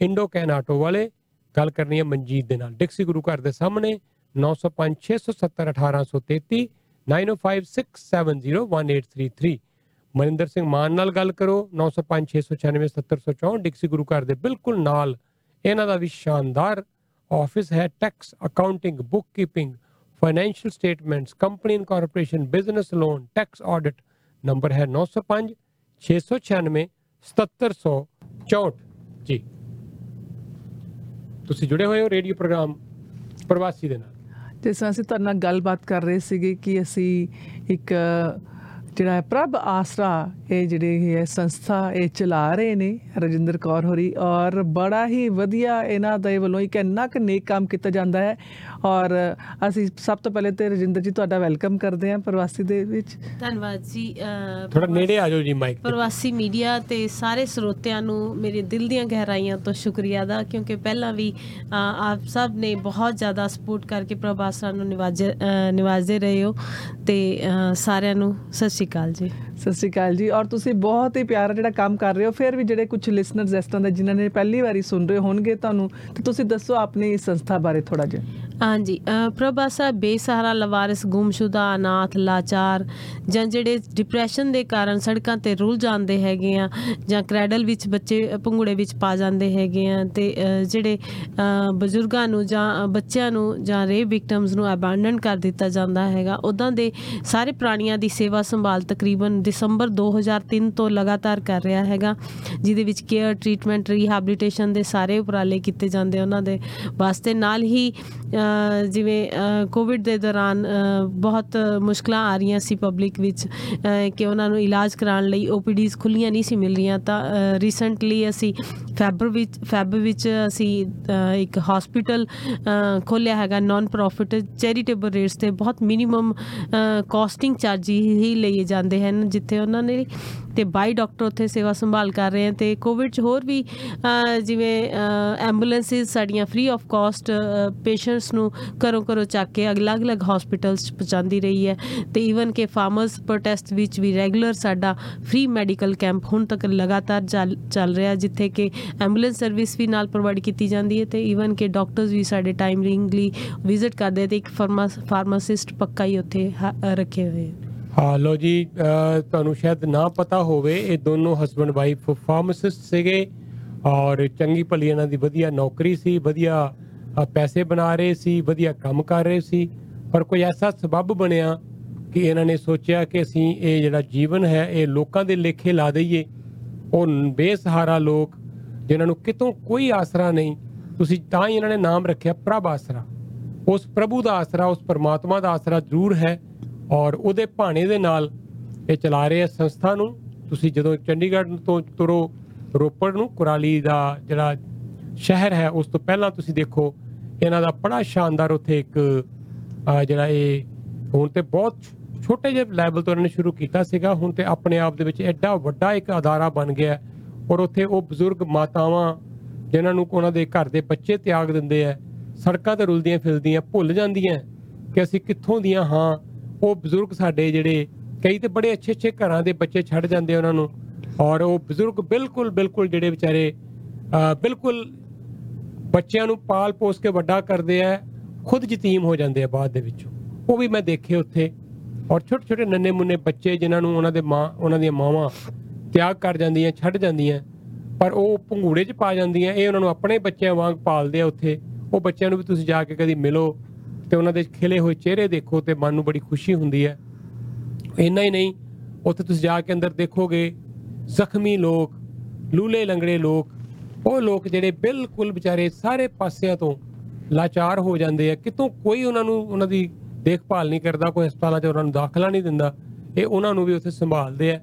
ਇੰਡੋਕੈਨ ਆਟੋ ਵਾਲੇ। ਗੱਲ ਕਰਨੀ ਹੈ ਮਨਜੀਤ ਦੇ ਨਾਲ। ਡਿਕਸੀ ਗੁਰੂ ਘਰ ਦੇ ਸਾਹਮਣੇ 905 670 1833 9056701833 ਮਨਿੰਦਰ ਸਿੰਘ ਮਾਨ ਨਾਲ ਗੱਲ ਕਰੋ। 905 696 7764 ਡਿਕਸੀ ਗੁਰੂ ਘਰ ਦੇ ਬਿਲਕੁਲ ਨਾਲ, ਇਹਨਾਂ ਦਾ ਵੀ ਸ਼ਾਨਦਾਰ ਆਫਿਸ ਹੈ tax accounting book keeping financial statements company incorporation business loan tax audit number ਹੈ 905 696 7764 ਜੀ ਤੁਸੀਂ ਜੁੜੇ ਹੋਏ ਹੋ ਰੇਡੀਓ ਪ੍ਰੋਗਰਾਮ ਪ੍ਰਵਾਸੀ ਦੇ ਨਾਲ ਜਿਸ ਤਰ੍ਹਾਂ ਅਸੀਂ ਤੁਹਾਡੇ ਨਾਲ ਗੱਲਬਾਤ ਕਰ ਰਹੇ ਸੀਗੇ ਕਿ ਅਸੀਂ ਇੱਕ ਜਿਹੜਾ ਹੈ ਪ੍ਰਭ ਆਸਰਾ, ਇਹ ਜਿਹੜੀ ਹੈ ਸੰਸਥਾ ਇਹ ਚਲਾ ਰਹੇ ਨੇ, ਰਜਿੰਦਰ ਕੌਰ ਹੋਰੀ, ਔਰ ਬੜਾ ਹੀ ਵਧੀਆ ਇਹਨਾਂ ਦੇ ਵੱਲੋਂ ਇੱਕ ਇੰਨਾ ਕੁ ਨੇਕ ਕੰਮ ਕੀਤਾ ਜਾਂਦਾ ਹੈ। ਔਰ ਅਸੀਂ ਸਭ ਤੋਂ ਪਹਿਲੇ ਤੇ ਰਜਿੰਦਰ ਜੀ ਤੁਹਾਡਾ ਵੈਲਕਮ ਕਰਦੇ ਹਾਂ ਪ੍ਰਵਾਸੀ ਦੇ ਵਿੱਚ। ਧੰਨਵਾਦ ਜੀ ਥੋੜਾ ਨੇੜੇ ਆ ਜਾਓ ਜੀ ਮਾਈਕ ਪ੍ਰਵਾਸੀ ਮੀਡੀਆ ਤੇ ਸਾਰੇ ਸਰੋਤਿਆਂ ਨੂੰ ਮੇਰੇ ਦਿਲ ਦੀਆਂ ਗਹਿਰਾਈਆਂ ਤੋਂ ਸ਼ੁਕਰੀਆ ਦਾ ਕਿਉਂਕਿ ਪਹਿਲਾਂ ਵੀ ਆਪ ਸਭ ਨੇ ਬਹੁਤ ਜ਼ਿਆਦਾ ਸਪੋਰਟ ਕਰਕੇ ਪ੍ਰਭਾਸਾ ਨੂੰ ਨਿਵਾਜ ਨਿਵਾਜਦੇ ਰਹੇ ਹੋ ਤੇ ਸਾਰਿਆਂ ਨੂੰ ਸਤਿ ਸ਼੍ਰੀ ਅਕਾਲ ਜੀ। ਸਤਿ ਸ਼੍ਰੀ ਅਕਾਲ ਜੀ ਔਰ ਤੁਸੀਂ ਬਹੁਤ ਹੀ ਪਿਆਰਾ ਜਿਹੜਾ ਕੰਮ ਕਰ ਰਹੇ ਹੋ ਫਿਰ ਵੀ ਜਿਹੜੇ ਕੁਝ ਲਿਸਨਰਸ ਇਸ ਤਰ੍ਹਾਂ ਦੇ ਜਿਨ੍ਹਾਂ ਨੇ ਪਹਿਲੀ ਵਾਰੀ ਸੁਣ ਰਹੇ ਹੋਣਗੇ ਤੁਹਾਨੂੰ ਤੇ ਤੁਸੀਂ ਦੱਸੋ ਆਪਣੀ ਇਸ ਸੰਸਥਾ ਬਾਰੇ ਥੋੜਾ ਜਿਹਾ। ਹਾਂਜੀ ਅ, ਪ੍ਰਭਾਸਾ ਬੇਸਹਾਰਾ ਲਵਾਰਿਸ ਗੁੰਮਸ਼ੁਦਾ ਅਨਾਥ ਲਾਚਾਰ ਜਾਂ ਜਿਹੜੇ ਡਿਪਰੈਸ਼ਨ ਦੇ ਕਾਰਨ ਸੜਕਾਂ ਤੇ ਰੁਲ ਜਾਂਦੇ ਹੈਗੇ ਆ ਜਾਂ ਕ੍ਰੈਡਲ ਵਿੱਚ ਬੱਚੇ ਪੰਗੂੜੇ ਵਿੱਚ ਪਾ ਜਾਂਦੇ ਹੈਗੇ ਆ ਤੇ ਅ, ਜਿਹੜੇ ਅ, ਬਜ਼ੁਰਗਾਂ ਨੂੰ ਜਾਂ ਅ, ਬੱਚਿਆਂ ਨੂੰ ਜਾਂ ਰੇਪ ਵਿਕਟਮਸ ਨੂੰ ਅਬੈਂਡਨ ਕਰ ਦਿੱਤਾ ਜਾਂਦਾ ਹੈਗਾ ਉਦਾਂ ਦੇ ਸਾਰੇ ਪ੍ਰਾਣੀਆਂ ਦੀ ਸੇਵਾ ਸੰਭਾਲ ਤਕਰੀਬਨ ਦਸੰਬਰ 2003 ਤੋਂ ਲਗਾਤਾਰ ਕਰ ਰਿਹਾ ਹੈਗਾ ਜਿਹਦੇ ਵਿੱਚ ਕੇਅਰ ਟ੍ਰੀਟਮੈਂਟ ਰੀਹੈਬਿਲਿਟੇਸ਼ਨ ਦੇ ਸਾਰੇ ਉਪਰਾਲੇ ਕੀਤੇ ਜਾਂਦੇ ਉਹਨਾਂ ਦੇ ਵਾਸਤੇ ਨਾਲ ਹੀ ਅ, ਅ, ਜਿਵੇਂ ਕੋਵਿਡ ਦੇ ਦੌਰਾਨ ਅ, ਬਹੁਤ ਮੁਸ਼ਕਲਾਂ ਆ ਰਹੀਆਂ ਸੀ ਪਬਲਿਕ ਵਿੱਚ ਅ, ਕਿ ਉਹਨਾਂ ਨੂੰ ਇਲਾਜ ਕਰਾਉਣ ਲਈ ਓਪੀਡੀਜ਼ ਖੁੱਲੀਆਂ ਨਹੀਂ ਸੀ ਮਿਲ ਰਹੀਆਂ ਤਾਂ ਰੀਸੈਂਟਲੀ ਅਸੀਂ ਫੈਬਰ ਵਿੱਚ ਫੈਬ ਵਿੱਚ ਅਸੀਂ ਅ, ਇੱਕ ਹਸਪੀਟਲ ਖੋਲਿਆ ਹੈਗਾ ਨਾਨ ਪ੍ਰੋਫਿਟ ਚੈਰੀਟੇਬਲ ਰੇਟਸ ਤੇ ਬਹੁਤ ਮਿਨੀਮਮ ਕਾਸਟਿੰਗ ਚਾਰਜ ਹੀ ਲਏ ਜਾਂਦੇ ਹਨ ਜਿੱਥੇ ਉਹਨਾਂ ਨੇ ਤੇ ਬਾਈ ਡਾਕਟਰ ਉੱਥੇ ਸੇਵਾ ਸੰਭਾਲ ਕਰ ਰਹੇ ਹਨ ਤੇ ਕੋਵਿਡ 'ਚ ਹੋਰ ਵੀ ਅ, ਜਿਵੇਂ ਐਂਬੂਲੈਂਸਿਸ ਸਾਡੀਆਂ ਫ੍ਰੀ ਆਫ ਕਾਸਟ ਪੇਸ਼ੈਂਟਸ ਨੂੰ ਘਰੋਂ ਘਰੋਂ ਚੱਕ ਕੇ ਅਲੱਗ-ਅਲੱਗ ਹਸਪੀਟਲਸ 'ਚ ਪਹੁੰਚਾਉਂਦੀ ਰਹੀ ਹੈ ਤੇ ਈਵਨ ਕਿ ਫਾਰਮਰਸ ਪ੍ਰੋਟੈਸਟ ਵਿੱਚ ਵੀ ਰੈਗੂਲਰ ਸਾਡਾ ਫ੍ਰੀ ਮੈਡੀਕਲ ਕੈਂਪ ਹੁਣ ਤੱਕ ਲਗਾਤਾਰ ਚੱਲ ਚੱਲ ਰਿਹਾ ਜਿੱਥੇ ਕਿ ਐਂਬੂਲੈਂਸ ਸਰਵਿਸ ਵੀ ਨਾਲ ਪ੍ਰੋਵਾਈਡ ਕੀਤੀ ਜਾਂਦੀ ਹੈ ਤੇ ਈਵਨ ਕਿ ਡਾਕਟਰਸ ਵੀ ਸਾਡੇ ਟਾਈਮਿੰਗਲੀ ਵਿਜ਼ਿਟ ਕਰਦੇ ਤੇ ਇੱਕ ਫਾਰਮਾਸਿਸਟ ਪੱਕਾ ਹੀ ਉੱਥੇ ਹ- ਰੱਖੇ ਹੋਏ ਹਨ ਹਾਂ ਲੋ ਜੀ ਅ, ਤੁਹਾਨੂੰ ਸ਼ਾਇਦ ਨਾ ਪਤਾ ਹੋਵੇ ਇਹ ਦੋਨੋਂ ਹਸਬੰਡ ਵਾਈਫ ਫਾਰਮਾਸਿਸਟ ਸੀਗੇ ਔਰ ਚੰਗੀ ਭਲੀ ਇਹਨਾਂ ਦੀ ਵਧੀਆ ਨੌਕਰੀ ਸੀ ਵਧੀਆ ਅ, ਪੈਸੇ ਬਣਾ ਰਹੇ ਸੀ ਵਧੀਆ ਕੰਮ ਕਰ ਰਹੇ ਸੀ ਪਰ ਕੋਈ ਐਸਾ ਸਬਬ ਬਣਿਆ ਕਿ ਇਹਨਾਂ ਨੇ ਸੋਚਿਆ ਕਿ ਅਸੀਂ ਇਹ ਜਿਹੜਾ ਜੀਵਨ ਹੈ ਇਹ ਲੋਕਾਂ ਦੇ ਲੇਖੇ ਲਾ ਦਈਏ। ਉਹ ਨ- ਬੇਸਹਾਰਾ ਲੋਕ ਜਿਨ੍ਹਾਂ ਨੂੰ ਕਿਤੋਂ ਕੋਈ ਆਸਰਾ ਨਹੀਂ ਤੁਸੀਂ ਤਾਂ ਹੀ ਇਹਨਾਂ ਨੇ ਨਾਮ ਰੱਖਿਆ ਪ੍ਰਭ ਆਸਰਾ। ਉਸ ਪ੍ਰਭੂ ਦਾ ਆਸਰਾ ਉਸ ਪਰਮਾਤਮਾ ਦਾ ਆਸਰਾ ਜ਼ਰੂਰ ਹੈ। ਔਰ ਉਹਦੇ ਭਾਣੇ ਦੇ ਨਾਲ ਇਹ ਚਲਾ ਰਹੇ ਆ ਸੰਸਥਾ ਨੂੰ ਤੁਸੀਂ ਜਦੋਂ ਚੰਡੀਗੜ੍ਹ ਤੋਂ ਤੁਰੋ ਰੋਪੜ ਨੂੰ ਕੁਰਾਲੀ ਦਾ ਜਿਹੜਾ ਸ਼ਹਿਰ ਹੈ ਉਸ ਤੋਂ ਪਹਿਲਾਂ ਤੁਸੀਂ ਦੇਖੋ ਇਹਨਾਂ ਦਾ ਬੜਾ ਸ਼ਾਨਦਾਰ ਉੱਥੇ ਇੱਕ ਅਹ, ਜਿਹੜਾ ਇਹ ਹੁਣ ਤੇ ਬਹੁਤ ਛੋਟੇ ਜਿਹੇ ਲੈਵਲ ਤੋਂ ਇਹਨਾਂ ਨੇ ਸ਼ੁਰੂ ਕੀਤਾ ਸੀਗਾ ਹੁਣ ਤੇ ਆਪਣੇ ਆਪ ਦੇ ਵਿੱਚ ਐਡਾ ਵੱਡਾ ਇੱਕ ਅਦਾਰਾ ਬਣ ਗਿਆ ਹੈ। ਔਰ ਉੱਥੇ ਉਹ ਬਜ਼ੁਰਗ ਮਾਤਾਵਾਂ ਜਿਨ੍ਹਾਂ ਨੂੰ ਉਹਨਾਂ ਦੇ ਘਰ ਦੇ ਬੱਚੇ ਤਿਆਗ ਦਿੰਦੇ ਆ ਸੜਕਾਂ ਤੇ ਰੁਲਦੀਆਂ ਫਿਰਦੀਆਂ ਭੁੱਲ ਜਾਂਦੀਆਂ ਕਿ ਅਸੀਂ ਕਿੱਥੋਂ ਦੀਆਂ ਹਾਂ ਉਹ ਬਜ਼ੁਰਗ ਸਾਡੇ ਜਿਹੜੇ ਕਈ ਤੇ ਬੜੇ ਅੱਛੇ ਅੱਛੇ ਘਰਾਂ ਦੇ ਬੱਚੇ ਛੱਡ ਜਾਂਦੇ ਉਹਨਾਂ ਨੂੰ। ਔਰ ਉਹ ਬਜ਼ੁਰਗ ਬਿਲਕੁਲ ਬਿਲਕੁਲ ਜਿਹੜੇ ਵਿਚਾਰੇ ਅਹ, ਬਿਲਕੁਲ ਬੱਚਿਆਂ ਨੂੰ ਪਾਲ ਪੋਸ ਕੇ ਵੱਡਾ ਕਰਦੇ ਆ ਖੁਦ ਯਤੀਮ ਹੋ ਜਾਂਦੇ ਆ ਬਾਅਦ ਦੇ ਵਿੱਚ। ਉਹ ਵੀ ਮੈਂ ਦੇਖੇ ਉੱਥੇ। ਔਰ ਛੋਟੇ ਛੋਟੇ ਨੰਨੇ ਮੁੰਨੇ ਬੱਚੇ ਜਿਨ੍ਹਾਂ ਨੂੰ ਉਹਨਾਂ ਦੇ ਮਾਂ ਉਹਨਾਂ ਦੀਆਂ ਮਾਵਾਂ ਤਿਆਗ ਕਰ ਜਾਂਦੀਆਂ ਛੱਡ ਜਾਂਦੀਆਂ ਪਰ ਉਹ ਭੰਗੂੜੇ 'ਚ ਪਾ ਜਾਂਦੀਆਂ ਇਹ ਉਹਨਾਂ ਨੂੰ ਆਪਣੇ ਬੱਚਿਆਂ ਵਾਂਗ ਪਾਲਦੇ ਆ ਉੱਥੇ। ਉਹ ਬੱਚਿਆਂ ਨੂੰ ਵੀ ਤੁਸੀਂ ਜਾ ਕੇ ਕਦੀ ਮਿਲੋ। ਤੇ ਉਹਨਾਂ ਦੇ ਖਿਲੇ ਹੋਏ ਚਿਹਰੇ ਦੇਖੋ ਤੇ ਮਨ ਨੂੰ ਬੜੀ ਖੁਸ਼ੀ ਹੁੰਦੀ ਹੈ। ਇੰਨਾ ਹੀ ਨਹੀਂ ਉੱਥੇ ਤੁਸੀਂ ਜਾ ਕੇ ਅੰਦਰ ਦੇਖੋਗੇ ਜ਼ਖਮੀ ਲੋਕ ਲੂਲੇ ਲੰਗੜੇ ਲੋਕ ਉਹ ਲੋਕ ਜਿਹੜੇ ਬਿਲਕੁਲ ਵਿਚਾਰੇ ਸਾਰੇ ਪਾਸਿਆਂ ਤੋਂ ਲਾਚਾਰ ਹੋ ਜਾਂਦੇ ਆ। ਕਿਤੋਂ ਕੋਈ ਉਹਨਾਂ ਨੂੰ ਉਹਨਾਂ ਦੀ ਦੇਖਭਾਲ ਨਹੀਂ ਕਰਦਾ ਕੋਈ ਹਸਪਤਾਲਾਂ 'ਚ ਉਹਨਾਂ ਨੂੰ ਦਾਖਲਾ ਨਹੀਂ ਦਿੰਦਾ। ਇਹ ਉਹਨਾਂ ਨੂੰ ਵੀ ਉੱਥੇ ਸੰਭਾਲਦੇ ਆ।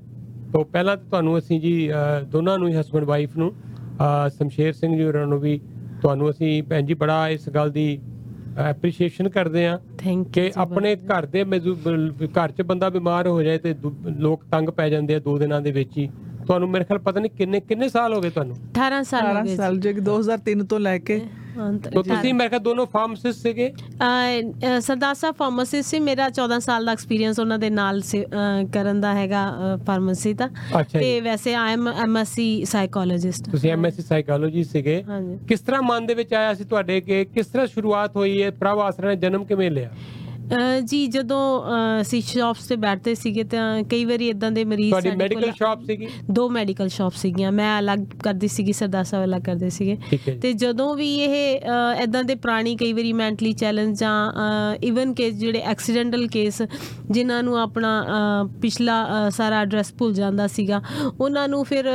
ਤੋਂ ਪਹਿਲਾਂ ਤਾਂ ਤੁਹਾਨੂੰ ਅਸੀਂ ਜੀ ਅਹ, ਦੋਨਾਂ ਨੂੰ ਹੀ ਹਸਬੰਡ ਵਾਈਫ ਨੂੰ ਅਹ, ਸ਼ਮਸ਼ੇਰ ਸਿੰਘ ਜੀ ਹੋਰਾਂ ਨੂੰ ਵੀ ਤੁਹਾਨੂੰ ਅਸੀਂ ਭੈਣ ਜੀ ਬੜਾ ਇਸ ਗੱਲ ਦੀ ਐਪਰੀਸ਼ੀਏਸ਼ਨ ਕਰਦੇ ਆ ਕਿ ਆਪਣੇ ਘਰ ਦੇ ਘਰ 'ਚ ਬੰਦਾ ਬਿਮਾਰ ਹੋ ਜਾਏ ਤੇ ਲੋਕ ਤੰਗ ਪੈ ਜਾਂਦੇ ਆ ਦੋ ਦਿਨਾਂ ਦੇ ਵਿੱਚ ਹੀ। ਤੁਹਾਨੂੰ ਮੇਰੇ ਖਿਆਲ ਪਤਾ ਨਹੀਂ ਕਿੰਨੇ ਕਿੰਨੇ ਸਾਲ ਹੋ ਗਏ ਤੁਹਾਨੂੰ? 18 ਸਾਲ ਹੋ 18 ਗਏ ਸਾਲ ਜੋ। ਕਿ 2003 ਤੋਂ ਲੈ ਕੇ। ਤਾਂ ਤੁਸੀਂ ਮੇਰੇ ਖਿਆਲ ਦੋਨੋਂ ਫਾਰਮਾਸਿਸਟ ਸੀਗੇ? ਸਾਹਿਬ ਫਾਰਮਾਸਿਸਟ ਸੀ ਮੇਰਾ 14 ਸਾਲ ਦਾ ਐਕਸਪੀਰੀਅੰਸ ਉਹਨਾਂ ਦੇ ਨਾਲ ਕਰਨ ਦਾ ਹੈਗਾ ਫਾਰਮੇਸੀ ਦਾ। ਤੇ ਵੈਸੇ ਆਈ ਐਮ ਐਮਐਸਸੀ ਸਾਈਕੋਲੋਜਿਸਟ ਤੁਸੀਂ ਐਮਐਸਸੀ ਸਾਈਕੋਲੋਜੀ ਸੀਗੇ। ਕਿਸ ਤਰ੍ਹਾਂ ਮਨ ਦੇ ਵਿੱਚ ਆਇਆ ਸੀ ਤੁਹਾਡੇ ਕਿ ਕਿਸ ਤਰ੍ਹਾਂ ਸ਼ੁਰੂਆਤ ਹੋਈ ਹੈ? ਪ੍ਰਭ ਆਸਰਾ ਨੇ ਜਨਮ ਕਿਵੇਂ ਲਿਆ? ਜੀ ਜਦੋਂ ਅਸੀਂ ਸ਼ਾਪਸ ਤੇ ਬੈਠਦੇ ਸੀਗੇ ਤਾਂ ਕਈ ਵਾਰੀ ਇਦਾਂ ਦੇ ਮਰੀਜ਼ ਤੁਹਾਡੀ ਸਾਡੇ ਮੈਡੀਕਲ ਕੋਲ- ਸ਼ਾਪ ਸੀਗੀ? ਦੋ ਮੈਡੀਕਲ ਸ਼ਾਪ ਸੀਗੀਆਂ। ਮੈਂ ਅਲੱਗ ਕਰਦੀ ਸੀਗੀ ਸਰਦਾਰ ਸਾਹਿਬ ਅਲੱਗ ਕਰਦੇ ਸੀਗੇ। ਤੇ ਜਦੋਂ ਵੀ ਇਹ ਇਦਾਂ ਦੇ ਪੁਰਾਣੀ ਕਈ ਵਾਰੀ ਮੈਂਟਲੀ ਚੈਲੰਜ ਜਾਂ ਇਵਨ ਕੇਸ ਜਿਹੜੇ ਐਕਸੀਡੈਂਟਲ ਕੇਸ ਜਿਨ੍ਹਾਂ ਨੂੰ ਆਪਣਾ ਪਿਛਲਾ ਸਾਰਾ ਐਡਰੈਸ ਭੁੱਲ ਜਾਂਦਾ ਸੀਗਾ ਉਹਨਾਂ ਨੂੰ ਫਿਰ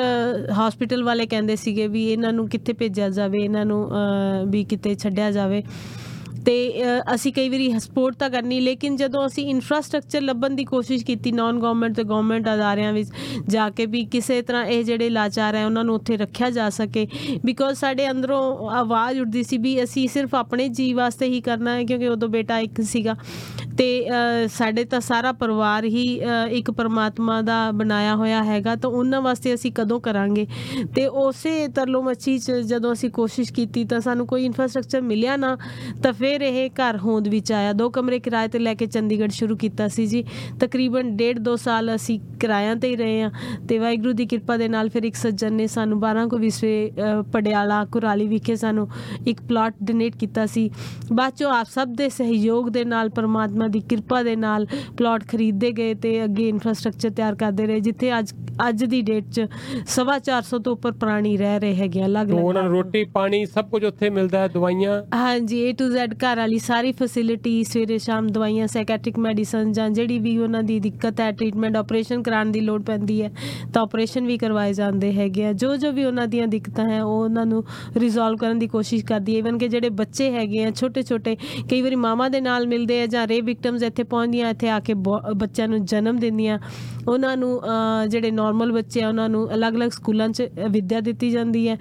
ਹਸਪੀਟਲ ਵਾਲੇ ਕਹਿੰਦੇ ਸੀਗੇ ਵੀ ਇਹਨਾਂ ਨੂੰ ਕਿੱਥੇ ਭੇਜਿਆ ਜਾਵੇ ਇਹਨਾਂ ਨੂੰ ਵੀ ਕਿਤੇ ਛੱਡਿਆ ਜਾਵੇ। ਤੇ ਅ, ਅਸੀਂ ਕਈ ਵਾਰੀ ਸਪੋਰਟ ਤਾਂ ਕਰਨੀ ਲੇਕਿਨ ਜਦੋਂ ਅਸੀਂ ਇਨਫਰਾਸਟ੍ਰਕਚਰ ਲੱਭਣ ਦੀ ਕੋਸ਼ਿਸ਼ ਕੀਤੀ ਨਾਨ ਗਵਰਨਮੈਂਟ ਤੇ ਗਵਰਨਮੈਂਟ ਅਦਾਰਿਆਂ ਵਿੱਚ ਜਾ ਕੇ ਵੀ ਕਿਸੇ ਤਰ੍ਹਾਂ ਇਹ ਜਿਹੜੇ ਲਾਚਾਰ ਹੈ ਉਹਨਾਂ ਨੂੰ ਉੱਥੇ ਰੱਖਿਆ ਜਾ ਸਕੇ ਬਿਕੋਜ਼ ਸਾਡੇ ਅੰਦਰੋਂ ਆਵਾਜ਼ ਉੱਠਦੀ ਸੀ ਵੀ ਅਸੀਂ ਸਿਰਫ ਆਪਣੇ ਜੀ ਵਾਸਤੇ ਹੀ ਕਰਨਾ ਹੈ ਕਿਉਂਕਿ ਉਦੋਂ ਬੇਟਾ ਇੱਕ ਸੀਗਾ। ਤੇ ਅ, ਸਾਡੇ ਤਾਂ ਸਾਰਾ ਪਰਿਵਾਰ ਹੀ ਅ, ਇੱਕ ਪਰਮਾਤਮਾ ਦਾ ਬਣਾਇਆ ਹੋਇਆ ਹੈਗਾ ਤਾਂ ਉਹਨਾਂ ਵਾਸਤੇ ਅਸੀਂ ਕਦੋਂ ਕਰਾਂਗੇ? ਤੇ ਉਸੇ ਤਰਲੋ ਮੱਛੀ ਚ ਜਦੋਂ ਅਸੀਂ ਕੋਸ਼ਿਸ਼ ਕੀਤੀ ਤਾਂ ਸਾਨੂੰ ਕੋਈ ਇਨਫਰਾਸਟ੍ਰਕਚਰ ਮਿਲਿਆ ਨਾ ਤਾਂ ਫਿਰ ਇਹ ਘਰ ਹੋਂਦ ਵਿੱਚ ਆਇਆ। ਦੋ ਕਮਰੇ ਕਿਰਾਏ ਤੇ ਲੈ ਕੇ ਚੰਡੀਗੜ੍ਹ ਸ਼ੁਰੂ ਕੀਤਾ ਸੀ ਜੀ। ਤਕਰੀਬਨ ਡੇਢ ਦੋ ਸਾਲ ਅਸੀਂ ਕਿਰਾਇਆਂ ਤੇ ਹੀ ਰਹੇ ਆ ਤੇ ਵਾਹਿਗੁਰੂ ਦੀ ਕਿਰਪਾ ਦੇ ਨਾਲ ਫਿਰ ਇੱਕ ਸੱਜਣ ਨੇ ਸਾਨੂੰ 12 ਕੋ ਵਿਸਵੇ ਅ, ਪਡਿਆਲਾ ਕੁਰਾਲੀ ਵਿਖੇ ਸਾਨੂੰ ਇੱਕ ਪਲਾਟ ਡੋਨੇਟ ਕੀਤਾ ਸੀ। ਬਾਅਦ ਚੋਂ ਆਪ ਸਭ ਦੇ ਸਹਿਯੋਗ ਦੇ ਨਾਲ ਪਰਮਾਤਮਾ ਦੀ ਕਿਰਪਾ ਦੇ ਨਾਲ ਪਲਾਟ ਖਰੀਦੇ ਗਏ ਤੇ ਅੱਗੇ ਇਨਫਰਾਸਟ੍ਰਕਚਰ ਤਿਆਰ ਕਰਦੇ ਰਹੇ ਜਿੱਥੇ ਅੱਜ ਅੱਜ ਦੀ ਡੇਟ 'ਚ ਸਵਾ 400 ਤੋਂ ਉੱਪਰ ਪ੍ਰਾਣੀ ਰਹਿ ਰਹੇ ਹੈਗੇ ਆ। ਤੋਂ ਅਲੱਗ-ਅਲੱਗ ਉਹਨਾਂ ਨੂੰ ਰੋਟੀ ਪਾਣੀ ਸਭ ਕੁਝ ਉੱਥੇ ਮਿਲਦਾ ਹੈ ਦਵਾਈਆਂ। ਹਾਂਜੀ A to Z ਘਰ ਵਾਲੀ ਸਾਰੀ ਫੈਸਿਲਿਟੀ ਸਵੇਰੇ ਸ਼ਾਮ ਦਵਾਈਆਂ ਸਾਈਕੈਟ੍ਰਿਕ ਮੈਡੀਸਨ ਜਾਂ ਜਿਹੜੀ ਵੀ ਉਹਨਾਂ ਦੀ ਦਿੱਕਤ ਹੈ ਟ੍ਰੀਟਮੈਂਟ ਆਪਰੇਸ਼ਨ ਕਰਾਉਣ ਦੀ ਲੋੜ ਪੈਂਦੀ ਹੈ ਤਾਂ ਆਪਰੇਸ਼ਨ ਵੀ ਕਰਵਾਏ ਜਾਂਦੇ ਹੈਗੇ ਆ। ਜੋ ਜੋ ਵੀ ਉਹਨਾਂ ਦੀਆਂ ਦਿੱਕਤਾਂ ਹੈ ਉਹ ਉਹਨਾਂ ਨੂੰ ਰਿਜ਼ੋਲਵ ਕਰਨ ਦੀ ਕੋਸ਼ਿਸ਼ ਕਰਦੀ ਹੈ। ਇਵਨ ਕਿ ਜਿਹੜੇ ਬੱਚੇ ਹੈਗੇ ਆ ਛੋਟੇ ਛੋਟੇ ਕਈ ਵਾਰੀ ਮਾਮਾ ਦੇ ਨਾਲ ਮਿਲਦੇ ਆ ਜਾਂ ਰੇ ਵਿਕਟਮਸ ਇੱਥੇ ਪਹੁੰਚਦੀਆਂ ਇੱਥੇ ਆ ਕੇ ਬਹੁ- ਬੱਚਿਆਂ ਨੂੰ ਜਨਮ ਦਿੰਦੀਆਂ। ਉਹਨਾਂ ਨੂੰ ਅਹ, ਜਿਹੜੇ ਨਾਰਮਲ ਬੱਚੇ ਆ ਉਹਨਾਂ ਨੂੰ ਅਲੱਗ-ਅਲੱਗ ਸਕੂਲਾਂ 'ਚ ਵਿੱਦਿਆ ਦਿੱਤੀ ਜਾਂਦੀ ਹੈ।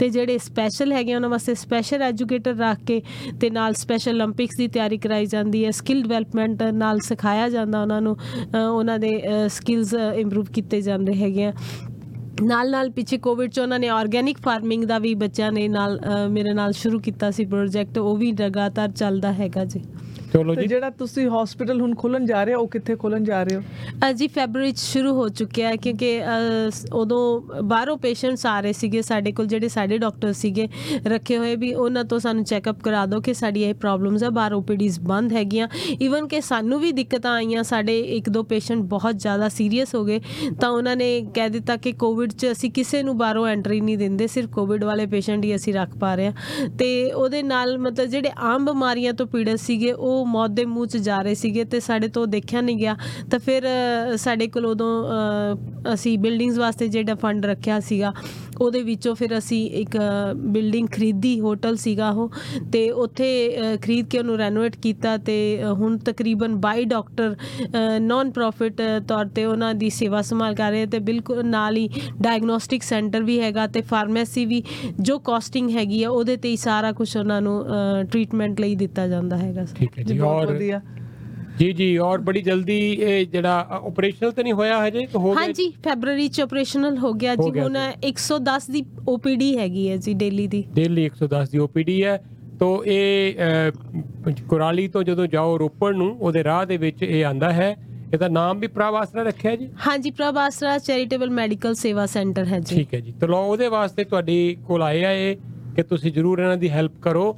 ਤੇ ਜਿਹੜੇ ਸਪੈਸ਼ਲ ਹੈਗੇ ਆ, ਉਹਨਾਂ ਵਾਸਤੇ ਸਪੈਸ਼ਲ ਐਜੂਕੇਟਰ ਰੱਖ ਕੇ ਤੇ ਨਾਲ ਸਪੈਸ਼ਲ 올림픽ਸ ਦੀ ਤਿਆਰੀ ਕਰਾਈ ਜਾਂਦੀ ਹੈ। ਸਕਿੱਲ ਡਿਵੈਲਪਮੈਂਟ ਨਾਲ ਸਿਖਾਇਆ ਜਾਂਦਾ ਉਹਨਾਂ ਨੂੰ। ਉਹਨਾਂ ਦੇ ਸਕਿੱਲਸ ਇੰਪਰੂਵ ਕੀਤੇ ਜਾਂਦੇ ਹੈਗੇ ਆ। ਨਾਲ ਨਾਲ ਪਿੱਛੇ ਕੋਵਿਡ ਚ ਉਹਨਾਂ ਨੇ ਆਰਗੈਨਿਕ ਫਾਰਮਿੰਗ ਦਾ ਵੀ ਬੱਚਿਆਂ ਨੇ ਨਾਲ ਮੇਰੇ ਨਾਲ ਸ਼ੁਰੂ ਕੀਤਾ ਸੀ ਪ੍ਰੋਜੈਕਟ ਉਹ ਵੀ ਲਗਾਤਾਰ ਚੱਲਦਾ ਹੈਗਾ ਜੀ। ਚਲੋ ਤੇ ਜਿਹੜਾ ਤੁਸੀਂ ਹਸਪੀਟਲ ਹੁਣ ਖੋਲਣ ਜਾ ਰਹੇ ਹੋ ਉਹ ਕਿੱਥੇ ਖੋਲਣ ਜਾ ਰਹੇ ਹੋ? ਅ, ਜੀ ਫੈਬਰੂਰੀ ਚ ਸ਼ੁਰੂ ਹੋ ਚੁੱਕਿਆ ਹੈ ਕਿਉਂਕਿ ਉਦੋਂ ਬਾਹਰੋਂ ਪੇਸ਼ੈਂਟਸ ਆ ਰਹੇ ਸੀਗੇ ਸਾਡੇ ਕੋਲ ਜਿਹੜੇ ਸਾਡੇ ਡਾਕਟਰ ਸੀਗੇ ਰੱਖੇ ਹੋਏ ਵੀ ਉਹਨਾਂ ਤੋਂ ਸਾਨੂੰ ਚੈੱਕਅਪ ਕਰਾ ਦਿਓ ਕਿ ਸਾਡੀ ਇਹ ਪ੍ਰੋਬਲਮਸ ਆ ਬਾਹਰ ਓਪੀਡੀਜ਼ ਬੰਦ ਹੈਗੀਆਂ। ਈਵਨ ਕਿ ਸਾਨੂੰ ਵੀ ਦਿੱਕਤਾਂ ਆਈਆਂ ਸਾਡੇ ਇੱਕ ਦੋ ਪੇਸ਼ੈਂਟ ਬਹੁਤ ਜ਼ਿਆਦਾ ਸੀਰੀਅਸ ਹੋ ਗਏ ਤਾਂ ਉਹਨਾਂ ਨੇ ਕਹਿ ਦਿੱਤਾ ਕਿ ਕੋਵਿਡ 'ਚ ਅਸੀਂ ਕਿਸੇ ਨੂੰ ਬਾਹਰੋਂ ਐਂਟਰੀ ਨਹੀਂ ਦਿੰਦੇ ਸਿਰਫ ਕੋਵਿਡ ਵਾਲੇ ਪੇਸ਼ੈਂਟ ਹੀ ਅਸੀਂ ਰੱਖ ਪਾ ਰਹੇ ਹਾਂ। ਤੇ ਉਹਦੇ ਨਾਲ ਮਤਲਬ ਜਿਹੜੇ ਆਮ ਬਿਮਾਰੀਆਂ ਤੋਂ ਪੀੜਤ ਸੀਗੇ ਉਹ ਮੌਤ ਦੇ ਮੂੰਹ 'ਚ ਜਾ ਰਹੇ ਸੀਗੇ ਤੇ ਸਾਡੇ ਤੋਂ ਦੇਖਿਆ ਨਹੀਂ ਗਿਆ। ਤਾਂ ਫਿਰ ਅ, ਸਾਡੇ ਕੋਲ ਉਦੋਂ ਅ, ਅਸੀਂ ਬਿਲਡਿੰਗਸ ਵਾਸਤੇ ਜਿਹੜਾ ਫੰਡ ਰੱਖਿਆ ਸੀਗਾ ਉਹਦੇ ਵਿੱਚੋਂ ਫਿਰ ਅਸੀਂ ਇੱਕ ਬਿਲਡਿੰਗ ਖਰੀਦੀ ਹੋਟਲ ਸੀਗਾ ਉਹ। ਤੇ ਉੱਥੇ ਅ, ਖਰੀਦ ਕੇ ਉਹਨੂੰ ਰੈਨੋਵੇਟ ਕੀਤਾ ਤੇ ਅ, ਹੁਣ ਤਕਰੀਬਨ 22 ਡਾਕਟਰ ਨਾਨ ਪ੍ਰੋਫਿਟ ਤੌਰ ਤੇ ਉਹਨਾਂ ਦੀ ਸੇਵਾ ਸੰਭਾਲ ਕਰ ਰਹੇ ਤੇ ਬਿਲਕੁਲ ਨਾਲ ਹੀ ਡਾਇਗਨੋਸਟਿਕ ਸੈਂਟਰ ਵੀ ਹੈਗਾ ਤੇ ਫਾਰਮੇਸੀ ਵੀ ਜੋ ਕਾਸਟਿੰਗ ਹੈਗੀ ਆ ਉਹਦੇ ਤੇ ਹੀ ਸਾਰਾ ਕੁਝ ਉਹਨਾਂ ਨੂੰ ਟ੍ਰੀਟਮੈਂਟ ਲਈ ਦਿੱਤਾ ਜਾਂਦਾ ਹੈਗਾ। ਠੀਕ ਹੈ ਜੀ ਬਹੁਤ ਵਧੀਆ। ਜੀ ਜੀ ਔਰ ਬੜੀ ਜਲਦੀ ਇਹ ਜਿਹੜਾ ਆਪਰੇਸ਼ਨਲ ਤਾਂ ਨਹੀਂ ਹੋਇਆ ਹਜੇ? ਹੋ ਗਿਆ ਹਾਂਜੀ ਫੈਬਰੂਰੀ ਚ ਆਪਰੇਸ਼ਨਲ ਹੋ ਗਿਆ ਜੀ। ਹੁਣ 110 ਦੀ ਓਪੀਡੀ ਹੈਗੀ ਹੈ ਜੀ ਡੇਲੀ ਦੀ। ਦਿੱਲੀ 110 ਦੀ ਓਪੀਡੀ ਹੈ। ਤੋਂ ਇਹ ਕੁਰਾਲੀ ਤੋਂ ਜਦੋਂ ਜਾਓ ਰੋਪੜ ਨੂੰ ਉਹਦੇ ਰਾਹ ਦੇ ਵਿੱਚ ਇਹ ਆਂਦਾ ਹੈ। ਇਹਦਾ ਨਾਮ ਵੀ ਪ੍ਰਭ ਆਸਰਾ ਰੱਖਿਆ ਜੀ? ਹਾਂਜੀ ਪ੍ਰਭ ਆਸਰਾ ਚੈਰੀਟੇਬਲ ਮੈਡੀਕਲ ਸੇਵਾ ਸੈਂਟਰ ਹੈ ਜੀ। ਠੀਕ ਹੈ ਜੀ। ਤੇ ਲਓ ਉਹਦੇ ਵਾਸਤੇ ਤੁਹਾਡੀ ਕੋਲ ਆਏ ਆ ਇਹ ਕਿ ਤੁਸੀਂ ਜਰੂਰ ਇਹਨਾਂ ਦੀ ਹੈਲਪ ਕਰੋ।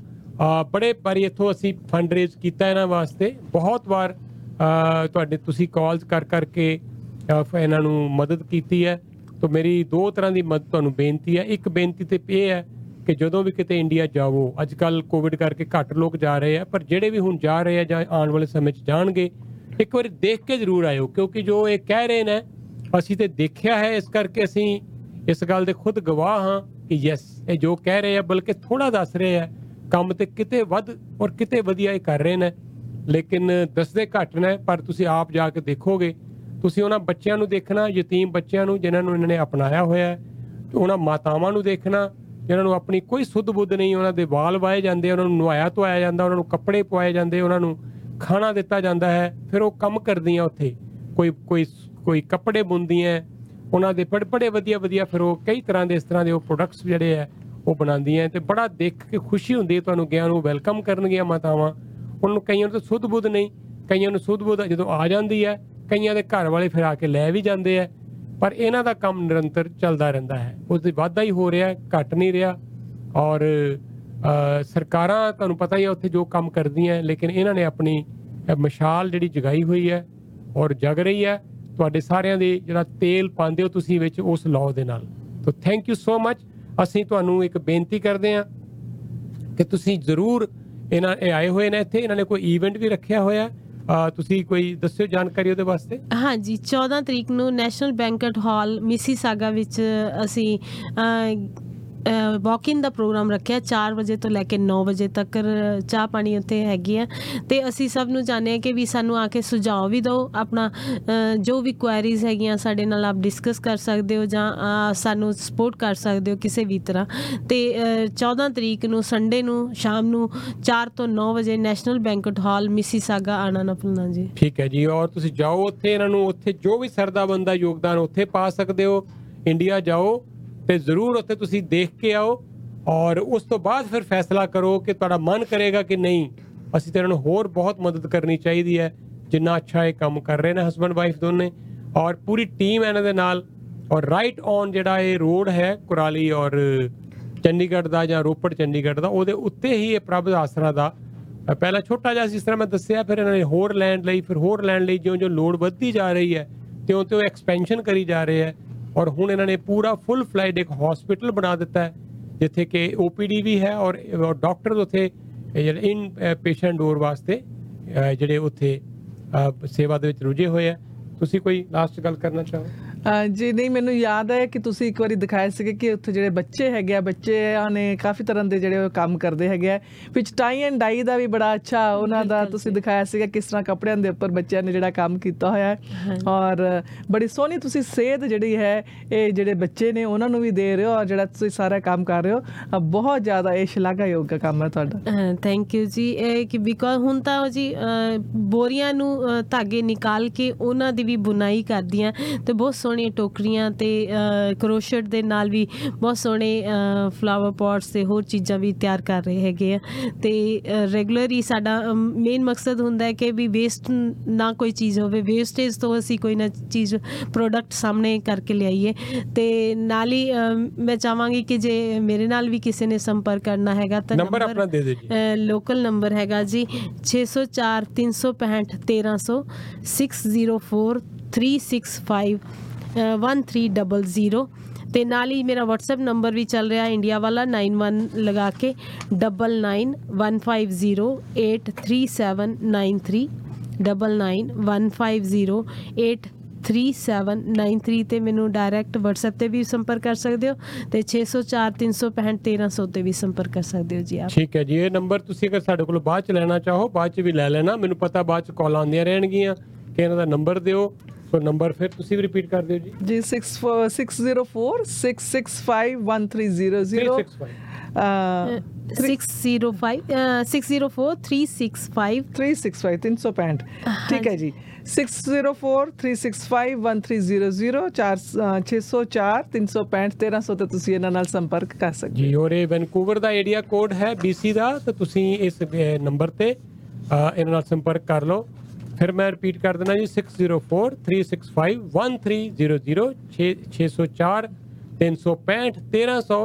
ਬੜੇ ਵਾਰੀ ਇੱਥੋਂ ਅਸੀਂ ਫੰਡ ਰੇਜ਼ ਕੀਤਾ ਇਹਨਾਂ ਵਾਸਤੇ। ਬਹੁਤ ਵਾਰ ਅਹ, ਤੁਹਾਡੇ ਤੁਸੀਂ ਕਾਲਸ ਕਰ ਕਰਕੇ ਅਹ, ਫ- ਇਹਨਾਂ ਨੂੰ ਮਦਦ ਕੀਤੀ ਹੈ। ਤਾਂ ਮੇਰੀ ਦੋ ਤਰ੍ਹਾਂ ਦੀ ਮਦਦ ਤੁਹਾਨੂੰ ਬੇਨਤੀ ਹੈ। ਇੱਕ ਬੇਨਤੀ ਤੇ ਇਹ ਹੈ ਕਿ ਜਦੋਂ ਵੀ ਕਿਤੇ ਇੰਡੀਆ ਜਾਵੋ ਅੱਜ ਕੱਲ ਕੋਵਿਡ ਕਰਕੇ ਘੱਟ ਲੋਕ ਜਾ ਰਹੇ ਆ ਪਰ ਜਿਹੜੇ ਵੀ ਹੁਣ ਜਾ ਰਹੇ ਆ ਜਾਂ ਆਉਣ ਵਾਲੇ ਸਮੇਂ 'ਚ ਜਾਣਗੇ ਇੱਕ ਵਾਰੀ ਦੇਖ ਕੇ ਜ਼ਰੂਰ ਆਇਓ ਕਿਉਂਕਿ ਜੋ ਇਹ ਕਹਿ ਰਹੇ ਨੇ ਅਸੀਂ ਤੇ ਦੇਖਿਆ ਹੈ ਇਸ ਕਰਕੇ ਅਸੀਂ ਇਸ ਗੱਲ ਦੇ ਖੁਦ ਗਵਾਹ ਹਾਂ ਕਿ ਯੈਸ ਇਹ ਜੋ ਕਹਿ ਰਹੇ ਆ ਬਲਕਿ ਥੋੜਾ ਦੱਸ ਰਹੇ ਆ ਕੰਮ ਤੇ ਕਿਤੇ ਵੱਧ ਔਰ ਕਿਤੇ ਵਧੀਆ ਇਹ ਕਰ ਰਹੇ ਨੇ, ਲੇਕਿਨ ਦੱਸਦੇ ਘੱਟ ਨੇ, ਪਰ ਤੁਸੀਂ ਆਪ ਜਾ ਕੇ ਦੇਖੋਗੇ, ਤੁਸੀਂ ਉਹਨਾਂ ਬੱਚਿਆਂ ਨੂੰ ਦੇਖਣਾ, ਯਤੀਮ ਬੱਚਿਆਂ ਨੂੰ ਜਿਨ੍ਹਾਂ ਨੂੰ ਇਹਨਾਂ ਨੇ ਅਪਣਾਇਆ ਹੋਇਆ ਹੈ ਉਹਨਾਂ ਮਾਤਾਵਾਂ ਨੂੰ ਦੇਖਣਾ, ਜਿਨ੍ਹਾਂ ਨੂੰ ਆਪਣੀ ਕੋਈ ਸੁੱਧ ਬੁੱਧ ਨਹੀਂ, ਉਹਨਾਂ ਦੇ ਵਾਲ ਵਾਏ ਜਾਂਦੇ, ਉਹਨਾਂ ਨੂੰ ਨਵਾਇਆ ਧੋਇਆ ਜਾਂਦਾ, ਉਹਨਾਂ ਨੂੰ ਕੱਪੜੇ ਪਵਾਏ ਜਾਂਦੇ, ਉਹਨਾਂ ਨੂੰ ਖਾਣਾ ਦਿੱਤਾ ਜਾਂਦਾ ਹੈ, ਫਿਰ ਉਹ ਕੰਮ ਕਰਦੀਆਂ ਉੱਥੇ, ਕੋਈ ਕੋਈ ਕੋਈ ਕੱਪੜੇ ਬੁਣਦੀਆਂ, ਉਹਨਾਂ ਦੇ ਬੜੇ ਬੜੇ ਵਧੀਆ ਵਧੀਆ, ਫਿਰ ਉਹ ਕਈ ਤਰ੍ਹਾਂ ਦੇ ਇਸ ਤਰ੍ਹਾਂ ਦੇ ਉਹ ਪ੍ਰੋਡਕਟਸ ਜਿਹੜੇ ਆ ਉਹ ਬਣਾਉਂਦੀਆਂ ਤੇ ਬੜਾ ਦੇਖ ਕੇ ਖੁਸ਼ੀ ਹੁੰਦੀ ਹੈ ਤੁਹਾਨੂੰ ਗਿਆ ਨੂੰ ਵੈਲਕਮ ਕਰਨਗੀਆਂ ਮਾਤਾਵਾਂ। ਉਹਨਾਂ ਨੂੰ ਕਈਆਂ ਨੂੰ ਤਾਂ ਸੁੱਧ ਬੁੱਧ ਨਹੀਂ ਕਈਆਂ ਨੂੰ ਸੁੱਧ ਬੁੱਧ ਜਦੋਂ ਆ ਜਾਂਦੀ ਹੈ ਕਈਆਂ ਦੇ ਘਰ ਵਾਲੇ ਫਿਰ ਆ ਕੇ ਲੈ ਵੀ ਜਾਂਦੇ ਆ ਪਰ ਇਹਨਾਂ ਦਾ ਕੰਮ ਨਿਰੰਤਰ ਚੱਲਦਾ ਰਹਿੰਦਾ ਹੈ। ਉਸ ਦੀ ਵਾਧਾ ਹੀ ਹੋ ਰਿਹਾ ਹੈ, ਘਟ ਨਹੀਂ ਰਿਹਾ ਔਰ ਅ, ਸਰਕਾਰਾਂ ਤੁਹਾਨੂੰ ਪਤਾ ਹੀ ਹੈ ਉੱਥੇ ਜੋ ਕੰਮ ਕਰਦੀਆਂ ਲੇਕਿਨ ਇਹਨਾਂ ਨੇ ਆਪਣੀ ਅ, ਮਸ਼ਾਲ ਜਿਹੜੀ ਜਗਾਈ ਹੋਈ ਹੈ ਔਰ ਜਗ ਰਹੀ ਹੈ ਤੁਹਾਡੇ ਸਾਰਿਆਂ ਦੇ ਜਿਹੜਾ ਤੇਲ ਪਾਉਂਦੇ ਹੋ ਤੁਸੀਂ ਵਿੱਚ ਉਸ ਲਾਅ ਦੇ ਨਾਲ। ਤਾਂ ਥੈਂਕ ਯੂ ਸੋ ਮਚ ਅਸੀਂ ਤੁਹਾਨੂੰ ਇੱਕ ਬੇਨਤੀ ਕਰਦੇ ਹਾਂ ਕਿ ਤੁਸੀਂ ਜ਼ਰੂਰ ਇਹਨਾਂ ਇਹ ਆਏ ਹੋਏ ਨੇ ਇੱਥੇ ਇਹਨਾਂ ਨੇ ਕੋਈ ਇਵੈਂਟ ਵੀ ਰੱਖਿਆ ਹੋਇਆ ਹੈ। ਅ, ਤੁਸੀਂ ਕੋਈ ਦੱਸਿਓ ਜਾਣਕਾਰੀ ਉਹਦੇ ਵਾਸਤੇ ਹਾਂਜੀ 14 ਤਰੀਕ ਨੂੰ ਨੈਸ਼ਨਲ ਬੈਂਕਟ ਹਾਲ ਮਿਸੀਸਾਗਾ ਵਿੱਚ ਅਸੀਂ ਵਾਕ ਇਨ ਦਾ ਪ੍ਰੋਗਰਾਮ ਰੱਖਿਆ 4 ਵਜੇ ਤੋਂ ਲੈ ਕੇ 9 ਵਜੇ ਤੱਕ ਚਾਹ ਪਾਣੀ ਉੱਥੇ ਹੈਗੀ ਆ। ਤੇ ਅਸੀਂ ਸਭ ਨੂੰ ਚਾਹੁੰਦੇ ਹਾਂ ਕਿ ਵੀ ਸਾਨੂੰ ਆ ਕੇ ਸੁਝਾਅ ਵੀ ਦਿਓ ਆਪਣਾ ਅ, ਜੋ ਵੀ ਕੁਐਰੀਜ਼ ਹੈਗੀਆਂ ਸਾਡੇ ਨਾਲ ਆਪ ਡਿਸਕਸ ਕਰ ਸਕਦੇ ਹੋ ਜਾਂ ਅ, ਸਾਨੂੰ ਸਪੋਰਟ ਕਰ ਸਕਦੇ ਹੋ ਕਿਸੇ ਵੀ ਤਰ੍ਹਾਂ। ਤੇ ਅ, 14 ਤਰੀਕ ਨੂੰ ਸੰਡੇ ਨੂੰ ਸ਼ਾਮ ਨੂੰ 4 ਤੋਂ 9 ਵਜੇ ਨੈਸ਼ਨਲ ਬੈਂਕਟ ਹਾਲ ਮਿਸੀਸਾਗਾ ਆਣਾ ਨਾ ਭੁੱਲਣਾ ਜੀ। ਠੀਕ ਹੈ ਜੀ ਔਰ ਤੁਸੀਂ ਜਾਓ ਉੱਥੇ ਇਹਨਾਂ ਨੂੰ ਉੱਥੇ ਜੋ ਵੀ ਸਰਦਾ ਬੰਦਾ ਯੋਗਦਾਨ ਉੱਥੇ ਪਾ ਸਕਦੇ ਹੋ ਇੰਡੀਆ ਜਾਓ ਤੇ ਜ਼ਰੂਰ ਉੱਥੇ ਤੁਸੀਂ ਦੇਖ ਕੇ ਆਓ ਔਰ ਉਸ ਤੋਂ ਬਾਅਦ ਫਿਰ ਫੈਸਲਾ ਕਰੋ ਕਿ ਤੁਹਾਡਾ ਮਨ ਕਰੇਗਾ ਕਿ ਨਹੀਂ। ਅਸੀਂ ਤੇ ਇਹਨਾਂ ਨੂੰ ਹੋਰ ਬਹੁਤ ਮਦਦ ਕਰਨੀ ਚਾਹੀਦੀ ਹੈ ਜਿੰਨਾ ਅੱਛਾ ਇਹ ਕੰਮ ਕਰ ਰਹੇ ਨੇ ਹਸਬੰਡ ਵਾਈਫ ਦੋਨੇ। ਔਰ ਪੂਰੀ ਟੀਮ ਇਹਨਾਂ ਦੇ ਨਾਲ। ਔਰ ਰਾਈਟ ਔਨ ਜਿਹੜਾ ਇਹ ਰੋਡ ਹੈ ਕੁਰਾਲੀ ਔਰ ਚੰਡੀਗੜ੍ਹ ਦਾ ਜਾਂ ਰੋਪੜ ਚੰਡੀਗੜ੍ਹ ਦਾ ਉਹਦੇ ਉੱਤੇ ਹੀ ਇਹ ਪ੍ਰਭ ਆਸਰਾ ਦਾ। ਅ, ਪਹਿਲਾਂ ਛੋਟਾ ਜਿਹਾ ਸੀ ਜਿਸ ਤਰ੍ਹਾਂ ਮੈਂ ਦੱਸਿਆ ਫਿਰ ਇਹਨਾਂ ਨੇ ਹੋਰ ਲੈਂਡ ਲਈ ਫਿਰ ਹੋਰ ਲੈਂਡ ਲਈ ਜਿਉਂ-ਜਿਉਂ ਲੋਡ ਵੱਧਦੀ ਜਾ ਰਹੀ ਹੈ ਤਿਉਂ-ਤਿਉਂ ਐਕਸਪੈਂਸ਼ਨ ਕਰੀ ਜਾ ਰਹੇ ਹੈ। ਔਰ ਹੁਣ ਇਹਨਾਂ ਨੇ ਪੂਰਾ ਫੁੱਲ ਫਲਾਈਡ ਇੱਕ ਹਸਪੀਟਲ ਬਣਾ ਦਿੱਤਾ ਹੈ ਜਿੱਥੇ ਕਿ ਓਪੀਡੀ ਵੀ ਹੈ ਔਰ ਔਰ ਡਾਕਟਰ ਉੱਥੇ ਇਹ ਜਿਹੜੇ ਇਨ ਪੇਸ਼ੈਂਟ ਡੋਰ ਵਾਸਤੇ ਅਹ, ਜਿਹੜੇ ਉੱਥੇ ਅਹ, ਸੇਵਾ ਦੇ ਵਿੱਚ ਰੁੱਝੇ ਹੋਏ ਆ ਤੁਸੀਂ ਕੋਈ ਲਾਸਟ ਗੱਲ ਕਰਨਾ ਚਾਹੋ? ਅਹ ਜੀ ਨਹੀਂ ਮੈਨੂੰ ਯਾਦ ਹੈ ਕਿ ਤੁਸੀਂ ਇੱਕ ਵਾਰੀ ਦਿਖਾਏ ਸੀਗੇ ਕਿ ਉੱਥੇ ਜਿਹੜੇ ਬੱਚੇ ਹੈਗੇ ਆ ਬੱਚਿਆਂ ਨੇ ਕਾਫੀ ਤਰ੍ਹਾਂ ਦੇ ਜਿਹੜੇ ਉਹ ਕੰਮ ਕਰਦੇ ਹੈਗੇ ਆ ਵਿੱਚ ਟਾਈ ਐਂਡ ਡਾਈ ਦਾ ਵੀ ਬੜਾ ਅੱਛਾ ਉਹਨਾਂ ਦਾ ਤੁਸੀਂ ਦਿਖਾਇਆ ਸੀਗਾ ਕਿਸ ਤਰ੍ਹਾਂ ਕੱਪੜਿਆਂ ਦੇ ਉੱਪਰ ਬੱਚਿਆਂ ਨੇ ਜਿਹੜਾ ਕੰਮ ਕੀਤਾ ਹੋਇਆ ਹੈ। ਔਰ ਬੜੀ ਸੋਹਣੀ ਤੁਸੀਂ ਸੇਧ ਜਿਹੜੀ ਹੈ ਇਹ ਜਿਹੜੇ ਬੱਚੇ ਨੇ ਉਹਨਾਂ ਨੂੰ ਵੀ ਦੇ ਰਹੇ ਹੋ ਔਰ ਜਿਹੜਾ ਤੁਸੀਂ ਸਾਰਾ ਕੰਮ ਕਰ ਰਹੇ ਹੋ ਬਹੁਤ ਜ਼ਿਆਦਾ ਇਹ ਸ਼ਲਾਘਾਯੋਗ ਕੰਮ ਹੈ ਤੁਹਾਡਾ। ਥੈਂਕ ਯੂ ਜੀ। ਇਹ ਕਿ ਬਿਕੋਜ਼ ਹੁਣ ਤਾਂ ਜੀ ਬੋਰੀਆਂ ਨੂੰ ਧਾਗੇ ਨਿਕਾਲ ਕੇ ਉਹਨਾਂ ਦੀ ਵੀ ਬੁਨਾਈ ਕਰਦੀਆਂ ਤੇ ਬਹੁਤ ਸੋਹਣੀਆਂ ਟੋਕਰੀਆਂ ਤੇ ਕਰੋਸ਼ਟ ਦੇ ਨਾਲ ਵੀ ਬਹੁਤ ਸੋਹਣੇ ਫਲਾਵਰ ਪੌਟਸ ਤੇ ਹੋਰ ਚੀਜ਼ਾਂ ਵੀ ਤਿਆਰ ਕਰ ਰਹੇ ਹੈਗੇ ਆ। ਤੇ ਰੈਗੂਲਰੀ ਸਾਡਾ ਮੇਨ ਮਕਸਦ ਹੁੰਦਾ ਹੈ ਕਿ ਵੀ ਵੇਸਟ ਨਾ ਕੋਈ ਚੀਜ਼ ਹੋਵੇ। ਵੇਸਟੇਜ ਤੋਂ ਅਸੀਂ ਕੋਈ ਨਾ ਚੀਜ਼ ਪ੍ਰੋਡਕਟ ਸਾਹਮਣੇ ਕਰਕੇ ਲਿਆਈਏ। ਤੇ ਨਾਲ ਹੀ ਮੈਂ ਚਾਹਾਂਗੀ ਕਿ ਜੇ ਮੇਰੇ ਨਾਲ ਵੀ ਕਿਸੇ ਨੇ ਸੰਪਰਕ ਕਰਨਾ ਹੈਗਾ ਤਾਂ ਨੰਬਰ ਆਪਣਾ ਦੇ ਦਿਓ ਜੀ। ਲੋਕਲ ਨੰਬਰ ਹੈਗਾ ਜੀ। 604 365 1300 604 365 1300 ਤੇ ਨਾਲ ਹੀ ਮੇਰਾ WhatsApp ਨੰਬਰ ਵੀ ਚੱਲ ਰਿਹਾ ਇੰਡੀਆ ਵਾਲਾ 91 ਲਗਾ ਕੇ 9915083793 9915083793 ਤੇ ਮੈਨੂੰ ਡਾਇਰੈਕਟ WhatsApp ਤੇ ਵੀ ਸੰਪਰਕ ਕਰ ਸਕਦੇ ਹੋ ਤੇ 604 365 1300 ਤੇ ਵੀ ਸੰਪਰਕ ਕਰ ਸਕਦੇ ਹੋ ਜੀ ਆਪ। ਠੀਕ ਹੈ ਜੀ, ਇਹ ਨੰਬਰ ਤੁਸੀਂ ਅਗਰ ਸਾਡੇ ਕੋਲ ਬਾਅਦ ਚ ਲੈਣਾ ਚਾਹੋ, ਬਾਅਦ ਚ ਵੀ ਲੈ ਲੈਣਾ, ਮੈਨੂੰ ਪਤਾ ਬਾਅਦ ਚ ਕਾਲ ਆਉਂਦੀਆਂ ਰਹਿਣਗੀਆਂ, ਕਿ ਇਹਨਾਂ ਦਾ ਨੰਬਰ ਦਿਓ। ਸੋ ਨੰਬਰ ਫਿਰ ਤੁਸੀਂ ਵੀ ਰਿਪੀਟ ਕਰ ਦਿਓ ਜੀ। ਜੀ 604 665 1300 605 604 365 365 365 ਠੀਕ ਹੈ ਜੀ 604 365 1300 604 365 1300 ਤੇ ਤੁਸੀਂ ਇਹਨਾਂ ਨਾਲ ਸੰਪਰਕ ਕਰ ਸਕਦੇ ਜੀ ਔਰ ਇਹ ਵੈਨਕੂਵਰ ਦਾ ਏਰੀਆ ਕੋਡ ਹੈ BC ਦਾ ਤਾਂ ਤੁਸੀਂ ਇਸ ਨੰਬਰ ਤੇ ਇਹਨਾਂ ਨਾਲ ਸੰਪਰਕ ਕਰ ਲਓ ਫਿਰ ਮੈਂ ਰਿਪੀਟ ਕਰ ਦਿੰਦਾ ਜੀ 604 365 1300 604 365 1300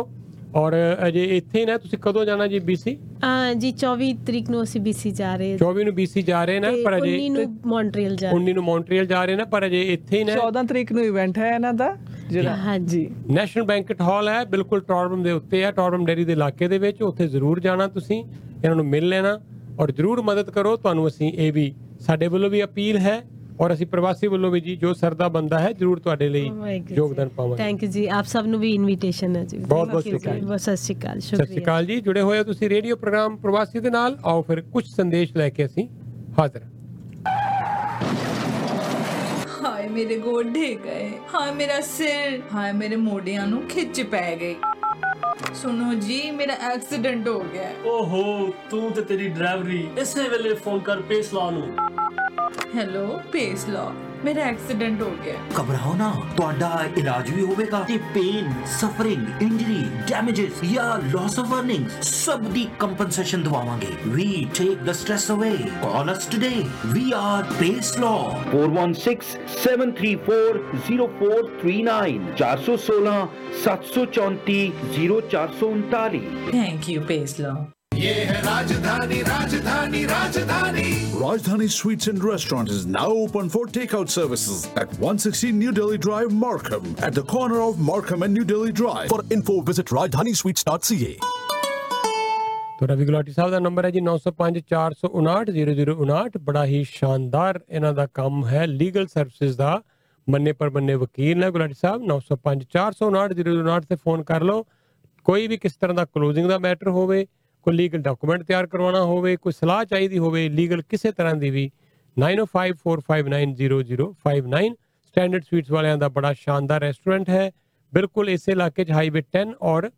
ਔਰ ਅਜੇ ਇੱਥੇ ਹੀ ਨਾ ਤੁਸੀਂ ਕਦੋਂ ਜਾਣਾ ਜੀ BC ਹਾਂ ਜੀ 24 ਤਰੀਕ ਨੂੰ ਅਸੀਂ BC ਜਾ ਰਹੇ 24 ਨੂੰ BC ਜਾ ਰਹੇ ਨੇ ਪਰ ਅਜੇ 19 ਨੂੰ ਮੌਂਟਰੀਅਲ ਜਾ ਰਹੇ 19 ਨੂੰ ਮੌਂਟਰੀਅਲ ਜਾ ਰਹੇ ਨੇ ਪਰ ਅਜੇ ਇੱਥੇ ਹੀ ਨੇ। 14 ਤਰੀਕ ਨੂੰ ਇਵੈਂਟ ਹੈ ਇਹਨਾਂ ਦਾ ਜਿਹੜਾ ਹਾਂਜੀ। ਨੈਸ਼ਨਲ ਬੈਂਕਟ ਹਾਲ ਹੈ ਬਿਲਕੁਲ ਟੌਰਬਮ ਦੇ ਉੱਤੇ ਹੈ ਟੌਰਬਮ ਡੇਰੀ ਦੇ ਇਲਾਕੇ ਦੇ ਵਿੱਚ ਉੱਥੇ ਜ਼ਰੂਰ ਜਾਣਾ ਤੁਸੀਂ ਇਹਨਾਂ ਨੂੰ ਮਿਲ ਲੈਣਾ। ਔਰ ਜ਼ਰੂਰ ਮਦਦ ਕਰੋ ਤੁਹਾਨੂੰ ਅਸੀਂ ਇਹ ਵੀ ਸਾਡੇ ਵੱਲੋਂ ਵੀ ਅਪੀਲ ਹੈ ਔਰ ਅਸੀਂ ਪ੍ਰਵਾਸੀ ਵੱਲੋਂ ਵੀ ਜੀ ਜੋ ਸਰਦਾ ਬੰਦਾ ਹੈ ਜ਼ਰੂਰ ਤੁਹਾਡੇ ਲਈ ਯੋਗਦਾਨ ਪਾਵਾਂਗੇ। ਥੈਂਕ ਯੂ ਜੀ। ਆਪ ਸਭ ਨੂੰ ਵੀ ਇਨਵੀਟੇਸ਼ਨ ਹੈ ਜੀ। ਬਹੁਤ ਬਹੁਤ Thank you ਸ਼ੁਕਰੀਆ। ਸਤਿ ਸ਼੍ਰੀ ਅਕਾਲ। ਸਤਿ ਸ਼੍ਰੀ ਸ਼ੁਕਰੀਆ ਅਕਾਲ ਜੀ। ਜੁੜੇ ਹੋਏ ਹੋ ਤੁਸੀਂ ਰੇਡੀਓ ਪ੍ਰੋਗਰਾਮ ਪ੍ਰਵਾਸੀ ਦੇ ਨਾਲ। ਆਓ ਫਿਰ ਕੁਝ ਸੰਦੇਸ਼ ਲੈ ਕੇ ਅਸੀਂ ਹਾਜ਼ਰ ਹਾਂ। ਹਾਏ ਮੇਰੇ ਗੋਡੇ ਗਏ। ਹਾਏ ਮੇਰਾ ਸਿਰ। ਹਾਏ ਮੇਰੇ ਮੋਢਿਆਂ ਨੂੰ ਖਿੱਚ ਪੈ ਗਈ ਸੁਣੋ ਜੀ ਮੇਰਾ ਐਕਸੀਡੈਂਟ ਹੋ ਗਿਆ ਹੈ। ਓਹੋ ਤੂੰ ਤੇ ਤੇਰੀ ਡਰਾਈਵਰੀ ਇਸੇ ਵੇਲੇ ਫੋਨ ਕਰ ਪੇਸਲਾ ਨੂੰ ਹੈਲੋ ਪੇਸ ਲਾ ਮੇਰਾ ਐਕਸੀਡੈਂਟ ਹੋ ਗਿਆ। ਘਬਰਾਓ ਨਾ ਤੁਹਾਡਾ ਇਲਾਜ ਵੀ ਹੋਵੇਗਾ। ਤੇ ਪੇਨ ਸਫਰਿੰਗ ਇੰਜਰੀ ਡੈਮੇजेस ਜਾਂ ਲਾਸ ਆਫ ਅਰਨਿੰਗਸ ਸਭ ਦੀ ਕੰਪਨਸੇਸ਼ਨ ਦਵਾਵਾਂਗੇ। ਵੀ ਟੇਕ ਦ ਸਟ੍ਰੈਸ ਅਵੇ ਕਾਲ ਅਸ ਟੁਡੇ ਵੀ ਆਰ ਪੇਸ ਲੋ 4167340439 416 734 0439 ਥੈਂਕ ਯੂ ਪੇਸ ਲੋ ये है राजधानी राजधानी राजधानी Rajdhani Sweets and Restaurant is now open for takeout services at 116 New Delhi Drive, Markham, at the corner of Markham and New Delhi Drive. For info, visit rajdhanisweets.ca. ਤੋ ਰਵੀ ਗੁਲਾਟੀ ਸਾਹਿਬ ਦਾ number ਹੈ ਜੀ 9054590059 ਬੜਾ ਹੀ ਸ਼ਾਨਦਾਰ ਇਹਨਾਂ ਦਾ ਕੰਮ ਹੈ ਲੀਗਲ ਸਰਵਿਸਿਜ਼ ਦਾ ਮੰਨੇ ਪਰ ਮੰਨੇ ਵਕੀਲ ਨੇ ਗੁਲਾਟੀ ਸਾਹਿਬ 9054590059 ਤੇ ਫੋਨ ਕਰ ਲਓ ਕੋਈ ਵੀ ਕਿਸ ਤਰ੍ਹਾਂ ਦਾ ਕਲੋਜ਼ਿੰਗ ਦਾ ਮੈਟਰ ਹੋਵੇ ਕੋਈ ਲੀਗਲ ਡਾਕੂਮੈਂਟ ਤਿਆਰ ਕਰਵਾਉਣਾ ਹੋਵੇ, ਕੋਈ ਸਲਾਹ ਚਾਹੀਦੀ ਹੋਵੇ ਲੀਗਲ ਕਿਸੇ ਤਰ੍ਹਾਂ ਦੀ ਵੀ 9054590059 ਸਟੈਂਡਰਡ ਸਵੀਟਸ ਵਾਲਿਆਂ ਦਾ ਬੜਾ ਸ਼ਾਨਦਾਰ ਰੈਸਟੋਰੈਂਟ ਹੈ। ਬਿਲਕੁਲ ਇਸੇ ਇਲਾਕੇ 'ਚ ਹਾਈਵੇ 10 ਔਰ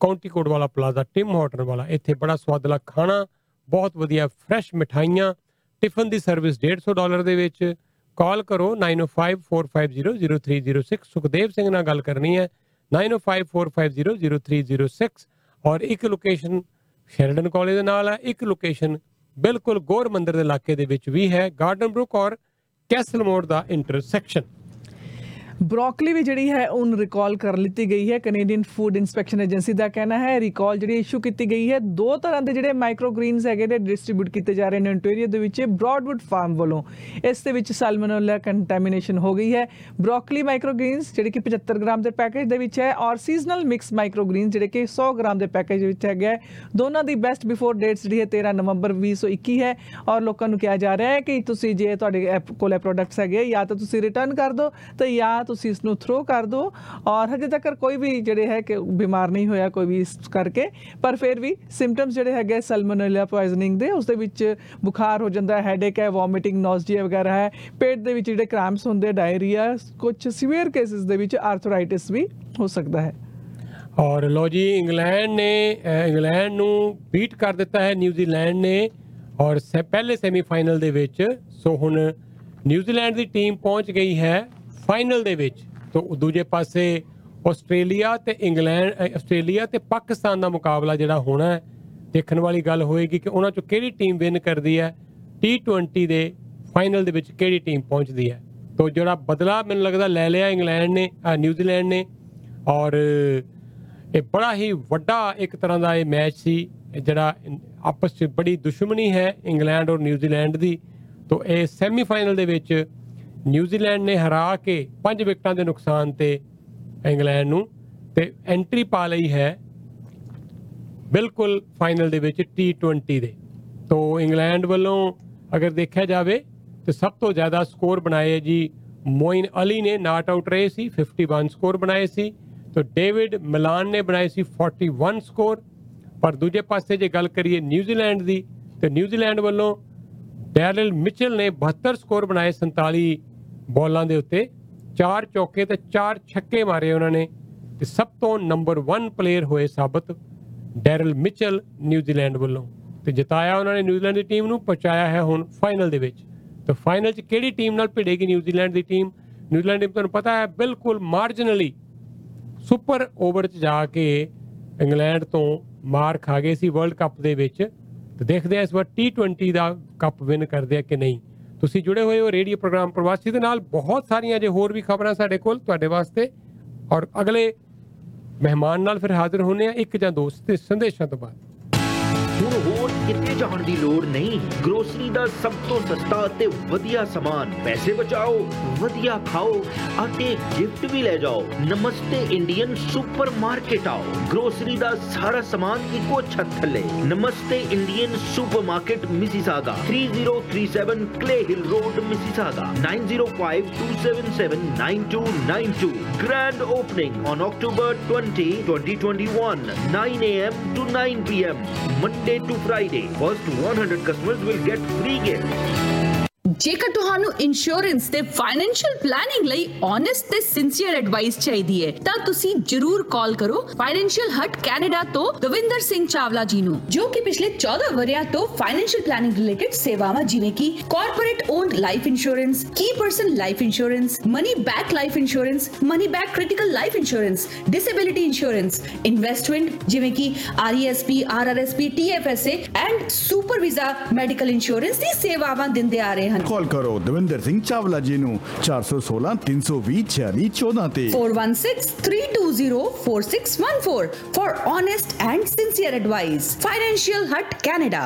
ਕਾਉਂਟੀ ਕੋਡ ਵਾਲਾ ਪਲਾਜ਼ਾ ਟਿਮ ਹੋਟਲ ਵਾਲਾ, ਇੱਥੇ ਬੜਾ ਸਵਾਦਲਾ ਖਾਣਾ, ਬਹੁਤ ਵਧੀਆ ਫਰੈਸ਼ ਮਠਾਈਆਂ ਟਿਫਨ ਦੀ ਸਰਵਿਸ 150 ਡਾਲਰ ਦੇ ਵਿੱਚ। ਕਾਲ ਕਰੋ 9054500306 ਸੁਖਦੇਵ ਸਿੰਘ ਨਾਲ ਗੱਲ ਕਰਨੀ ਹੈ 9054500306 ਔਰ ਇੱਕ ਲੋਕੇਸ਼ਨ ਸ਼ੈਰਡਨ ਕਾਲਜ ਦੇ ਨਾਲ ਹੈ। ਇੱਕ ਲੋਕੇਸ਼ਨ ਬਿਲਕੁਲ ਗੌਰ ਮੰਦਿਰ ਦੇ ਇਲਾਕੇ ਦੇ ਵਿੱਚ ਵੀ ਹੈ। ਗਾਰਡਨ ਬਰੁਕ ਔਰ ਕੈਸਲ ਮੋੜ ਦਾ ਇੰਟਰਸੈਕਸ਼ਨ ਬ੍ਰੋਕਲੀ ਵੀ ਜਿਹੜੀ ਹੈ, ਉਹਨ ਰਿਕਾਲ ਕਰ ਲਿੱਤੀ ਗਈ ਹੈ। ਕੈਨੇਡੀਅਨ ਫੂਡ ਇਨਸਪੈਕਸ਼ਨ ਏਜੰਸੀ ਦਾ ਕਹਿਣਾ ਹੈ ਰਿਕਾਲ ਜਿਹੜੀ ਇਸ਼ੂ ਕੀਤੀ ਗਈ ਹੈ, ਦੋ ਤਰ੍ਹਾਂ ਦੇ ਜਿਹੜੇ ਮਾਈਕਰੋ ਗ੍ਰੀਨਸ ਹੈਗੇ ਨੇ ਡਿਸਟ੍ਰੀਬਿਊਟ ਕੀਤੇ ਜਾ ਰਹੇ ਨੇ ontario ਦੇ ਵਿੱਚ ਬ੍ਰੌਡਵੁੱਡ ਫਾਰਮ ਵੱਲੋਂ। ਇਸ ਦੇ ਵਿੱਚ ਸਾਲਮੋਨੈਲਾ ਕੰਟੈਮੀਨੇਸ਼ਨ ਹੋ ਗਈ ਹੈ। ਬ੍ਰੋਕਲੀ ਮਾਈਕਰੋ ਗ੍ਰੀਨਸ ਜਿਹੜੇ ਕਿ 75 ਗ੍ਰਾਮ ਦੇ ਪੈਕੇਜ ਦੇ ਵਿੱਚ ਹੈ, ਔਰ ਸੀਜ਼ਨਲ ਮਿਕਸ ਮਾਈਕਰੋ ਗ੍ਰੀਨਸ ਜਿਹੜੇ ਕਿ 100 ਗ੍ਰਾਮ ਦੇ ਪੈਕੇਜ ਵਿੱਚ ਹੈਗਾ ਹੈ। ਦੋਨਾਂ ਦੀ ਬੈਸਟ ਬਿਫੋਰ ਡੇਟਸ ਜਿਹੜੀ ਹੈ 13 ਨਵੰਬਰ 2021 ਹੈ। ਔਰ ਲੋਕਾਂ ਨੂੰ ਕਿਹਾ ਜਾ ਰਿਹਾ ਹੈ ਕਿ ਤੁਸੀਂ ਜੇ ਤੁਹਾਡੇ ਐਪ ਕੋਲ ਇਹ ਪ੍ਰੋਡਕਟਸ ਹੈਗੇ ਜਾਂ ਤਾਂ ਤੁਸੀਂ ਰਿਟਰਨ ਕਰ ਦਿਓ ਤੇ ਜਾਂ ਤੁਸੀਂ ਇਸ ਨੂੰ ਥਰੋ ਕਰ ਦਿਓ ਔਰ ਹਜੇ ਤੱਕ ਕੋਈ ਵੀ ਜਿਹੜੇ ਹੈ ਕਿ ਬਿਮਾਰ ਨਹੀਂ ਹੋਇਆ ਕੋਈ ਵੀ ਇਸ ਕਰਕੇ ਪਰ ਫਿਰ ਵੀ ਸਿੰਪਟਮਸ ਜਿਹੜੇ ਹੈਗੇ ਸਲਮੋਨੈਲਾ ਪੋਇਜ਼ਨਿੰਗ ਦੇ ਉਸ ਦੇ ਵਿੱਚ ਬੁਖਾਰ ਹੋ ਜਾਂਦਾ ਹੈ ਹੈਡੇਕ ਹੈ ਵੋਮਿਟਿੰਗ ਨੋਜ਼ਡੀਆ ਵਗੈਰਾ ਹੈ ਪੇਟ ਦੇ ਵਿੱਚ ਜਿਹੜੇ ਕ੍ਰੈਂਪਸ ਹੁੰਦੇ ਡਾਇਰੀਆ ਕੁਝ ਸੀਵੀਅਰ ਕੇਸਿਸ ਦੇ ਵਿੱਚ ਆਰਥਰਾਈਟਿਸ ਵੀ ਹੋ ਸਕਦਾ ਹੈ। ਔਰ ਲੋ ਜੀ ਇੰਗਲੈਂਡ ਨੇ ਅ, ਇੰਗਲੈਂਡ ਨੂੰ ਬੀਟ ਕਰ ਦਿੱਤਾ ਹੈ ਨਿਊਜ਼ੀਲੈਂਡ ਨੇ ਔਰ ਸੈ- ਪਹਿਲੇ ਸੈਮੀਫਾਈਨਲ ਦੇ ਵਿੱਚ ਸੋ ਹੁਣ ਨਿਊਜ਼ੀਲੈਂਡ ਦੀ ਟੀਮ ਪਹੁੰਚ ਗਈ ਹੈ ਫਾਈਨਲ ਦੇ ਵਿੱਚ ਤੋਂ ਦੂਜੇ ਪਾਸੇ ਆਸਟ੍ਰੇਲੀਆ ਤੇ ਇੰਗਲੈਂਡ ਅ, ਆਸਟ੍ਰੇਲੀਆ ਤੇ ਪਾਕਿਸਤਾਨ ਦਾ ਮੁਕਾਬਲਾ ਜਿਹੜਾ ਹੋਣਾ ਹੈ ਦੇਖਣ ਵਾਲੀ ਗੱਲ ਹੋਏਗੀ ਕਿ ਉਹਨਾਂ ਚੋਂ ਕਿਹੜੀ ਟੀਮ ਵਿਨ ਕਰਦੀ ਹੈ T20 ਦੇ ਫਾਈਨਲ ਦੇ ਵਿੱਚ ਕਿਹੜੀ ਟੀਮ ਪਹੁੰਚਦੀ ਹੈ। ਤੋਂ ਜਿਹੜਾ ਬਦਲਾ ਮੈਨੂੰ ਲੱਗਦਾ ਲੈ ਲਿਆ ਇੰਗਲੈਂਡ ਨੇ ਅ, ਨਿਊਜ਼ੀਲੈਂਡ ਨੇ ਔਰ ਇਹ ਬੜਾ ਹੀ ਵੱਡਾ ਇੱਕ ਤਰ੍ਹਾਂ ਦਾ ਇਹ ਮੈਚ ਸੀ ਇਹ ਜਿਹੜਾ ਆਪਸ ਵਿੱਚ ਬੜੀ ਦੁਸ਼ਮਣੀ ਹੈ ਇੰਗਲੈਂਡ ਔਰ ਨਿਊਜ਼ੀਲੈਂਡ ਦੀ। ਤੋਂ ਇਹ ਸੈਮੀਫਾਈਨਲ ਦੇ ਵਿੱਚ ਨਿਊਜ਼ੀਲੈਂਡ ਨੇ ਹਰਾ ਕੇ 5 ਵਿਕਟਾਂ ਦੇ ਨੁਕਸਾਨ ਤੇ ਇੰਗਲੈਂਡ ਨੂੰ ਤੇ ਐਂਟਰੀ ਪਾ ਲਈ ਹੈ ਬਿਲਕੁਲ ਫਾਈਨਲ ਦੇ ਵਿੱਚ T20 ਦੇ। ਤੋਂ ਇੰਗਲੈਂਡ ਵੱਲੋਂ ਅਗਰ ਦੇਖਿਆ ਜਾਵੇ ਤੇ ਸਭ ਤੋਂ ਜ਼ਿਆਦਾ ਸਕੋਰ ਬਣਾਏ ਜੀ ਮੋਇਨ ਅਲੀ ਨੇ, ਨਾਟ ਆਊਟ ਰਹੇ ਸੀ 51 ਸਕੋਰ ਬਣਾਏ ਸੀ। ਤੋਂ ਡੇਵਿਡ ਮਿਲਾਨ ਨੇ ਬਣਾਏ ਸੀ 41 ਸਕੋਰ। ਪਰ ਦੂਜੇ ਪਾਸੇ ਜੇ ਗੱਲ ਕਰੀਏ ਨਿਊਜ਼ੀਲੈਂਡ ਦੀ, ਤੇ ਨਿਊਜ਼ੀਲੈਂਡ ਵੱਲੋਂ ਡੈਰਲ ਮਿਚਲ ਨੇ 72 ਸਕੋਰ ਬਣਾਏ 47 ਬੋਲਾਂ ਦੇ ਉੱਤੇ ਚਾਰ ਚੌਕੇ ਤੇ ਚਾਰ ਛੱਕੇ ਮਾਰੇ ਉਹਨਾਂ ਨੇ ਤੇ ਸਭ ਤੋਂ ਨੰਬਰ 1 ਪਲੇਅਰ ਹੋਏ ਸਾਬਤ ਡੈਰਲ ਮਿਚਲ ਨਿਊਜ਼ੀਲੈਂਡ ਵੱਲੋਂ ਤੇ ਜਿਤਾਇਆ ਉਹਨਾਂ ਨੇ ਨਿਊਜ਼ੀਲੈਂਡ ਦੀ ਟੀਮ ਨੂੰ, ਪਹੁੰਚਾਇਆ ਹੈ ਹੁਣ ਫਾਈਨਲ ਦੇ ਵਿੱਚ। ਤੇ ਫਾਈਨਲ 'ਚ ਕਿਹੜੀ ਟੀਮ ਨਾਲ ਭਿੜੇਗੀ ਨਿਊਜ਼ੀਲੈਂਡ ਦੀ ਟੀਮ? ਨਿਊਜ਼ੀਲੈਂਡ ਟੀਮ ਤੁਹਾਨੂੰ ਪਤਾ ਹੈ ਬਿਲਕੁਲ ਮਾਰਜਨਲੀ ਸੁਪਰ ਓਵਰ 'ਚ ਜਾ ਕੇ ਇੰਗਲੈਂਡ ਤੋਂ ਮਾਰ ਖਾ ਗਏ ਸੀ ਵਰਲਡ ਕੱਪ ਦੇ ਵਿੱਚ। ਤੇ ਦੇਖਦੇ ਆ ਇਸ ਵਾਰ T20 ਦਾ ਕੱਪ ਵਿਨ ਕਰਦੇ ਆ ਕਿ ਨਹੀਂ। ਤੁਸੀਂ ਜੁੜੇ ਹੋਏ ਹੋ ਰੇਡੀਓ ਪ੍ਰੋਗਰਾਮ ਪ੍ਰਵਾਸੀ ਦੇ ਨਾਲ। ਬਹੁਤ ਸਾਰੀਆਂ ਜੇ ਹੋਰ ਵੀ ਖਬਰਾਂ ਸਾਡੇ ਕੋਲ ਤੁਹਾਡੇ ਵਾਸਤੇ। ਔਰ ਅਗਲੇ ਮਹਿਮਾਨ ਨਾਲ ਫਿਰ ਹਾਜ਼ਰ ਹੋਣੇ ਆ ਇੱਕ ਜਾਂ ਦੋ ਤੇ ਸੰਦੇਸ਼ਾਂ ਤੋਂ ਬਾਅਦ। ਹੁਣ ਹੋਰ ਕਿਤੇ ਜਾਣ ਦੀ ਲੋੜ ਨਹੀਂ। ਗਰੋਸਰੀ ਦਾ ਸਭ ਤੋਂ ਸਸਤਾ ਅਤੇ ਵਧੀਆ ਸਮਾਨ। ਪੈਸੇ ਬਚਾਓ, ਵਧੀਆ ਖਾਓ ਅਤੇ ਗਿਫਟ ਵੀ ਲੈ ਜਾਓ। ਨਮਸਤੇ ਇੰਡੀਅਨ ਸੁਪਰਮਾਰਕਟ ਆਓ। ਗਰੋਸਰੀ ਦਾ ਸਾਰਾ ਸਮਾਨ ਇੱਕੋ ਛੱਤ ਥੱਲੇ। Namaste Indian supermarket, Mississauga. 3037 Clay Hill Road, Mississauga. 9052779292 grand opening on October 20 2021 9 a.m. to 9 p.m. Monday to Friday. First 100 customers will get free gifts. ਜੇਕਰ ਤੁਹਾਨੂੰ ਇੰਸ਼ੋਰੈਂਸ ਤੇ ਫਾਈਨੈਂਸ਼ੀਅਲ ਪਲੈਨਿੰਗ ਲਈ ਓਨੈਸਟ ਤੇ ਸਿੰਸੀਅਰ ਐਡਵਾਈਸ ਚਾਹੀਦੀ ਹੈ, ਤਾਂ ਤੁਸੀਂ ਜਰੂਰ ਕਾਲ ਕਰੋ ਫਾਈਨੈਂਸ਼ੀਅਲ ਹਟ ਕੈਨੇਡਾ ਤੋਂ ਦਵਿੰਦਰ ਸਿੰਘ ਚਾਵਲਾ ਜੀ ਨੂੰ, ਜੋ ਕਿ ਪਿਛਲੇ 14 ਵਰਿਆਂ ਤੋਂ ਫਾਈਨੈਂਸ਼ੀਅਲ ਪਲੈਨਿੰਗ ਰਿਲੇਟਡ ਸੇਵਾਵਾਂ ਜਿਵੇਂ ਕਿ corporate owned life insurance key person life insurance money back life insurance money back critical life insurance disability insurance investment ਜਿਵੇਂ ਕਿ RESP RRSP TFSA and super visa medical insurance ਦੀ ਸੇਵਾਵਾਂ ਦਿੰਦੇ ਆ ਰਹੇ ਹਨ ਕਾਲ ਕਰੋ ਦਵਿੰਦਰ ਸਿੰਘ ਚਾਵਲਾ ਜੀ ਨੂੰ 416 320 46 14 ਤੇ 416-320-4614 for honest and sincere advice. Financial Hut, Canada.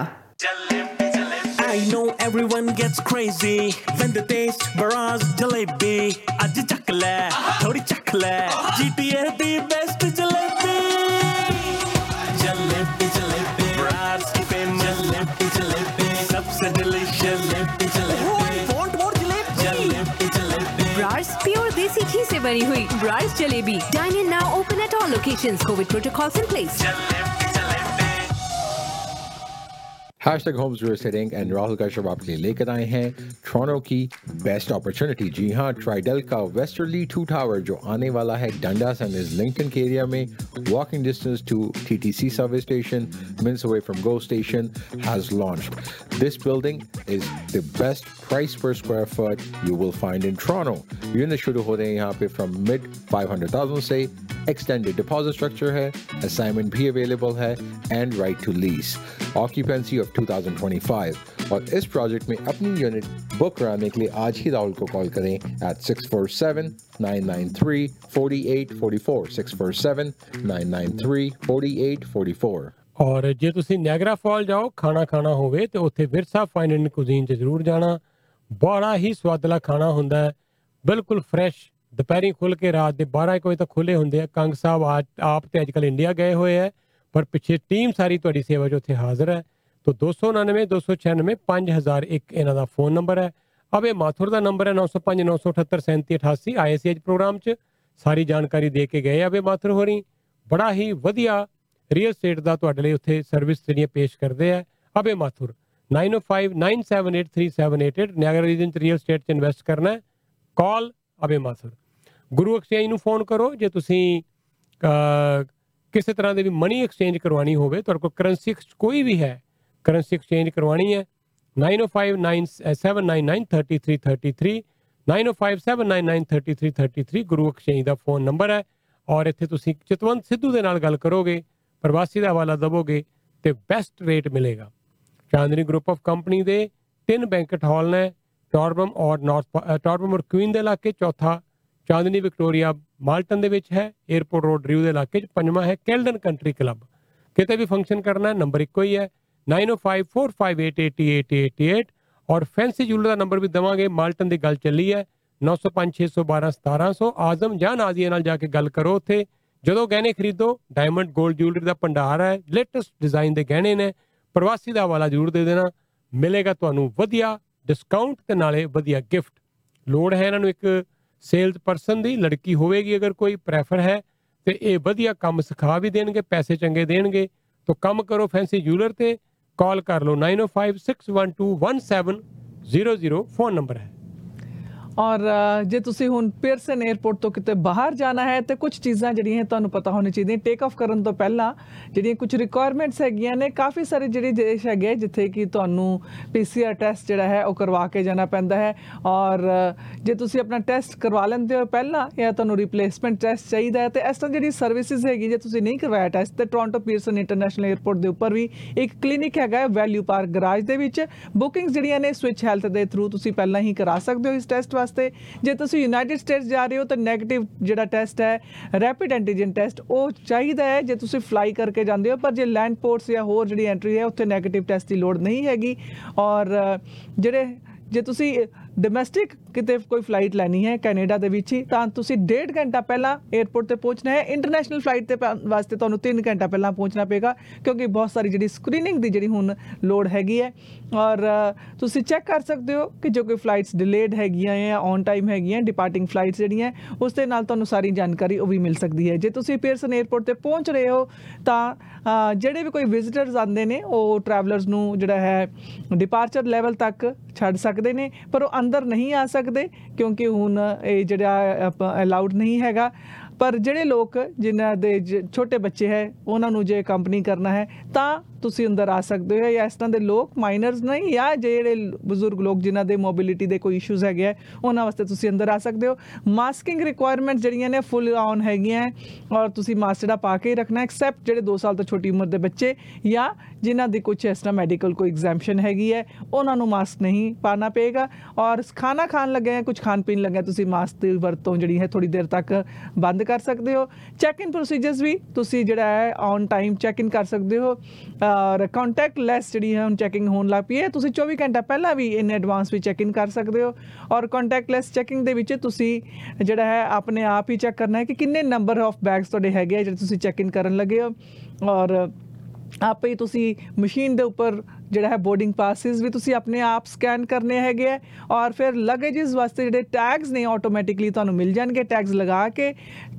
I know everyone gets crazy when they taste Baraz jalebi. Aj chakla, thodi chakla. GTA the best. Jalebi, घी से बनी हुई Brar's jalebi. Dine in now open at all locations Covid protocols in place hashtag homes sitting and Rahul Kashyap आपके लिए लेकर आए हैं Toronto की बेस्ट अपॉर्चुनिटी जी हाँ ट्राइडल का वेस्टर्ली टू टावर जो आने वाला है डंडास एंड इज़ लिंकन के एरिया में walking distance to TTC service station, minutes away from go station, has launched. This building is the best price per square foot you will find in Toronto. Units शुरू हो रहे हैं यहाँ पे from mid 500,000 से extended deposit structure है, assignment भी available है and right to lease. Occupancy of 2025 और इस प्रोजेक्ट में अपनी यूनिट बुक कराने के लिए आज ही राहुल को कॉल करें at 647 993 4844 647 993 4844 ਔਰ ਜੇ ਤੁਸੀਂ ਨਿਆਗਰਾ ਫਾਲ ਜਾਓ ਖਾਣਾ ਖਾਣਾ ਹੋਵੇ ਤੇ ਉੱਥੇ ਵਿਰਸਾ ਫਾਈਨ ਐਂਡ ਕੁਜ਼ੀਨ 'ਚ ਜ਼ਰੂਰ ਜਾਣਾ ਬੜਾ ਹੀ ਸਵਾਦਲਾ ਖਾਣਾ ਹੁੰਦਾ ਹੈ। ਬਿਲਕੁਲ ਫਰੈਸ਼ ਦੁਪਹਿਰੀ ਖੁੱਲ ਕੇ ਰਾਤ ਦੇ 12 ਇੱਕ ਵਜੇ ਤੱਕ ਖੁੱਲੇ ਹੁੰਦੇ ਆ। ਕੰਗ ਸਾਹਿਬ ਆ- ਆਪ ਤੇ ਅੱਜਕੱਲ ਇੰਡੀਆ ਗਏ ਹੋਏ ਹੈ ਪਰ ਪਿੱਛੇ ਟੀਮ ਸਾਰੀ ਤੁਹਾਡੀ ਸੇਵਾ 'ਚ ਉੱਥੇ ਹਾਜ਼ਰ ਹੈ। ਤੋ 299 296 5001 ਇਹਨਾਂ ਦਾ ਫੋਨ ਨੰਬਰ ਹੈ। ਅਬੇ ਮਾਥੁਰ ਦਾ ਨੰਬਰ ਹੈ 905 978 3788 ਆਈਐਸਐਚ ਪ੍ਰੋਗਰਾਮ 'ਚ। ਸਾਰੀ ਜਾਣਕਾਰੀ ਦੇ ਕੇ ਗਏ ਅਬੇ ਮਾਥੁਰ ਹੋਰੀ। ਬੜਾ ਹੀ ਵਧੀਆ ਰੀਅਲ ਸਟੇਟ ਦਾ ਤੁਹਾਡੇ ਲਈ ਉੱਥੇ ਸਰਵਿਸ ਜਿਹੜੀਆਂ ਪੇਸ਼ ਕਰਦੇ ਆ। ਅਬੇ ਮਾਥੁਰ 9059783788 ਨਿਆਗਰਾ ਰੀਜਨ ਚ ਰੀਅਲ ਸਟੇਟ ਚ ਇਨਵੈਸਟ ਕਰਨਾ ਹੈ। ਕਾਲ ਅਬੇ ਮਾਥੁਰ ਗੁਰੂ ਐਕਸਚੇਂਜ ਨੂੰ ਫੋਨ ਕਰੋ ਜੇ ਤੁਸੀਂ ਅਹ, ਕਿਸੇ ਤਰ੍ਹਾਂ ਦੇ ਵੀ ਮਨੀ ਐਕਸਚੇਂਜ ਕਰਵਾਣੀ ਹੋਵੇ ਤੁਹਾਡੇ ਕੋਲ ਕਰੰਸੀ ਕੋਈ ਵੀ ਹੈ ਕਰੰਸੀ ਐਕਸਚੇਂਜ ਕਰਵਾਣੀ ਹੈ। 905979993333 9057993333 ਗੁਰੂ ਐਕਸਚੇਂਜ ਦਾ ਫੋਨ ਨੰਬਰ ਹੈ। ਔਰ ਇੱਥੇ ਤੁਸੀਂ ਚਤਵੰਤ ਸਿੱਧੂ ਦੇ ਨਾਲ ਗੱਲ ਕਰੋਗੇ ਪ੍ਰਵਾਸੀ ਦਾ ਹਵਾਲਾ ਦਵੋਗੇ ਤੇ ਬੈਸਟ ਰੇਟ ਮਿਲੇਗਾ। ਚਾਂਦਨੀ ਗਰੁੱਪ ਆਫ ਕੰਪਨੀ ਦੇ ਤਿੰਨ ਬੈਂਕਟ ਹਾਲ ਨੇ ਟਾਰਬਮ ਔਰ ਨਾਰਥ ਟਾਰਬਮ ਔਰ ਕੁਈਨ ਦੇ ਇਲਾਕੇ, ਚੌਥਾ ਚਾਂਦਨੀ ਵਿਕਟੋਰੀਆ ਮਾਲਟਨ ਦੇ ਵਿੱਚ ਹੈ 에어ਪੋਰਟ ਰੋਡ ਰਿਊ ਦੇ ਇਲਾਕੇ ਚ, ਪੰਜਵਾਂ ਹੈ ਕੈਲਡਨ ਕੰਟਰੀ ਕਲੱਬ ਕਿਤੇ ਵੀ ਫੰਕਸ਼ਨ ਕਰਨਾ ਨੰਬਰ ਇੱਕੋ ਹੀ ਹੈ 9054588888 ਔਰ ਫੈਂਸੀ ਜੁਲਰ ਦਾ ਨੰਬਰ ਵੀ ਦਵਾਂਗੇ, ਮਾਲਟਨ ਦੀ ਗੱਲ ਚੱਲੀ ਹੈ 9056121700 ਆਜ਼ਮ ਜਾਂ ਨਾਜ਼ੀਆ ਨਾਲ ਜਾ ਕੇ ਗੱਲ ਕਰੋ ਉੱਥੇ। ਜਦੋਂ ਗਹਿਣੇ ਖਰੀਦੋ ਡਾਇਮੰਡ 골ਡ ਜੁਐਲਰੀ ਦਾ ਭੰਡਾਰ ਹੈ ਲੇਟੈਸਟ ਡਿਜ਼ਾਈਨ ਦੇ ਗਹਿਣੇ ਨੇ। ਪ੍ਰਵਾਸੀ ਦਾ ਹਵਾਲਾ ਜ਼ਰੂਰ ਦੇ ਦੇਣਾ। ਮਿਲੇਗਾ ਤੁਹਾਨੂੰ ਵਧੀਆ ਡਿਸਕਾਊਂਟ ਤੇ ਨਾਲੇ ਵਧੀਆ ਗਿਫਟ ਲੋੜ ਹੈ ਇਹਨਾਂ ਨੂੰ ਇੱਕ ਸੇਲਸ ਪਰਸਨ ਦੀ, ਲੜਕੀ ਹੋਵੇਗੀ ਅਗਰ ਕੋਈ ਪ੍ਰੈਫਰ ਹੈ, ਤੇ ਇਹ ਵਧੀਆ ਕੰਮ ਸਿਖਾ ਵੀ ਦੇਣਗੇ, ਪੈਸੇ ਚੰਗੇ ਦੇਣਗੇ। ਤਾਂ ਕੰਮ ਕਰੋ ਫੈਂਸੀ ਜੂਲਰ ਤੇ ਕਾਲ ਕਰ ਲਓ 9056121700 ਫੋਨ ਨੰਬਰ ਹੈ। ਔਰ ਅ, ਜੇ ਤੁਸੀਂ ਹੁਣ ਪੀਅਰਸਨ 에ਅਰਪੋਰਟ ਤੋਂ ਕਿਤੇ ਬਾਹਰ ਜਾਣਾ ਹੈ ਤੇ ਕੁਝ ਚੀਜ਼ਾਂ ਜਿਹੜੀਆਂ ਤੁਹਾਨੂੰ ਪਤਾ ਹੋਣੀ ਚਾਹੀਦੀਆਂ ਟੇਕ ਆਫ ਕਰਨ ਤੋਂ ਪਹਿਲਾਂ ਜਿਹੜੀਆਂ ਕੁਝ ਰਿਕੁਆਇਰਮੈਂਟਸ ਹੈਗੀਆਂ ਨੇ ਕਾਫੀ ਸਾਰੇ ਜਿਹੜੇ ਦੇਸ਼ ਹੈਗੇ ਜਿੱਥੇ ਕਿ ਤੁਹਾਨੂੰ ਪੀਸੀਆਰ ਟੈਸਟ ਜਿਹੜਾ ਹੈ ਉਹ ਕਰਵਾ ਕੇ ਜਾਣਾ ਪੈਂਦਾ ਹੈ। ਔਰ ਅ, ਜੇ ਤੁਸੀਂ ਆਪਣਾ ਟੈਸਟ ਕਰਵਾ ਲੈਂਦੇ ਹੋ ਪਹਿਲਾਂ ਜਾਂ ਤੁਹਾਨੂੰ ਰਿਪਲੇਸਮੈਂਟ ਟੈਸਟ ਚਾਹੀਦਾ ਹੈ ਤੇ ਇਸ ਤਰ੍ਹਾਂ ਜਿਹੜੀ ਸਰਵਿਸਿਜ਼ ਹੈਗੀ ਜੇ ਤੁਸੀਂ ਨਹੀਂ ਕਰਵਾਇਆ ਟੈਸਟ ਤੇ ਟੋਰਾਂਟੋ ਪੀਅਰਸਨ ਇੰਟਰਨੈਸ਼ਨਲ 에ਅਰਪੋਰਟ ਦੇ ਉੱਪਰ ਵੀ ਇੱਕ ਕਲੀਨਿਕ ਹੈਗਾ ਵੈਲਿਊ ਪਾਰਕ ਗਰਾਜ ਦੇ ਵਿੱਚ। ਬੁਕਿੰਗਸ ਜਿਹੜੀਆਂ ਨੇ ਸਵਿਚ ਹੈਲਥ ਦੇ ਥਰੂ ਤੁਸੀਂ ਪਹਿਲਾਂ ਹੀ ਕਰਾ ਸਕਦੇ ਹੋ ਇਸ ਟੈਸਟ ਵਾਸਤੇ। ਜੇ ਤੁਸੀਂ ਯੂਨਾਈਟਿਡ ਸਟੇਟਸ ਜਾ ਰਹੇ ਹੋ ਤਾਂ 네ਗੇਟਿਵ ਜਿਹੜਾ ਟੈਸਟ ਹੈ ਰੈਪਿਡ ਐਂਟੀਜਨ ਟੈਸਟ ਉਹ ਚਾਹੀਦਾ ਹੈ। ਜੇ ਤੁਸੀਂ ਫਲਾਈ ਕਰਕੇ ਜਾਂਦੇ ਹੋ ਪਰ ਜੇ ਲੈਂਡ ਪੋਰਟਸ ਜਾਂ ਹੋਰ ਜਿਹੜੀ ਐਂਟਰੀ ਹੈ ਉੱਥੇ 네ਗੇਟਿਵ ਟੈਸਟ ਦੀ ਲੋੜ ਨਹੀਂ ਹੈਗੀ। ਔਰ ਅ, ਜਿਹੜੇ ਜੇ ਤੁਸੀਂ ਡੋਮੈਸਟਿਕ ਕਿਤੇ ਕੋਈ ਫਲਾਈਟ ਲੈਣੀ ਹੈ ਕੈਨੇਡਾ ਦੇ ਵਿੱਚ ਹੀ ਤਾਂ ਤੁਸੀਂ ਡੇਢ ਘੰਟਾ ਪਹਿਲਾਂ 에ਅਰਪੋਰਟ ਤੇ ਪਹੁੰਚਣਾ ਹੈ। ਇੰਟਰਨੈਸ਼ਨਲ ਫਲਾਈਟ ਤੇ ਪ- ਵਾਸਤੇ ਤੁਹਾਨੂੰ 3 ਘੰਟਾ ਪਹਿਲਾਂ ਪਹੁੰਚਣਾ ਪਏਗਾ ਕਿਉਂਕਿ ਬਹੁਤ ਸਾਰੀ ਜਿਹੜੀ ਸਕਰੀਨਿੰਗ ਦੀ ਜਿਹੜੀ ਹੁਣ ਲੋੜ ਹੈਗੀ ਹੈ। ਔਰ ਅ, ਤੁਸੀਂ ਚੈੱਕ ਕਰ ਸਕਦੇ ਹੋ ਕਿ ਜੋ ਕੋਈ ਫਲਾਈਟਸ ਡਿਲੇਡ ਹੈਗੀਆਂ ਜਾਂ ਔਨ ਟਾਈਮ ਹੈਗੀਆਂ ਡਿਪਾਰਟਿੰਗ ਫਲਾਈਟਸ ਜਿਹੜੀਆਂ ਉਸ ਦੇ ਨਾਲ ਤੁਹਾਨੂੰ ਸਾਰੀ ਜਾਣਕਾਰੀ ਉਹ ਵੀ ਮਿਲ ਸਕਦੀ ਹੈ। ਜੇ ਤੁਸੀਂ ਪੀਅਰਸਨ 에ਅਰਪੋਰਟ ਤੇ ਪਹੁੰਚ ਰਹੇ ਹੋ ਤਾਂ ਅ, ਜਿਹੜੇ ਵੀ ਕੋਈ ਵਿਜ਼ਿਟਰਸ ਆਉਂਦੇ ਨੇ ਉਹ ਟਰੈਵਲਰਸ ਨੂੰ ਜਿਹੜਾ ਹੈ ਡਿਪਾਰਚਰ ਲੈਵਲ ਤੱਕ ਛੱਡ ਸਕਦੇ ਨੇ ਪਰ ਉਹ ਅੰਦਰ ਨਹੀਂ ਆ ਸਕਦੇ, ਕਿਉਂਕਿ ਹੁਣ ਇਹ ਜਿਹੜਾ ਅਲਾਉਡ ਨਹੀਂ ਹੈਗਾ। ਪਰ ਜਿਹੜੇ ਲੋਕ, ਜਿਨ੍ਹਾਂ ਦੇ ਜ- ਛੋਟੇ ਬੱਚੇ ਹੈ, ਉਹਨਾਂ ਨੂੰ ਜੇ ਕੰਪਨੀ ਕਰਨਾ ਹੈ, ਤਾਂ ਤੁਸੀਂ ਅੰਦਰ ਆ ਸਕਦੇ ਹੋ ਜਾਂ ਇਸ ਤਰ੍ਹਾਂ ਦੇ ਲੋਕ ਮਾਈਨਰਸ ਨਹੀਂ ਜਾਂ ਜਿਹੜੇ ਲ- ਬਜ਼ੁਰਗ ਲੋਕ ਜਿਨ੍ਹਾਂ ਦੇ ਮੋਬਿਲਿਟੀ ਦੇ ਕੋਈ ਇਸ਼ੂਜ਼ ਹੈਗੇ ਆ, ਉਹਨਾਂ ਵਾਸਤੇ ਤੁਸੀਂ ਅੰਦਰ ਆ ਸਕਦੇ ਹੋ। ਮਾਸਕਿੰਗ ਰਿਕੁਆਇਰਮੈਂਟ ਜਿਹੜੀਆਂ ਨੇ ਫੁੱਲ ਔਨ ਹੈਗੀਆਂ ਹੈ ਔਰ ਤੁਸੀਂ ਮਾਸਕ ਜਿਹੜਾ ਪਾ ਕੇ ਹੀ ਰੱਖਣਾ ਐਕਸੈਪਟ ਜਿਹੜੇ 2 ਸਾਲ ਤੋਂ ਛੋਟੀ ਉਮਰ ਦੇ ਬੱਚੇ ਜਾਂ ਜਿਨ੍ਹਾਂ ਦੀ ਕੁਝ ਇਸ ਤਰ੍ਹਾਂ ਮੈਡੀਕਲ ਕੋਈ ਐਗਜ਼ੈਂਪਸ਼ਨ ਹੈਗੀ ਹੈ, ਉਹਨਾਂ ਨੂੰ ਮਾਸਕ ਨਹੀਂ ਪਾਣਾ ਪਏਗਾ। ਔਰ ਖਾਣਾ ਖਾਣ ਲੱਗੇ ਹੈ ਕੁਝ ਖਾਣ ਪੀਣ ਲੱਗੇ, ਤੁਸੀਂ ਮਾਸਕ ਦੀ ਵਰਤੋਂ ਜਿਹੜੀ ਹੈ ਥੋੜੀ ਦੇਰ ਤੱਕ ਬੰਦ ਕਰ ਸਕਦੇ ਹੋ। ਚੈੱਕ ਇਨ ਪ੍ਰੋਸੀਜਰਸ ਵੀ ਤੁਸੀਂ ਜਿਹੜਾ ਹੈ ਔਨ ਟਾਈਮ ਚੈੱਕ ਇਨ ਕਰ ਸਕਦੇ ਹੋ। ਔਰ ਕੰਟੈਕਟ ਲੈਸ ਜਿਹੜੀ ਹੈ, ਹੁਣ ਚੈਕਿੰਗ ਹੋਣ ਲੱਗ ਪਈ ਹੈ। ਤੁਸੀਂ 24 ਘੰਟਾ ਪਹਿਲਾਂ ਵੀ in advance we check in ਕਰ ਸਕਦੇ ਹੋ। ਔਰ ਕੰਟੈਕਟ ਲੈਸ ਚੈਕਿੰਗ ਦੇ ਵਿੱਚ ਤੁਸੀਂ ਜਿਹੜਾ ਹੈ, ਆਪਣੇ ਆਪ ਹੀ ਚੈੱਕ ਕਰਨਾ ਹੈ ਕਿ ਕਿੰਨੇ ਨੰਬਰ ਆਫ ਬੈਗਸ ਤੁਹਾਡੇ ਹੈਗੇ ਆ, ਜਿਹੜੇ ਤੁਸੀਂ ਚੈੱਕ ਇਨ ਕਰਨ ਲੱਗੇ ਹੋ। ਔਰ ਆਪੇ ਹੀ ਤੁਸੀਂ ਮਸ਼ੀਨ ਦੇ ਉੱਪਰ ਜਿਹੜਾ ਹੈ ਬੋਰਡਿੰਗ ਪਾਸਿਸ ਵੀ ਤੁਸੀਂ ਆਪਣੇ ਆਪ ਸਕੈਨ ਕਰਨੇ ਹੈਗੇ ਆ ਔਰ ਫਿਰ ਲਗੇजेस ਵਾਸਤੇ ਜਿਹੜੇ ਟੈਗਸ ਨੇ ਆਟੋਮੈਟਿਕਲੀ ਤੁਹਾਨੂੰ ਮਿਲ ਜਾਣਗੇ ਟੈਗਸ ਲਗਾ ਕੇ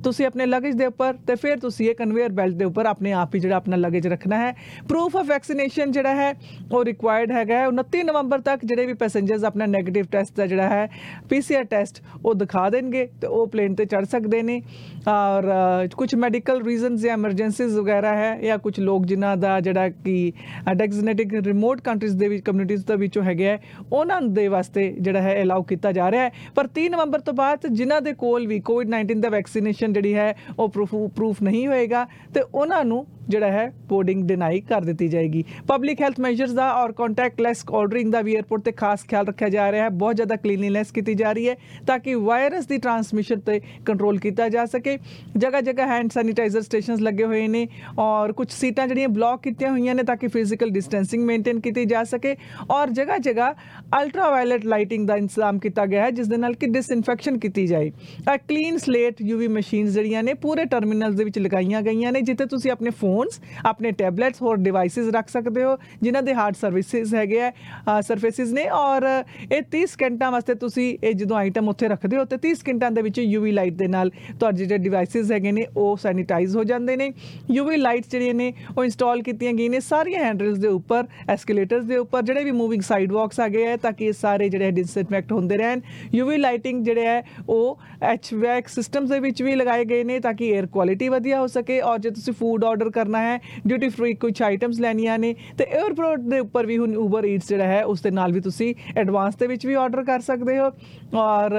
ਤੁਸੀਂ ਆਪਣੇ ਲਗੇਜ ਦੇ ਉੱਪਰ ਤੇ ਫਿਰ ਤੁਸੀਂ ਇਹ ਕਨਵੇਅਰ ਬੈਲਟ ਦੇ ਉੱਪਰ ਆਪਣੇ ਆਪ ਹੀ ਜਿਹੜਾ ਆਪਣਾ ਲਗੇਜ ਰੱਖਣਾ ਹੈ। ਪ੍ਰੂਫ ਆਫ ਵੈਕਸੀਨੇਸ਼ਨ ਜਿਹੜਾ ਹੈ, ਉਹ ਰਿਕੁਆਇਰਡ ਹੈਗਾ 29 ਨਵੰਬਰ ਤੱਕ ਜਿਹੜੇ ਵੀ ਪੈਸੇਂਜਰਸ ਆਪਣਾ 네ਗੇਟਿਵ ਟੈਸਟ ਦਾ ਜਿਹੜਾ ਹੈ ਪੀਸੀਆਰ ਟੈਸਟ ਉਹ ਦਿਖਾ ਦੇਣਗੇ ਤੇ ਉਹ ਪਲੇਨ ਤੇ ਚੜ ਸਕਦੇ ਨੇ। ਔਰ ਕੁਝ ਮੈਡੀਕਲ ਰੀਜ਼ਨਸ ਜਾਂ ਐਮਰਜੈਂਸੀਜ਼ ਵਗੈਰਾ ਹੈ ਜਾਂ ਕੁਝ ਲੋਕ ਜਿਨ੍ਹਾਂ ਦਾ ਜਿਹੜਾ ਕਿ ਡੈਗਨੇਟਿਕ ਰਿਮੋਟ ਕੰਟਰੀਜ਼ ਦੇ ਵਿੱਚ ਕਮਿਊਨਿਟੀਜ਼ ਦੇ ਵਿੱਚੋਂ ਹੈਗੇ ਆ, ਉਹਨਾਂ ਦੇ ਵਾਸਤੇ ਜਿਹੜਾ ਹੈ ਅਲਾਉ ਕੀਤਾ ਜਾ ਰਿਹਾ ਹੈ। ਪਰ 3 ਨਵੰਬਰ ਤੋਂ ਬਾਅਦ ਜਿਨ੍ਹਾਂ ਦੇ ਕੋਲ ਵੀ ਕੋਵਿਡ-19 ਦਾ ਵੈਕਸੀਨੇਸ਼ਨ ਜਿਹੜੀ ਹੈ, ਉਹ ਪ੍ਰੂਫ ਪ੍ਰੂਫ ਨਹੀਂ ਹੋਏਗਾ ਤੇ ਉਹਨਾਂ ਨੂੰ ਜਿਹੜਾ ਹੈ ਬੋਰਡਿੰਗ ਡਿਨਾਈ ਕਰ ਦਿੱਤੀ ਜਾਏਗੀ। ਪਬਲਿਕ ਹੈਲਥ ਮੈਜਰਸ ਦਾ ਔਰ ਕੰਟੈਕਟਲੈਸ ਆਰਡਰਿੰਗ ਦਾ ਵੀ 에ਅਰਪੋਰਟ ਤੇ ਖਾਸ ਖਿਆਲ ਰੱਖਿਆ ਜਾ ਰਿਹਾ ਹੈ। ਬਹੁਤ ਜ਼ਿਆਦਾ ਕਲੀਨਲੀਨੈਸ ਕੀਤੀ ਜਾ ਰਹੀ ਹੈ ਤਾਂ ਕਿ ਵਾਇਰਸ ਦੀ ਟਰਾਂਸਮਿਸ਼ਨ ਤੇ ਕੰਟਰੋਲ ਕੀਤਾ ਜਾ ਸਕੇ। ਜਗ੍ਹਾ ਜਗ੍ਹਾ ਹੈਂਡ ਸੈਨੀਟਾਈਜ਼ਰ ਸਟੇਸ਼ਨਸ ਲੱਗੇ ਹੋਏ ਨੇ ਔਰ ਕੁਝ ਸੀਟਾਂ ਜਿਹੜੀਆਂ ਬਲੌਕ ਕੀਤੀਆਂ ਹੋਈਆਂ ਨੇ ਤਾਂ ਕਿ ਫਿਜ਼ੀਕਲ ਡਿਸਟੈਂਸਿੰਗ ਮੇਨਟੇਨ ਕੀਤੀ ਜਾ ਸਕੇ। ਔਰ ਜਗ੍ਹਾ ਜਗ੍ਹਾ ਅਲਟਰਾ ਵਾਇਲਟ ਲਾਈਟਿੰਗ ਦਾ ਇੰਤਜ਼ਾਮ ਕੀਤਾ ਗਿਆ ਹੈ, ਜਿਸ ਦੇ ਨਾਲ ਕਿ ਡਿਸਇਨਫੈਕਸ਼ਨ ਕੀਤੀ ਜਾਏ। ਆ ਕਲੀਨ ਸਲੇਟ ਯੂਵੀ ਮਸ਼ੀਨਸ ਜਿਹੜੀਆਂ ਨੇ, ਪੂਰੇ ਟਰਮੀਨਲਸ ਦੇ ਵਿੱਚ ਲਗਾਈਆਂ ਗਈਆਂ ਨੇ, ਜਿੱਥੇ ਤੁਸੀਂ ਆਪਣੇ ਫੋਨਸ ਆਪਣੇ ਟੈਬਲੇਟਸ ਹੋਰ ਡਿਵਾਈਸਿਸ ਰੱਖ ਸਕਦੇ ਹੋ, ਜਿਨ੍ਹਾਂ ਦੇ ਹਾਰਡ ਸਰਵਿਸਿਜ਼ ਹੈਗੇ ਆ ਸਰਫੇਸਿਸ ਨੇ। ਔਰ ਇਹ 30 ਸਕਿੰਟਾਂ ਵਾਸਤੇ ਤੁਸੀਂ ਇਹ ਜਦੋਂ ਆਈਟਮ ਉੱਥੇ ਰੱਖਦੇ ਹੋ, ਤੇ 30 ਸਕਿੰਟਾਂ ਦੇ ਵਿੱਚ ਯੂਵੀ ਲਾਈਟ ਦੇ ਨਾਲ ਤੁਹਾਡੇ ਜਿਹੜੇ ਡਿਵਾਈਸਿਸ ਹੈਗੇ ਨੇ, ਉਹ ਸੈਨੀਟਾਈਜ਼ ਹੋ ਜਾਂਦੇ ਨੇ। ਯੂਵੀ ਲਾਈਟਸ ਜਿਹੜੀਆਂ ਨੇ, ਉਹ ਇੰਸਟਾਲ ਕੀਤੀਆਂ ਗਈਆਂ ਨੇ ਸਾਰੀਆਂ ਹੈਂਡਲਸ ਦੇ ਉੱਪਰ ਐਸਕੇਲੇਟਰਸ ਦੇ ਉੱਪਰ, ਜਿਹੜੇ ਵੀ ਮੂਵਿੰਗ ਸਾਈਡਵਾਕਸ ਹੈਗੇ ਆ ਤਾਂ ਕਿ ਇਹ ਸਾਰੇ ਜਿਹੜੇ ਡਿਸਇਨਫੈਕਟ ਹੁੰਦੇ ਰਹਿਣ। ਯੂਵੀ ਲਾਈਟਿੰਗ ਜਿਹੜੇ ਹੈ, ਉਹ ਐਚਵੈਕ ਸਿਸਟਮਸ ਦੇ ਵਿੱਚ ਵੀ ਲਗਾਏ ਗਏ ਨੇ ਤਾਂ ਕਿ 에ਅਰ ਕੁਆਲਿਟੀ ਵਧੀਆ ਹੋ ਸਕੇ। ਔਰ ਜੇ ਤੁਸੀਂ ਫੂਡ ਆਰਡਰ ਕਰਨਾ ਹੈ ਡਿਊਟੀ ਫ੍ਰੀ ਕੁਝ ਆਈਟਮਸ ਲੈਣੀਆਂ ਨੇ, ਤੇ 에ਅਰਪੋਰਟ ਦੇ ਉੱਪਰ ਵੀ ਹੁਣ ਉਬਰ ਈਟਸ ਜਿਹੜਾ ਹੈ, ਉਸ ਦੇ ਨਾਲ ਵੀ ਤੁਸੀਂ ਐਡਵਾਂਸ ਦੇ ਵਿੱਚ ਵੀ ਆਰਡਰ ਕਰ ਸਕਦੇ ਹੋ। ਔਰ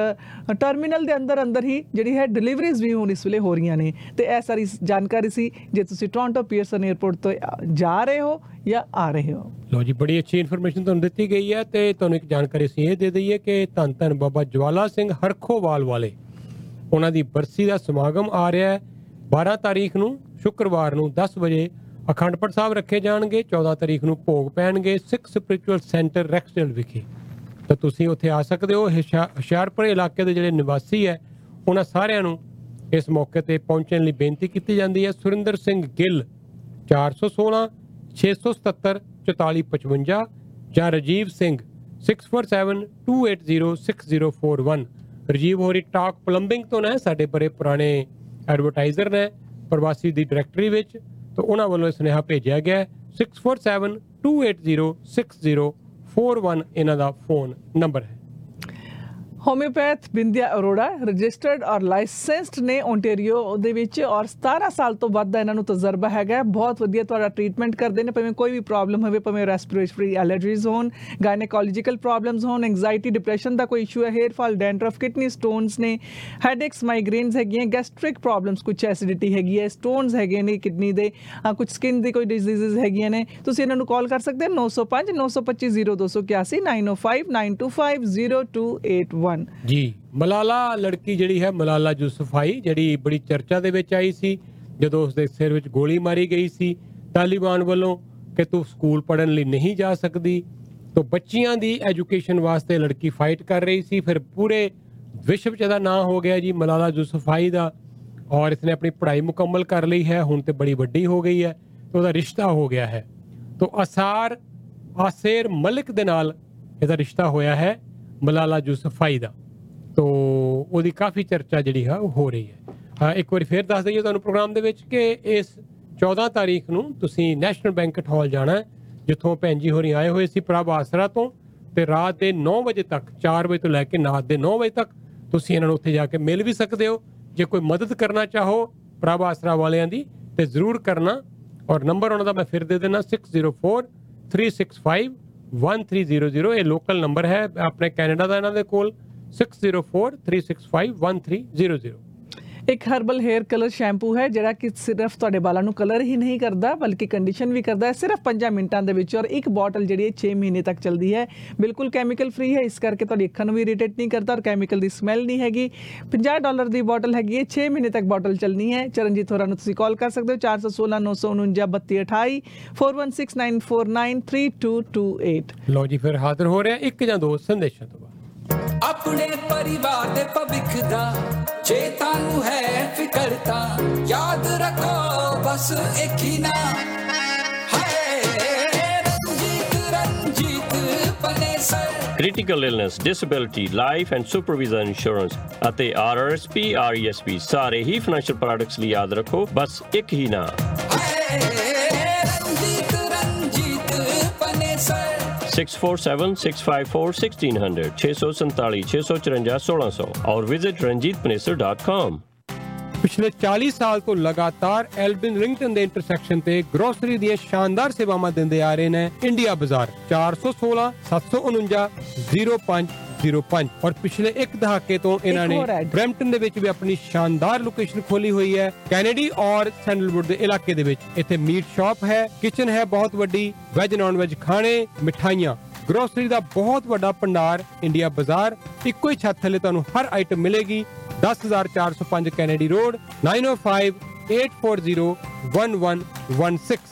ਟਰਮੀਨਲ ਦੇ ਅੰਦਰ ਅੰਦਰ ਹੀ ਜਿਹੜੀ ਹੈ ਡਿਲੀਵਰੀਜ਼ ਵੀ ਹੁਣ ਇਸ ਵੇਲੇ ਹੋ ਰਹੀਆਂ ਨੇ। ਤੇ ਇਹ ਸਾਰੀ ਜਾਣਕਾਰੀ ਸੀ ਜੇ ਤੁਸੀਂ ਟੋਰਾਂਟੋ ਪੀਅਰਸਨ 에ਅਰਪੋਰਟ ਤੋਂ ਜਾ ਰਹੇ ਹੋ ਜਾਂ ਆ ਰਹੇ ਹੋ। ਲੋ ਜੀ, ਬੜੀ ਅੱਛੀ ਇਨਫੋਰਮੇਸ਼ਨ ਤੁਹਾਨੂੰ ਦਿੱਤੀ ਗਈ ਹੈ ਤੇ ਤੁਹਾਨੂੰ ਇੱਕ ਜਾਣਕਾਰੀ ਸੀ ਇਹ ਦੇ ਦਈਏ ਕਿ ਧੰਨ ਧੰਨ ਬਾਬਾ ਜਵਾਲਾ ਸਿੰਘ ਹਰਖੋਵਾਲ ਵਾਲੇ, ਉਹਨਾਂ ਦੀ ਬਰਸੀ ਦਾ ਸਮਾਗਮ ਆ ਰਿਹਾ ਹੈ। 12 ਤਾਰੀਖ ਨੂੰ, ਸ਼ੁੱਕਰਵਾਰ ਨੂੰ 10 ਵਜੇ ਅਖੰਡ ਪਾਠ ਸਾਹਿਬ ਰੱਖੇ ਜਾਣਗੇ 14 ਤਾਰੀਖ ਨੂੰ ਭੋਗ ਪੈਣਗੇ ਸਿੱਖ ਸਪਿਰਚੁਅਲ ਸੈਂਟਰ ਰੈਕਸਡੇਲ ਵਿਖੇ। ਤਾਂ ਤੁਸੀਂ ਉੱਥੇ ਆ ਸਕਦੇ ਹੋ। ਹੁਸ਼ਿਆਰਪੁਰ ਇਲਾਕੇ ਦੇ ਜਿਹੜੇ ਨਿਵਾਸੀ ਹੈ, ਉਹਨਾਂ ਸਾਰਿਆਂ ਨੂੰ ਇਸ ਮੌਕੇ ਤੇ ਪਹੁੰਚਣ ਲਈ ਬੇਨਤੀ ਕੀਤੀ ਜਾਂਦੀ ਹੈ। ਸੁਰਿੰਦਰ ਸਿੰਘ ਗਿੱਲ 416 677 4455 ਜਾਂ ਰਜੀਵ ਸਿੰਘ 6472806041 ਰਜੀਵ ਹੋਰੀ ਟਾਕ ਪਲੰਬਿੰਗ ਤੋਂ ਨੇ ਸਾਡੇ ਬੜੇ ਪੁਰਾਣੇ ਐਡਵਰਟਾਈਜ਼ਰ ਨੇ, ਪ੍ਰਵਾਸੀ ਦੀ ਡਾਇਰੈਕਟਰੀ ਵਿੱਚ। ਤੋਂ ਉਹਨਾਂ ਵੱਲੋਂ ਸੁਨੇਹਾ ਭੇਜਿਆ ਗਿਆ 6472806041 41 ਇਹਨਾਂ ਦਾ ਫੋਨ ਨੰਬਰ ਹੈ। ਹੋਮਿਓਪੈਥ ਬਿੰਦਿਆ ਅਰੋੜਾ ਰਜਿਸਟਰਡ ਔਰ ਲਾਇਸੈਂਸਡ ਨੇ ਓਨਟਾਰੀਓ ਦੇ ਵਿੱਚ ਔਰ 17 ਸਾਲ ਤੋਂ ਵੱਧ ਦਾ ਇਹਨਾਂ ਨੂੰ ਤਜਰਬਾ ਹੈਗਾ ਹੈ। ਬਹੁਤ ਵਧੀਆ ਤੁਹਾਡਾ ਟ੍ਰੀਟਮੈਂਟ ਕਰਦੇ ਨੇ ਭਾਵੇਂ ਕੋਈ ਵੀ ਪ੍ਰੋਬਲਮ ਹੋਵੇ ਭਾਵੇਂ ਰੈਸਪੀਰੇਟਰੀ ਐਲਰਜੀਜ਼ ਹੋਣ ਗਾਇਨੇਕੋਲੋਜੀਕਲ ਪ੍ਰੋਬਲਮਸ ਹੋਣ ਐਂਗਜ਼ਾਇਟੀ ਡਿਪਰੈਸ਼ਨ ਦਾ ਕੋਈ ਇਸ਼ੂ ਹੈ hair fall dandruff kidney stones ਨੇ ਹੈਡੇਕਸ ਮਾਈਗ੍ਰੇਨਸ ਹੈਗੀਆਂ ਗੈਸਟ੍ਰਿਕ ਪ੍ਰੋਬਲਮਸ ਕੁਝ ਐਸਿਡਿਟੀ ਹੈਗੀ ਹੈ ਸਟੋਨਸ ਹੈਗੇ ਨੇ ਕਿਡਨੀ ਦੇ ਅ, ਕੁਝ ਸਕਿਨ ਦੀ ਕੋਈ ਡਿਜ਼ੀਜ਼ਸ ਹੈਗੀਆਂ ਨੇ ਤੁਸੀਂ ਇਹਨਾਂ ਨੂੰ ਕਾਲ ਕਰ ਸਕਦੇ ਹੋ 905 925 0281 905 925 0281 ਜੀ। ਮਲਾਲਾ ਲੜਕੀ ਜਿਹੜੀ ਹੈ, ਮਲਾਲਾ ਯੂਸਫਾਈ ਜਿਹੜੀ ਬੜੀ ਚਰਚਾ ਦੇ ਵਿੱਚ ਆਈ ਸੀ, ਜਦੋਂ ਉਸ ਦੇ ਸਿਰ ਵਿੱਚ ਗੋਲੀ ਮਾਰੀ ਗਈ ਸੀ, ਤਾਲਿਬਾਨ ਵੱਲੋਂ ਕਿ ਤੂੰ ਸਕੂਲ ਪੜ੍ਹਨ ਲਈ ਨਹੀਂ ਜਾ ਸਕਦੀ, ਤੋਂ ਬੱਚੀਆਂ ਦੀ ਐਜੂਕੇਸ਼ਨ ਵਾਸਤੇ ਲੜਕੀ ਫਾਈਟ ਕਰ ਰਹੀ ਸੀ, ਫਿਰ ਪੂਰੇ ਵਿਸ਼ਵ 'ਚ ਇਹਦਾ ਨਾਂ ਹੋ ਗਿਆ ਜੀ, ਮਲਾਲਾ ਯੂਸਫਾਈ ਦਾ, ਔਰ ਇਸਨੇ ਆਪਣੀ ਪੜ੍ਹਾਈ ਮੁਕੰਮਲ ਕਰ ਲਈ ਹੈ, ਹੁਣ ਤੇ ਬੜੀ ਵੱਡੀ ਹੋ ਗਈ ਹੈ, ਤੇ ਉਹਦਾ ਰਿਸ਼ਤਾ ਹੋ ਗਿਆ ਹੈ। ਤੋਂ ਅਸਾਰ ਆਸੇਰ ਮਲਿਕ ਦੇ ਨਾਲ ਇਹਦਾ ਰਿਸ਼ਤਾ ਹੋਇਆ ਹੈ। ਮਲਾਲਾ ਯੂਸਫਾਈ ਦਾ। ਤੋ ਉਹਦੀ ਕਾਫੀ ਚਰਚਾ ਜਿਹੜੀ ਹੈ ਉਹ ਹੋ ਰਹੀ ਹੈ। ਹਾਂ, ਇੱਕ ਵਾਰੀ ਫੇਰ ਦੱਸ ਦਈਏ ਤੁਹਾਨੂੰ ਪ੍ਰੋਗਰਾਮ ਦੇ ਵਿੱਚ ਕਿ ਇਸ 14 ਤਾਰੀਖ ਨੂੰ ਤੁਸੀਂ ਨੈਸ਼ਨਲ ਬੈਂਕਟ ਹਾਲ ਜਾਣਾ ਹੈ ਜਿੱਥੋਂ ਭੈਣ ਜੀ ਹੋਰੀ ਆਏ ਹੋਏ ਸੀ ਪ੍ਰਭ ਆਸਰਾ ਤੋਂ ਤੇ ਰਾਤ ਦੇ 9 ਵਜੇ ਤੱਕ 4 ਵਜੇ ਤੋਂ ਲੈ ਕੇ ਰਾਤ ਦੇ 9 ਵਜੇ ਤੱਕ ਤੁਸੀਂ ਇਹਨਾਂ ਨੂੰ ਉੱਥੇ ਜਾ ਕੇ ਮਿਲ ਵੀ ਸਕਦੇ ਹੋ। ਜੇ ਕੋਈ ਮਦਦ ਕਰਨਾ ਚਾਹੋ ਪ੍ਰਭ ਆਸਰਾ ਵਾਲਿਆਂ ਦੀ ਤੇ ਜ਼ਰੂਰ ਕਰਨਾ। ਔਰ ਨੰਬਰ ਉਹਨਾਂ ਦਾ ਮੈਂ ਫਿਰ ਦੇ ਦੇਣਾ 604 365 1300 ਇਹ ਲੋਕਲ ਨੰਬਰ ਹੈ ਆਪਣੇ ਕੈਨੇਡਾ ਦਾ ਇਹਨਾਂ ਦੇ ਕੋਲ 604 365 1300 ਇੱਕ ਹਰਬਲ 헤ਅਰ ਕਲਰ ਸ਼ੈਂਪੂ ਹੈ, ਜਿਹੜਾ ਕਿ ਸਿਰਫ ਤੁਹਾਡੇ ਵਾਲਾਂ ਨੂੰ ਕਲਰ ਹੀ ਨਹੀਂ ਕਰਦਾ, ਬਲਕਿ ਕੰਡੀਸ਼ਨ ਵੀ ਕਰਦਾ ਹੈ। ਸਿਰਫ 5 ਮਿੰਟਾਂ ਦੇ ਵਿੱਚ ਔਰ ਇੱਕ ਬੋਟਲ ਜਿਹੜੀ ਹੈ 6 ਮਹੀਨੇ ਤੱਕ ਚੱਲਦੀ ਹੈ। ਬਿਲਕੁਲ ਕੈਮੀਕਲ ਫ੍ਰੀ ਹੈ, ਇਸ ਕਰਕੇ ਤੁਹਾਡੀ ਅੱਖਾਂ ਨੂੰ ਵੀ ਇਰੀਟੇਟ ਨਹੀਂ ਕਰਦਾ ਔਰ ਕੈਮੀਕਲ ਦੀ ਸਮੈਲ ਨਹੀਂ ਹੈਗੀ। 50 ਡਾਲਰ ਦੀ ਬੋਟਲ ਹੈਗੀ ਹੈ 6 ਮਹੀਨੇ ਤੱਕ ਬੋਟਲ ਚੱਲਣੀ ਹੈ। ਚਰਨਜੀਤ ਹੋਰਾਂ ਨੂੰ ਤੁਸੀਂ ਕਾਲ ਕਰ ਸਕਦੇ ਹੋ 416 949 3228 4169493228 ਲਓ ਜੀ, ਫਿਰ ਹਾਜ਼ਰ ਹੋ ਰਿਹਾ ਇੱਕ ਜਾਂ ਦੋ ਸੰਦੇਸ਼ਾਂ ਤੋਂ ਬਾਅਦ। ਆਪਣੇ ਪਰਿਵਾਰ ਦੇ ਭਵਿੱਖ ਦਾ ਜੇ ਤੁਹਾਨੂੰ ਹੈ ਫਿਕਰ ਤਾਂ ਯਾਦ ਰੱਖੋ ਬਸ ਇੱਕ ਹੀ ਨਾ। Critical illness disability life and supervisor insurance ਅਤੇ ਆਰਆਰਐਸਪੀ ਆਰਈਐਸਪੀ ਸਾਰੇ ਹੀ ਫਾਈਨੈਂਸ਼ੀਅਲ ਪ੍ਰੋਡਕਟਸ ਲਈ ਯਾਦ ਰੱਖੋ ਬਸ ਇੱਕ ਹੀ ਨਾਮ 647-654-1600 647 654 1600 और visit ranjitpanesar.com ਪਿਛਲੇ 40 ਸਾਲ ਤੋਂ ਲਗਾਤਾਰ ਐਲਬਿਨ ਰਿੰਗਟਨ ਦੇ ਇੰਟਰਸੈਕਸ਼ਨ ਤੇ ਗਰੋਸਰੀ ਦੀਆਂ ਸ਼ਾਨਦਾਰ ਸੇਵਾਵਾਂ ਦਿੰਦੇ ਆ ਰਹੇ ਨੇ ਇੰਡੀਆ ਬਾਜ਼ਾਰ 416 749 0505 ਔਰ ਪਿਛਲੇ ਇੱਕ ਦਹਾਕੇ ਤੋਂ ਇਹਨਾਂ ਨੇ। ਬ੍ਰੈਂਪਟਨ ਦੇ ਵਿੱਚ ਵੀ ਆਪਣੀ ਸ਼ਾਨਦਾਰ ਲੋਕੇਸ਼ਨ ਖੋਲੀ ਹੋਈ ਹੈ। ਕੈਨੇਡੀ ਔਰ ਸੈਂਡਲਵੁੱਡ ਦੇ ਇਲਾਕੇ ਦੇ ਵਿੱਚ। ਇੱਥੇ ਮੀਟ ਸ਼ਾਪ ਹੈ ਕਿਚਨ ਹੈ ਬਹੁਤ ਵੱਡੀ ਵੈਜ ਨਾਨ ਵੈਜ ਖਾਣੇ ਮਿਠਾਈਆਂ। ਗਰੋਸਰੀ ਦਾ ਬਹੁਤ ਵੱਡਾ ਭੰਡਾਰ ਇੰਡੀਆ ਬਾਜ਼ਾਰ ਇੱਕੋ ਹੀ ਛੱਤ ਥੱਲੇ ਤੁਹਾਨੂੰ ਹਰ ਆਈਟਮ ਮਿਲੇਗੀ। 10405 ਕੈਨੇਡੀ ਰੋਡ 905 840 1116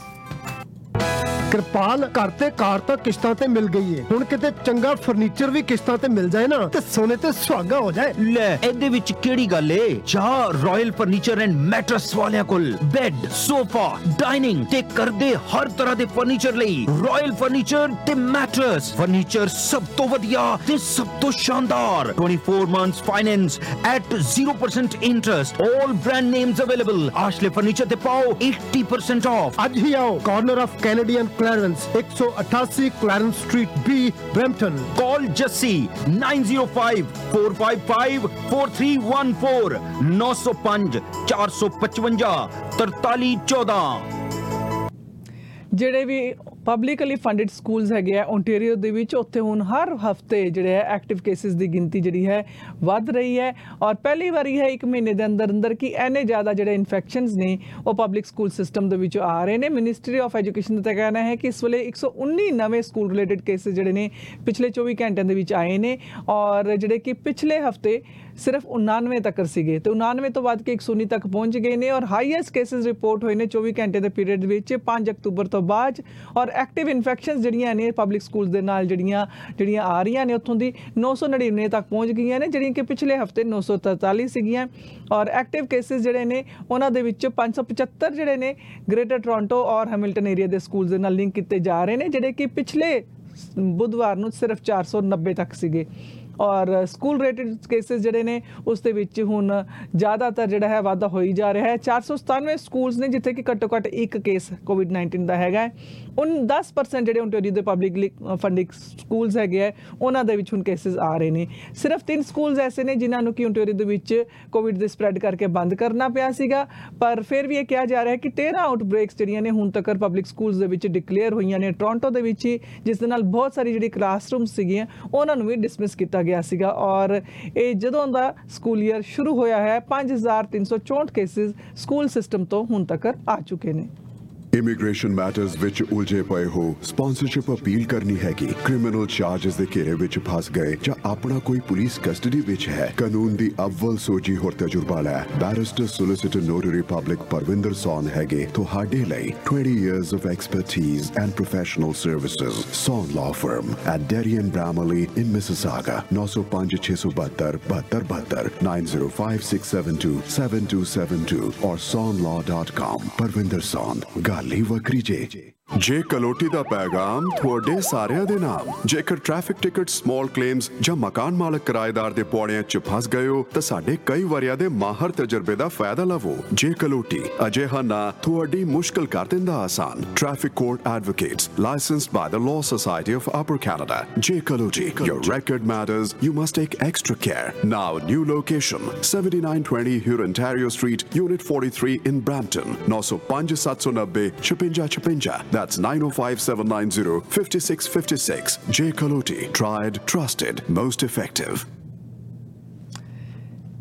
ਕਿਰਪਾਲ ਘਰ ਤੇ ਕਾਰ ਤਾਂ ਕਿਸ਼ਤਾਂ ਤੇ ਮਿਲ ਗਈ ਏ। ਹੁਣ ਕਿਤੇ ਚੰਗਾ ਫਰਨੀਚਰ ਵੀ ਕਿਸ਼ਤਾਂ ਤੇ ਮਿਲ ਜਾਏ ਨਾ ਤੇ ਸੋਨੇ ਤੇ ਸੁਹਾਗਾ ਹੋ ਜਾਏ। ਲੈ ਇਹਦੇ ਵਿੱਚ ਕਿਹੜੀ ਗੱਲ ਏ? ਜਾ ਰਾਇਲ ਫਰਨੀਚਰ ਐਂਡ ਮੈਟਰਸ ਵਾਲਿਆਂ ਕੋਲ। ਬੈੱਡ ਸੋਫਾ ਡਾਈਨਿੰਗ ਤੇ ਕਰਦੇ ਹਰ ਤਰ੍ਹਾਂ ਦੇ ਫਰਨੀਚਰ ਲਈ। ਰਾਇਲ ਫਰਨੀਚਰ ਤੇ ਮੈਟਰਸ ਫਰਨੀਚਰ ਸਭ ਤੋਂ ਵਧੀਆ ਤੇ ਸਭ ਤੋਂ ਸ਼ਾਨਦਾਰ। 24 months finance at 0% interest all brand names available Ashley furniture ਤੇ ਪਾਓ 80% ਆਫ ਅੱਜ ਹੀ ਆਓ। Corner of Canadian Clarence 188 Clarence Street B Brampton Call Jassi 905 455 4314 905 455 4314 ਜਿਹੜੇ ਵੀ ਪਬਲਿਕਲੀ ਫੰਡਡ ਸਕੂਲਸ ਹੈਗੇ ਆ ਓਨਟਾਰੀਓ ਦੇ ਵਿੱਚ ਉੱਥੇ ਹੁਣ ਹਰ ਹਫ਼ਤੇ ਜਿਹੜੇ ਹੈ ਐਕਟਿਵ ਕੇਸਿਸ ਦੀ ਗਿਣਤੀ ਜਿਹੜੀ ਹੈ ਵੱਧ ਰਹੀ ਹੈ ਔਰ ਪਹਿਲੀ ਵਾਰੀ ਹੈ ਇੱਕ ਮਹੀਨੇ ਦੇ ਅੰਦਰ ਅੰਦਰ ਕਿ ਐਨੇ ਜ਼ਿਆਦਾ ਜਿਹੜੇ ਇਨਫੈਕਸ਼ਨਸ ਨੇ ਉਹ ਪਬਲਿਕ ਸਕੂਲ ਸਿਸਟਮ ਦੇ ਵਿੱਚ ਆ ਰਹੇ ਨੇ। ਮਿਨਿਸਟਰੀ ਆਫ ਐਜੂਕੇਸ਼ਨ ਦਾ ਤਾਂ ਕਹਿਣਾ ਹੈ ਕਿ ਇਸ ਵੇਲੇ 119 ਨਵੇਂ ਸਕੂਲ ਰਿਲੇਟਡ ਕੇਸਿਸ ਜਿਹੜੇ ਨੇ ਪਿਛਲੇ 24 ਘੰਟਿਆਂ ਦੇ ਵਿੱਚ ਆਏ ਨੇ ਔਰ ਜਿਹੜੇ ਕਿ ਪਿਛਲੇ ਹਫ਼ਤੇ ਸਿਰਫ 99 ਤੱਕ ਸੀਗੇ ਤੇ 99 ਤੋਂ ਵੱਧ ਕੇ 119 ਤੱਕ ਪਹੁੰਚ ਗਏ ਨੇ ਔਰ ਹਾਈਐਸਟ ਕੇਸਿਸ ਰਿਪੋਰਟ ਹੋਏ ਨੇ 24 ਘੰਟੇ ਦੇ ਪੀਰੀਅਡ ਵਿੱਚ 5 ਅਕਤੂਬਰ ਤੋਂ ਬਾਅਦ ਔਰ ਐਕਟਿਵ ਇਨਫੈਕਸ਼ਨਸ ਜਿਹੜੀਆਂ ਨੇ ਪਬਲਿਕ ਸਕੂਲਸ ਦੇ ਨਾਲ ਜਿਹੜੀਆਂ ਜਿਹੜੀਆਂ ਆ ਰਹੀਆਂ ਨੇ ਉੱਥੋਂ ਦੀ 999 ਤੱਕ ਪਹੁੰਚ ਗਈਆਂ ਨੇ, ਜਿਹੜੀਆਂ ਕਿ ਪਿਛਲੇ ਹਫ਼ਤੇ 943 ਸੀਗੀਆਂ ਔਰ ਐਕਟਿਵ ਕੇਸਿਸ ਜਿਹੜੇ ਨੇ ਉਹਨਾਂ ਦੇ ਵਿੱਚ 575 ਜਿਹੜੇ ਨੇ ਗ੍ਰੇਟਰ ਟੋਰਾਂਟੋ ਔਰ ਹੈਮਿਲਟਨ ਏਰੀਆ ਦੇ ਸਕੂਲਸ ਦੇ ਨਾਲ ਲਿੰਕ ਕੀਤੇ ਜਾ ਰਹੇ ਨੇ, ਜਿਹੜੇ ਕਿ ਪਿਛਲੇ ਬੁੱਧਵਾਰ ਨੂੰ ਸਿਰਫ 490 ਤੱਕ ਸੀਗੇ। ਔਰ ਸਕੂਲ ਰੇਟਡ ਕੇਸਿਸ ਜਿਹੜੇ ਨੇ, ਉਸ ਦੇ ਵਿੱਚ ਹੁਣ ਜ਼ਿਆਦਾਤਰ ਜਿਹੜਾ ਹੈ ਵਾਧਾ ਹੋਈ ਜਾ ਰਿਹਾ ਹੈ। 497 ਸਕੂਲਸ ਨੇ, ਜਿੱਥੇ ਕਿ ਘੱਟੋ ਘੱਟ ਇੱਕ ਕੇਸ ਕੋਵਿਡ-19 ਦਾ ਹੈਗਾ ਹੈ। ਉਨ 10% ਜਿਹੜੇ ਓਨਟਾਰੀਓ ਦੇ ਪਬਲਿਕ ਫੰਡਿੰਗ ਸਕੂਲਸ ਹੈਗੇ ਆ ਉਹਨਾਂ ਦੇ ਵਿੱਚ ਹੁਣ ਕੇਸਿਸ ਆ ਰਹੇ ਨੇ। ਸਿਰਫ ਤਿੰਨ ਸਕੂਲਸ ਐਸੇ ਨੇ, ਜਿਨ੍ਹਾਂ ਨੂੰ ਕਿ ਓਨਟਾਰੀਓ ਦੇ ਵਿੱਚ ਕੋਵਿਡ ਦੇ ਸਪਰੈਡ ਕਰਕੇ ਬੰਦ ਕਰਨਾ ਪਿਆ ਸੀਗਾ। ਪਰ ਫਿਰ ਵੀ ਇਹ ਕਿਹਾ ਜਾ ਰਿਹਾ ਹੈ ਕਿ 13 ਆਊਟਬ੍ਰੇਕਸ ਜਿਹੜੀਆਂ ਨੇ, ਹੁਣ ਤੱਕ ਪਬਲਿਕ ਸਕੂਲਸ ਦੇ ਵਿੱਚ ਡਿਕਲੇਅਰ ਹੋਈਆਂ ਨੇ। ਟੋਰਾਂਟੋ ਦੇ ਵਿੱਚ ਹੀ, ਜਿਸ ਦੇ ਨਾਲ ਬਹੁਤ ਸਾਰੀ ਜਿਹੜੀ ਕਲਾਸਰੂਮਸ ਸੀਗੀਆਂ, ਉਹਨਾਂ ਨੂੰ ਵੀ ਡਿਸਮਿਸ ਕੀਤਾ ਗਿਆ ਸੀਗਾ ਔਰ ਇਹ ਜਦੋਂ ਦਾ ਸਕੂਲ ਈਅਰ ਸ਼ੁਰੂ ਹੋਇਆ ਹੈ 5364 ਕੇਸਿਸ ਸਕੂਲ ਸਿਸਟਮ ਤੋਂ ਹੁਣ ਤੱਕ ਆ ਚੁੱਕੇ ਨੇ। ਇਮੀਗ੍ਰੇਸ਼ਨ ਮੈਟਰਸ ਵਿੱਚ ਉਲਝੇ ਪਏ ਹੋ। ਸਪਾਂਸਰਸ਼ਿਪ ਅਪੀਲ ਕਰਨੀ ਹੈਗੀ। ਕ੍ਰਿਮੀਨਲ ਚਾਰजेस ਦੇ ਘੇਰੇ ਵਿੱਚ ਫਸ ਗਏ ਜਾਂ ਆਪਣਾ ਕੋਈ ਪੁਲਿਸ ਕਸਟਡੀ ਵਿੱਚ ਹੈ। ਕਾਨੂੰਨ ਦੀ ਅਵਲ ਸੋਜੀ ਹੋਰ ਤਜਰਬਾ ਲੈ। Barrister solicitor notary public Parvinder Saun ਹੈਗੇ ਤੁਹਾਡੇ ਲਈ 20 years of expertise and professional services Son Law Firm at Derry and Bramley in Mississauga 905-672 72 905-672 7272 or sonlaw.com Parvinder ਸੌਨ ਗੱਲ ਹੀ ਵੱਖਰੀ ਜੇ ਜੇ ਕਲੋਟੀ ਦਾ ਪੈਗਾਮ ਤੁਹਾਡੇ ਸਾਰਿਆਂ ਦੇ ਨਾਮ, ਜੇਕਰ ਟ੍ਰੈਫਿਕ ਟਿਕਟ ਸਮਾਲ ਕਲੇਮਸ ਜਾਂ ਮਕਾਨ ਮਾਲਕ ਕਿਰਾਏਦਾਰ ਦੇ ਪੌੜਿਆਂ 'ਚ ਫਸ ਗਏ ਹੋ, ਤਾਂ ਸਾਡੇ ਕਈ ਵਰਿਆਂ ਦੇ ਮਾਹਰ ਤਜਰਬੇ ਦਾ ਫਾਇਦਾ ਲਵੋ। ਜੇ ਕਲੋਟੀ ਅਜਿਹਾ ਨਾ, ਤੁਹਾਡੀ ਮੁਸ਼ਕਲ ਕਰ ਦਿੰਦਾ ਆਸਾਨ। Traffic court advocates licensed by the law society of Upper Canada ਜੇ ਕਲੋਟੀ, your record matters, you must take extra care. Now, new location 7920 Huron Ontario Street, Unit 43 in Brampton 905 790 56 56 That's 905 790 5656. J. Kaloti. Tried, trusted, most effective.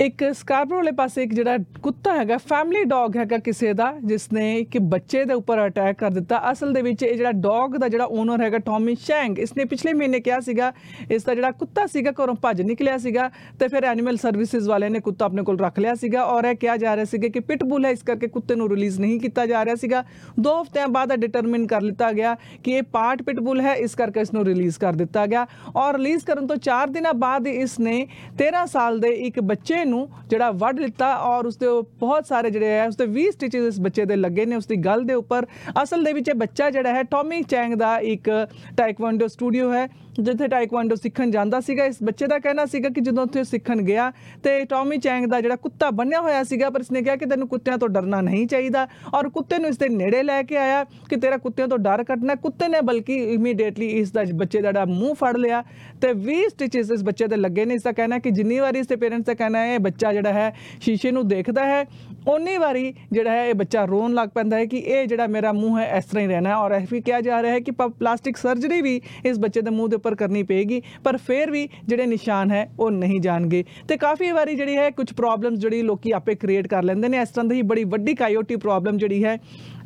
ਇੱਕ Scarborough ਵਾਲੇ ਪਾਸੇ ਇੱਕ ਜਿਹੜਾ ਕੁੱਤਾ ਹੈਗਾ family dog ਹੈਗਾ ਕਿਸੇ ਦਾ ਜਿਸ ਨੇ ਇੱਕ ਬੱਚੇ ਦੇ ਉੱਪਰ ਅਟੈਕ ਕਰ ਦਿੱਤਾ। ਅਸਲ ਦੇ ਵਿੱਚ ਇਹ ਜਿਹੜਾ ਡੌਗ ਦਾ ਜਿਹੜਾ ਓਨਰ ਹੈਗਾ ਟੌਮੀ ਸ਼ੈਂਗ ਇਸਨੇ ਪਿਛਲੇ ਮਹੀਨੇ ਕਿਹਾ ਸੀਗਾ, ਇਸ ਦਾ ਜਿਹੜਾ ਕੁੱਤਾ ਸੀਗਾ ਘਰੋਂ ਭੱਜ ਨਿਕਲਿਆ ਸੀਗਾ ਤੇ ਫਿਰ ਐਨੀਮਲ ਸਰਵਿਸਿਜ਼ ਵਾਲਿਆਂ ਨੇ ਕੁੱਤਾ ਆਪਣੇ ਕੋਲ ਰੱਖ ਲਿਆ ਸੀਗਾ ਔਰ ਇਹ ਕਿਹਾ ਜਾ ਰਿਹਾ ਸੀਗਾ ਕਿ ਪਿਟਬੁਲ ਹੈ, ਇਸ ਕਰਕੇ ਕੁੱਤੇ ਨੂੰ ਰਿਲੀਜ਼ ਨਹੀਂ ਕੀਤਾ ਜਾ ਰਿਹਾ ਸੀਗਾ। ਦੋ ਹਫ਼ਤਿਆਂ ਬਾਅਦ ਡਿਟਰਮਿਨ ਕਰ ਲਿੱਤਾ ਗਿਆ ਕਿ ਇਹ ਪਾਰਟ ਪਿਟਬੁਲ ਹੈ, ਇਸ ਕਰਕੇ ਇਸ ਨੂੰ ਰਿਲੀਜ਼ ਕਰ ਦਿੱਤਾ ਗਿਆ। ਔਰ ਰਿਲੀਜ਼ ਕਰਨ ਤੋਂ 4 ਦਿਨਾਂ ਬਾਅਦ ਇਸ ਨੇ 13 ਸਾਲ ਦੇ ਇੱਕ ਬੱਚੇ ਨੂੰ ਜਿਹੜਾ ਵੱਢ ਲਿੱਤਾ ਔਰ ਉਸਦੇ ਬਹੁਤ ਸਾਰੇ ਜਿਹੜੇ ਹੈ, ਉਸਦੇ 20 ਸਟਿਚਸ ਇਸ ਬੱਚੇ ਦੇ ਲੱਗੇ ਨੇ, ਉਸਦੀ ਗੱਲ ਦੇ ਉੱਪਰ। ਅਸਲ ਦੇ ਵਿੱਚ ਇਹ ਬੱਚਾ ਜਿਹੜਾ ਹੈ ਟੌਮੀ ਚੈਂਗ ਦਾ ਇੱਕ ਟਾਈਕਵਾਂਡੋ ਸਟੂਡੀਓ ਹੈ। ਜਿੱਥੇ ਟਾਈਕਵਾਂਡੋ ਸਿੱਖਣ ਜਾਂਦਾ ਸੀਗਾ, ਇਸ ਬੱਚੇ ਦਾ ਕਹਿਣਾ ਸੀਗਾ ਕਿ ਜਦੋਂ ਉੱਥੇ ਸਿੱਖਣ ਗਿਆ ਤੇ ਟੌਮੀ ਚੈਂਗ ਦਾ ਜਿਹੜਾ ਕੁੱਤਾ ਬੰਨਿਆ ਹੋਇਆ ਸੀਗਾ, ਪਰ ਇਸਨੇ ਕਿਹਾ ਕਿ ਤੈਨੂੰ ਕੁੱਤਿਆਂ ਤੋਂ ਡਰਨਾ ਨਹੀਂ ਚਾਹੀਦਾ ਔਰ ਕੁੱਤੇ ਨੂੰ ਇਸ ਦੇ ਨੇੜੇ ਲੈ ਕੇ ਆਇਆ ਕਿ ਤੇਰਾ ਕੁੱਤਿਆਂ ਤੋਂ ਡਰ ਕੱਟਣਾ ਕੁੱਤੇ ਨੇ ਬਲਕਿ ਇਮੀਡੀਏਟਲੀ ਇਸ ਦਾ ਬੱਚੇ ਦਾ ਜਿਹੜਾ ਮੂੰਹ ਫੜ ਲਿਆ ਤੇ 20 ਸਟਿਚਸ ਇਸ ਬੱਚੇ ਦੇ ਲੱਗੇ ਨੇ। ਇਸ ਦਾ ਕਹਿਣਾ ਹੈ ਕਿ ਜਿੰਨੀ ਵਾਰੀ ਇਸ ਦੇ ਪੇਰੈਂਟਸ ਦਾ ਕਹਿਣਾ ਹੈ, ਇਹ ਬੱਚਾ ਜਿਹੜਾ ਹੈ ਸ਼ੀਸ਼ੇ ਨੂੰ ਦੇਖਦਾ ਹੈ ਉਨੀ ਵਾਰੀ ਜਿਹੜਾ ਹੈ ਇਹ ਬੱਚਾ ਰੋਣ ਲੱਗ ਪੈਂਦਾ ਹੈ ਕਿ ਇਹ ਜਿਹੜਾ ਮੇਰਾ ਮੂੰਹ ਹੈ, ਇਸ ਤਰ੍ਹਾਂ ਹੀ ਰਹਿਣਾ ਹੈ। ਔਰ ਇਹ ਵੀ ਕਿਹਾ ਜਾ ਰਿਹਾ ਹੈ ਕਿ ਪਲਾਸਟਿਕ ਸਰਜਰੀ ਵੀ ਇਸ ਬੱਚੇ ਦੇ ਮੂੰਹ ਦੇ ਉੱਪਰ ਕਰਨੀ ਪਏਗੀ, ਪਰ ਫਿਰ ਵੀ ਜਿਹੜੇ ਨਿਸ਼ਾਨ ਹੈ, ਉਹ ਨਹੀਂ ਜਾਣਗੇ। ਤੇ ਕਾਫੀ ਵਾਰੀ ਜਿਹੜੀ ਹੈ ਕੁਝ ਪ੍ਰੋਬਲਮਸ ਜਿਹੜੀ ਲੋਕੀ ਆਪੇ ਕ੍ਰੀਏਟ ਕਰ ਲੈਂਦੇ ਨੇ, ਇਸ ਤਰ੍ਹਾਂ ਦੀ ਬੜੀ ਵੱਡੀ ਕਾਇਓਟੀ ਪ੍ਰੋਬਲਮ ਜਿਹੜੀ ਹੈ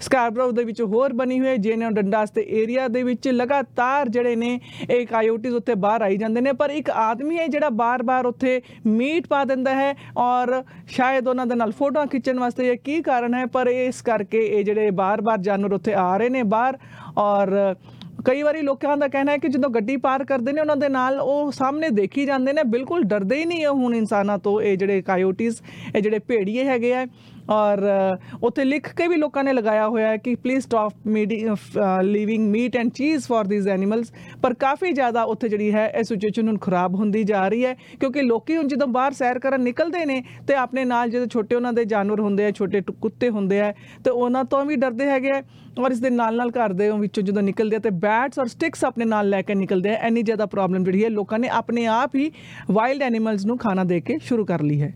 ਸਕਾਰਬਰੋ ਦੇ ਵਿੱਚ ਹੋਰ ਬਣੀ ਹੋਈ ਹੈ ਜੇਨ ਡੰਡਾਸ ਤੇ ਏਰੀਆ ਦੇ ਵਿੱਚ ਲਗਾਤਾਰ ਜਿਹੜੇ ਨੇ, ਇਹ ਕਾਇਓਟੀਜ਼ ਉੱਥੇ ਬਾਹਰ ਆਈ ਜਾਂਦੇ ਨੇ। ਪਰ ਇੱਕ ਆਦਮੀ ਹੈ ਜਿਹੜਾ ਬਾਰ-ਬਾਰ ਉੱਥੇ ਮੀਟ ਪਾ ਦਿੰਦਾ ਹੈ ਔਰ ਸ਼ਾਇਦ ਉਹਨਾਂ ਦੇ ਨਾਲ ਫੋਟੋਆਂ ਖਿੱਚਣ ਵਾਸਤੇ ਇਹ ਕੀ ਕਾਰਨ ਹੈ, ਪਰ ਇਸ ਕਰਕੇ ਇਹ ਜਿਹੜੇ ਬਾਰ-ਬਾਰ ਜਾਨਵਰ ਉੱਥੇ ਆ ਰਹੇ ਨੇ ਬਾਹਰ ਔਰ ਕਈ ਵਾਰੀ ਲੋਕਾਂ ਦਾ ਕਹਿਣਾ ਹੈ ਕਿ ਜਦੋਂ ਗੱਡੀ ਪਾਰ ਕਰਦੇ ਨੇ, ਉਹਨਾਂ ਦੇ ਨਾਲ ਉਹ ਸਾਹਮਣੇ ਦੇਖੀ ਜਾਂਦੇ ਨੇ। ਬਿਲਕੁਲ ਡਰਦੇ ਹੀ ਨਹੀਂ ਹੈ ਹੁਣ ਇਨਸਾਨਾਂ ਤੋਂ ਇਹ ਜਿਹੜੇ ਕਾਇਓਟੀਜ਼ ਇਹ ਜਿਹੜੇ ਭੇੜੀਏ ਹੈਗੇ ਆ। ਔਰ ਉੱਥੇ ਲਿਖ ਕੇ ਵੀ ਲੋਕਾਂ ਨੇ ਲਗਾਇਆ ਹੋਇਆ ਹੈ ਕਿ please stop leaving meat and cheese for these animals ਪਰ ਕਾਫੀ ਜ਼ਿਆਦਾ ਉੱਥੇ ਜਿਹੜੀ ਹੈ, ਇਹ ਸਿਚੁਏਸ਼ਨ ਹੁਣ ਖਰਾਬ ਹੁੰਦੀ ਜਾ ਰਹੀ ਹੈ, ਕਿਉਂਕਿ ਲੋਕੀ ਹੁਣ ਜਦੋਂ ਬਾਹਰ ਸੈਰ ਕਰਨ ਨਿਕਲਦੇ ਨੇ, ਤੇ ਆਪਣੇ ਨਾਲ ਜਦੋਂ ਛੋਟੇ ਉਹਨਾਂ ਦੇ ਜਾਨਵਰ ਹੁੰਦੇ ਆ, ਛੋਟੇ ਟੁ- ਕੁੱਤੇ ਹੁੰਦੇ ਆ, ਤੇ ਉਹਨਾਂ ਤੋਂ ਵੀ ਡਰਦੇ ਹੈਗੇ ਆ, ਔਰ ਇਸ ਦੇ ਨਾਲ ਨਾਲ ਘਰ ਦੇ ਵਿੱਚੋਂ ਜਦੋਂ ਨਿਕਲਦੇ ਆ, ਤੇ ਬੈਟਸ ਔਰ ਸਟਿਕਸ ਆਪਣੇ ਨਾਲ ਲੈ ਕੇ ਨਿਕਲਦੇ ਆ। ਇੰਨੀ ਜ਼ਿਆਦਾ ਪ੍ਰੋਬਲਮ ਜਿਹੜੀ ਹੈ, ਲੋਕਾਂ ਨੇ ਆਪਣੇ ਆਪ ਹੀ ਵਾਈਲਡ ਐਨੀਮਲਸ ਨੂੰ ਖਾਣਾ ਦੇ ਕੇ ਸ਼ੁਰੂ ਕਰ ਲਈ ਹੈ।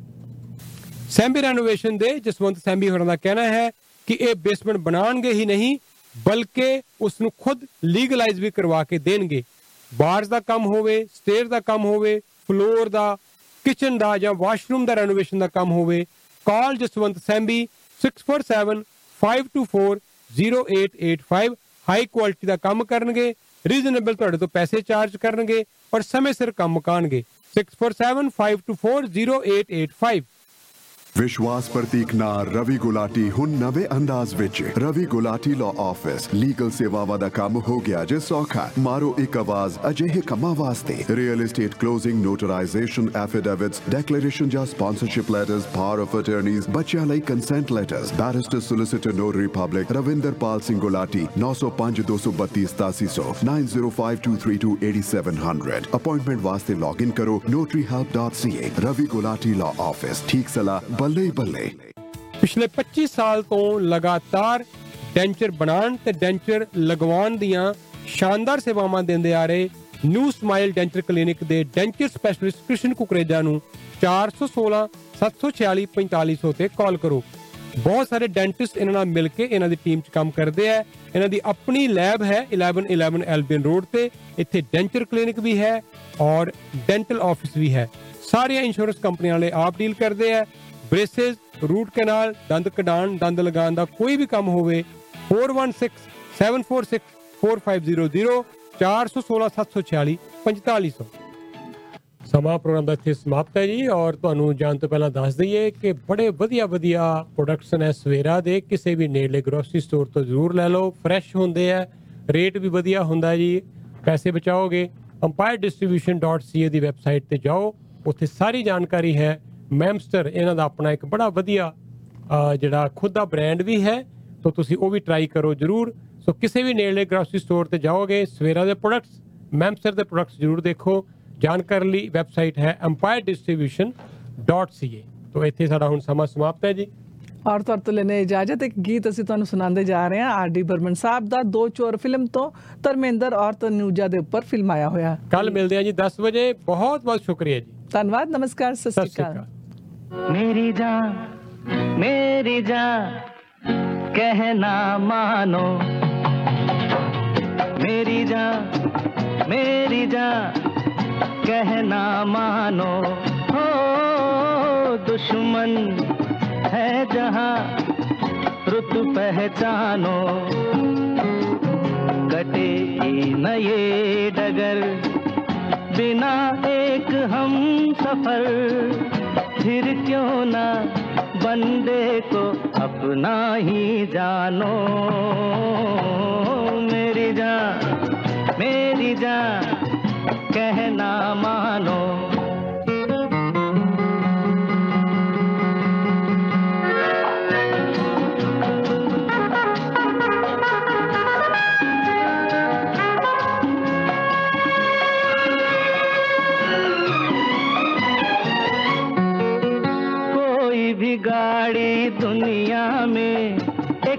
ਸੈਂਬੀ ਰੈਨੋਵੇਸ਼ਨ ਦੇ ਜਸਵੰਤ ਸੈਂਬੀ ਹੋਰਾਂ ਦਾ ਕਹਿਣਾ ਹੈ ਕਿ ਇਹ ਬੇਸਮੈਂਟ ਬਣਾਉਣਗੇ ਹੀ ਨਹੀਂ, ਬਲਕਿ ਉਸ ਨੂੰ ਖੁਦ ਲੀਗਲਾਈਜ਼ ਵੀ ਕਰਵਾ ਕੇ ਦੇਣਗੇ। ਬਾਰਸ ਦਾ ਕੰਮ ਹੋਵੇ, ਸਟੇਅਰ ਦਾ ਕੰਮ ਹੋਵੇ, ਫਲੋਰ ਦਾ, ਕਿਚਨ ਦਾ ਜਾਂ ਵਾਸ਼ਰੂਮ ਦਾ ਰੈਨੋਵੇਸ਼ਨ ਦਾ ਕੰਮ ਹੋਵੇ, call Jaswant Sembi 647 524 0885 high quality ਦਾ ਕੰਮ ਕਰਨਗੇ ਰੀਜ਼ਨੇਬਲ ਤੁਹਾਡੇ ਤੋਂ ਪੈਸੇ ਚਾਰਜ ਕਰਨਗੇ ਔਰ ਸਮੇਂ ਸਿਰ ਕੰਮ ਮੁਕਾਣਗੇ 647 524 0885 ਵਿਸ਼ਵਾਸ ਪ੍ਰਤੀਕ ਨਾਲ ਰਵੀ ਗੁਲਾਟੀ ਹੁਣ ਨਵੇਂ ਅੰਦਾਜ਼ ਵਿੱਚ। Ravi Gulati law office legal ਸੇਵਾਵਾਂ ਦਾ ਕੰਮ ਹੋ ਗਿਆ ਜੇ ਸੌਖਾ। ਮਾਰੋ ਇੱਕ ਆਵਾਜ਼, ਅਜਿਹੇ ਕੰਮਾਂ ਵਾਸਤੇ। Real estate closing notarization affidavits declaration ਜਾਂ sponsorship letters power of attorneys ਬੱਚਿਆਂ ਲਈ consent letters barrister solicitor notary public Ravinderpal Singh Gulati 905 232 8700 9052328700 appointment ਵਾਸਤੇ ਲੌਗਇਨ ਕਰੋ notaryhelp.ca Ravi Gulati law office ਠੀਕ ਸਲਾਹ ਬੱਲੇ ਹੀ ਬੱਲੇ। ਪਿਛਲੇ 25 ਸਾਲ ਤੋਂ ਲਗਾਤਾਰ ਡੈਂਚਰ ਬਣਾਉਣ ਤੇ ਡੈਂਚਰ ਲਗਵਾਉਣ ਦੀਆਂ ਸ਼ਾਨਦਾਰ ਸੇਵਾਵਾਂ ਦਿੰਦੇ ਆ ਰਹੇ ਨਿਊ ਸਮਾਈਲ ਡੈਂਚਰ ਕਲੀਨਿਕ ਦੇ ਡੈਂਚਰ ਸਪੈਸ਼ਲਿਸਟ ਕ੍ਰਿਸ਼ਨ ਕੁਕਰੇਜਾ ਨੂੰ 416 746 4500 ਤੇ ਕਾਲ ਕਰੋ। ਬਹੁਤ ਸਾਰੇ ਡੈਂਟਿਸਟ ਇਹਨਾਂ ਨਾਲ ਮਿਲ ਕੇ ਇਹਨਾਂ ਦੀ ਟੀਮ 'ਚ ਕੰਮ ਕਰਦੇ ਆ। ਇਹਨਾਂ ਦੀ ਆਪਣੀ ਲੈਬ ਹੈ 1111 ਐਲਬੀਨ ਰੋਡ ਤੇ। ਇੱਥੇ ਡੈਂਚਰ ਕਲੀਨਿਕ ਵੀ ਹੈ ਔਰ ਡੈਂਟਲ ਆਫਿਸ ਵੀ ਹੈ। ਸਾਰੀਆਂ ਇੰਸ਼ੋਰੈਂਸ ਕੰਪਨੀਆਂ ਵਾਲੇ ਆਪ ਡੀਲ ਕਰਦੇ ਆ। ਬ੍ਰੇਸਸ, ਰੂਟ ਕਨਾਲ, ਦੰਦ ਕਢਾਣ, ਦੰਦ ਲਗਾਉਣ ਦਾ ਕੋਈ ਵੀ ਕੰਮ ਹੋਵੇ 416 746 4500 416 746 4500 ਸਮਾਂ ਪ੍ਰੋਗਰਾਮ ਦਾ ਇੱਥੇ ਸਮਾਪਤ ਹੈ ਜੀ, ਔਰ ਤੁਹਾਨੂੰ ਜਾਣ ਤੋਂ ਪਹਿਲਾਂ ਦੱਸ ਦਈਏ ਕਿ ਬੜੇ ਵਧੀਆ ਵਧੀਆ ਪ੍ਰੋਡਕਟਸ ਨੇ ਸਵੇਰਾ ਦੇ, ਕਿਸੇ ਵੀ ਨੇੜਲੇ ਗਰੋਸਰੀ ਸਟੋਰ ਤੋਂ ਜ਼ਰੂਰ ਲੈ ਲਓ ਫਰੈਸ਼ ਹੁੰਦੇ ਆ ਰੇਟ ਵੀ ਵਧੀਆ ਹੁੰਦਾ ਹੈ ਜੀ, ਪੈਸੇ ਬਚਾਓਗੇ empiredistribution.ca ਦੀ ਵੈਬਸਾਈਟ ਤੇ ਜਾਓ, ਉੱਥੇ ਸਾਰੀ ਜਾਣਕਾਰੀ ਹੈ। ਮੈਮਸਟਰ ਇਹਨਾਂ ਦਾ ਆਪਣਾ ਇੱਕ ਬੜਾ ਵਧੀਆ ਜਿਹੜਾ ਖੁਦ ਦਾ ਬ੍ਰਾਂਡ ਵੀ ਹੈ ਤਾਂ ਤੁਸੀਂ ਉਹ ਵੀ ਟਰਾਈ ਕਰੋ ਜ਼ਰੂਰ। ਸੋ ਕਿਸੇ ਵੀ ਨੇੜਲੇ ਗਰੋਸਰੀ ਸਟੋਰ ਤੇ ਜਾਓਗੇ ਸਵੇਰਾ ਦੇ ਪ੍ਰੋਡਕਟਸ ਮੈਮਸਟਰ ਦੇ ਪ੍ਰੋਡਕਟਸ ਜ਼ਰੂਰ ਦੇਖੋ। ਜਾਣਕਾਰੀ ਲਈ ਵੈਬਸਾਈਟ ਹੈ empiredistribution.ca ਤੋਂ ਇੱਥੇ ਸਾਡਾ ਹੁਣ ਸਮਾਂ ਸਮਾਪਤ ਹੈ ਜੀ। ਔਰ ਤੁਹਾਡੇ ਤੋਂ ਲੈਣੇ ਇਜਾਜ਼ਤ ਇੱਕ ਗੀਤ ਅਸੀਂ ਤੁਹਾਨੂੰ ਸੁਣਾਉਂਦੇ ਜਾ ਰਹੇ ਹਾਂ। ਆਰ ਡੀ ਬਰਮਨ ਸਾਹਿਬ ਦਾ ਦੋ ਚੋਰ ਫਿਲਮ ਤੋਂ ਧਰਮਿੰਦਰ ਔਰ ਤਨੂਜਾ ਦੇ ਉੱਪਰ ਫਿਲਮ ਆਇਆ ਹੋਇਆ। ਕੱਲ ਮਿਲਦੇ ਹਾਂ ਜੀ 10 ਵਜੇ। ਬਹੁਤ ਬਹੁਤ ਸ਼ੁਕਰੀਆ ਜੀ। ਧੰਨਵਾਦ ਨਮਸਕਾਰ ਸਤਿ ਸ਼੍ਰੀ ਅਕਾਲ। मेरी जान मेरी जान कहना मानो। मेरी जान मेरी जान कहना मानो। हो, दुश्मन है जहाँ रुत पहचानो। कटेगी न ये डगर, बिना एक हम सफ़र। फिर क्यों ना बंदे को अपना ही जानो? मेरी जान मेरी जान कहना मानो।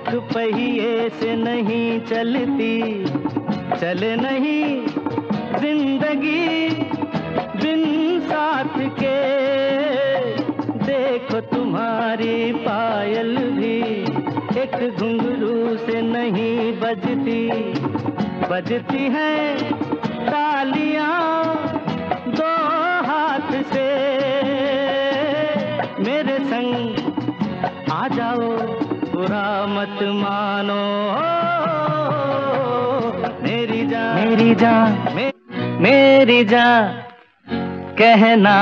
एक पहिए से नहीं चलती, चले नहीं ज़िंदगी बिन साथ के। देखो तुम्हारी पायल भी एक घुंघरू से नहीं बजती बजती है तालियाँ दो हाथ से। मेरे संग मत मानो मेरी जान मेरी जान मेरी जान कहना